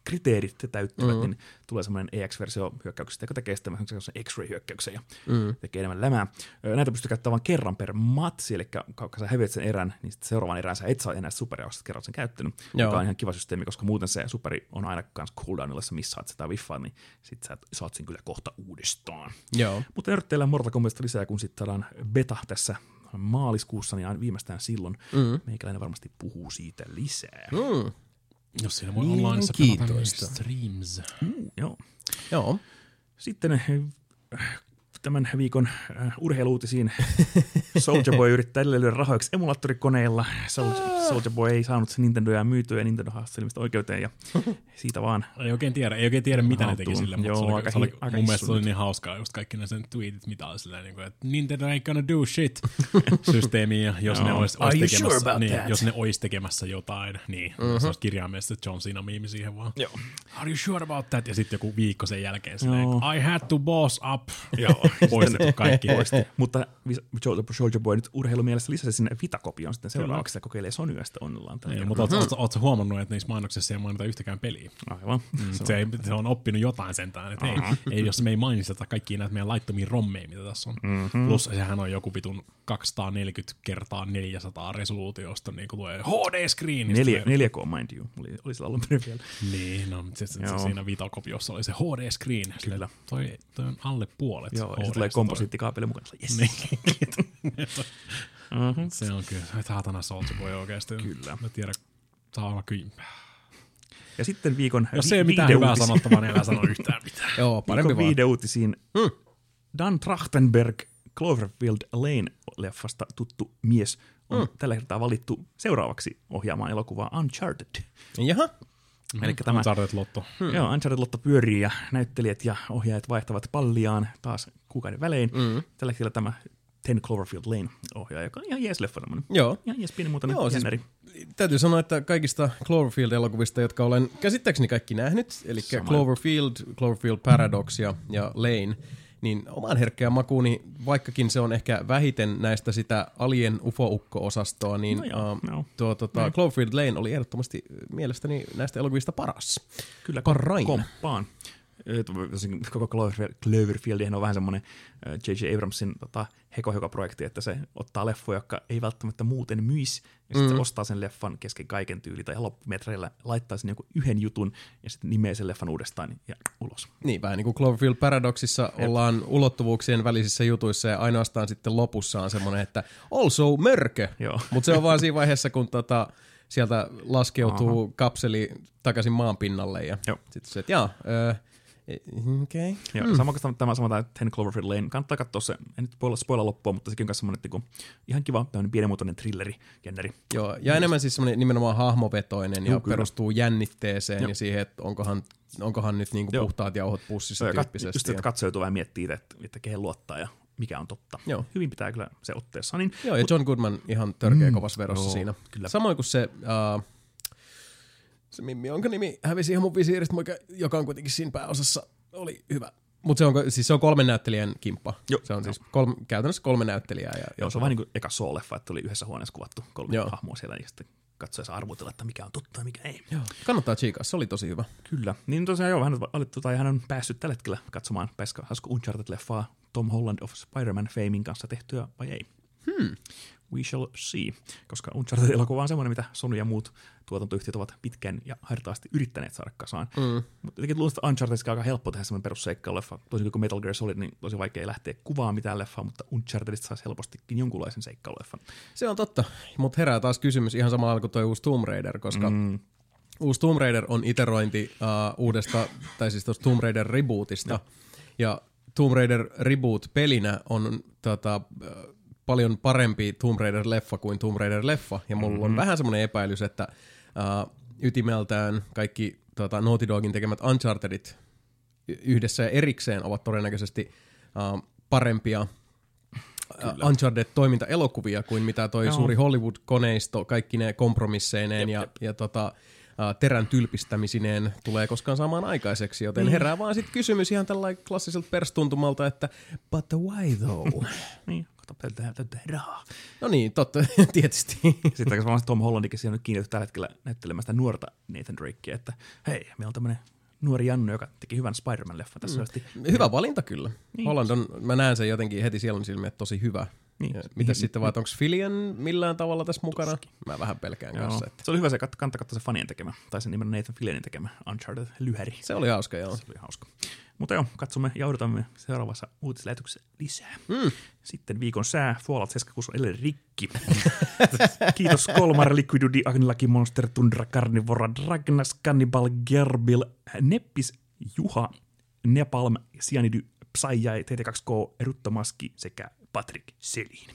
kriteerit täyttyvät, mm-hmm. niin tulee semmoinen EX-versio hyökkäyksestä, joka tekee sitten X-ray-hyökkäyksen ja mm-hmm. tekee enemmän lämää. Näitä pystyy käyttämään vain kerran per matsi, eli kun sä häviät sen erän, niin sitten seuraavan erään sä et saa enää superia, sä kerran sen käyttänyt, Joo. joka on ihan kiva systeemi, koska muuten se superi on aina kans cooldownilla, jos sä missaat sitä wiffaa, niin sit sä saat sen kyllä kohta uudestaan. Joo. Mutta nörtteillä Mortal Kombatista lisää, kun sitten saadaan beta tässä maaliskuussa, niin viimeistään silloin mm. meikäläinen varmasti puhuu siitä lisää. Mm. Jos siinä voi onlineissa pelata streams. Mm, joo. Joo. Sitten eh, tämän viikon äh, urheiluutisiin. Soldier Boy yrittää edelleen lyödä rahoiksi emulaattorikoneilla. Sol- Soldier Boy ei saanut se Nintendoja myytyä ja Nintendo haasteli ilmeisesti oikeuteen ja siitä vaan Ei oikein tiedä, ei oikein tiedä mitä ne Haltuun. teki sille, mutta Joo, se oli, aika se oli, aika mun mielestä se oli niin hauskaa, just kaikki ne sen tweetit, mitä oli silleen, niin kuin, että Nintendo ain't gonna do shit systeemiin, ja jos ne Joo. olisi tekemässä, sure niin, that? jos ne olisi tekemässä jotain, niin mm-hmm. se olisi kirjaimellisesti John Cena miimi siihen vaan. Joo. Are you sure about that? Ja sitten joku viikko sen jälkeen silleen. I had to boss up. Joo. Poistettu kaikki. Poisti. Mutta Soldier Boy nyt urheilumielessä lisäsi sinne Vita-kopioon sitten seuraavaksi ja kokeilee Sonyaa sitten onnellaan. Niin, mutta ootko, ootko huomannut, että niissä mainoksissa ei mainita yhtäkään peliä? Aivan. Mm, se, ei, se on oppinut jotain sentään, että ei, ei, jos me ei mainita kaikkia näitä meidän laittomia rommeja, mitä tässä on. Mm-hmm. Plus sehän on joku vitun 240 kertaa 400 resoluutiosta, niin kuin tulee HD-screen. Neljä, 4K, mind you, oli, oli sillä alun perin vielä. Niin, no, se, se, se, siinä Vita-kopiossa oli se HD-screen. Kyllä. Toi, toi on alle puolet Joo, se tulee komposiittikaapeli mukana. Yes. Niin. Mhm. se on kyllä, saatana Soldier Boy oikeasti. Kyllä. Mä tiedän, saa olla kyllä. Ja sitten viikon Jos ei ole mitään hyvää sanottavaa, niin älä sano yhtään mitään. Joo, parempi Viikon vaan. viihdeuutisiin. Dan Trachtenberg Cloverfield Lane-leffasta tuttu mies on Mm. tällä kertaa valittu seuraavaksi ohjaamaan elokuvaa Uncharted. Jaha, Eli tämä Uncharted Lotto. Hmm. Joo, Uncharted Lotto pyörii ja näyttelijät ja ohjaajat vaihtavat palliaan taas kuukauden välein. Mm. Tällä hetkellä tämä Ten Cloverfield Lane ohjaaja, joka on ihan jees leffa semmoinen. joo. Ihan jees pienimuotoinen Joo, siis täytyy sanoa, että kaikista Cloverfield-elokuvista, jotka olen käsittääkseni kaikki nähnyt, eli Sama. Cloverfield, Cloverfield Paradox ja, ja Lane, niin oman herkkään makuuni, vaikkakin se on ehkä vähiten näistä sitä Alien UFO-ukko-osastoa, niin No joo, uh, joo. tuo tota, Cloverfield Lane oli ehdottomasti mielestäni näistä elokuvista paras. Kyllä, Parrain. komppaan. Koko Cloverfield, on vähän semmoinen J.J. Abramsin tota, heko-heko-projekti, että se ottaa leffoja, jotka ei välttämättä muuten myisi, ja sitten Mm. se ostaa sen leffan kesken kaiken tyyli, tai loppumetreillä laittaa sinne joku yhden jutun, ja sitten nimeää sen leffan uudestaan ja ulos. Niin, vähän niin kuin Cloverfield Paradoxissa Jep. ollaan ulottuvuuksien välisissä jutuissa ja ainoastaan sitten lopussa on semmoinen, että also mörkö. Mutta se on vaan siinä vaiheessa, kun tota, sieltä laskeutuu Aha. kapseli takaisin maan pinnalle ja sitten se, että jaa, öö, okei. Okay. Ja mm. sama kuin tämä sama tämä Ten Cloverfield Lane, kannattaa katsoa se, en nyt spoila, spoila loppua, mutta sekin on myös semmoinen niin ihan kiva, tämmöinen pienimuotoinen thrilleri, jännäri. Joo, ja enemmän siis semmoinen nimenomaan hahmovetoinen ja Juu, kyllä. perustuu jännitteeseen Joo. ja siihen, että onkohan, onkohan nyt niinku Joo. puhtaat jauhot pussissa Ja kat- tyyppisesti. just, että katsoja joutuu vähän miettimään, että, että kehen luottaa ja mikä on totta. Joo. Hyvin pitää kyllä se otteessa. Niin, Joo, ja John Goodman ihan törkeä mm, kovassa verossa joo, siinä. kyllä. Samoin kuin se, uh, se Mimmi, jonka nimi hävisi ihan mun visiiristä, joka on kuitenkin siinä pääosassa, oli hyvä. Mutta se on, siis se on kolmen näyttelijän kimppa. Joo. Se on siis kolme, käytännössä kolme näyttelijää. Ja, Joo, se on vähän niin kuin eka Saw-leffa, että oli yhdessä huoneessa kuvattu kolme Joo. hahmoa siellä, ja sitten katsoja saa arvotella, että mikä on totta ja mikä ei. Joo. Kannattaa tsiikaa, se oli tosi hyvä. Kyllä. Niin tosiaan joo, hän, on valittu, tai hän on päässyt tällä hetkellä katsomaan, pääsikö hauska Uncharted-leffaa Tom Holland of Spider-Man Famein kanssa tehtyä vai ei. Hmm. We shall see, koska Uncharted-elokuva on semmoinen, mitä Sony ja muut tuotantoyhtiöt ovat pitkään ja hartaasti yrittäneet saada kasaan. Mm. Mutta jotenkin luulen, että Unchartedista on aika helppo tehdä semmoinen perusseikkailu-leffa. Tosi kuin Metal Gear Solid, niin tosi vaikea lähteä kuvaamaan mitään leffaa, mutta Unchartedista saisi helpostikin jonkunlaisen seikkailu-leffan. Se on totta, mutta herää taas kysymys ihan samalla kuin tuo uusi Tomb Raider, koska mm. uusi Tomb Raider on iterointi uh, uudesta, tai siis tuosta Tomb Raider rebootista. Ja, ja Tomb Raider reboot pelinä on tota, paljon parempi Tomb Raider-leffa kuin Tomb Raider-leffa, ja mulla mm-hmm. on vähän semmoinen epäilys, että uh, ytimeltään kaikki tota, Naughty Dogin tekemät Unchartedit yhdessä ja erikseen ovat todennäköisesti uh, parempia uh, Uncharted-toimintaelokuvia kuin mitä toi Joo. suuri Hollywood-koneisto, kaikki ne kompromisseineen ja, ja tota, uh, terän tylpistämisineen tulee koskaan saamaan aikaiseksi, joten herää vaan sitten kysymys ihan tällainen klassiselta perstuntumalta, että but why though? Niin, täytyy tehdä, täytyy tehdä rahaa. no niin, totta, tietysti. Sitten varmasti Tom Hollandikin siinä on nyt kiinnitetty tällä hetkellä näyttelemään sitä nuorta Nathan Drakea, että hei, meillä on tämmöinen nuori Jannu, joka teki hyvän Spider-Man-leffan tässä mm. Hyvä valinta kyllä. Niin. Holland on, mä näen sen jotenkin heti sielun silmiin, että tosi hyvä. Niin. Niin. Mitäs sitten vaan, että onko Filian millään tavalla tässä mukana? Mä vähän pelkään Joo. kanssa. Että Se oli hyvä se, kannattaa katsoa se fanien tekemä, tai sen nimenomaan Nathan Fillionin tekemä Uncharted-lyhäri. se oli hauska, joo. Se oli hauska. Mutta joo, katsomme ja odotamme seuraavassa uutislähetyksessä lisää. Mm. Sitten viikon sää, Fallout 76 on edelleen rikki. Kiitos Kolmar, Liquidudi, Agnilaki, Monster, Tundra, Carnivora, Dragnas, Cannibal, Gerbil, Neppis, Juha, Nepalm, Cyanide, Psy, TT2K, Rutto Maski sekä Patrick Selin.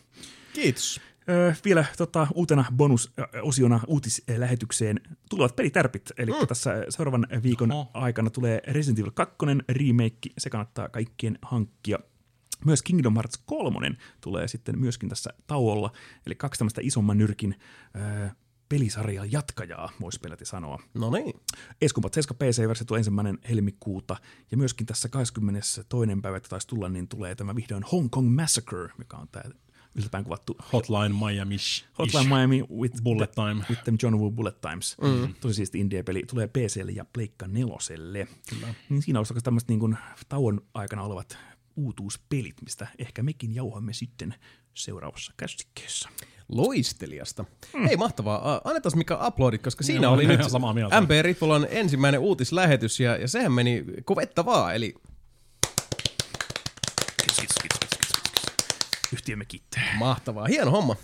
Kiitos. Öö, vielä tota, uutena bonusosiona uutislähetykseen tulevat pelitärpit. Eli mm. tässä seuraavan viikon Oho. aikana tulee Resident Evil 2 remake. Se kannattaa kaikkien hankkia. Myös Kingdom Hearts 3 tulee sitten myöskin tässä tauolla. Eli kaksi tämmöistä isomman nyrkin öö, pelisarjaa jatkajaa, voisi peläti sanoa. No niin. Eskumpat 7 PC-versio tulee ensimmäinen helmikuuta, ja myöskin tässä 22. päivä, että taisi tulla, niin tulee tämä vihdoin Hong Kong Massacre, mikä on tämä yltäpäin kuvattu Hotline Miami. Hotline Miami with, Bullet the, Time. with them John Woo Bullet Times. Mm. Tosi siisti indie-peli. Tulee PClle ja Pleikka neloselle. Kyllä. Niin siinä olisi tämmöiset niin kuin tauon aikana olevat uutuuspelit, mistä ehkä mekin jauhamme sitten seuraavassa kästikkeessä. Loistelijasta. Mm. Hei, mahtavaa. Annetaan Mika aplodit, koska siinä Joo, oli nyt samaa mieltä. MP Ritvolan ensimmäinen uutislähetys, ja, ja sehän meni kuvettavaa, eli Kiitos, kiitos, kiitos, kiitos, kiitos, kiitos. Yhtiömme kiittää. mahtavaa. Hieno homma.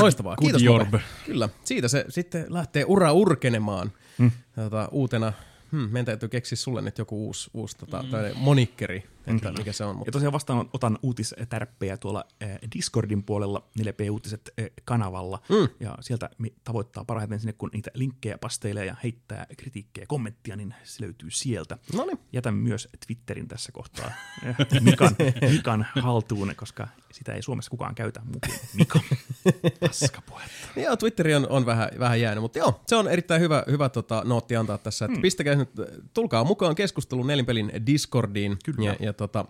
Loistavaa. good Kiitos, job. Mope. Kyllä. Siitä se sitten lähtee ura urkenemaan mm. tota, uutena. Hmm, meidän täytyy keksiä sulle nyt joku uusi, uusi tota, mm. monikkeri, että mikä se on. Ja Mutta tosiaan vastaan otan uutistärppejä tuolla äh, Discordin puolella 4P-uutiset äh, kanavalla. Mm. Ja sieltä me tavoittaa parhaiten sinne, kun niitä linkkejä pasteilee ja heittää kritiikkejä ja kommenttia, niin se löytyy sieltä. no niin. Jätän myös Twitterin tässä kohtaa äh, Mikan, Mikan haltuun, koska sitä ei Suomessa kukaan käytä muu kuin Mika. Paskapuhetta. Joo, Twitteri on, on vähän, vähän jäänyt, mutta joo, se on erittäin hyvä, hyvä tota, nootti antaa tässä. Että hmm. Pistäkää nyt, tulkaa mukaan keskusteluun nelinpelin Discordiin Kyllä. ja, ja tota,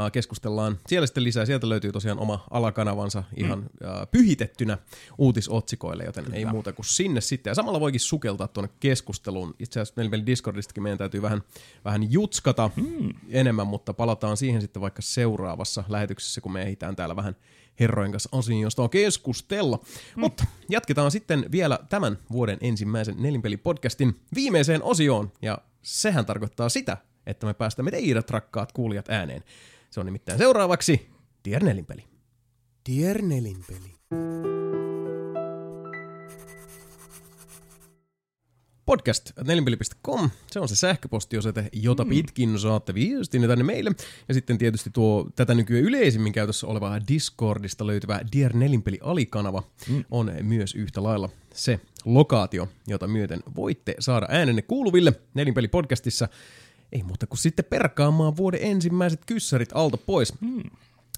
äh, keskustellaan siellä sitten lisää. Sieltä löytyy tosiaan oma alakanavansa ihan Hmm. äh, pyhitettynä uutisotsikoille, joten Kyllä. ei muuta kuin sinne sitten. Ja samalla voikin sukeltaa tuonne keskusteluun. Itse asiassa nelinpelin Discordistakin meidän täytyy vähän, vähän jutskata hmm. enemmän, mutta palataan siihen sitten vaikka seuraavassa lähetyksessä, kun me ehditään täällä vähän herrojen kanssa asioista keskustella. Mm. Mutta jatketaan sitten vielä tämän vuoden ensimmäisen nelinpeli-podcastin viimeiseen osioon, ja sehän tarkoittaa sitä, että me päästämme teidät rakkaat kuulijat ääneen. Se on nimittäin seuraavaksi Tier Nelinpeli. Tier Nelinpeli. Podcast nelinpeli.com, se on se sähköpostiosoite, jota pitkin saatte viestinne tänne meille. Ja sitten tietysti tuo tätä nykyään yleisimmin käytössä oleva Discordista löytyvä Dear Nelinpeli alikanava mm. on myös yhtä lailla se lokaatio, jota myöten voitte saada äänenne kuuluville Nelinpeli podcastissa. Ei muuta kuin sitten perkaamaan vuoden ensimmäiset kyssärit alta pois. Mm.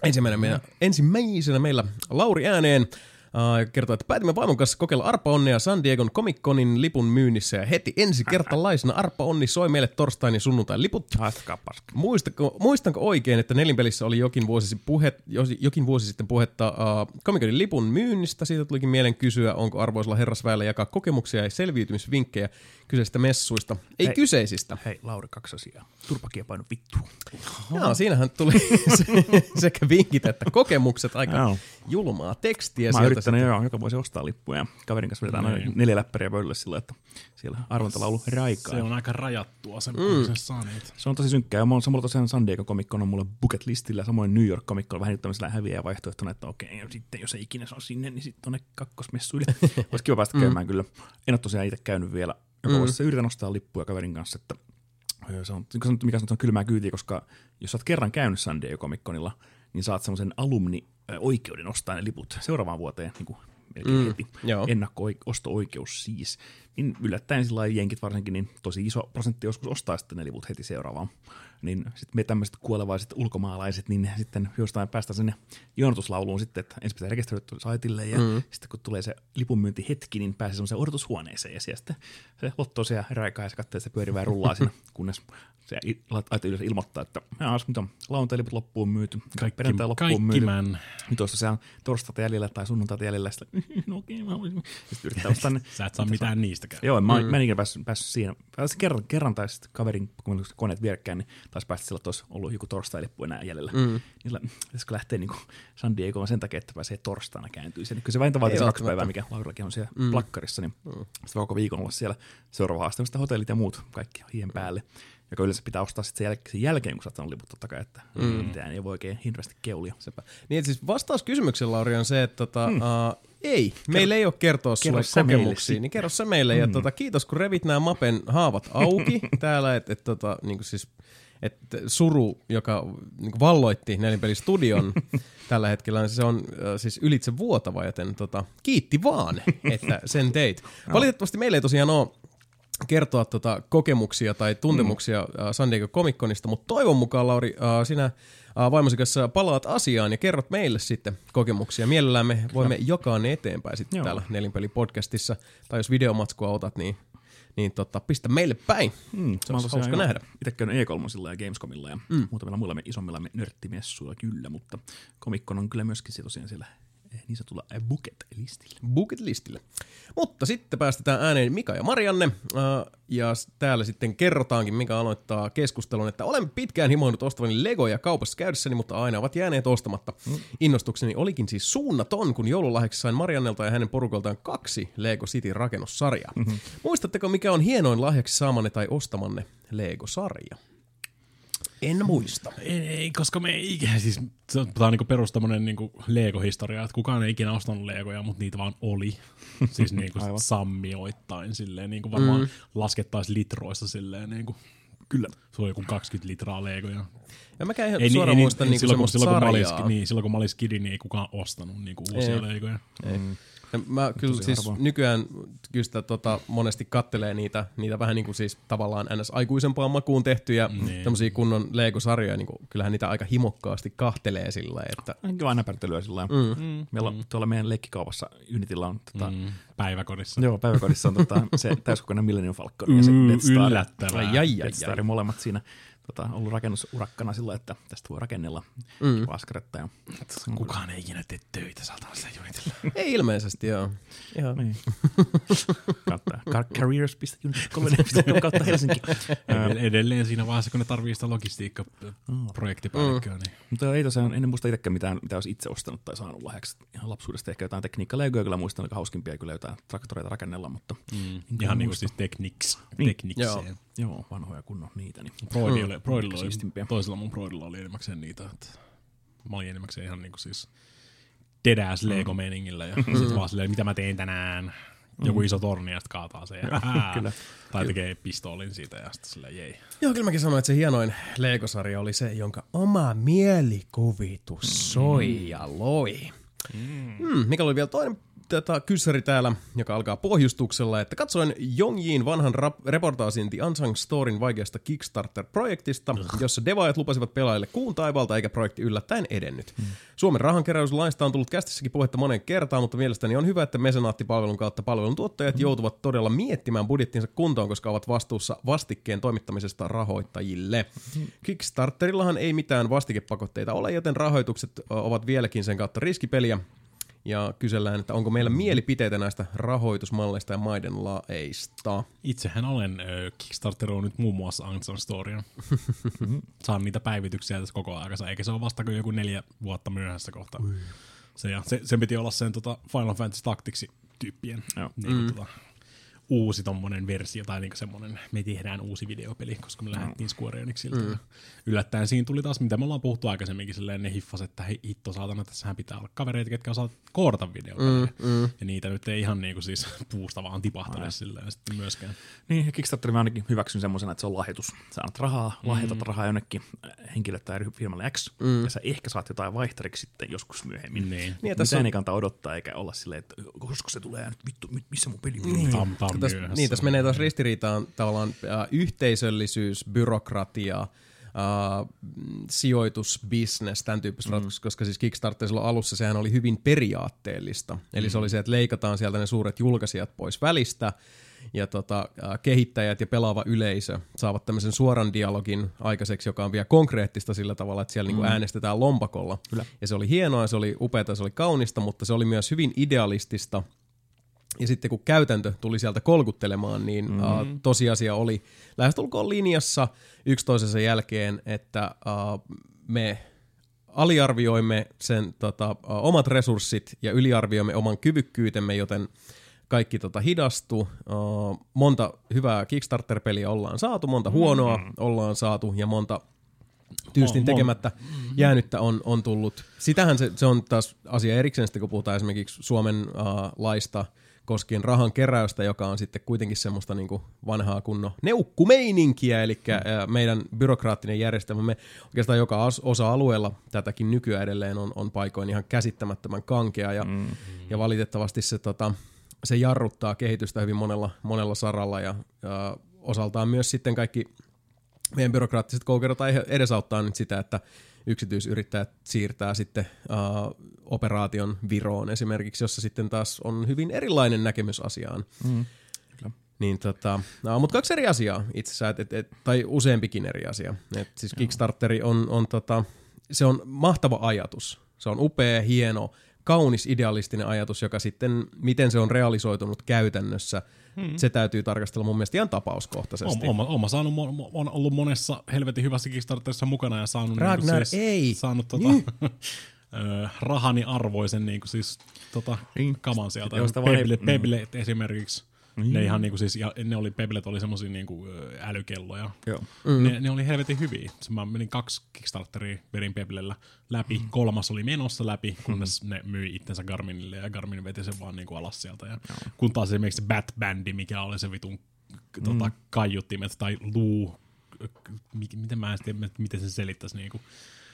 Ensimmäisenä, meillä, ensimmäisenä meillä Lauri ääneen Uh, kertoo, että päätimme vaimon kanssa kokeilla arpa-onnea San Diegon Comic Conin lipun myynnissä ja heti ensi kertalaisena arpa-onni soi meille torstain ja sunnuntain liput. Paska. Muistanko, muistanko oikein, että nelinpelissä oli jokin vuosi, puhe, jokin vuosi sitten puhetta uh, Comic Conin lipun myynnistä? Siitä tulikin mielen kysyä, onko arvoisella herrasväellä jakaa kokemuksia ja selviytymisvinkkejä kyseisistä messuista. Ei Hei. kyseisistä. Hei, Lauri, kaksi asiaa. Turpakia painu vittu. Joo, siinähän tuli se- sekä vinkit että kokemukset aika Joo. julmaa tekstiä. Mä oon yrittänyt joo, joka vuosi ostaa lippuja ja kaverin kanssa vedetään aina neljä läppäriä pöydälle sillä, että siellä arvontalaulu raikaa. Se on aika rajattua sen, mm. sen saaneet. Se on tosi synkkää. Ja mulla on samalla tosiaan San Diego Comic on mulle bucket listillä, samoin New York Comic Con vähän nyt tämmöisellä häviää vaihtoehtona, että okei, ja sitten jos ei ikinä saa sinne, niin sitten tonne kakkosmessuille. Olisi kiva päästä käymään kyllä. En ole tosiaan itse käynyt vielä. Joka vuosi se yritän ostaa lippuja kaverin kanssa, että se on, niin mikä sanottu, on kylmää kyytiä, koska jos sä oot kerran käynyt San Diego Comic Conilla, niin saat semmoisen alumni-oikeuden ostaa ne liput seuraavaan vuoteen niin kuin melkein mm, heti. joo. Ennakko-osto-oikeus siis. Niin yllättäen sillä jenkit varsinkin, niin tosi iso prosentti joskus ostaa sitten ne liput heti seuraavaan. Niin sitten me tämmöiset kuolevaiset ulkomaalaiset, niin sitten jostain päästään sinne jonotuslauluun sitten, että ensin pitää rekisteröityä saitille ja mm. sitten kun tulee se lipunmyyntihetki, niin pääsee semmoiseen odotushuoneeseen ja siellä sitten se lotto siellä räikaa ja se katsoo, se pyörivää rullaa siinä, kunnes se laite yleensä ilmoittaa, että jaa, nyt on lauantai-liput loppuun myyty, Kaikki, perjantai loppuun kaikki myyty. män. Nyt tuosta se on torstaita jäljellä tai sunnuntaita jäljellä, sitten no okei, mä voisin. Sitten yrittää ostaa ne. Sä et saa mitään niistäkään. Joo, mä, mm. mä en ikinä päässyt, päässyt siinä. Pääsin kerran, kerran taisi sitten kaverin, kun meillä oli koneet vierekkäin, niin taisi päästä sillä, että olisi ollut joku torstai-lippu enää jäljellä. Mm. Niin sillä, pitäisikö lähteä niin San Diegoon sen takia, että pääsee torstaina kääntyisi. Niin kyllä se Ei se kaksi välttämättä. päivää, mikä Laurillakin on siellä mm. plakkarissa, niin mm. sitten voi koko viikon olla siellä seuraava haaste, sitten hotellit ja muut kaikki hien päälle. Joka yleensä pitää ostaa sitten sen, jäl- sen jälkeen, kun sä oot liput totta kai, että mm. mitään ei voi oikein hirveästi keulia. Sepä. Niin, että siis vastaus kysymykseen, Lauri, on se, että tota, hmm. uh, ei, meillä ei ole kertoa kerro sulle kokemuksia, niin kerro se meille. Mm. Ja tota, kiitos, kun revit nämä Mapen haavat auki täällä, että et, tota, niin kuin siis että suru, joka niin valloitti nelinpelistudion tällä hetkellä, niin se on äh, siis ylitse vuotava, joten tota, kiitti vaan, että sen teit. Valitettavasti meillä ei tosiaan ole kertoa tota kokemuksia tai tuntemuksia mm. San Diego Comic Conista, mutta toivon mukaan, Lauri, äh, sinä äh, vaimosi kanssa palaat asiaan ja kerrot meille sitten kokemuksia. Mielellään me voimme jakaa ne eteenpäin sitten Joo. täällä Nelinpeli-podcastissa. Tai jos videomatskua otat, niin, niin tota, pistä meille päin. Mm, Se olisi hauska nähdä. Itse käynyt E3 ja Gamescomilla ja mm. muutamilla muilla isommilla nörttimessuilla kyllä, mutta Comic-Con on kyllä myöskin se tosiaan siellä niin sanotulla eh, bucket-listillä. bucket listille. Mutta sitten päästetään ääneen Mika ja Marianne, äh, ja täällä sitten kerrotaankin, Mika aloittaa keskustelun, että olen pitkään himoinut ostavani Legoja kaupassa käydessäni, mutta aina ovat jääneet ostamatta. Mm. Innostukseni olikin siis suunnaton, kun joululahjaksi sain Mariannelta ja hänen porukoltaan kaksi Lego City rakennussarjaa. Mm-hmm. Muistatteko, mikä on hienoin lahjaksi saamanne tai ostamanne Lego-sarja? En muista. Ei, ei, koska me ei ikinä, siis se on- niinku perus tämmönen niinku Lego-historia, että kukaan ei ikinä ostanut Legoja, mutta niitä vaan oli. Siis niinku sammioittain silleen, niinku varmaan mm. laskettaisiin litroissa silleen niinku. Kyllä. Se on joku 20 litraa Legoja. Ja mäkään ihan Ei, suoraan ei, muista niinku silloin, kun, silloin, kun mä olin, niin, silloin kun mä olin skidi, niin ei kukaan ostanut niinku uusia Ei. Legoja. Ei. Ja mä kyllä Tosi siis harvoin. nykyään kyllä sitä tota, monesti kattelee niitä, niitä vähän niin kuin siis tavallaan ns. aikuisempaan makuun tehtyjä Niin. tämmöisiä kunnon Lego-sarjoja, niin kuin, kyllähän niitä aika himokkaasti kahtelee sillä että On kiva näpertelyä sillä lailla. mm. Meillä on tuolla meidän leikkikaupassa Unitilla on tota, mm. Mm, päiväkodissa. Joo, päiväkodissa on tota, se täyskokoinen Millennium Falcon ja se Mm, Death Star. yllättävää. ai, ai, ai, Death Star ai. molemmat siinä tota, ollut rakennusurakkana sillä, että tästä voi rakennella mm. askaretta. Ja, Kukaan ei ikinä tee töitä saatana sillä Unitilla. ei ilmeisesti joo. Ihan. niin. kautta car- careers.unit3 kautta Helsinki. Edelleen siinä vaiheessa, kun ne tarvii sitä logistiikka-projektipäällikköä, niin Mutta ei tosiaan, en muista itsekään mitään, mitä olisi itse ostanut tai saanut lahjaksi. Ihan lapsuudesta ehkä jotain tekniikka Legoja kyllä muistan, aika hauskimpia kyllä jotain traktoreita rakennella, mutta mm, Enkä ihan niinku muista. siis tekniks, Niin. teknikseen. joo, vanhoja kunnon niitä. Niin. Broidi Mm. oli, Broidilla oli, Siistimpiä. toisella mun Broidilla oli enimmäkseen niitä, että mä olin enimmäkseen ihan niinku siis dedäs lego meningillä ja sit vaan silleen, mitä mä teen tänään, joku iso torni ja sit kaataa se ja kyllä. tai tekee pistoolin siitä ja sitten silleen jei. Joo, kyllä mäkin sanoin, että se hienoin Lego-sarja oli se, jonka oma mielikuvitus soi ja loi. Mm, mikä oli vielä toinen tätä kyssäri täällä, joka alkaa pohjustuksella, että katsoin Jongjin vanhan rap- reportaasin The Unsung Storin vaikeasta Kickstarter-projektista, jossa devaajat lupasivat pelaajille kuun taivalta eikä projekti yllättäen edennyt. Suomen rahankeräyslaista on tullut kästissäkin puhetta monen kertaan, mutta mielestäni on hyvä, että mesenaattipalvelun kautta palvelun tuottajat joutuvat todella miettimään budjettinsa kuntoon, koska ovat vastuussa vastikkeen toimittamisesta rahoittajille. Kickstarterillahan ei mitään vastikepakotteita ole, joten rahoitukset ovat vieläkin sen kautta riskipeliä. Ja kysellään, että onko meillä mielipiteitä näistä rahoitusmalleista ja maiden laeista. Itsehän olen ö, Kickstarteroinut nyt muun muassa Unsung Storya. Saan niitä päivityksiä tässä koko ajan, eikä se ole vasta kuin joku neljä vuotta myöhässä kohta. Se, ja se, sen piti olla sen tota, Final Fantasy Tacticsi tyyppien Joo. niin, mm. tota, uusi tommonen versio, tai niinku semmonen, me tehdään uusi videopeli, koska me lähdettiin Square Enixiltä. Mm. Yllättäen siinä tuli taas, mitä me ollaan puhuttu aikaisemminkin, silleen ne hiffas, että hei hitto saatana, tässähän pitää olla kavereita, ketkä osaa koodata videopeliä. Mm, mm. Ja niitä nyt ei ihan niinku siis puusta vaan tipahtele silleen sitten myöskään. Niin, ja Kickstarter mä ainakin hyväksyn semmoisena, että se on lahjoitus. Sä annat rahaa, lahjoitat Mm. rahaa jonnekin äh, henkilölle tai firmalle X, mm. ja sä ehkä saat jotain vaihtariksi sitten joskus myöhemmin. Niin. Niin, tässä on, ei kannata odottaa, eikä olla silleen, että koska se tulee nyt, vittu, mi- missä mun peli Niin. Tam, tam tässä, myöhässä. niin, tässä menee taas ristiriitaan tavallaan äh, yhteisöllisyys, byrokratia, äh, sijoitusbusiness, tämän tyyppiset mm. ratkaisut, koska siis Kickstarter silloin alussa sehän oli hyvin periaatteellista. Eli se oli se, että leikataan sieltä ne suuret julkaisijat pois välistä, ja tota, äh, kehittäjät ja pelaava yleisö saavat tämmöisen suoran dialogin aikaiseksi, joka on vielä konkreettista sillä tavalla, että siellä mm. niinku äänestetään lompakolla. Kyllä. Ja se oli hienoa, se oli upeata, se oli kaunista, mutta se oli myös hyvin idealistista. Ja sitten kun käytäntö tuli sieltä kolkuttelemaan, niin mm. uh, tosiasia oli lähestulkoon linjassa yksi toisensa jälkeen, että uh, me aliarvioimme sen tota, uh, omat resurssit ja yliarvioimme oman kyvykkyytemme, joten kaikki tota, hidastuu. Uh, monta hyvää Kickstarter-peliä ollaan saatu, monta huonoa ollaan saatu ja monta tyystin tekemättä jäänyttä on, on tullut. Sitähän se, se on taas asia erikseen, sitten kun puhutaan esimerkiksi Suomen uh, laista koskien rahan keräystä, joka on sitten kuitenkin semmoista niin kuin vanhaa kunnon neukkumeininkiä, eli mm. meidän byrokraattinen järjestelmämme oikeastaan joka osa-alueella tätäkin nykyään edelleen on, on paikoin ihan käsittämättömän kankea, ja, mm. ja valitettavasti se, tota, se jarruttaa kehitystä hyvin monella, monella saralla, ja, ja osaltaan myös sitten kaikki meidän byrokraattiset koukerot edesauttaa nyt sitä, että yksityisyrittäjät siirtää sitten uh, operaation Viroon esimerkiksi, jossa sitten taas on hyvin erilainen näkemys asiaan. Mm. Niin tota, no, mutta kaksi eri asiaa itse asiassa, et, et, et, tai useampikin eri asia. Et siis Kickstarteri on, on, tota, se on mahtava ajatus. Se on upea, hieno, kaunis idealistinen ajatus, joka sitten, miten se on realisoitunut käytännössä, hmm. se täytyy tarkastella mun mielestä ihan tapauskohtaisesti. Oma, oma saanut, mo- on ollut monessa helvetin hyvässä Kickstarterissa mukana ja saanut, Ragnar, niin siis, ei. saanut tota, ö, rahani arvoisen niin kuin siis, tota, Niin. kaman sieltä. Josta Pebble, mm. Pebble esimerkiksi. Ne ihan niinku siis, ja ne oli, Peblet oli semmosia niinku älykelloja. Joo. Mm. Ne, ne, oli helvetin hyviä. Se mä menin kaksi Kickstarteria, vedin Peblellä läpi. Mm. Kolmas oli menossa läpi, kunnes mm. ne myi itsensä Garminille ja Garmin veti sen vaan niinku alas sieltä. Ja kun taas esimerkiksi se Bat Bandi, mikä oli se vitun k- tota, kaiuttimet tai luu, mi- miten mä en tiedä, miten se selittäisi niinku.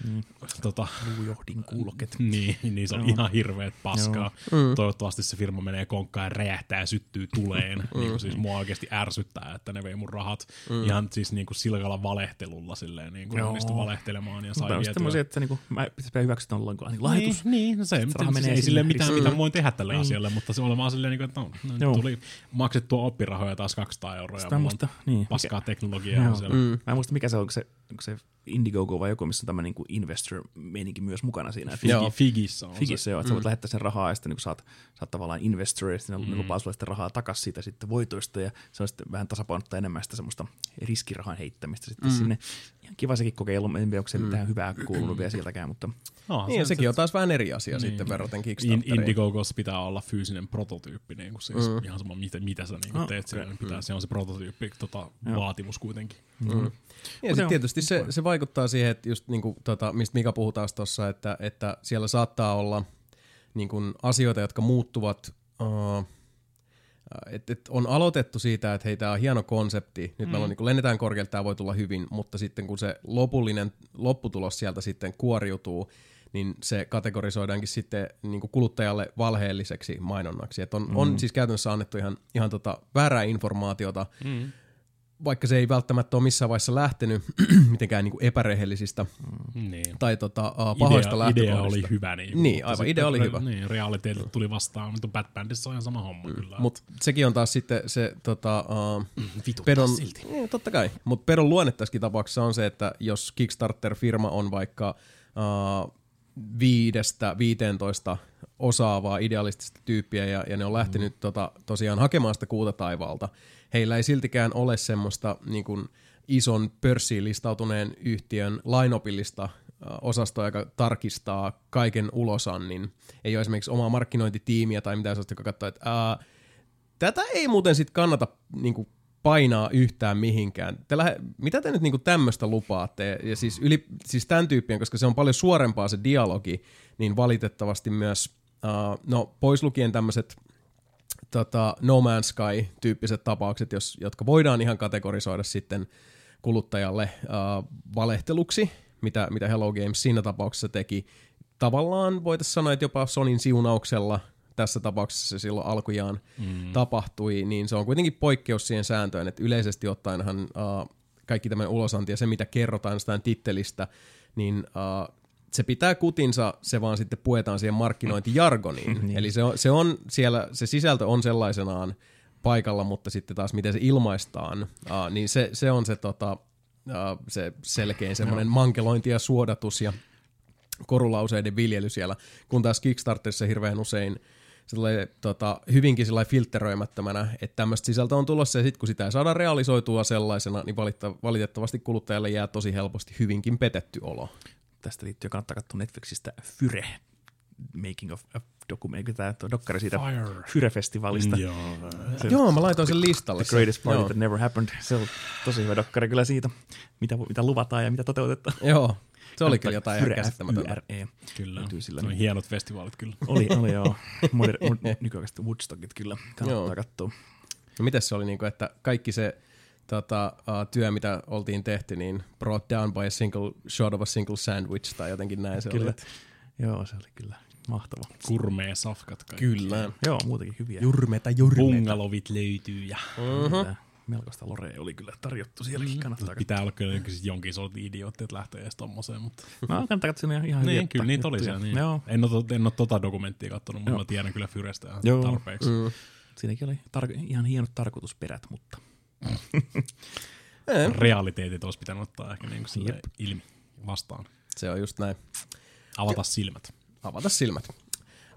Mm. Tota, Luujohdin kuulokkeet. niin, niin se on ihan hirveet paskaa. Mm. Toivottavasti se firma menee konkkaan ja räjähtää ja syttyy tuleen. niin kuin siis mua oikeasti ärsyttää, että ne vei mun rahat mm. ihan siis niin kuin silkalla valehtelulla silleen, niin kuin Joo. onnistui valehtelemaan ja sai Mutta on semmoisia, että niinku, mä pitäisi hyväksyä ollaan niin lahjoitus. Niin, niin no se, raha miten, siis menee ei sille mitään, mitä voin tehdä tälle asialle, mutta se on vaan silleen, niin kuin, että no, no Joo. tuli maksettua oppirahoja taas 200 euroa ja Sitä mulla on niin. paskaa teknologiaa Joo. siellä. Mm. Mä en muista, mikä se on, se, onko se Indiegogo vai joku, missä on tämä niinku investor-meininki myös mukana siinä. Että Joo. Figi, Figissä on Figissä se. joo, että sä voit lähettää sen rahaa ja sitten niin saat, saat tavallaan investor ja sitten ne lupaa sulle sitten rahaa takaisin siitä sitten voitoista ja se on sitten vähän tasapainottaa enemmän sitä semmoista riskirahan heittämistä sitten sinne. Kiva sekin kokeilu, en tiedä onko se mitään hyvää kuulunut vielä sieltäkään, mutta No, Niin, ja sekin on taas vähän eri asia Niin. sitten verraten In, Kickstarteriin. Indiegogossa pitää olla fyysinen prototyyppi, niin kuin siis mm. ihan sama mitä, mitä sä niin kuin Ah, teet siellä, niin pitää, se on se prototyyppi tota, vaatimus kuitenkin. Ja Mut sitten se on tietysti se, se vaikuttaa siihen, että just niin kuin, tota, mistä Mika puhuu taas tuossa, että, että siellä saattaa olla niin kuin, asioita, jotka muuttuvat. Uh, et, et on aloitettu siitä, että hei, tämä on hieno konsepti, nyt mm. meillä on, niin lennetään korkealta, tämä voi tulla hyvin, mutta sitten kun se lopullinen lopputulos sieltä sitten kuoriutuu, niin se kategorisoidaankin sitten niin kuin kuluttajalle valheelliseksi mainonnaksi. Et on, mm. on siis käytännössä annettu ihan, ihan tota väärää informaatiota, mm. Vaikka se ei välttämättä ole missään vaiheessa lähtenyt mitenkään niin kuin epärehellisistä Niin. tai tota, uh, pahoista idea, idea lähtökohdista. oli hyvä. Niin, Niin, aivan, idea oli re- hyvä. Niin, realiteetit tuli vastaan, mutta Bad Bandissa on ihan sama homma kyllä. Mutta sekin on taas sitten se tota, uh, Vituttaa pedon, silti. niin, totta kai, mutta pedon luonne tässäkin tapauksessa on se, että jos Kickstarter-firma on vaikka uh, viidestä 15 osaavaa idealistista tyyppiä ja, ja ne on lähtenyt mm. tota, tosiaan hakemaan sitä kuuta taivaalta, heillä ei siltikään ole semmoista niin kuin, ison pörssiin listautuneen yhtiön lainopillista osastoa, joka tarkistaa kaiken ulosannin. Ei ole esimerkiksi omaa markkinointitiimiä tai mitään sellaista, joka katsoo, että ää, tätä ei muuten sitten kannata niinku, painaa yhtään mihinkään. Te lähe, mitä te nyt niinku tämmöistä lupaatte? Ja siis, yli, siis tämän tyyppien, koska se on paljon suorempaa se dialogi, niin valitettavasti myös, uh, no pois lukien tämmöiset tota, No Man's Sky-tyyppiset tapaukset, jos, jotka voidaan ihan kategorisoida sitten kuluttajalle uh, valehteluksi, mitä, mitä Hello Games siinä tapauksessa teki. Tavallaan voitaisiin sanoa, että jopa Sonin siunauksella tässä tapauksessa se silloin alkujaan mm. tapahtui, niin se on kuitenkin poikkeus siihen sääntöön, että yleisesti ottaenhan uh, kaikki tämän ulosanti ja se, mitä kerrotaan jostain tittelistä, niin uh, se pitää kutinsa, se vaan sitten puetaan siihen markkinointijargoniin. niin. Eli se on, se on siellä, se sisältö on sellaisenaan paikalla, mutta sitten taas miten se ilmaistaan, uh, niin se, se on se, tota, uh, se selkein semmoinen mankelointi ja suodatus ja korulauseiden viljely siellä, kun taas Kickstarterissa hirveän usein se tulee tota, hyvinkin sillä filtteröimättömänä, että tämmöistä sisältöä on tulossa ja sitten kun sitä ei saada realisoitua sellaisena, niin valitettavasti kuluttajalle jää tosi helposti hyvinkin petetty olo. Tästä liittyen kannattaa katsoa Netflixistä Fyre, Making of a Document, tämä dokkari siitä Fire. Fyre-festivaalista. Joo. Joo, mä laitoin sen listalle. The Greatest Party Joo. That Never Happened. Se on tosi hyvä dokkari kyllä siitä, mitä, mitä luvataan ja mitä toteutetaan. Joo, se oli kyllä jotain ihan Fyre, käsittämätöntä. FYRE. Kyllä. Sillä Se on niin. hienot festivaalit kyllä. Oli, oli joo. Moder, mod, nykyaikaiset Woodstockit kyllä kannattaa Joo. katsoa. No mites se oli, niin kuin, että kaikki se tota, uh, työ, mitä oltiin tehty, niin brought down by a single shot of a single sandwich tai jotenkin näin se oli. Kyllä. että- Joo, se oli kyllä mahtava. Kurmee safkat kaikki. Kyllä. Joo, muutenkin hyviä. Jurmeta, jurmeta. Bungalovit löytyy ja Kyllä. Melkoista lorea oli kyllä tarjottu sielläkin. Kannattaa katsoa. pitää olla kyllä jonkin, jonkin sortin idiootti, että lähtee edes tommoseen, mutta No, kannattaa katsoa siinä ihan hyviä niin, kyllä niitä oli siellä. Niin. Joo, En, ole, en ole tota dokumenttia katsonut, mutta mä tiedän kyllä Fyrestä tarpeeksi. Mm. siinäkin oli tar- ihan hienot tarkoitusperät, mutta Realiteetit olisi pitänyt ottaa ehkä niin kuin ilmi vastaan. se on just näin. Avata silmät. avata silmät.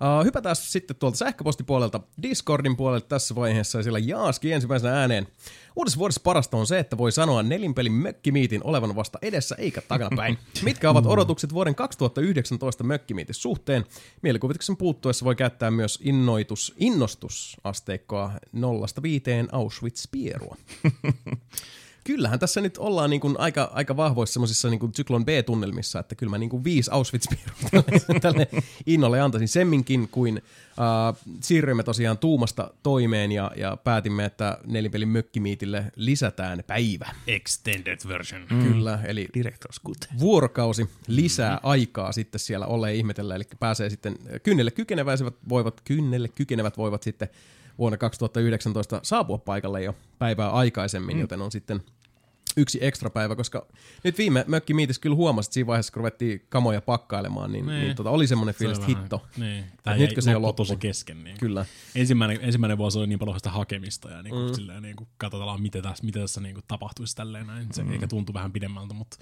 Uh, hypätään sitten tuolta sähköpostipuolelta Discordin puolelle tässä vaiheessa ja siellä Jaaski ensimmäisenä ääneen. Uudessa vuodessa parasta on se, että voi sanoa nelinpelin mökkimiitin olevan vasta edessä eikä takanapäin. Mitkä ovat odotukset vuoden 2019 mökkimiitin suhteen? Mielikuvituksen puuttuessa voi käyttää myös innoitus, innostusasteikkoa nollasta viiteen Auschwitz-pierua. Kyllähän tässä nyt ollaan niin kuin aika, aika vahvoissa semmoisissa niin syklon B-tunnelmissa, että kyllä mä niin kuin viisi auschwitz tälle, tälle innolle antaisin semminkin, kuin äh, siirryimme tosiaan tuumasta toimeen ja, ja päätimme, että nelipelin mökkimiitille lisätään päivä. Extended version. Mm. Kyllä, eli Director's Cut. vuorokausi lisää aikaa sitten siellä ole ihmetellä, eli pääsee sitten kynnelle kykenevät voivat, kynnelle kykenevät voivat sitten vuonna 2019 saapua paikalle jo päivää aikaisemmin, mm. joten on sitten yksi ekstra päivä, koska nyt viime mökkimiitissä kyllä huomasit siinä vaiheessa, kun ruvettiin kamoja pakkailemaan, niin, niin, Niin. tota, oli semmoinen Se fiilis, on että vähän- hitto. Niin. Että Tää nytkö se loppu loppu? tosi kesken. Niin. Kyllä. Ensimmäinen, ensimmäinen vuosi oli niin paljon sitä hakemista ja niin kuin, mm. silleen, niin kuin, katsotaan, mitä tässä, mitä tässä niin kuin, tapahtuisi tälleen näin. Se mm. ehkä tuntui vähän pidemmältä, mutta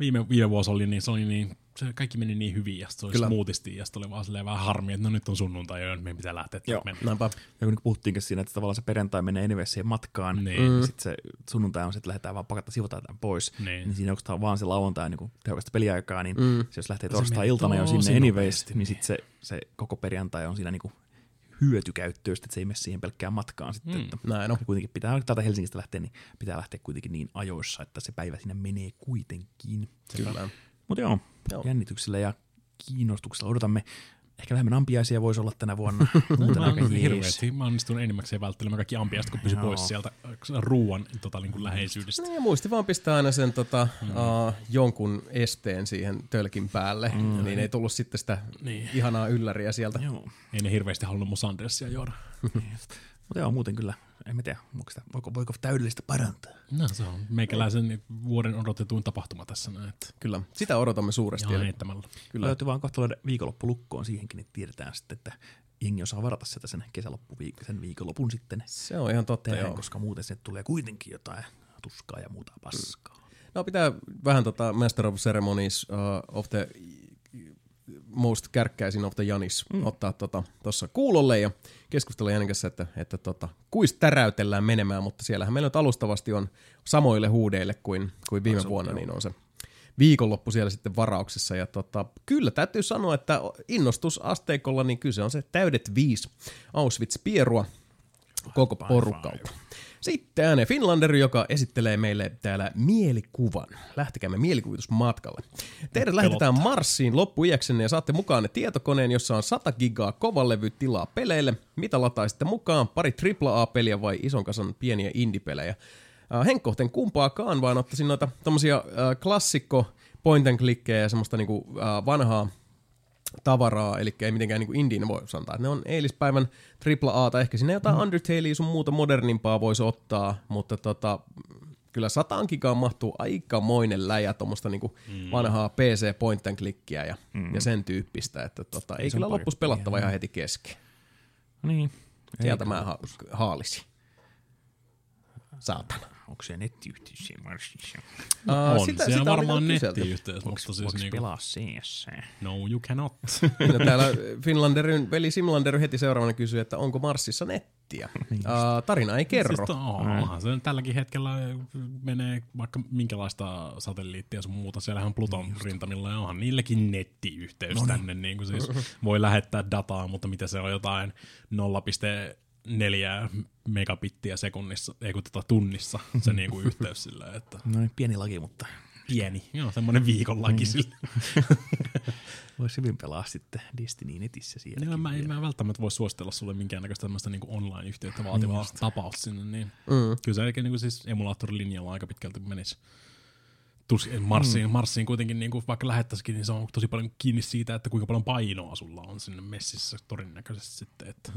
viime, viime vuosi oli niin, se oli niin, se kaikki meni niin hyvin ja se oli smoothisti ja sitten oli vaan silleen vähän harmi, että no nyt on sunnuntai ja meidän pitää lähteä Joo. mennä. Näinpä. Ja kun puhuttiinkin siinä, että tavallaan se perjantai menee anyway siihen matkaan, Niin. niin. sitten se sunnuntai on se, että lähdetään vaan pakata sivutaan tämän pois. Niin. Niin. niin siinä onko vaan se lauantai niin tehokasta peliaikaa, niin Mm. mm. se jos lähtee torstai-iltana jo sinne anyways, nopeasti, niin sitten se, se koko perjantai on siinä niin hyötykäyttöistä, että se ei mene siihen pelkkään matkaan sitten. Mm. Että Näin on. kuitenkin pitää täältä Helsingistä lähteä, niin pitää lähteä kuitenkin niin ajoissa, että se päivä siinä menee kuitenkin. Kyllä. Mutta joo, Joo. joo, jännityksellä ja kiinnostuksella odotamme. Ehkä vähemmän ampiaisia voisi olla tänä vuonna. Muuten Mä aika hirveästi, mä onnistun enimmäkseen välttelemään kaikki ampiaiset, kun pysy Joo. pois sieltä ruuan tota, niin kuin läheisyydestä. Niin, muisti vaan pistää aina sen tota, mm. uh, jonkun esteen siihen tölkin päälle, mm. niin ei tullut sitten sitä Niin. niin. ihanaa ylläriä sieltä. Joo. Ei ne hirveästi halunnut mun Sandersia juoda. Mutta joo, muuten kyllä, en mä tiedä, onko sitä, voiko, voiko täydellistä parantaa. No se on meikäläisen vuoden odotetuin tapahtuma tässä näin. Että Kyllä, sitä odotamme suuresti. Eli, heittämällä. Kyllä. Löytyy vaan kohta löydä viikonloppulukkoon siihenkin, niin tiedetään sitten, että jengi osaa varata sieltä sen kesäloppuviik- sen viikonlopun sitten se on ihan totta, joo. koska muuten se tulee kuitenkin jotain tuskaa ja muuta paskaa. No pitää vähän tota Master of Ceremonies uh, of the most kärkkäisin of the Janis mm. ottaa tuossa tota, kuulolle ja keskustella Janin kanssa, että, että tota, kuis täräytellään menemään, mutta siellähän meillä nyt alustavasti on samoille huudeille kuin, kuin viime on, vuonna, joo. niin on se viikonloppu siellä sitten varauksessa. Ja tota, kyllä täytyy sanoa, että innostusasteikolla niin kyse on se täydet viisi Auschwitz-pierua koko porukalta. Sitten ääneen Finlander, joka esittelee meille täällä mielikuvan. Lähtekäämme mielikuvitusmatkalle. Teidät lähetetään Marsiin loppuiäksenne ja saatte mukaan tietokoneen, jossa on 100 gigaa kovalevy tilaa peleille. Mitä lataisitte mukaan? Pari AAA-peliä vai ison kasan pieniä indie-pelejä? Äh, Henkkohten kumpaakaan, vaan ottaisin noita tommosia äh, klassikko point and clickkejä ja semmoista niinku, äh, vanhaa tavaraa, eli ei mitenkään niin indiin voi sanoa, että ne on eilispäivän AAA, tai ehkä sinne jotain mm. Undertalea sun muuta modernimpaa voisi ottaa, mutta tota, kyllä sataan gigaan mahtuu aikamoinen läjä tuommoista niinku mm. vanhaa PC point and clickia ja, mm. ja sen tyyppistä, että tota, ei on kyllä loppus pelattava ihan heti kesken. Niin. Sieltä mä ha- haalisin. Saatana. Onko se nettiyhteys siinä Marsissa? Uh, on, sitä, siellä oli varmaan nettiyhteys, Voiko, mutta siis voiko niinku, pelaa CS? no you cannot. Ja täällä Finlanderin veli Simlander heti seuraavana kysyy, että onko Marsissa nettiä. uh, tarina ei kerro. Siis to, onhan se tälläkin hetkellä menee vaikka minkälaista satelliittia sun muuta. Siellähän on Pluton rintamilla ja onhan niilläkin nettiyhteys no tänne. Niin kuin siis voi lähettää dataa, mutta mitä se on jotain neljää megabittiä sekunnissa, ei kun tota tunnissa se niinku yhteys sillä, että No niin, pieni laki, mutta pieni. Joo, semmoinen viikon laki sillä. voisi hyvin pelaa sitten Destiny netissä siellä. Niin, mä, en, mä en välttämättä voi suositella sulle minkäännäköistä tämmöistä niinku online-yhteyttä vaativaa tapausta sinne, niin Mm. kyllä se oikein niinku siis emulaattorilinjalla aika pitkälti menisi. Tus, Marsiin, mm. Marsiin kuitenkin, niin kuin vaikka lähettäisikin, niin se on tosi paljon kiinni siitä, että kuinka paljon painoa sulla on sinne messissä todennäköisesti sitten, että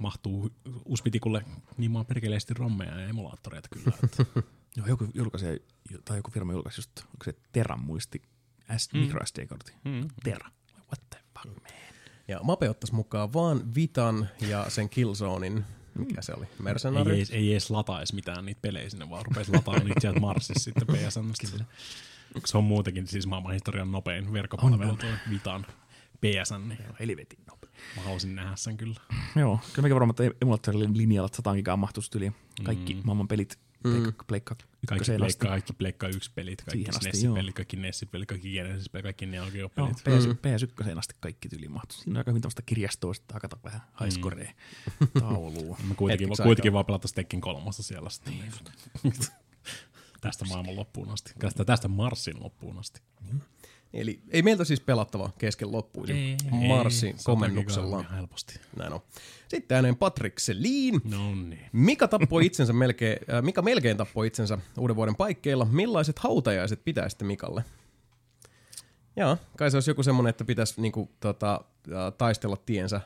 mahtuu uspitikulle niin maan perkeleesti rommeja ja emulaattoreita kyllä. Että. Joo, joku julkaisee, tai joku firma julkaisi just, onko se Terran muisti S, mm. micro SD-kortti. Mm. Terra. What the fuck, man? Ja Mape ottaisi mukaan vaan Vitan ja sen Killzonein, mikä se oli, Ei, Mercenary. edes, ei edes lataisi mitään niitä pelejä sinne, vaan rupeisi lataamaan niitä sieltä Marsissa sitten PSN. Se on muutenkin siis maailman historian nopein verkkopalvelu tuo Vitan PSN, niin Helvetin nopea. Mä haluaisin nähdä sen kyllä. Joo, kyllä mekin varmaan, että emulaattorin linjalla 100 gigaa mahtuisi yli kaikki mm. maailman pelit. Pleikka, pleikka Kaikki ykköseen asti. pleikka, kaikki pleikka yksi pelit, kaikki SNES-pelit, kaikki NES-pelit, kaikki Genesis-pelit, kaikki Neo Geo Joo, pelit. PS, PS1 asti kaikki tyyli mahtuu. Siinä on aika hyvin tämmöistä kirjastoa, sitten hakata vähän highscorea tauluun. Mä kuitenkin, Hetkeksi kuitenkin vaan pelata Tekken kolmosta siellä sitten. Niin. tästä maailman loppuun asti. Tästä, tästä Marsin loppuun asti. Eli ei meiltä siis pelattava kesken loppuisi Marsin Sata komennuksella. helposti. Näin on. Sitten ääneen Patrick Selin. No niin. Mika tappoi itsensä melkein, äh, Mika melkein tappoi itsensä uuden vuoden paikkeilla. Millaiset hautajaiset pitäisitte Mikalle? Joo, kai se olisi joku semmonen, että pitäisi niinku, tota, äh, taistella tiensä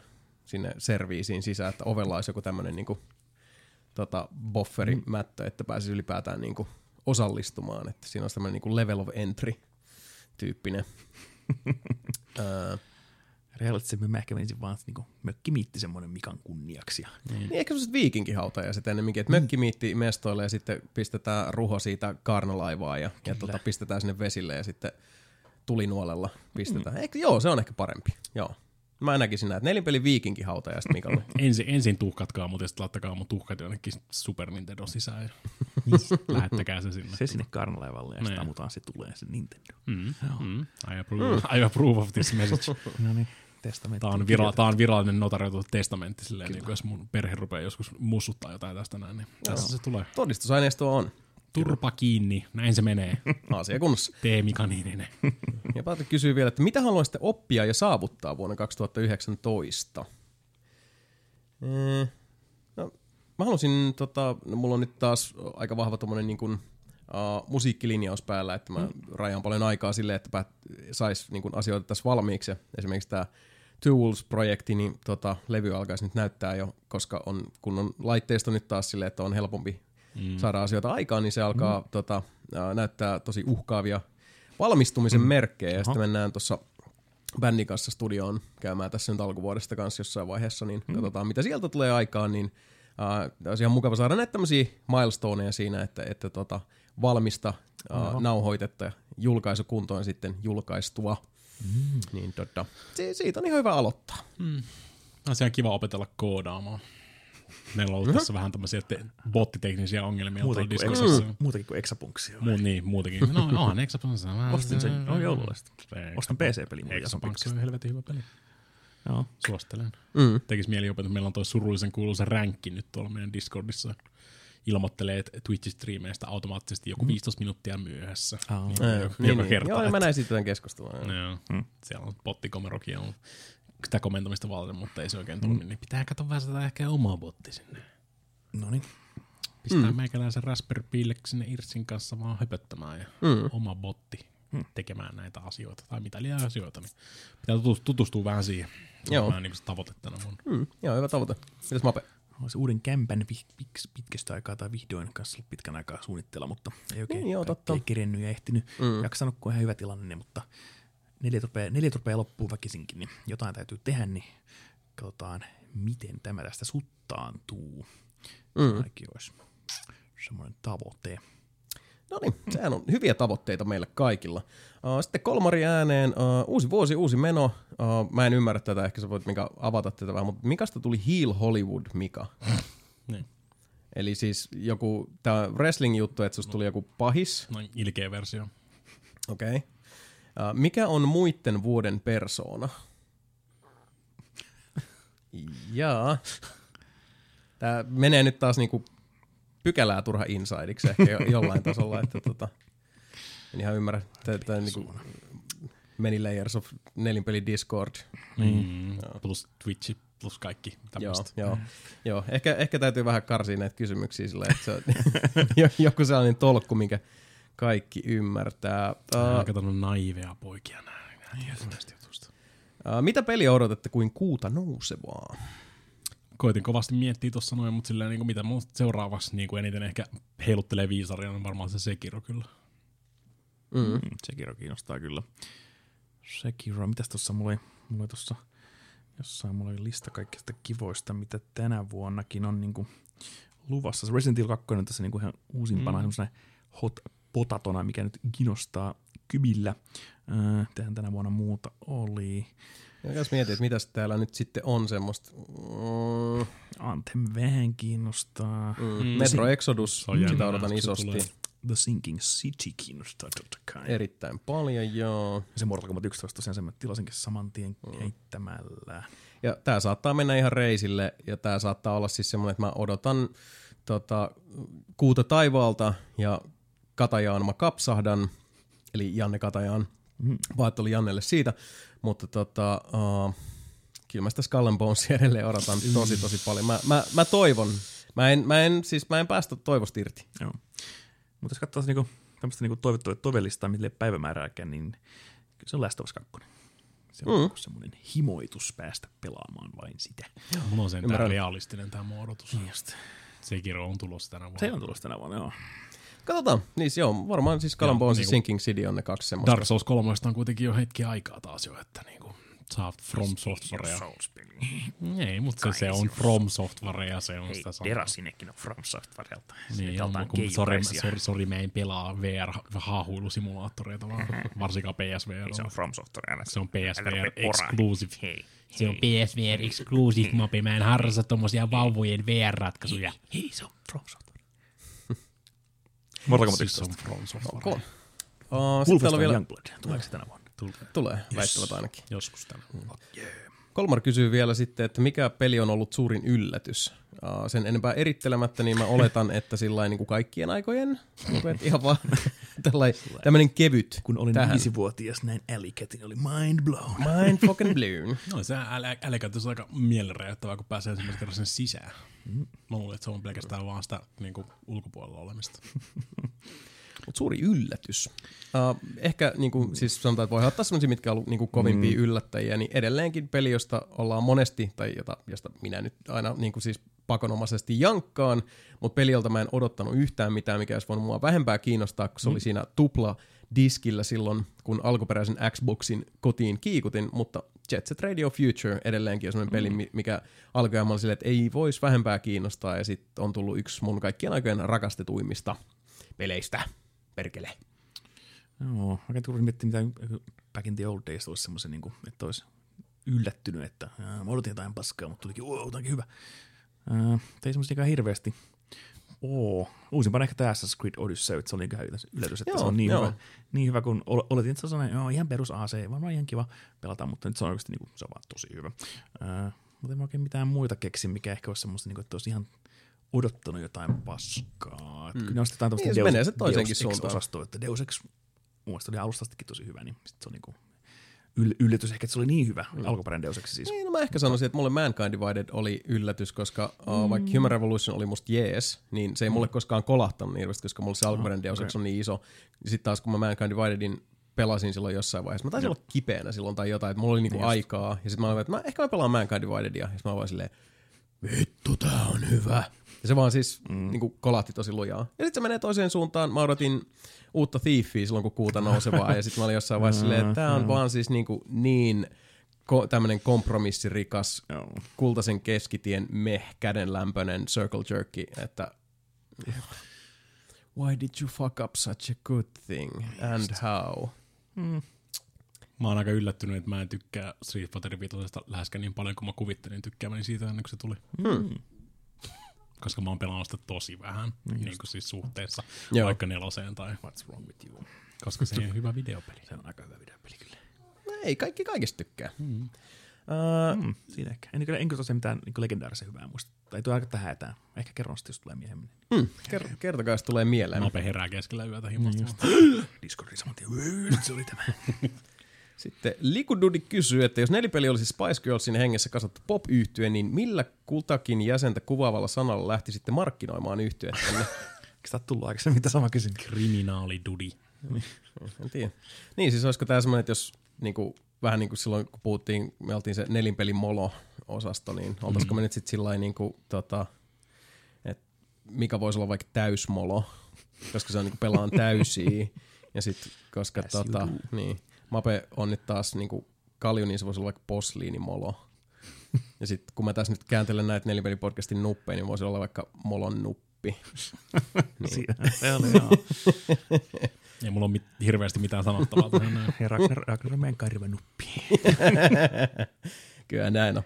sinne serviisiin sisään, että ovella olisi joku tämmöinen niinku, tota, bufferi mättö, että pääsisi ylipäätään niinku, osallistumaan. Että siinä olisi tämmöinen niinku level of entry tyyppinen. Öö, Realistisesti mä ehkä menisin vaan niinku mökkimiitti semmoinen Mikan kunniaksi. Ja Niin ehkä sellaiset viikinkihautajaiset ennemminkin, että mökkimiitti mestoille ja sitten pistetään ruho siitä kaarnalaivaa ja, ja tota, pistetään sinne vesille ja sitten tulinuolella pistetään. Mm. Ehkä, joo, se on ehkä parempi. Joo. Mä näkisin näin, että nelinpeli viikinkihautajaiset Mikalle. Ensin, ensin tuhkatkaa mut ja sitten laittakaa mun tuhkat jonnekin Super Nintendo sisään ja lähettäkää se sinne. se sinne karnalaivalle ja Niin. sitten ammutaan se tulee se Nintendo. Mm, mm, I, approve, I approve of this message. No niin, testamentti. Tää on, vira, tää on virallinen notarioitu testamentti silleen, niin jos mun perhe rupeaa joskus mussuttaa jotain tästä näin, niin tässä se tulee. Todistusaineistoa on. Turpa kiinni, näin se menee. Asia kunnossa. Tee Mika Niininen. Ja Patrick kysyy vielä, että mitä haluaisitte oppia ja saavuttaa vuonna 2019? Eh, No, mä halusin, tota, no mulla on nyt taas aika vahva tommonen niin kuin, uh, musiikkilinjaus päällä, että mä rajaan paljon aikaa silleen, että sais niin asioita tässä valmiiksi. Ja esimerkiksi tämä Two Wolves-projekti, niin tota, levy alkaisi nyt näyttää jo, koska on, kun on laitteisto nyt taas silleen, että on helpompi mm. saada asioita aikaan, niin se alkaa mm. tota, näyttää tosi uhkaavia valmistumisen mm. merkkejä. Ja sitten mennään tuossa bändin kanssa studioon käymään tässä nyt alkuvuodesta kanssa jossain vaiheessa, niin mm. katsotaan mitä sieltä tulee aikaan, niin uh, olisi ihan mukava saada näitä tämmöisiä milestoneja siinä, että, että tota, valmista uh, nauhoitetta ja julkaisu kuntoon sitten julkaistua. Mm. Niin tota, si- siitä on ihan hyvä aloittaa. Asia on kiva opetella koodaamaan. Meillä on ollut tässä vähän tämmöisiä te- bottiteknisiä ongelmia tuolla Muutenkin kuin, Discordissa. exa, muutenkin kuin Exapunksi. Muu, niin, muutenkin. No, onhan Exapunks. Ostin sen, on joululasta. Ostan PC-pelin Exapunks on helvetin hyvä peli. Joo. Suosittelen. Mm. Tekis mieli opetella. Meillä on toi surullisen kuuluisa ränkki nyt tuolla meidän Discordissa. Ilmoittelee Twitch-striimeistä automaattisesti joku 15 minuuttia myöhässä. Joka, Äh, joka niin, niin. kerta. Joo, ja että- mä näin siitä tämän keskustelun. joo. Hmm. Siellä on bottikomerokin on sitä komentamista varten, mutta ei se oikein toimi. Niin pitää katsoa vähän sitä ehkä omaa botti sinne. No niin. Pistää mm. meikäläisen Raspberry Pille sinne Irsin kanssa vaan höpöttämään ja mm. oma botti mm. tekemään näitä asioita tai mitä liian asioita. Niin pitää tutus- tutustua vähän siihen. Se Joo. on vähän niin kuin se tavoite tänä vuonna. Mm. Joo, hyvä tavoite. Mitäs Mape? Olisi uuden kämpän pitkästä aikaa tai vihdoin kanssa ollut pitkän aikaa suunnitteilla, mutta ei oikein Niin, joo, totta. kerennyt ja ehtinyt. Mm. Jaksanut, kun on ihan hyvä tilanne, mutta neljä rupeaa, neljä rupeaa loppuu väkisinkin, niin jotain täytyy tehdä, niin katsotaan, miten tämä tästä suttaantuu. Mm. Ainakin olisi semmoinen tavoite. No niin, sehän on hyviä tavoitteita meille kaikilla. Uh, sitten kolmari ääneen, uh, uusi vuosi, uusi meno. Uh, mä en ymmärrä tätä, ehkä sä voit Mika avata tätä vähän, mutta Mikasta tuli Heel Hollywood Mika. Niin. Eli siis joku, tää wrestling-juttu, että susta tuli joku pahis. Noin ilkeä versio. Okei. Okay. Mikä on muitten vuoden persoona? Jaa. Tää menee nyt taas niinku pykälää turha insideiksi ehkä jo, jollain tasolla, että tota, en ihan ymmärrä. Tää, tää niinku many layers of nelinpeli Discord. Mm. Plus Twitchi, plus kaikki Joo, tämmöistä. joo, joo. Ehkä, ehkä täytyy vähän karsia näitä kysymyksiä sillä, että se on jo- joku sellainen tolkku, minkä kaikki ymmärtää. Mä Uh, katson naiveja poikia näin. Uh, mitä peliä odotatte kuin kuuta nousevaa? Koitin kovasti miettiä tuossa noin, mutta silleen, niin kuin mitä mun seuraavaksi niin kuin eniten ehkä heiluttelee viisaria, on varmaan se Sekiro kyllä. Mm. Mm, Sekiro kiinnostaa kyllä. Sekiro, mitäs tuossa mulla oli, mulla oli tuossa jossain mulla oli lista kaikista kivoista, mitä tänä vuonnakin on niinku luvassa. Se Resident Evil 2 on tässä niinku ihan uusimpana mm. semmoisena hot potatona, mikä nyt kiinnostaa kybillä. Äh, Tähän tänä vuonna muuta oli. Ja jos mietit, että mitäs täällä nyt sitten on semmoista... Mm, Anthem vähän kiinnostaa. Mm. mm, Metro Exodus, jännä, sitä odotan isosti. tulee. The Sinking City kiinnostaa totta kai. Erittäin paljon, joo. Ja se Mortal Kombat 11 tosiaan sen mä tilasinkin saman tien heittämällä. Ja tää saattaa mennä ihan reisille, ja tää saattaa olla siis semmoinen, että mä odotan tota, kuuta taivaalta, ja Katajaan mä kapsahdan, eli Janne Katajaan, Mm. vaat oli Jannelle siitä, mutta tota, uh, kyllä mä sitä Skull and Bonesia edelleen odotan tosi tosi paljon. Mä, mä, mä toivon, mä en, mä, en, siis mä en päästä toivosta irti. Joo. Mutta jos katsoo niinku, tämmöistä niinku toivottua todellistaa, mille päivämäärääkään, niin kyllä se on Last of Us 2. Se on Mm. mm. semmoinen himoitus päästä pelaamaan vain sitä. Mulla on sen realistinen tämä muodotus. Just. Sekiro on tulossa tänä vuonna. Se on tulossa tänä vuonna, joo. Katsotaan, niin joo, varmaan siis Joo, Bones ja niinku- Sinking City on ne kaksi semmoista. Dark Souls 3 on kuitenkin jo hetki aikaa taas jo, että niinku saa From Softwarea. Ei, mutta se, se on From Software ja se on Hei, sitä samaa. Derasinnekin on From Softwarelta. Niin, on, kun sorry, sorry, sorry, mä en pelaa VR-haahuilusimulaattoreita, vaan varsinkaan PSVR. Se on From Software. Se on PSVR exclusive. Hei, Se on PSVR Exclusive Mobi. Mä en harrasta tommosia vauvojen VR-ratkaisuja. hei, se on From Software. Mortal Kombat Siis 11. on From Software. Cool. Uh, sitten täällä on vielä, Youngblood. Tuleeko se tänä vuonna? tulee, väittävät ainakin. Joskus tänä vuonna. Kolmar kysyy vielä sitten, että mikä peli on ollut suurin yllätys? Uh, sen enempää erittelemättä, niin mä oletan, että sillä niin kuin kaikkien aikojen, niin että ihan vaan tämmöinen kevyt Kun olin tähän. viisivuotias, näin Alicatin, oli mind blown. Mind fucking blown. No se älykäytös on aika mielenräjäyttävää, kun pääsee ensimmäisen kerran sen sisään. Mä luulen, että se on pelkästään vaan sitä niin kuin, ulkopuolella olemista. Mut suuri yllätys. Uh, ehkä niin kuin, siis sanotaan, että voi ottaa sellaisia, mitkä on ollut niin kuin kovimpia mm. yllättäjiä, niin edelleenkin peli, josta ollaan monesti, tai jota, josta minä nyt aina niin kuin siis pakonomaisesti jankkaan, mutta peli, jolta mä en odottanut yhtään mitään, mikä olisi voinut mua vähempää kiinnostaa, kun se oli siinä tupla diskillä silloin, kun alkuperäisen Xboxin kotiin kiikutin, mutta Jet Set Radio Future edelleenkin on sellainen peli, mi- mikä alkoi mä silleen, että ei voisi vähempää kiinnostaa, ja sitten on tullut yksi mun kaikkien aikojen rakastetuimmista peleistä. Perkele. Joo, mä käyn miettimään, mitä back in the old days olisi semmoisen, niin kuin, että olisi yllättynyt, että ää, mä odotin jotain paskaa, mutta tulikin, wow, jotakin hyvä. Ää, Ei semmoista ikään hirveästi. Oo, uusimpana ehkä tämä Assassin's Creed Odyssey, että se oli ikään yllätys, että Joo, se on niin joo. hyvä, niin hyvä, kun ol- oletin, että se on sellainen, joo, ihan perus AC, varmaan ihan kiva pelata, mutta nyt se on oikeasti niin kuin, se on vaan tosi hyvä. Ää, mutta en mä oikein mitään muita keksi, mikä ehkä olisi semmoista, niin kuin, että olisi ihan odottanut jotain paskaa. Mm. Kyllä ne on sitten jotain Niin, se menee se toiseenkin suuntaan. osasto, että Deus Ex mun mielestä oli alustastikin tosi hyvä, niin sit se on niinku yl- yllätys ehkä, että se oli niin hyvä, mm. alkuperäinen Deus Ex siis. Niin, no mä ehkä sanoisin, että mulle Mankind Divided oli yllätys, koska uh, vaikka Human Revolution oli musta jees, niin se ei mulle koskaan kolahtanut niin hirveästi, koska mulle se alkuperäinen Deus Ex on niin iso. Sitten taas kun mä Mankind Dividedin pelasin silloin jossain vaiheessa, mä taisin olla kipeänä silloin tai jotain, että mulla oli niinku aikaa, ja sitten mä olin, että mä, ehkä mä pelaan Mankind Dividedia, ja sitten mä olin silleen, vittu tää on hyvä. Ja se vaan siis mm. niinku kolahti tosi lujaa. Ja sitten se menee toiseen suuntaan. Mä odotin uutta Thiefia silloin, kun kuuta nousevaa. ja sitten mä olin jossain vaiheessa silleen, että tää on vaan siis niinku niin ko- tämmönen kompromissirikas Joo. kultaisen keskitien meh kädenlämpöinen circle jerky, että why did you fuck up such a good thing and how? Mä oon aika yllättynyt, että mä en tykkää Street Fighter 5 läheskään niin paljon kuin mä kuvittelin tykkäämäni siitä ennen kuin se tuli. Hmm. Koska mä oon pelannut sitä tosi vähän, niin kuin siis suhteessa Joo. vaikka neloseen tai What's wrong with you? koska se on hyvä videopeli. Se on aika hyvä videopeli kyllä. No ei, kaikki kaikista tykkää. Mm. Ää, Mm, siinä ehkä. En kyllä, en kyllä tosiaan mitään niin legendaarisen hyvää muista. Tai tuo aika tähän etään. Ehkä kerron sitten, jos tulee myöhemmin. hmm, ker- kertokaa, jos tulee mieleen. Nope herää keskellä yötä himosta. Discordin saman tien, "Öö, nyt se oli tämä. Sitten Likududi kysyy, että jos nelipeli olisi Spice Girlsin hengessä kasattu pop yhtye niin millä kultakin jäsentä kuvaavalla sanalla lähti sitten markkinoimaan yhtyettänne? Eikö sitä ole tullut aikaisemmin mitä sama kysymys? Kriminaalidudi. en tiedä. Niin, siis olisiko tämä semmoinen, että jos niinku, vähän niin kuin silloin, kun puhuttiin, me oltiin se nelinpeli molo-osasto, niin oltaisiko me nyt sitten sillä niin kuin, tota, että mikä voisi olla vaikka täysmolo, koska se on niin pelaan täysiä. Ja sitten, koska As tota, niin, Mape on nyt taas niin kuin kalju, niin se voisi olla vaikka posliinimolo. Ja sitten kun mä tässä nyt kääntelen näitä nelipelipodcastin nuppeja, niin voisi olla vaikka molon nuppi. Niin. Siinä se oli, joo. Ei mulla ole mit- hirveästi mitään sanottavaa tähän näin. Hei, Ragnar, Ragnar meidän karvanuppi. Kyllä näin on.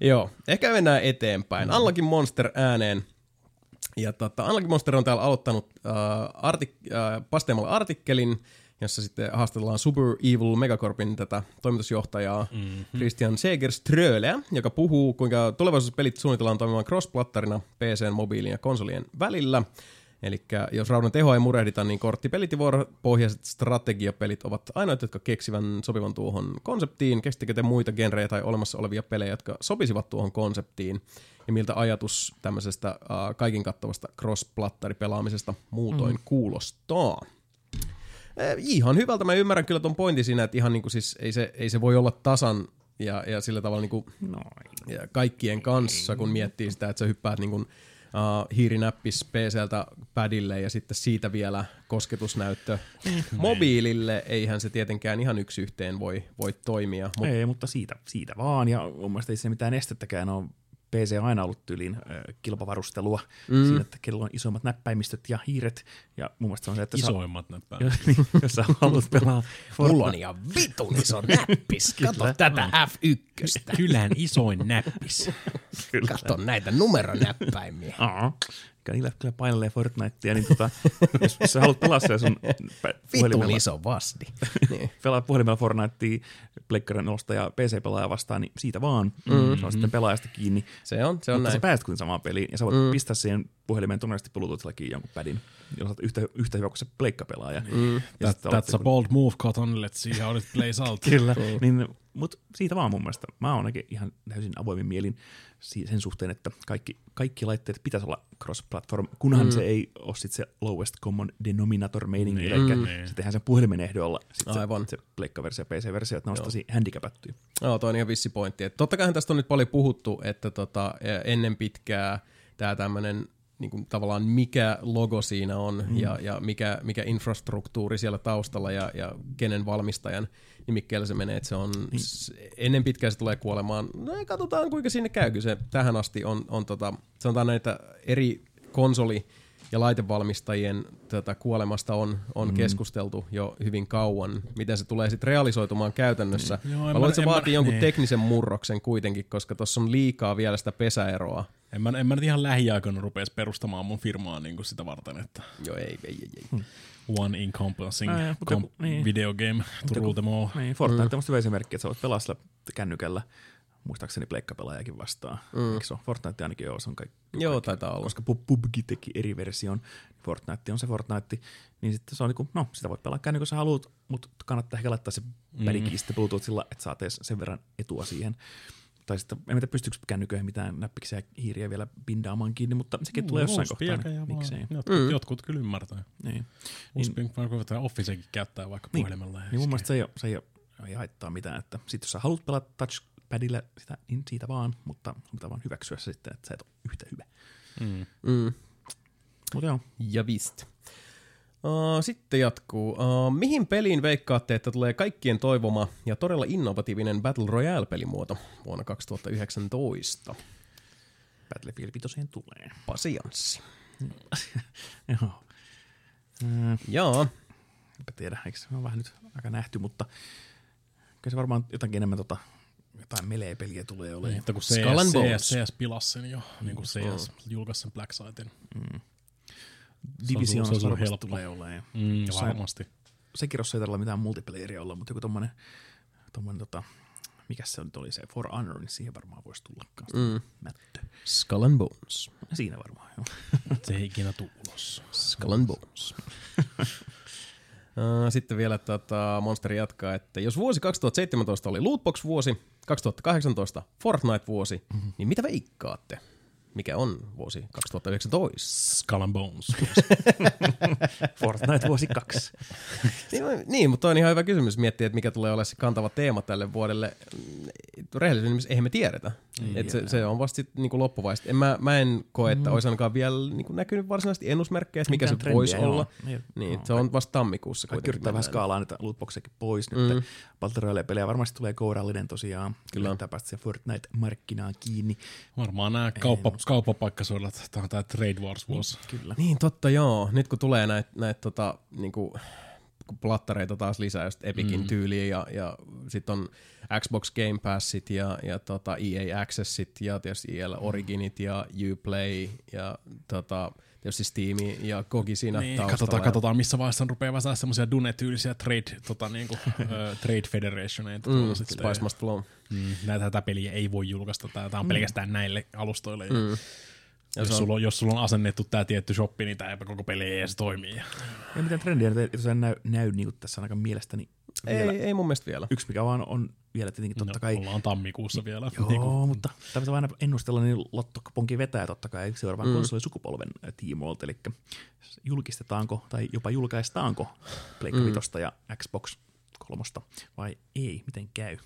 Joo, ehkä mennään eteenpäin. Unlucky Monster ääneen. Ja tota, Unlucky Monster on täällä aloittanut äh, artik- äh, artikkelin, jossa sitten haastatellaan Super Evil Megacorpin tätä toimitusjohtajaa mm-hmm. Christian Segerströleä, joka puhuu, kuinka tulevaisuuspelit suunnitellaan toimimaan cross-plattarina PC, mobiilin ja konsolien välillä. Eli jos raudan tehoa ei murehdita, niin korttipelit ja vuoropohjaiset strategiapelit ovat ainoat, jotka keksivän sopivan tuohon konseptiin. Keksittekö te muita genrejä tai olemassa olevia pelejä, jotka sopisivat tuohon konseptiin? Ja miltä ajatus tämmöisestä äh, kaiken kattavasta cross-plattaripelaamisesta muutoin mm. kuulostaa? Eh, ihan hyvältä. Mä ymmärrän kyllä ton pointin siinä, että ihan niinku siis ei se, ei se voi olla tasan ja, ja sillä tavalla niinku Noin. ja kaikkien kanssa, kun miettii sitä, että sä hyppäät niin kuin, uh, hiirinäppis PCltä padille ja sitten siitä vielä kosketusnäyttö mobiilille. Eihän se tietenkään ihan yksi yhteen voi, voi toimia. Mut, Ei, mutta siitä, siitä vaan. Ja mun mielestä ei se mitään estettäkään ole. PC on aina ollut tyylin äh, kilpavarustelua mm. siinä, että kello on isommat näppäimistöt ja hiiret. Ja mun mielestä se on se, että Isoimmat näppää. Jos, niin, jos sä haluat pelaa Mulla on ihan vitun iso näppis. Kato tätä F1. Kylän isoin näppis. Kato näitä numeronäppäimiä. Aa, kyllä niillä kyllä painelee Fortnitea, niin tota, jos, jos sä haluat pelaa siellä sun puhelimella, iso vasti. niin. pelaa puhelimella Fortnitea, Pleikkarin ja PC-pelaaja vastaan, niin siitä vaan. Mm-hmm. Se on sitten pelaajasta kiinni. Se on, se on Mutta sä näin. pääset kuitenkin samaan peliin, ja sä voit mm. pistää siihen puhelimeen tunnisti Bluetooth-lakiin jonkun padin, jolla oot yhtä, yhtä hyvä kuin se pleikkapelaaja. Mm. Ja That, that's a bold move, Cotton. Let's see how it plays out. Kyllä, niin, mutta siitä vaan mun mielestä. Mä oon ainakin ihan täysin avoimin mielin sen suhteen, että kaikki, kaikki laitteet pitäisi olla cross-platform, kunhan mm. se ei ole sit se lowest common denominator meininki, Niin, eli niin. se tehdään sen puhelimen ehdolla sit Aivan. se, se pleikkaversio ja PC-versio, että ne on tosi handicapättyä. Joo, toi on ihan vissi pointti. Et totta kai tästä on nyt paljon puhuttu, että tota, ennen pitkää tämä tämmöinen niin kuin tavallaan mikä logo siinä on mm. ja, ja mikä, mikä infrastruktuuri siellä taustalla ja, ja kenen valmistajan nimikkeellä se menee, että se on niin. ennen pitkää se tulee kuolemaan. No katsotaan kuinka sinne käy, se tähän asti on, on tota, sanotaan näitä eri konsoli ja laitevalmistajien tätä kuolemasta on, on mm. keskusteltu jo hyvin kauan. Miten se tulee sitten realisoitumaan käytännössä. Joo, en Mä mä- luulen, että se en mä- vaatii jonkun niin. teknisen murroksen kuitenkin, koska tuossa on liikaa vielä sitä pesäeroa. En mä, en mä nyt ihan lähiaikoina rupeisi perustamaan mun firmaa niin kuin sitä varten, että Joo, ei, ei, ei. ei. One encompassing Ää, mutta com- joku- niin. video game to rule them all. Niin, Fortnite on musta hyvä esimerkki, että sä voit pelaa sillä kännykällä, muistaakseni pleikkapelaajakin vastaan. Mm. Eikö se ole? Fortnite ainakin joo, se on kaikki. Joo, taitaa olla. koska Pub- PUBG teki eri version, Fortnite on se Fortnite, niin sitten se on niinku, no sitä voit pelaa kännykällä, kun sä haluat, mutta kannattaa ehkä laittaa se pädikin sitten Bluetoothilla, että saat edes sen verran etua siihen. Tai sitten, en tiedä pystyykö kännyköihin mitään näppiksiä hiiriä vielä pindaamaan kiinni, mutta sekin tulee jossain kohtaa. niin Miksei. Jotkut, mm. jotkut kyllä ymmärtää. Niin. Uspin niin, Officekin käyttää vaikka Niin. puhelimella. Niin mun se- mielestä se ei, ole, se ei, ole, ei haittaa mitään, että sit jos sä haluat pelata touchpadilla sitä, niin siitä vaan, mutta sun pitää vaan hyväksyä se sitten, että sä et ole yhtä hyvä. Mm. Mm. Mutta joo, Ja vist. Uh, sitten jatkuu. Uh, mihin peliin veikkaatte, että tulee kaikkien toivoma ja todella innovatiivinen Battle Royale-pelimuoto vuonna 2019? Battlefield 5 tulee. Pasianssi. joo. Mm, Joo. enpä tiedä, eikö se ole vähän nyt aika nähty, mutta kyllä se varmaan jotakin enemmän tota, jotain melee-peliä tulee olemaan. Että kun CS. CS, CS pilasi sen jo, niin kuin CS julkaisi sen Black Sitein. Division se on varmasti helppo. tulee olemaan. Mm, Jossain- varmasti. Sekirossa ei tarvitse mitään multiplayeria olla, mutta joku tommonen, tommonen tota, mikä se nyt oli se For Honor, niin siihen varmaan voisi tulla kanssa mm. mättö. Skull and Bones. Siinä varmaan, joo. Se ei ikinä tuu ulos. Skull and Bones. Äh, Sitten vielä tota, Monster jatkaa, että jos vuosi 2017 oli Lootbox-vuosi, 2018 Fortnite-vuosi, mm-hmm. niin mitä veikkaatte? Mikä on vuosi 2019? Skull and Bones. Fortnite vuosi kaksi. niin, niin, mutta on ihan hyvä kysymys miettiä, että mikä tulee olemaan se kantava teema tälle vuodelle. Mm, Rehellisesti eihän me tiedetä. Et se, se, on vasta sitten niinku loppuvaiheesta. En, mä, mä en koe, että olisi ainakaan vielä niinku näkynyt varsinaisesti ennusmerkkejä, että mikä Mitään se voisi olla. joo. Niin, Niin, joo. se on vasta tammikuussa Kaikki yrittää vähän skaalaa niitä lootboxejakin pois nyt. Mm. Royale-pelejä varmasti tulee kourallinen tosiaan. Kyllä. Yrittää päästä se Fortnite-markkinaan kiinni. Varmaan nämä kauppa, kauppapaikkasuodat, tämä on tämä Trade Wars vuosi. Kyllä. Niin, totta joo. Nyt kun tulee näitä näit, tota, niinku, plattareita taas lisää, just Epicin mm. tyyliin ja, ja sitten on Xbox Game Passit ja, ja tota EA Accessit ja tietysti EL Originit ja Uplay ja tota, tietysti Steam ja Kogi siinä Niin, taustalla. katsotaan, katsotaan, missä vaiheessa on rupeaa vähän semmoisia Dune-tyylisiä trade, tota, niinku, trade federationeita. Mm. Spice Must Flow. Mm, näitä tätä peliä ei voi julkaista. Tämä, on pelkästään näille alustoille. Mm. Jos, se on- sulla on, jos sulla on asennettu tämä tietty shoppi, niin tämä koko peli ei edes toimii. Ja miten trendiä näy, näy niin kuin tässä ainakaan mielestäni vielä. Ei, ei mun mielestä vielä. Yksi mikä vaan on vielä tietenkin totta no, kai. Ollaan tammikuussa vielä. Joo, Niinku, mutta tämä pitää aina ennustella, niin Lotto Ponki vetää totta kai seuraavan mm. konsolisukupolven äh, tiimoilta, eli julkistetaanko tai jopa julkaistaanko Pleikka mm. Ja Xbox kolmosta vai ei, miten käy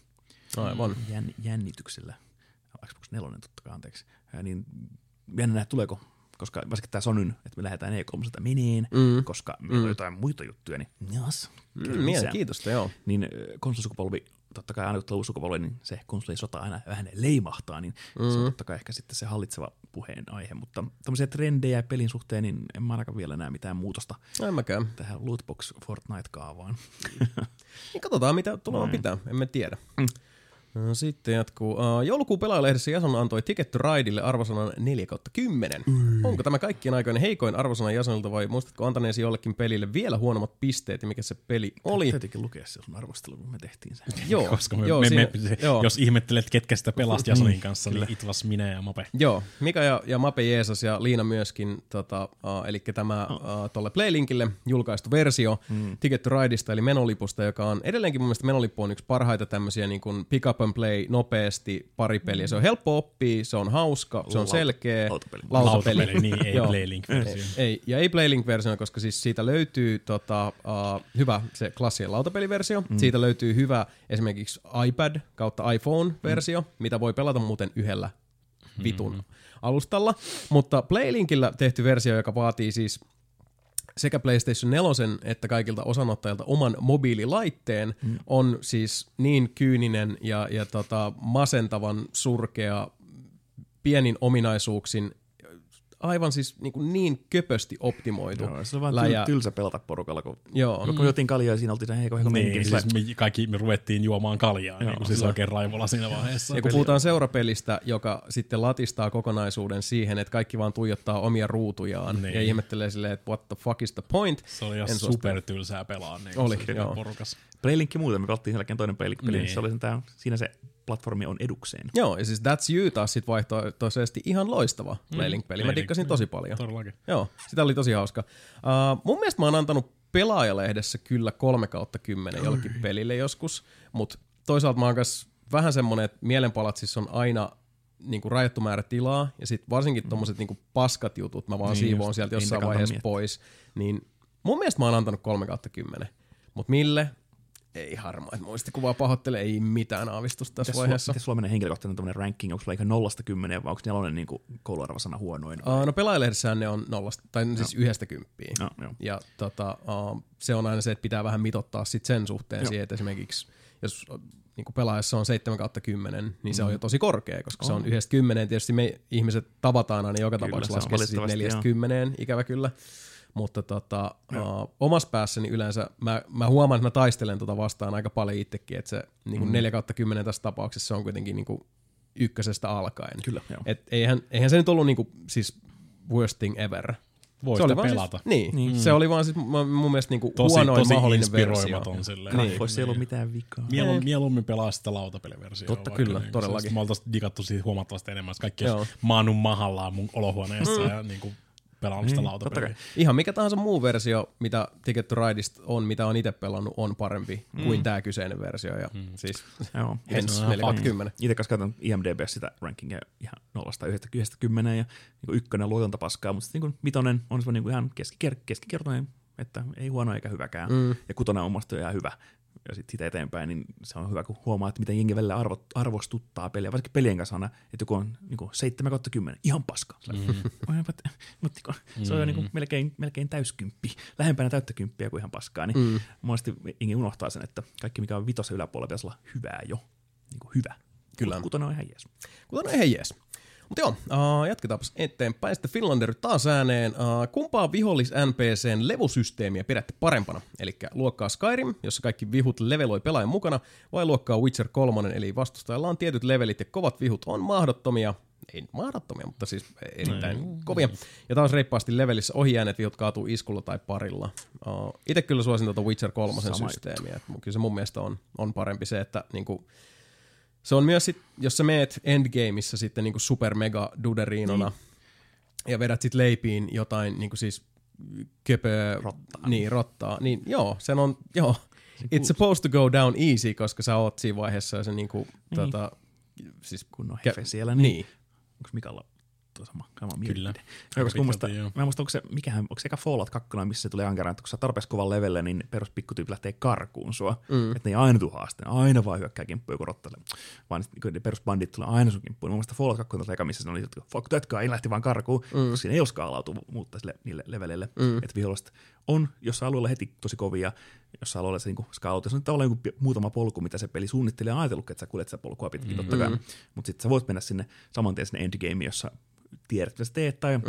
Aivan. Jän, jännityksellä. Xbox 4 totta kai, anteeksi. Ja niin jännä tuleeko, koska varsinkin tämä Sonyn, että me lähdetään E3 meneen, mm. koska meillä on jotain muita juttuja, niin jas, Mm, mielenkiintoista, joo. Niin ö, konsolisukupolvi, totta kai aina kun tulee sukupolvi, niin se konsolisota aina vähän leimahtaa, niin mm. se on totta kai ehkä sitten se hallitseva puheen aihe, mutta tämmöisiä trendejä pelin suhteen, niin en mä ainakaan vielä näe mitään muutosta En mäkään. tähän Lootbox Fortnite-kaavaan. Niin katsotaan, mitä tulemaan pitää. Emme tiedä. Mm. Sitten jatkuu. Uh, joulukuun pelaajalehdessä Jason antoi Ticket to Rideille arvosanan 4 10. Mm. Onko tämä kaikkien aikojen heikoin arvosana Jasonilta vai muistatko antaneesi jollekin pelille vielä huonommat pisteet ja mikä se peli oli? Täytyykin lukea se sun arvostelu, kun me tehtiin se. Joo, koska me, joo, me, siinä, me, joo. jos ihmettelet, ketkä sitä pelasi Jasonin kanssa, niin it was minä ja Mape. Joo, Mika ja, ja Mape Jeesus ja Liina myöskin, tota, uh, eli tämä uh, tuolle Playlinkille julkaistu versio mm. Ticket to Rideista, eli menolipusta, joka on edelleenkin mun mielestä menolippu on yksi parhaita tämmöisiä niin kuin pick up and play nopeasti pari peliä. Se on helppo oppia, se on hauska, se on Lauta- selkeä. lautapeli. Lautapeli, Lautapeli, niin, ei. Playlink-versio. Ei, ja ei Playlink-versio, koska siis siitä löytyy tota, uh, hyvä se klassinen lautapeliversio. Mm. Siitä löytyy hyvä esimerkiksi iPad kautta iPhone-versio, mm. mitä voi pelata muuten yhdellä vitun mm. alustalla. Mutta Playlinkillä tehty versio, joka vaatii siis sekä PlayStation 4 että kaikilta osanottajilta oman mobiililaitteen, mm. on siis niin kyyninen ja, ja tota, masentavan surkea pienin ominaisuuksin aivan siis niin, kuin niin köpösti optimoitu Joo, se on vaan läjä. tyl- tylsä pelata porukalla, kun Joo. kun me juotiin kaljaa ja siinä oltiin heikko heikko Niin, siis me kaikki me ruvettiin juomaan kaljaa, niin kuin siis oikein raivolla siinä vaiheessa. Ja kun puhutaan seurapelistä, joka sitten latistaa kokonaisuuden siihen, että kaikki vaan tuijottaa omia ruutujaan Niin. ja ihmettelee silleen, että what the fuck is the point. Se oli ihan En suostu. supertylsää pelaa. Niin Oli, se joo. porukas. Playlinkki muuten, me pelattiin sen jälkeen toinen Playlink-peli, niin. Niin. se oli sen tää, siinä se platformi on edukseen. Joo, ja siis That's You taas sit vaihtoehtoisesti ihan loistava Playlink-peli. Mä dikkasin tosi paljon. Todellakin. Joo, sitä oli tosi hauska. Uh, mun mielestä mä oon antanut pelaajalehdessä kyllä 3 kautta 10 jollekin pelille joskus, mutta toisaalta mä oon vähän semmonen, että mielenpalatsissa on aina niin kuin rajattu määrä tilaa, ja sitten varsinkin tommoset niin kuin paskat jutut, mä vaan Niin siivoon just, sieltä jossain vaiheessa miettiä. pois, niin mun mielestä mä oon antanut 3 kautta 10. Mutta mille? Ei harmaa, että muistikuvaa pahoittele, ei mitään aavistusta tässä Mitäs vaiheessa. Miten sulla henkilökohtainen tämmöinen ranking? Onko sulla eikä nollasta kymmeneen vai onko nelonen niin kouluarvosana huonoin? Uh, no pelaajalehdessähän ne on nollasta, tai siis yhdestä kymppiä. No. Ja tota, uh, se on aina se, että pitää vähän mitottaa sit sen suhteen Joo. siihen, että esimerkiksi jos niin pelaajassa on 7 kautta 10, niin se on jo tosi korkea, koska se on yhdestä kymmeneen. Tietysti me ihmiset tavataan aina joka Kyllä, tapauksessa valitettavasti, neljästä joo. kymmeneen, ikävä kyllä. Mutta tota, uh, omassa päässäni yleensä, mä, mä huomaan, että mä taistelen tota vastaan aika paljon itsekin, että se niin mm. 4 kautta 10 tässä tapauksessa se on kuitenkin niin kuin ykkösestä alkaen. Kyllä, joo. Et eihän, eihän se nyt ollut niinku, siis worst thing ever. Voi se oli vaan pelata. Siis, niin, niin, se oli vaan siis mun mielestä niinku Tosi, huonoin tosi mahdollinen versio. inspiroimaton silleen. Niin. Graffoissa ei ollut mitään vikaa. Mieluummin, mieluummin pelaa sitä lautapeliversiota. Totta vaikka kyllä, niin, todellakin. Siis, mä oltais digattu siitä huomattavasti enemmän, että kaikki olisi maannut mahallaan mun olohuoneessa mm. ja niin pelannut sitä Niin, lautapeliä. Ihan mikä tahansa muu versio, mitä Ticket to Rideista on, mitä on itse pelannut, on parempi mm. kuin tämä kyseinen versio. Ja mm. siis Joo. hens 420. Itse kanssa katson IMDB sitä rankingia ihan 0-90 ja niin ykkönen luotonta paskaa, mutta sitten niin vitonen on semmoinen niin ihan keskiker- keskikertoinen, että ei huono eikä hyväkään. Mm. Ja kutonen on musta ihan hyvä. Ja sitten siitä eteenpäin, niin se on hyvä, kun huomaa, että miten jengi välillä arvo, arvostuttaa peliä. Varsinkin pelien kanssa aina, että joku on niin 7 kautta 10, ihan paska. Mm. mutta, mutta niin se on jo niin kuin melkein, melkein täyskymppi, lähempänä täyttä kymppiä kuin ihan paskaa. Niin mm. monesti jengi unohtaa sen, että kaikki mikä on vitosen yläpuolella pitäisi olla hyvää jo. Niin kuin hyvä. Kyllä. Mut Kutonen on ihan jees. Kuten ihan jees. Mutta joo, uh, jatketaanpa eteenpäin. Sitten Finlander taas ääneen. Uh, kumpaa vihollis NPCn levusysteemiä pidätte parempana? Eli luokkaa Skyrim, jossa kaikki vihut leveloi pelaajan mukana, vai luokkaa Witcher 3, eli vastustajalla on tietyt levelit ja kovat vihut on mahdottomia, ei mahdottomia, mutta siis erittäin kovia. Ja taas reippaasti levelissä ohi jääneet vihut kaatuu iskulla tai parilla. Uh, Itse kyllä suosin tuota Witcher 3 Sama systeemiä. Kyllä se mun mielestä on, on parempi se, että niinku, se on myös, sit, jos sä meet endgameissa sitten niinku super mega duderinona niin. ja vedät sit leipiin jotain niinku siis köpöä, Rottaa. Niin, rottaa. Niin joo, sen on, joo. It's supposed to go down easy, koska sä oot siinä vaiheessa ja se niinku, niin. tota, siis Kun on kä- hefe siellä, niin, niin. onko Mikalla tuo sama, sama Kyllä. Joo, koska mun joo. mä en muista, onko se, mikähän, onko se eka Fallout 2, missä se tulee ankaraan, että kun sä tarpeeksi kovan levelle, niin peruspikkutyyppi lähtee karkuun sua. Mm. Että ne ei aina tuu haasteen, aina vaan hyökkää kimppuun joku rottalle. Vaan kun ne perusbandit tulee aina sun kimppuun. Mun mielestä Fallout 2 on eka, missä se oli, että fuck that guy, lähti vaan karkuun, mm. koska siinä ei ole skaalautu muuttaa sille, niille leveleille. Mm. Että viholliset on jossain alueella heti tosi kovia, jossain alueella se niin skaalautu. Se on tavallaan joku muutama polku, mitä se peli suunnittelee ja ajatellut, että sä kuljet sitä polkua pitkin, mm. totta kai. Mutta sitten sä voit mennä sinne saman tien sinne endgameen, jossa tiedät, mitä sä teet, tai mm.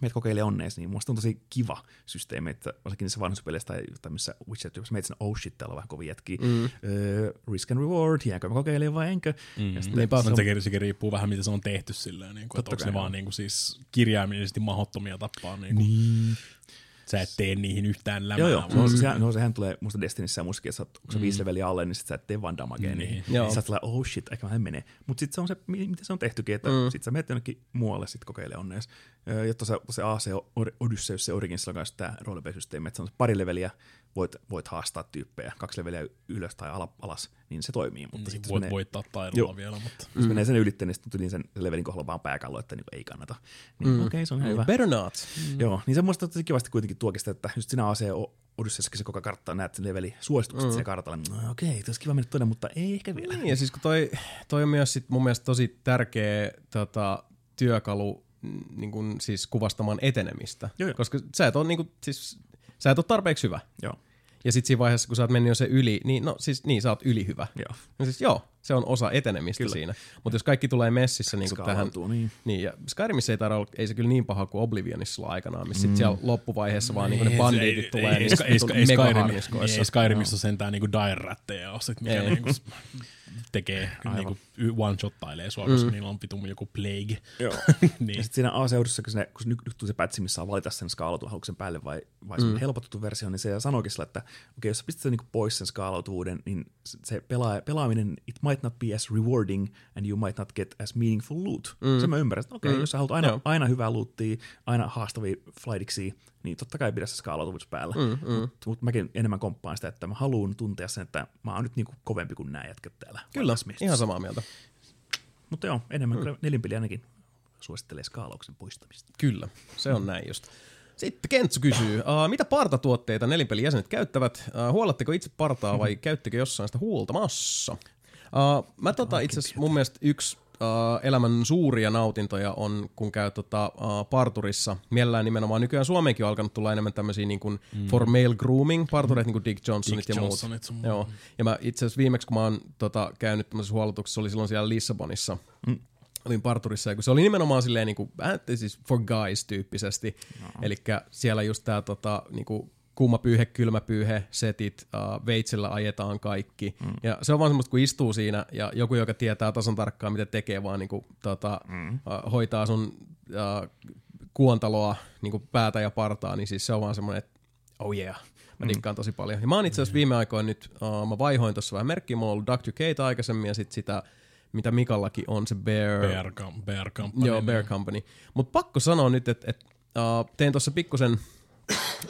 meet kokeile onneesi, niin musta on tosi kiva systeemi, että varsinkin niissä vanhoissa peleissä tai tämmöisissä witcher jos meet sinne, oh shit, täällä on vähän kovin jätkiä, mm. öö, risk and reward, jäänkö mä kokeilemaan vai enkö, mm. ja sitten se on- sekin, sekin riippuu vähän, miten se on tehty silleen, niin kuin, että onko ne vaan niin kuin, siis kirjaimellisesti mahdottomia tappaa. Niin kuin, Niin. Sä et tee niihin yhtään lämää. Joo, joo. vaan- No, sehän, no, sehän tulee musta Destinissä ja mustakin, että kun sä viisi leveliä alle, niin sit sä et tee vaan damagea Niin. niihin. Joo. Niin. Sä oot sellainen, oh shit, ehkä vähän menee. Mutta sitten se on se, mi- miten se on tehtykin, että mm. sit sä menet jonnekin muualle sit kokeile onnees. Ja tuossa se AC Odysseus, se Origins on kanssa tämä roleplay-systeemi, että se on se pari leveliä, voit, voit haastaa tyyppejä, kaksi leveliä ylös tai ala, alas, niin se toimii. Mutta Niin, sitten voit menee, voittaa taidolla vielä, mutta jos menee sen ylitte, niin sitten tuli sen levelin kohdalla vaan pääkallo, että niin ei kannata. Niin mm. okei, okay, se on ihan hyvä. Better not. Mm. Joo, niin se muista tosi kivasti kuitenkin tuokista, että just sinä AC Odysseyassakin se koko kartta näet sen leveli suositukset mm. siellä kartalla. No, okei, okay, olisi kiva mennä tuonne, mutta ei ehkä vielä. Niin, ja siis kun toi, toi on myös sit mun mielestä tosi tärkeä tota, työkalu mm, niin kun, siis kuvastamaan etenemistä. Joo, joo. Koska sä et ole, niin kun, siis, sä et ole tarpeeksi hyvä. Joo, Ja sitten siinä vaiheessa, kun sä oot mennyt jo se yli, niin no siis niin, sä oot yli hyvä. joo. No siis joo, se on osa etenemistä Kyllä. siinä. Mutta jos kaikki tulee messissä niin tähän... Skaalautuu, niin. Niin, ja Skyrimissä ei olla, ei se kyllä niin paha kuin Oblivionissa aikanaan, missä mm. sit siellä loppuvaiheessa vaan niin ne bandiitit ei, tulee ei, niistä ei, ei, Skyrim, ei Skyrimissa sentään niinku dire-rättejä ole, sit, mikä Ei. niinku s- tekee niinku one-shottailee sua, koska niillä on vitun joku plague. Joo. niin. Ja sitten siinä AC-Odysseyssa, kun, se, kun nyt, nyt tuli se pätsi, missä saa valita sen skaalautuhaluksen päälle vai, vai mm. helpotettu versio, niin se sanoikin sillä, että okei, jos sä pistät sen niinku pois sen skaalautuvuuden, niin se pelaa, pelaaminen, it might not be as rewarding and you might not get as meaningful loot. Mm. Se mä ymmärrän, että okei, okay, mm. jos sä haluat aina, Joo. aina hyvää lootia, aina haastavia flightiksi, niin totta kai pidä se skaalautuvuus päällä. Mm, mm. Mutta mut mäkin enemmän komppaan sitä, että mä haluan tuntea sen, että mä oon nyt niinku kovempi kuin nämä jätkät täällä. Kyllä, ihan samaa mieltä. Mutta joo, enemmän mm. nelinpeli ainakin suosittelee skaalauksen poistamista. Kyllä, se on näin just. Sitten Kentsu kysyy, uh, mitä partatuotteita nelinpelin jäsenet käyttävät? Uh, huolatteko itse partaa vai käyttekö jossain sitä huoltamassa? Uh, mä tota itse asiassa mun mielestä yksi uh, elämän suuria nautintoja on, kun käy tota, uh, parturissa. Mielellään nimenomaan nykyään Suomeenkin on alkanut tulla enemmän tämmöisiä niin kuin mm. for male grooming partureita, niin kuin Dick Johnsonit Dick ja muut. Johnsonit sun muut. Joo. Ja mä itse asiassa viimeksi, kun mä oon tota, käynyt tämmöisessä huollotuksessa, oli silloin siellä Lissabonissa. Mm olin parturissa, ja kun se oli nimenomaan silleen niin kuin, vähän siis for guys tyyppisesti. No. Eli siellä just tää tota, niin kuin, kuuma pyyhe, kylmä pyyhe, setit, uh, veitsellä ajetaan kaikki. Mm. Ja se on vaan semmoista, kun istuu siinä ja joku, joka tietää tasan tarkkaan, mitä tekee, vaan niin kuin, tota, mm. uh, hoitaa sun uh, kuontaloa, niin kuin päätä ja partaa, niin siis se on vaan semmoinen, että oh yeah, mä dikkaan tosi paljon. Ja mä oon itse asiassa viime aikoina nyt, uh, mä vaihoin tuossa vähän merkkiä, mulla on ollut Dr. Kate aikaisemmin ja sitten sitä, mitä Mikallakin on, se Bear, Bear, Com- Bear Company. Joo, Bear Company. Mutta pakko sanoa nyt, että et, uh, tein tuossa pikkusen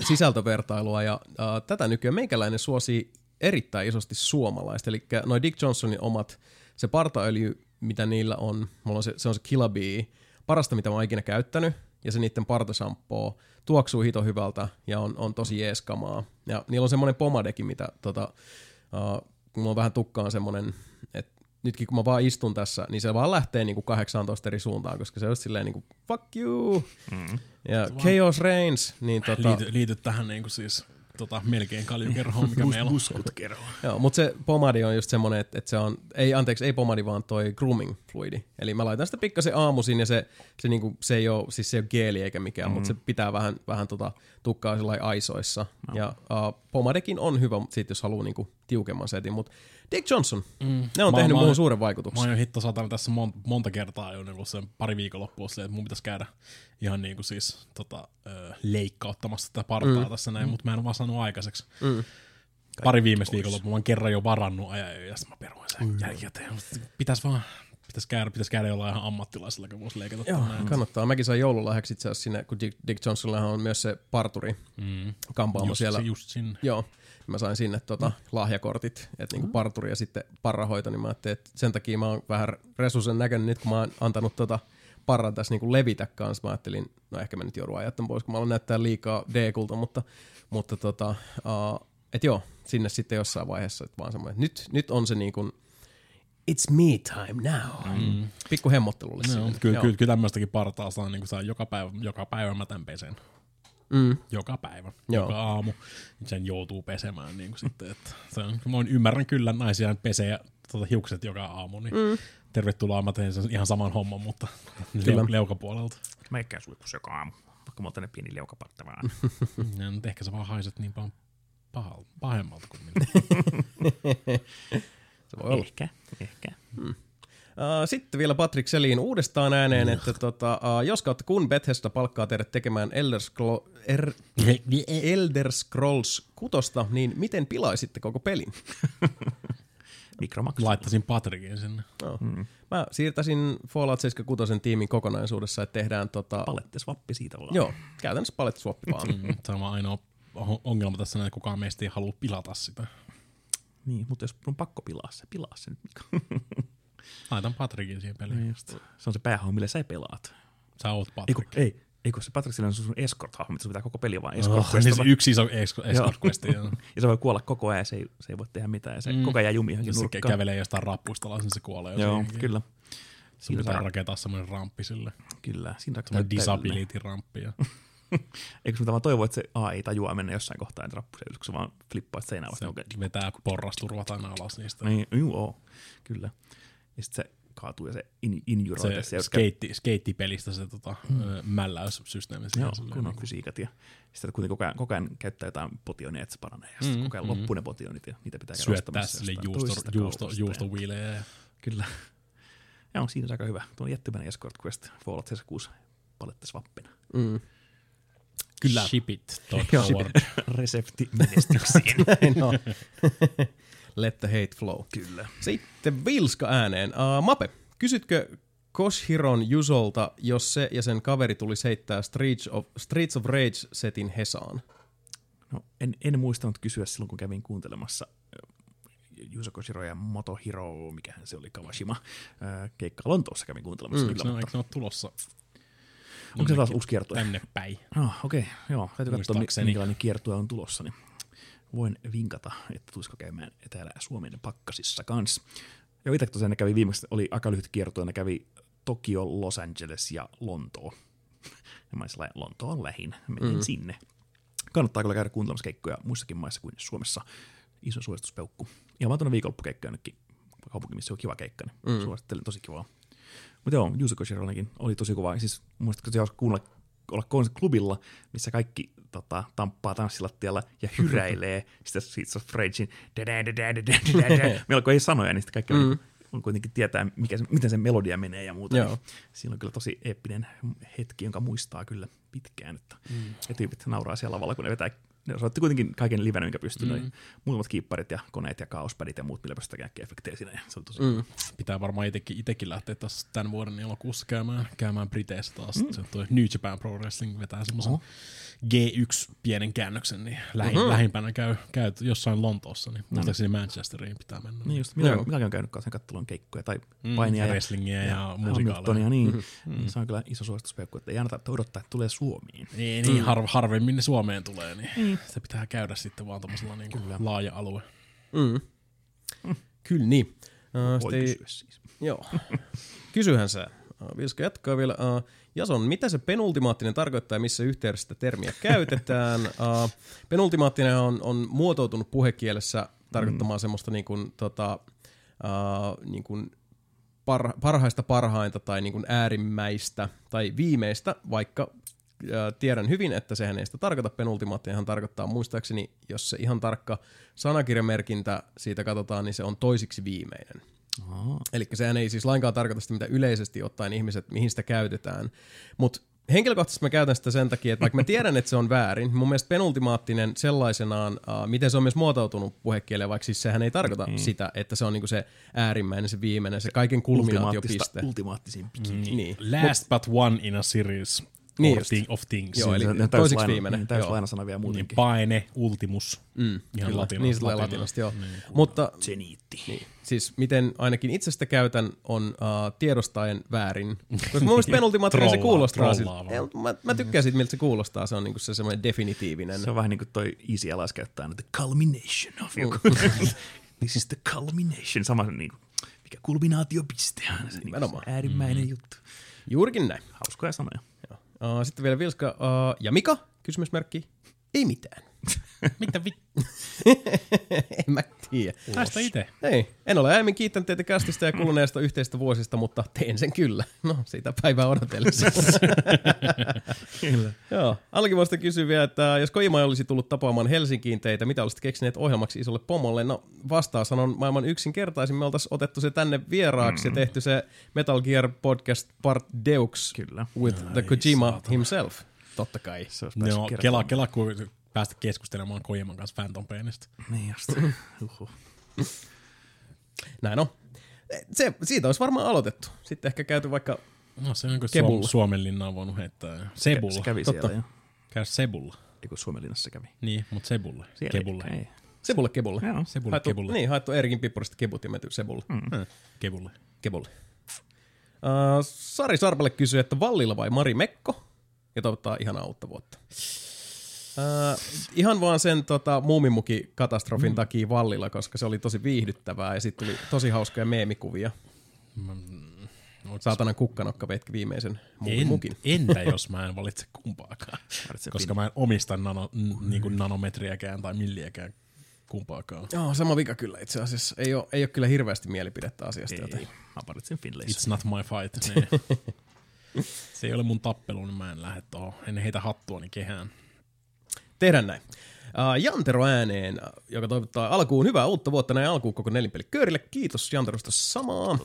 sisältövertailua ja uh, tätä nykyään meikäläinen suosii erittäin isosti suomalaista. Eli noin Dick Johnsonin omat, se partaöljy, mitä niillä on, mulla on se, se on se Killa Bee, parasta mitä mä oon ikinä käyttänyt, ja se niiden partasampoo tuoksuu hito hyvältä ja on, on tosi jeeskamaa. Ja niillä on semmoinen pomadekin, mitä tota, uh, kun mulla on vähän tukkaan semmoinen, että nytkin kun mä vaan istun tässä, niin se vaan lähtee niinku 18 eri suuntaan, koska se on silleen niinku fuck you. Mm. Ja chaos reigns, niin tota, Liity, liity tähän niinku siis tota, melkein kaljukerhoon, mikä meillä on. Muskut kerho. Joo, mutta se pomadi on just semmoinen, että, että se on, ei anteeksi, ei pomadi, vaan toi grooming fluidi. Eli mä laitan sitä pikkasen aamuisin ja se, se, niinku, se ei ole, siis se ei ole geeli eikä mikään, mm. mutta se pitää vähän, vähän tota, tukkaa sillä aisoissa. No. Ja uh, pomadekin on hyvä, sit jos haluaa niinku, tiukemman setin, mutta Dick Johnson, mm. ne on Mä- tehnyt mä- muuhun suuren Mä vaikutuksen. oon jo hitto satana tässä mon, monta kertaa jo ollut sen pari viikonloppua silleen, että mun pitäisi käydä ihan niinku siis tota, ö, leikkauttamassa tätä partaa mm. tässä näin, mutta mä en ole vaan saanut aikaiseksi. Mm. Pari viimeistä viikonloppua mä oon kerran jo varannut ajan ja sitten mä peruin sen jälkikäteen. Pitäisi vaan, pitäisi käydä, pitäisi käydä jollain ihan ammattilaisella, joka voisi leikata Joo, tämän näin. kannattaa. Mäkin sain joululahjaksi itse asiassa sinne, kun Dick, Dick Johnsonillahan on myös se parturi Mm. kampaamo Just, siellä. se just sinne. Joo, mä sain sinne tota, lahjakortit, että niinku parturi ja sitten parrahoito, niin mä ajattelin, että sen takia mä oon vähän resusen näköinen nyt, kun mä oon antanut tota parran tässä niinku levitä kanssa. Mä ajattelin, no ehkä mä nyt joudun ajattamaan pois, kun mä aloin näyttää liikaa D-kulta, mutta, mutta tota, uh, et joo, sinne sitten jossain vaiheessa, että vaan semmoinen, että nyt, nyt on se niin kuin, it's me time now. Mm. Pikku hemmottelulle No, mutta kyllä, kyllä, kyllä tämmöistäkin partaa saa, niin saa joka päivä, joka päivä mä tämän pesen. Mm. Joka päivä, Joo. joka aamu. Sen joutuu pesemään niin kuin sitten, että se on, mä ymmärrän kyllä naisia pesee tota, hiukset joka aamu, niin mm. tervetuloa, mä teen sen ihan saman homman, mutta Kyllä. leu, leukapuolelta. Mä en käy suihkussa joka aamu, vaikka mä oon tänne pieni leukapartta vaan. Ja nyt ehkä sä vaan haiset niin paljon pahalta, pahemmalta kuin minä. Se voi olla. ehkä, ehkä. Uh, sitten vielä Patrick Selin uudestaan ääneen, että tota, uh, jos kautta kun Bethesda palkkaa teidät tekemään Elder, Scro- er, Elder Scrolls kutosta, niin miten pilaisitte koko pelin? Mikromaksu. Laittaisin Patrickin sinne. No. Mm. Mä siirtäisin Fallout 76 tiimin kokonaisuudessa, että tehdään tota... Palettesvappi siitä ollaan. Joo, käytännössä palettu swappi vaan. Mm, se on vaan ainoa ongelma tässä, että kukaan meistä ei halua pilata sitä. Niin, mutta jos on pakko pilaa se, pilaa se nyt. Laitan Patrickin siihen peliin. Just. Se on se päähahmo, millä sä pelaat. Sä oot Ei, Patrick. kun, ei, ei kun se Patrick Sillä on sun escort-hahmo, mitä sun pitää koko peli vaan escort Oh, niin se yksi iso escort questi. joo. Ja se voi kuolla koko ajan, se ei, se ei voi tehdä mitään. Ja se mm. koko ajan jää jumi johonkin se nurkkaan. kävelee jostain rappuista alas, niin se kuolee. jo Joo, siihenkin. kyllä. Siinä pitää rakentaa semmoinen ramppi sille. kyllä. Siinä Semmoinen disability-ramppi. Eikö sun vaan toivoa, että se A ei tajua mennä jossain kohtaa, että rappu kun se vaan flippaa seinään se vasta. Okay. vetää porrasturvat aina alas niistä. Niin, juu, oo, kyllä. Ja sitten se kaatuu ja se in, injuroi se tässä. skeitti, skeittipelistä se tota, mm. mälläyssysteemi. Joo, silleen kunnon niinku. fysiikat. Ja sitten kuitenkin koko ajan, koko ajan käyttää jotain potionia, että se paranee. Ja sitten Mm, koko ajan mm. loppuu ne potionit ja niitä pitää käydä Syöttää ostamassa sille juusto, juusto, juustoviilejä. Ja... Kyllä. Joo, siinä on aika hyvä. Tuo on jättimäinen Escort Quest Fallout 76 palettesvappina. Mm. Kyllä. Ship it. Resepti menestyksiin. On. Let the hate flow. kyllä. Sitten Vilska ääneen. Uh, Mape, kysytkö Koshiron Jusolta, jos se ja sen kaveri tuli heittää Streets of, Streets of Rage-setin Hesaan? No, en, en muistanut kysyä silloin, kun kävin kuuntelemassa Juuso Koshiro ja Motohiro, mikähän se oli, Kawashima, ää, keikkaa Lontoossa kävin kuuntelemassa. Mm, kyllä, ne, mutta eikö ne ole tulossa onko se taas uusi kiertue? tänne päin? Ah, okei, okay, joo. Täytyy katsoa, minkälainen kiertue on tulossa, niin voin vinkata, että tulisiko käymään täällä Suomen pakkasissa kanssa. Ja itse tosiaan ne kävi viimeksi, oli aika lyhyt kiertue, ne kävi Tokio, Los Angeles ja Lontoo. Ja mä olin Lonto on lähin, menen mm. sinne. Kannattaa kyllä käydä kuuntelemassa keikkoja muissakin maissa kuin Suomessa. Iso suosituspeukku. Ja mä oon tuonne viikonloppukeikka jonnekin kaupunki, missä on kiva keikka, niin mm. suosittelen tosi kivaa. Mutta joo, Juuso Shirollakin oli tosi kova. Siis muistatko se olisi kuunnella olla klubilla, missä kaikki tota, tamppaa tanssilattialla ja hyräilee sitä Seeds of Ragein. Melko ei sanoja, niin sitten kaikki mm. on kuitenkin tietää, mikä se, miten se melodia menee ja muuta. Joo. Niin siinä on kyllä tosi eeppinen hetki, jonka muistaa kyllä pitkään. Että mm. Ja tyypit nauraa siellä lavalla, kun ne vetää ne osoitti kuitenkin kaiken livenä, minkä pystyy. Mm. Muutamat kiipparit ja koneet ja kaospadit ja muut, millä pystyy tekemään efektejä siinä. Ja se on tosi mm. Pitää varmaan itekin, itekin lähteä tässä tämän vuoden elokuussa käymään, käymään Briteissä taas. Mm. Se toi New Japan Pro Wrestling vetää semmoisen Oho. G1 pienen käännöksen, niin lähin, Mhm. lähimpänä käy, käy jossain Lontoossa, niin muistaakseni Manchesteriin pitää mennä. Niin just, mitä, Joo. mitä on käynyt kanssa kattelun keikkoja tai Mm, painia ja, wrestlingiä ja, musikaaleja. Hamiltonia, niin, mm. niin. se on kyllä iso suosituspeukku, että ei aina tarvitse odottaa, että tulee Suomiin. Niin, niin har, harvemmin ne Suomeen tulee, niin mm. Se pitää käydä sitten vaan tommosella niin laaja alue. Mm. Kyllä niin. Uh, Voi kysyä siis. Joo. Kysyhän sä. Uh, Vilska jatkaa vielä. Uh, Jason, mitä se penultimaattinen tarkoittaa ja missä yhteydessä sitä termiä käytetään? Uh, penultimaattinen on, on muotoutunut puhekielessä tarkoittamaan mm. semmoista niin kuin, tota, uh, niin kuin par, parhaista parhainta tai niin kuin äärimmäistä tai viimeistä, vaikka tiedän hyvin, että sehän ei sitä tarkoita. Penultimaattinenhan tarkoittaa muistaakseni, jos se ihan tarkka sanakirjamerkintä siitä katsotaan, niin se on toisiksi viimeinen. Eli sehän ei siis lainkaan tarkoita sitä, mitä yleisesti ottaen ihmiset, mihin sitä käytetään. Mutta henkilökohtaisesti mä käytän sitä sen takia, että vaikka mä tiedän, että se on väärin, mun mielestä penultimaattinen sellaisenaan, uh, miten se on myös muotoutunut puhekieleen, vaikka siis sehän ei tarkoita mm. sitä, että se on niinku se äärimmäinen, se viimeinen, se kaiken kulminaatiopiste. ultimaattisin bikini. Niin. niin. Last but one in a series Niin of, thing, of things. Joo, eli toisiksi laina- viimeinen, Niin, täys joo. lainasana vielä niin muutenkin. paine, ultimus. Mm, Ihan kyllä, latina- niin se tulee latina- latinasta, joo. Mutta Zeniitti. Niin. Siis miten ainakin itse sitä käytän on uh, tiedostaen väärin. Koska mun mielestä penultimaattinen se kuulostaa. Trollaa mä, mä tykkään siitä, miltä se kuulostaa. Se on niinku se semmoinen definitiivinen. Se on vähän niin kuin toi Easy Alas käyttää the culmination of joku. This is the culmination. Sama se niin kuin, mikä kulminaatiopiste on. Se, niin äärimmäinen juttu. Juurikin näin. Hauskoja sanoja. Uh, sitten vielä Vilska. Uh, ja Mika? Kysymysmerkki. Ei mitään. Mitä vi... en mä tiedä. Päästä itse. Ei, en ole aiemmin kiittänyt teitä kästistä ja kuluneesta yhteistä vuosista, mutta teen sen kyllä. No, siitä päivää odotellessa. Kyllä. Joo. Alki voisi kysyä vielä, että jos Kojima olisi tullut tapaamaan Helsinkiin teitä, mitä olisitte keksineet ohjelmaksi isolle pomolle? No vastaus on maailman yksinkertaisin. Me oltaisiin otettu se tänne vieraaksi mm. ja tehty se Metal Gear Podcast Part Deux Kyllä. with the Kojima himself. Totta kai. Se olisi kertomaan. kela, kela, kun päästä keskustelemaan Kojiman kanssa Phantom Painista. Niin just. Uhuh. Näin on. Se, siitä olisi varmaan aloitettu. Sitten ehkä käyty vaikka No se on kuin Kebulla. Suom- Suomen linna on voinut heittää. Sebulla. Se kävi Totta. siellä jo. Käy Sebulla. Ei kun Suomenlinnassa se kävi. Niin, mutta Sebulla. Siellä Kebulla. Ei. Sebulle Kebulle. Joo. Sebulle, Haettu, Kebulle. Niin, haettu Erikin Pippurista Kebut ja menty Sebulle. Mm. Hmm. Kebulle. Kebulle. Uh, Sari Sarpalle kysyy, että Vallilla vai Mari Mekko? Ja toivottaa ihanaa uutta vuotta. Uh, ihan vaan sen tota, muumimuki-katastrofin mm. takia Vallilla, koska se oli tosi viihdyttävää ja sitten tuli tosi hauskoja meemikuvia. Saatanan kukkanokka vetki viimeisen En, muumimukin. entä jos mä en valitse kumpaakaan? Valitse Koska mä en omista nano, n- niinku nanometriäkään tai milliäkään kumpaakaan. Joo, sama vika kyllä itse asiassa. Ei ole, ei ole kyllä hirveästi mielipidettä asiasta. Ei, Joten. Mä valitsin Finlayssa. It's not my fight. Niin. Se ei ole mun tappelu, niin mä en lähde tuohon. En heitä hattuani kehään. Tehdään näin. Uh, Jantero ääneen, joka toivottaa alkuun hyvää uutta vuotta näin alkuun koko nelinpeliköörille. Kiitos Janterosta samaa.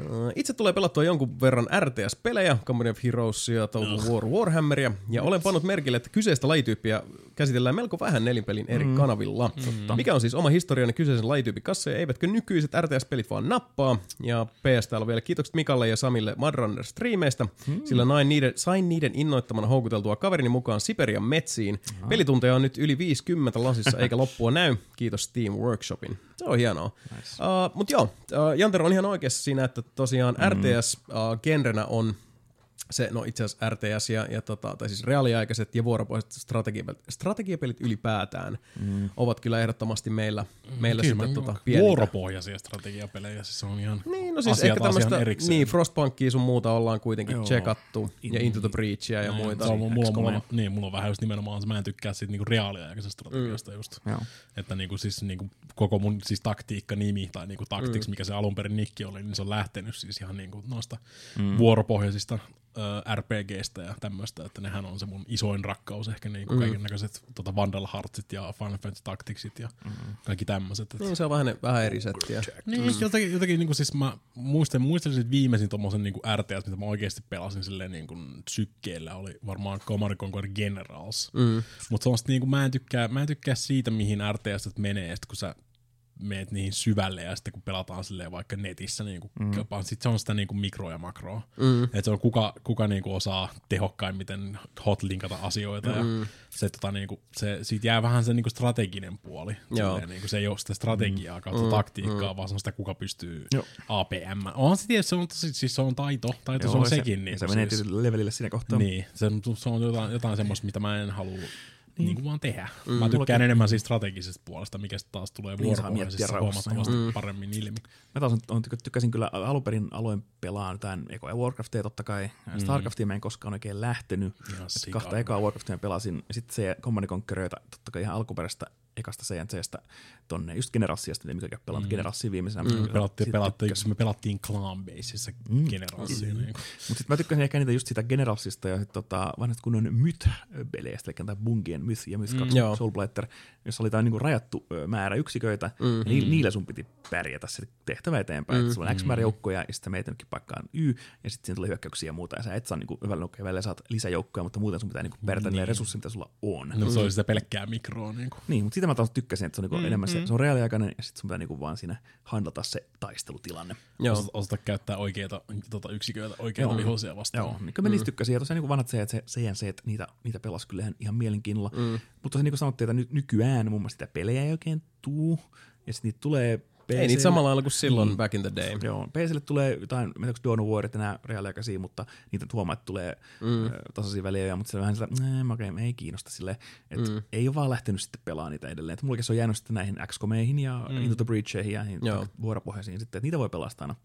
Uh, itse tulee pelattua jonkun verran RTS-pelejä, Company of Heroesia, Total War Warhammeria, ja olen pannut merkille, että kyseistä lajityyppiä käsitellään melko vähän nelinpelin eri mm. kanavilla. Mm. Mikä on siis oma historianne kyseisen lajityypin kanssa, ja eivätkö nykyiset RTS-pelit vaan nappaa? Ja PS täällä vielä kiitokset Mikalle ja Samille Madrunner striimeistä, mm. sillä nain niiden, sain niiden innoittamana houkuteltua kaverini mukaan Siperian metsiin. Pelitunteja on nyt yli 50 lasissa, eikä loppua näy. Kiitos Steam Workshopin. Se on hienoa. Nice. Uh, Mutta joo, uh, Jantero on ihan oikeassa siinä, että tosiaan mm. RTS-genrenä on se, no itse asiassa RTS ja, ja tota, tai siis reaaliaikaiset ja vuoropohjaiset strategiapelit, strategiapelit ylipäätään mm. ovat kyllä ehdottomasti meillä, meillä Kyllä sitten tota, niinku pienintä. vuoropohjaisia strategiapelejä, siis se on ihan Niin, no siis ehkä tämmöistä, erikseen. niin Frostpunkia sun muuta ollaan kuitenkin Joo. checkattu, ja Into the Breachia ja muita. Se on, mulla, mulla, mulla, niin, mulla on vähän just nimenomaan, se, mä en tykkää siitä niinku reaaliaikaisesta strategiasta mm. just. Joo. Että niinku, siis, niinku, koko mun siis taktiikka-nimi tai niinku, tactics, mm. mikä se alun perin nikki oli, niin se on lähtenyt siis ihan niinku, noista mm. vuoropohjaisista RPGstä ja tämmöistä, että nehän on se mun isoin rakkaus ehkä niin kuin kaiken näköiset tota Vandal Heartsit ja Final Fantasy Tacticsit ja kaikki tämmöiset. Niin se on vähän, vähän eri settiä. Niin, mm. jotenkin, jotenkin niin kuin siis mä muistan, muistelin, että viimeisin tommosen niin RTS, mitä mä oikeasti pelasin silleen niin kuin sykkeellä, oli varmaan Command Conquer Generals. Mm. Mutta semmoista niin kuin mä en, tykkää, mä en tykkää siitä, mihin RTS menee, sit kun sä meet niihin syvälle ja sitten kun pelataan silleen vaikka netissä, niin kuin, mm. sit se on sitä niin kuin mikro ja makroa. Mm. Että se on kuka, kuka niin kuin osaa tehokkaimmin hotlinkata asioita mm. ja se, tota, niin kuin, se, siitä jää vähän se niin kuin strateginen puoli. Silleen, niin kuin, se ei ole sitä strategiaa kautta mm. taktiikkaa, mm. vaan se on sitä, kuka pystyy Joo. APM. On se tietysti, se on, siis se on taito, taito Joo, se on se, sekin. Niin, se menee siis, levelille siinä kohtaa. Niin, se, se on jotain, jotain semmoista, mitä mä en halua niin, niin kuin vaan tehdä. Mm. Mä tykkään enemmän siis strategisesta puolesta, mikä taas tulee Niin, vuoropohjaisessa huomattavasti mm. paremmin ilmi. Mä taas on, on, tykkäsin kyllä alun perin aloin pelaa jotain ekoja Warcraftia totta kai. Mm. Starcraftia mä en koskaan oikein lähtenyt. Kahta ekaa Warcraftia pelasin. Sitten se Command Conquerorita totta kai ihan alkuperäistä ekasta CNCstä tonne just Generalsiasta, mikä pelannut mm. Generalsia viimeisenä. Mm. Pelattiin, pelattiin, me pelattiin Clan Baseissa mm. Generalsia. Mm. Niin. Mutta sitten mä tykkäsin ehkä niitä just sitä Generalsista ja sit, tota, vanhasta kunnon Myth-peleistä, eli tämä Bungien Myth ja Myth 2 mm. Soulblighter, jossa oli tämä niinku rajattu määrä yksiköitä, mm. ja ni- niillä sun piti pärjätä se tehtävä eteenpäin. Mm. Sulla on X määrä joukkoja, ja sitten meitä paikkaan Y, ja sitten siinä tulee hyökkäyksiä ja muuta, ja sä et saa niinku, hyvällä välillä saat lisäjoukkoja, mutta muuten sun pitää niinku pärjätä niin. resursseja, mitä sulla on. No se oli sitä pelkkää mikroa. Niin, kuin. niin mutta sitä mä taas tykkäsin, että se on niinku mm, enemmän se, se on reaaliaikainen, ja sitten sun pitää niinku vaan siinä handlata se taistelutilanne. Joo. Osata, osata käyttää oikeita tota, yksiköitä, oikeita vihollisia vastaan. Joo, niin kyllä mä niistä tykkäsin, ja tosiaan niinku vanhat CNC, CNC niitä, niitä pelasi kyllä ihan, ihan mielenkiinnolla. Mm. Mutta se niin kuin sanottiin, että ny, nykyään mun mielestä sitä pelejä ei oikein tuu, ja sitten niitä tulee Ei niitä samalla lailla kuin silloin mm. back in the day. Joo, PClle tulee jotain, mä en tiedä, Dawn of War, että nämä reaaliaikaisia, mutta niitä huomaa, että tulee mm. tasaisia väliä, mutta se on vähän sillä, okei, okay, ei kiinnosta sille, että mm. ei ole vaan lähtenyt sitten pelaamaan niitä edelleen. Että mullakin se on jäänyt sitten näihin XCOMeihin ja mm. Into the Breacheihin ja vuoropohjaisiin sitten, että niitä voi pelastaa aina,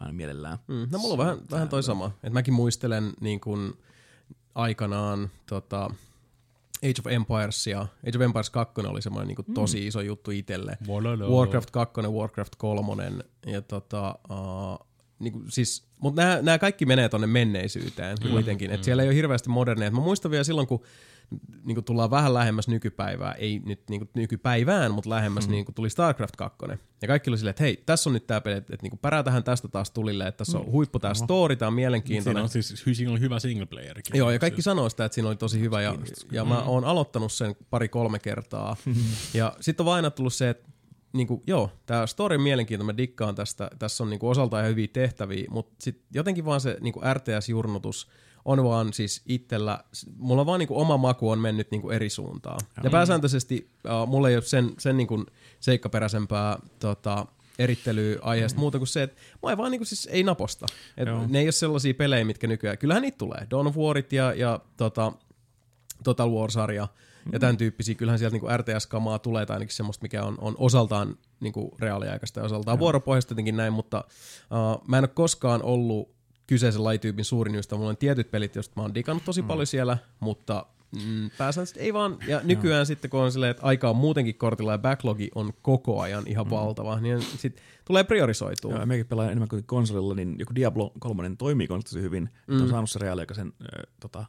aina mielellään. Mm. No mulla on vähän, vähän toi sama, että mäkin muistelen niin kuin aikanaan tota, Age of Empires ja Age of Empires 2 oli semmoinen niin kuin tosi iso juttu itselle. Warcraft 2, Warcraft 3 ja tota, uh, niin kuin, siis, mutta nämä, nämä kaikki menee tonne menneisyyteen mm. kuitenkin. Et siellä ei ole hirveästi moderneja. Mä muistan vielä silloin, kun niin kuin tullaan vähän lähemmäs nykypäivää, ei nyt niin kuin nykypäivään, mutta lähemmäs mm. niin kuin tuli StarCraft 2. Ja kaikki oli silleen, että hei, tässä on nyt tämä peli, että, että niin kuin pärätähän tästä taas tulille, että tässä on mm. huippu tämä story, tämä on mielenkiintoinen. Siinä on siis siinä oli hyvä single player. Joo, ja kaikki sanoo sitä, että siinä oli tosi hyvä, ja, ja mä oon aloittanut sen pari-kolme kertaa. ja sitten on vain aina tullut se, että niin kuin, joo, tämä story on mielenkiintoinen, mä dikkaan tästä, tässä on niin kuin osaltaan hyviä tehtäviä, mutta sitten jotenkin vaan se niin kuin RTS-jurnutus on vaan siis itsellä, mulla vaan niin kuin oma maku on mennyt niin kuin eri suuntaan. Mm. Ja pääsääntöisesti uh, mulla ei ole sen, sen niin kuin seikkaperäisempää tota, erittelyä aiheesta mm. muuta kuin se, että mä ei vaan niin kuin siis ei naposta. Et ne ei ole sellaisia pelejä, mitkä nykyään, kyllähän niitä tulee. Dawn of Warit ja, ja tota, Total War-sarja, ja tämän tyyppisiä. Kyllähän sieltä niin RTS-kamaa tulee, tai ainakin semmoista, mikä on, on osaltaan niin kuin reaaliaikaista ja osaltaan Joo. vuoropohjaista jotenkin näin, mutta uh, mä en ole koskaan ollut kyseisen lajityypin suurin ystävä. Mulla on tietyt pelit, joista mä oon digannut tosi mm. paljon siellä, mutta mm, pääsääntöisesti ei vaan. Ja nykyään sitten, kun on silleen, että aika on muutenkin kortilla ja backlogi on koko ajan ihan mm. valtava, niin sitten tulee priorisoitua. Joo, mekin pelaa enemmän kuin konsolilla, niin joku Diablo 3 toimii tosi hyvin. Mm. On saanut se reaaliaikaisen äh, tota,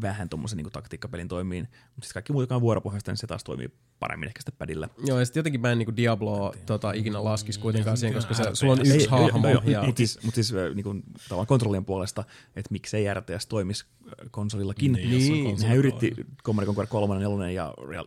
vähän tuommoisen niin taktiikkapelin toimiin, mutta sitten kaikki muut, joka on vuoropohjaista, niin se taas toimii paremmin ehkä sitten padilla. Joo, ja sitten jotenkin mä en niin Diabloa tota, ikinä laskisi kuitenkaan siihen, koska se, sulla on yksi hahmo. Ja... Mutta siis, mut siis niin kuin, kontrollien puolesta, että miksei RTS toimisi konsolillakin. Niin, niin nehän yritti Command Conquer 3, 4 ja Real,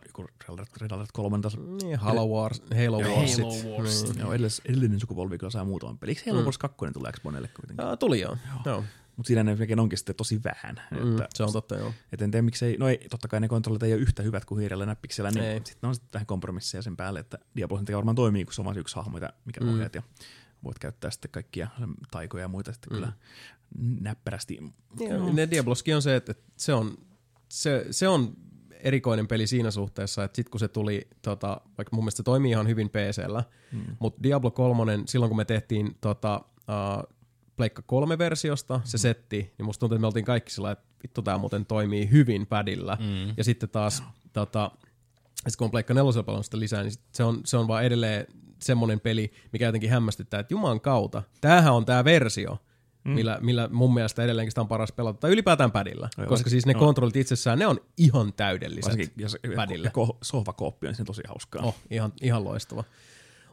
Red Alert 3 taas. Niin, Halo Wars, Halo Wars. Halo Wars. Niin. Joo, edellinen sukupolvi kyllä saa muutaman peli. Eikö Halo Wars 2 tulee Xboxille kuitenkin? Tuli joo. joo. Mutta siinä ne onkin sitten tosi vähän. Mm, että, se on totta, joo. Et en tiedä, miksei, no ei, totta kai ne kontrollit ei ole yhtä hyvät kuin hiirellä näppiksellä, niin sitten on sitten vähän kompromisseja sen päälle, että Diablo varmaan toimii, kun se on vain yksi hahmo, mikä mm. ohjaat ja voit käyttää sitten kaikkia taikoja ja muita sitten mm. kyllä näppärästi. Joo, ne Diabloskin on se, että se on, se, se on erikoinen peli siinä suhteessa, että sitten kun se tuli, tota, vaikka mun mielestä se toimii ihan hyvin PCllä, mm. mutta Diablo 3, silloin kun me tehtiin tota, uh, Pleikka 3-versiosta se mm. setti, niin musta tuntuu, että me oltiin kaikki sillä että vittu tää muuten toimii hyvin padilla. Mm. Ja sitten taas, tota, sit kun on Pleikka 4 pelannut sitä lisää, niin se on, se on vaan edelleen semmoinen peli, mikä jotenkin hämmästyttää, että juman kautta, tämähän on tämä versio, mm. millä, millä mun mielestä edelleenkin sitä on paras pelata, tai ylipäätään padilla, Joo, koska siis ne joo. kontrollit itsessään, ne on ihan täydelliset Varsinkin, jos padille. ja ko- sohvakooppi on siinä tosi hauskaa. Oh, ihan, ihan loistava.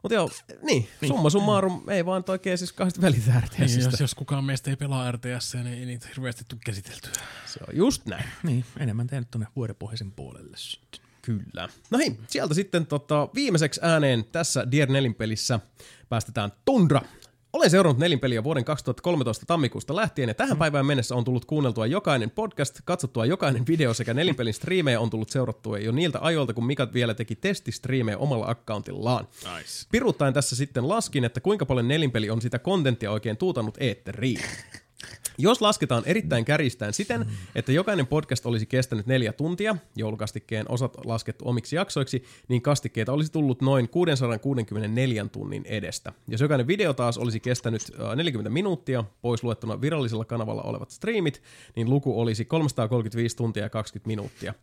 Mutta joo, niin, niin, summa summarum, ei vaan oikein siis kahdesta välitä Niin, jos, jos kukaan meistä ei pelaa RTS, niin ei niitä hirveästi tule käsiteltyä. Se on just näin. Niin, enemmän tehnyt tuonne vuodepohjaisen puolelle sitten. Kyllä. No hei, sieltä sitten tota, viimeiseksi ääneen tässä Dier Nelin-pelissä päästetään Tundra. Olen seurannut nelinpeliä vuoden 2013 tammikuusta lähtien ja tähän päivään mennessä on tullut kuunneltua jokainen podcast, katsottua jokainen video sekä nelinpelin striimejä on tullut seurattua jo niiltä ajoilta, kun Mika vielä teki testistriimejä omalla accountillaan. Nice. Piruuttaen tässä sitten laskin, että kuinka paljon nelinpeli on sitä kontenttia oikein tuutanut eetteriin. Jos lasketaan erittäin kärjistäen siten, että jokainen podcast olisi kestänyt neljä tuntia, joulukastikkeen osat laskettu omiksi jaksoiksi, niin kastikkeita olisi tullut noin 664 tunnin edestä. Jos jokainen video taas olisi kestänyt äh, 40 minuuttia, pois luettuna virallisella kanavalla olevat striimit, niin luku olisi 335 tuntia ja 20 minuuttia.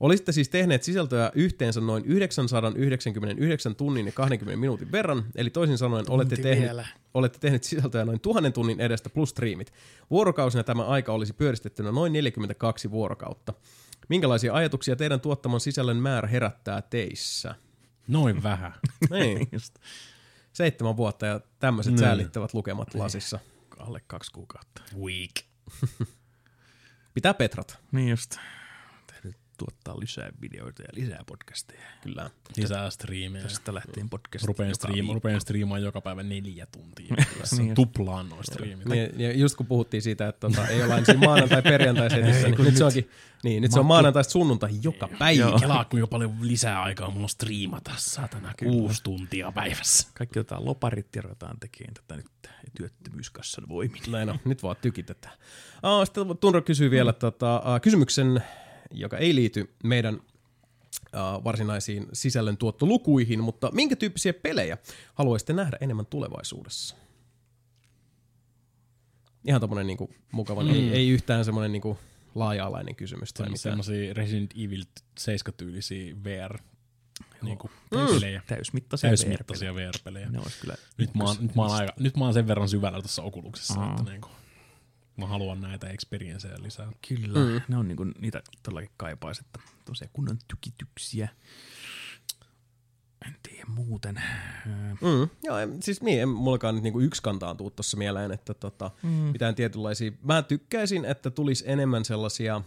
Olisitte siis tehneet sisältöä yhteensä noin 999 tunnin ja 20 minuutin verran, eli toisin sanoen olette tehneet, vielä. Olette tehneet sisältöä noin tuhannen tunnin edestä plus striimit. Vuorokausina tämä aika olisi pyöristettynä noin 42 vuorokautta. Minkälaisia ajatuksia teidän tuottaman sisällön määrä herättää teissä? Noin vähän. Niin, Just seitsemän vuotta ja tämmöiset säälittävät lukemat lasissa. alle kaksi kuukautta. Week. Pitää petrata, Niin just. Tuottaa lisää videoita ja lisää podcasteja. kyllä. Lisää striimejä. Tästä lähtien podcast. Rupeen, joka striima, rupeen striimaan joka päivä neljä tuntia. Niin just. tuplaan noin striimit. Niin, ja just kun puhuttiin siitä, että tota, ei olla ensin maanantai perjantai setissä, niin nyt, se onkin, niin, nyt se on maanantaista sunnuntai joka päivä. Kelaa kuinka paljon lisää aikaa mulla on striimata, saatana, kuusi tuntia päivässä. Kaikki otetaan loparit ja ruvetaan tekemään tätä nyt työttömyyskassan voimin. Näin on, nyt vaan tykitetään. Oh, sitten Tunro kysyy vielä tota, uh, kysymyksen, joka ei liity meidän uh, varsinaisiin sisällöntuottolukuihin, mutta minkä tyyppisiä pelejä haluaisitte nähdä enemmän tulevaisuudessa? Ihan tommonen niinku mukava, mm. ei, ei yhtään semmonen niinku laaja-alainen kysymys tai. Semmoisia Resident Evil 7-tyylisiä VR niinku, Mm. pelejä. Täysmittaisia Täysmittaisia VR-pelejä. Ne olisi kyllä Nyt mä, oon, nyt, mä oon aika, nyt mä oon sen verran syvällä tuossa okuluksessa, Aa. että niinku, mä haluan näitä experiencejä lisää. Kyllä, mm. ne on niinku, niitä todellakin kaipaisi, että tosiaan kunnon tykityksiä. En tiedä muuten. Öö, Mm, joo, en, siis niin, en mullakaan nyt niinku yksi kantaan tuu tuossa mieleen, että tota, mm. mitään tietynlaisia. Mä tykkäisin, että tulisi enemmän sellaisia,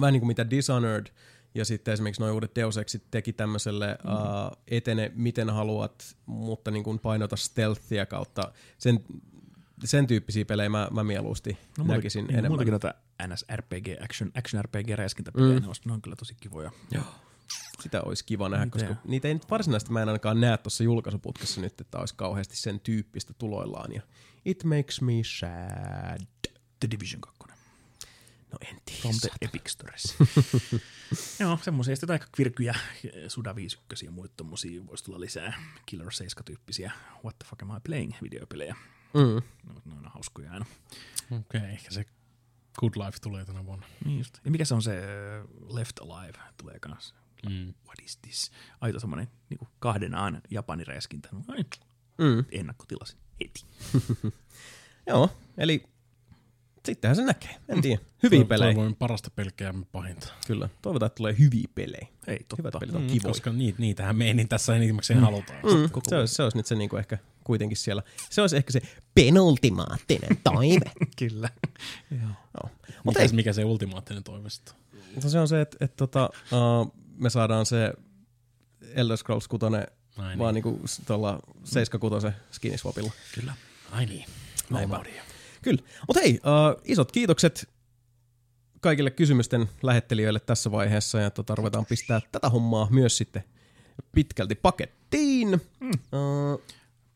vähän niin kuin mitä Dishonored ja sitten esimerkiksi nuo uudet Deus Exit teki tämmöiselle mm. uh, etene miten haluat, mutta niin kuin painota stealthia kautta sen, sen tyyppisiä pelejä mä, mä mieluusti no, näkisin niin, enemmän. Muutakin noita NSRPG, action, action RPG räiskintäpelejä, Mm. ne, ne on kyllä tosi kivoja. Joo. Sitä olisi kiva nähdä, Mitä? koska niitä ei nyt varsinaisesti mä en ainakaan näe tuossa julkaisuputkessa nyt, että olisi kauheasti sen tyyppistä tuloillaan. Ja it makes me sad. The Division 2. No en tiedä. From the Epic Stores. Joo, semmoisia. Sitten aika kvirkyjä, Suda 51 ja muita tommosia voisi tulla lisää. Killer 7-tyyppisiä What the fuck am I playing videopelejä. Mm. Ne on, hauskoja aina. Okei, okay, ehkä se Good Life tulee tänä vuonna. Niin just. Ja mikä se on se äh, Left Alive tulee kanssa? Mm. What is this? Aito semmoinen niin kahden aan japaniräiskintä. No, Ai, Mm. ennakkotilasin heti. Joo, eli sittenhän se näkee. En tiedä. Hyviä Toiv- pelejä. Toivoin parasta pelkkää pahinta. Kyllä. Toivotaan, että tulee hyviä pelejä. Ei, totta. Hyvät pelit on Mm, kivoja. koska niitä, niitähän me niin tässä enimmäkseen mm. halutaan. Mm, se, olisi, se olisi nyt se niinku ehkä kuitenkin siellä. Se olisi ehkä se penultimaattinen toive. Kyllä. Joo. Joo. Mutta Mikä, ei, mikä se ultimaattinen toive sitten on? no se on se, että et, tota, uh, me saadaan se Elder Scrolls 6 Ai vaan niin. niinku tuolla 76 skiniswapilla. Kyllä. Ai niin. Näin vaan. Kyllä. Mutta hei, uh, isot kiitokset kaikille kysymysten lähettelijöille tässä vaiheessa ja tota, ruvetaan pistää tätä hommaa myös sitten pitkälti pakettiin. Mm. Uh,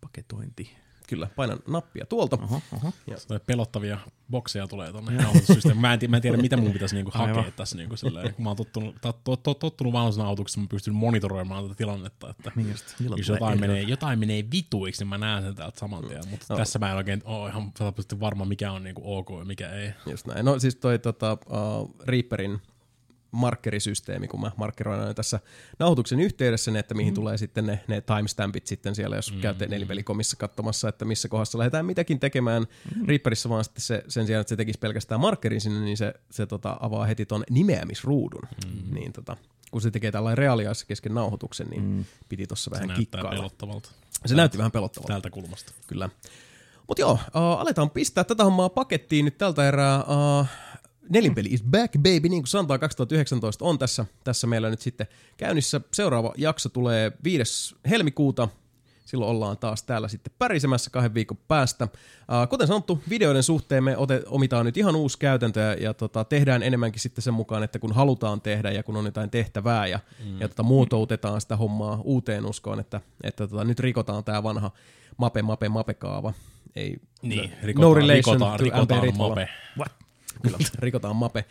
Paketointi. kyllä, painan nappia tuolta. Oho, oho. Tulee pelottavia bokseja tulee tonne nauhoitussysteemiin. Mä en, mä en tiedä, mitä mun pitäisi niinku Aivan. hakea tässä. Niinku silleen. Kun mä oon tottunut, tot, tot, tot, tottunut vaan nauhoituksessa, mä pystyn monitoroimaan tätä tilannetta. Että Niin just. Jos jotain menee, jotain menee vituiksi, niin mä näen sen täältä saman tien. Mutta No. tässä mä en oikein ole ihan varma, mikä on niinku ok ja mikä ei. Just näin. No siis toi tota, uh, Reaperin markkerisysteemi, kun mä markkeroin aina tässä nauhoituksen yhteydessä ne, että mihin mm. tulee sitten ne, ne timestampit sitten siellä, jos mm. käytte nelipelikomissa katsomassa, että missä kohdassa lähdetään mitäkin tekemään. Mm. Reaperissa vaan sitten se, sen sijaan, että se tekisi pelkästään markkerin sinne, niin se, se tota, avaa heti ton nimeämisruudun. Mm. Niin tota, kun se tekee tällainen reaaliajassa kesken nauhoituksen, niin mm. piti tuossa vähän näyttää kikkailla. pelottavalta. Se näytti vähän pelottavalta. Tältä kulmasta. Kyllä. Mutta joo, uh, aletaan pistää tätä hommaa pakettiin nyt tältä erää. Uh, Nelinpeli is back baby, niin kuin sanotaan 2019 on tässä, tässä meillä nyt sitten käynnissä. Seuraava jakso tulee 5. helmikuuta. Silloin ollaan taas täällä sitten pärisemässä kahden viikon päästä. Kuten sanottu, videoiden suhteen me ote, omitaan nyt ihan uusi käytäntö ja, ja tota, tehdään enemmänkin sitten sen mukaan, että kun halutaan tehdä ja kun on jotain tehtävää ja, mm. ja tota, muotoutetaan sitä hommaa uuteen uskoon, että, että tota, nyt rikotaan tämä vanha mape, mape, mape-kaava. Ei, Niin, no rikotaan, relation rikotaan, to rikotaan mape. What? Kyllä, rikotaan mape.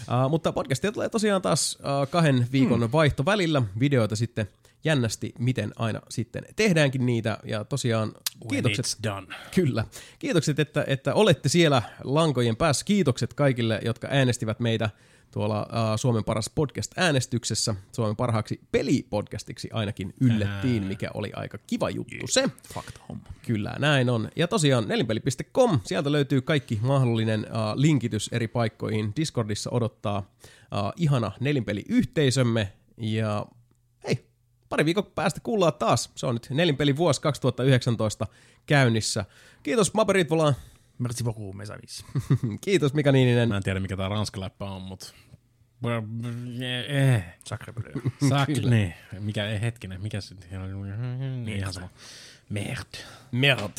Uh, mutta podcastia tulee tosiaan taas uh, kahden viikon mm. vaihto välillä. Videoita sitten jännästi, miten aina sitten tehdäänkin niitä. Ja tosiaan kiitokset. When it's done. Kyllä. Kiitokset, että, että olette siellä lankojen päässä. Kiitokset kaikille, jotka äänestivät meitä tuolla uh, Suomen paras podcast-äänestyksessä. Suomen parhaaksi pelipodcastiksi ainakin yllettiin, mikä oli aika kiva juttu se. Fakta homma. Kyllä, näin on. Ja tosiaan nelinpeli.com, sieltä löytyy kaikki mahdollinen uh, linkitys eri paikkoihin. Discordissa odottaa uh, ihana nelinpeliyhteisömme. Ja hei, pari viikon päästä kuullaan taas. Se on nyt nelinpeli vuosi 2019 käynnissä. Kiitos Mape Ritvola. Merci beaucoup, mes amis. Kiitos Mika Niininen. Mä en tiedä, mikä tää ranskaläppä on, mutta... Eh, Sacre bleu. Kyllä. niin. Mikä, hetkinen, mikä se... Niin, ihan sama. Merde. Merd.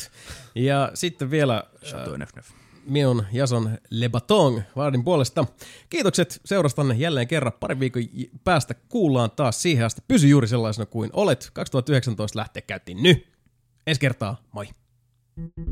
Ja sitten vielä Chateau neuf neuf. minun Jason Lebatong Vaadin puolesta. Kiitokset seurastanne jälleen kerran. Pari viikon päästä kuullaan taas siihen asti. Pysy juuri sellaisena kuin olet. 2019 lähtee käyttiin nyt. Ensi kertaa, moi. Thank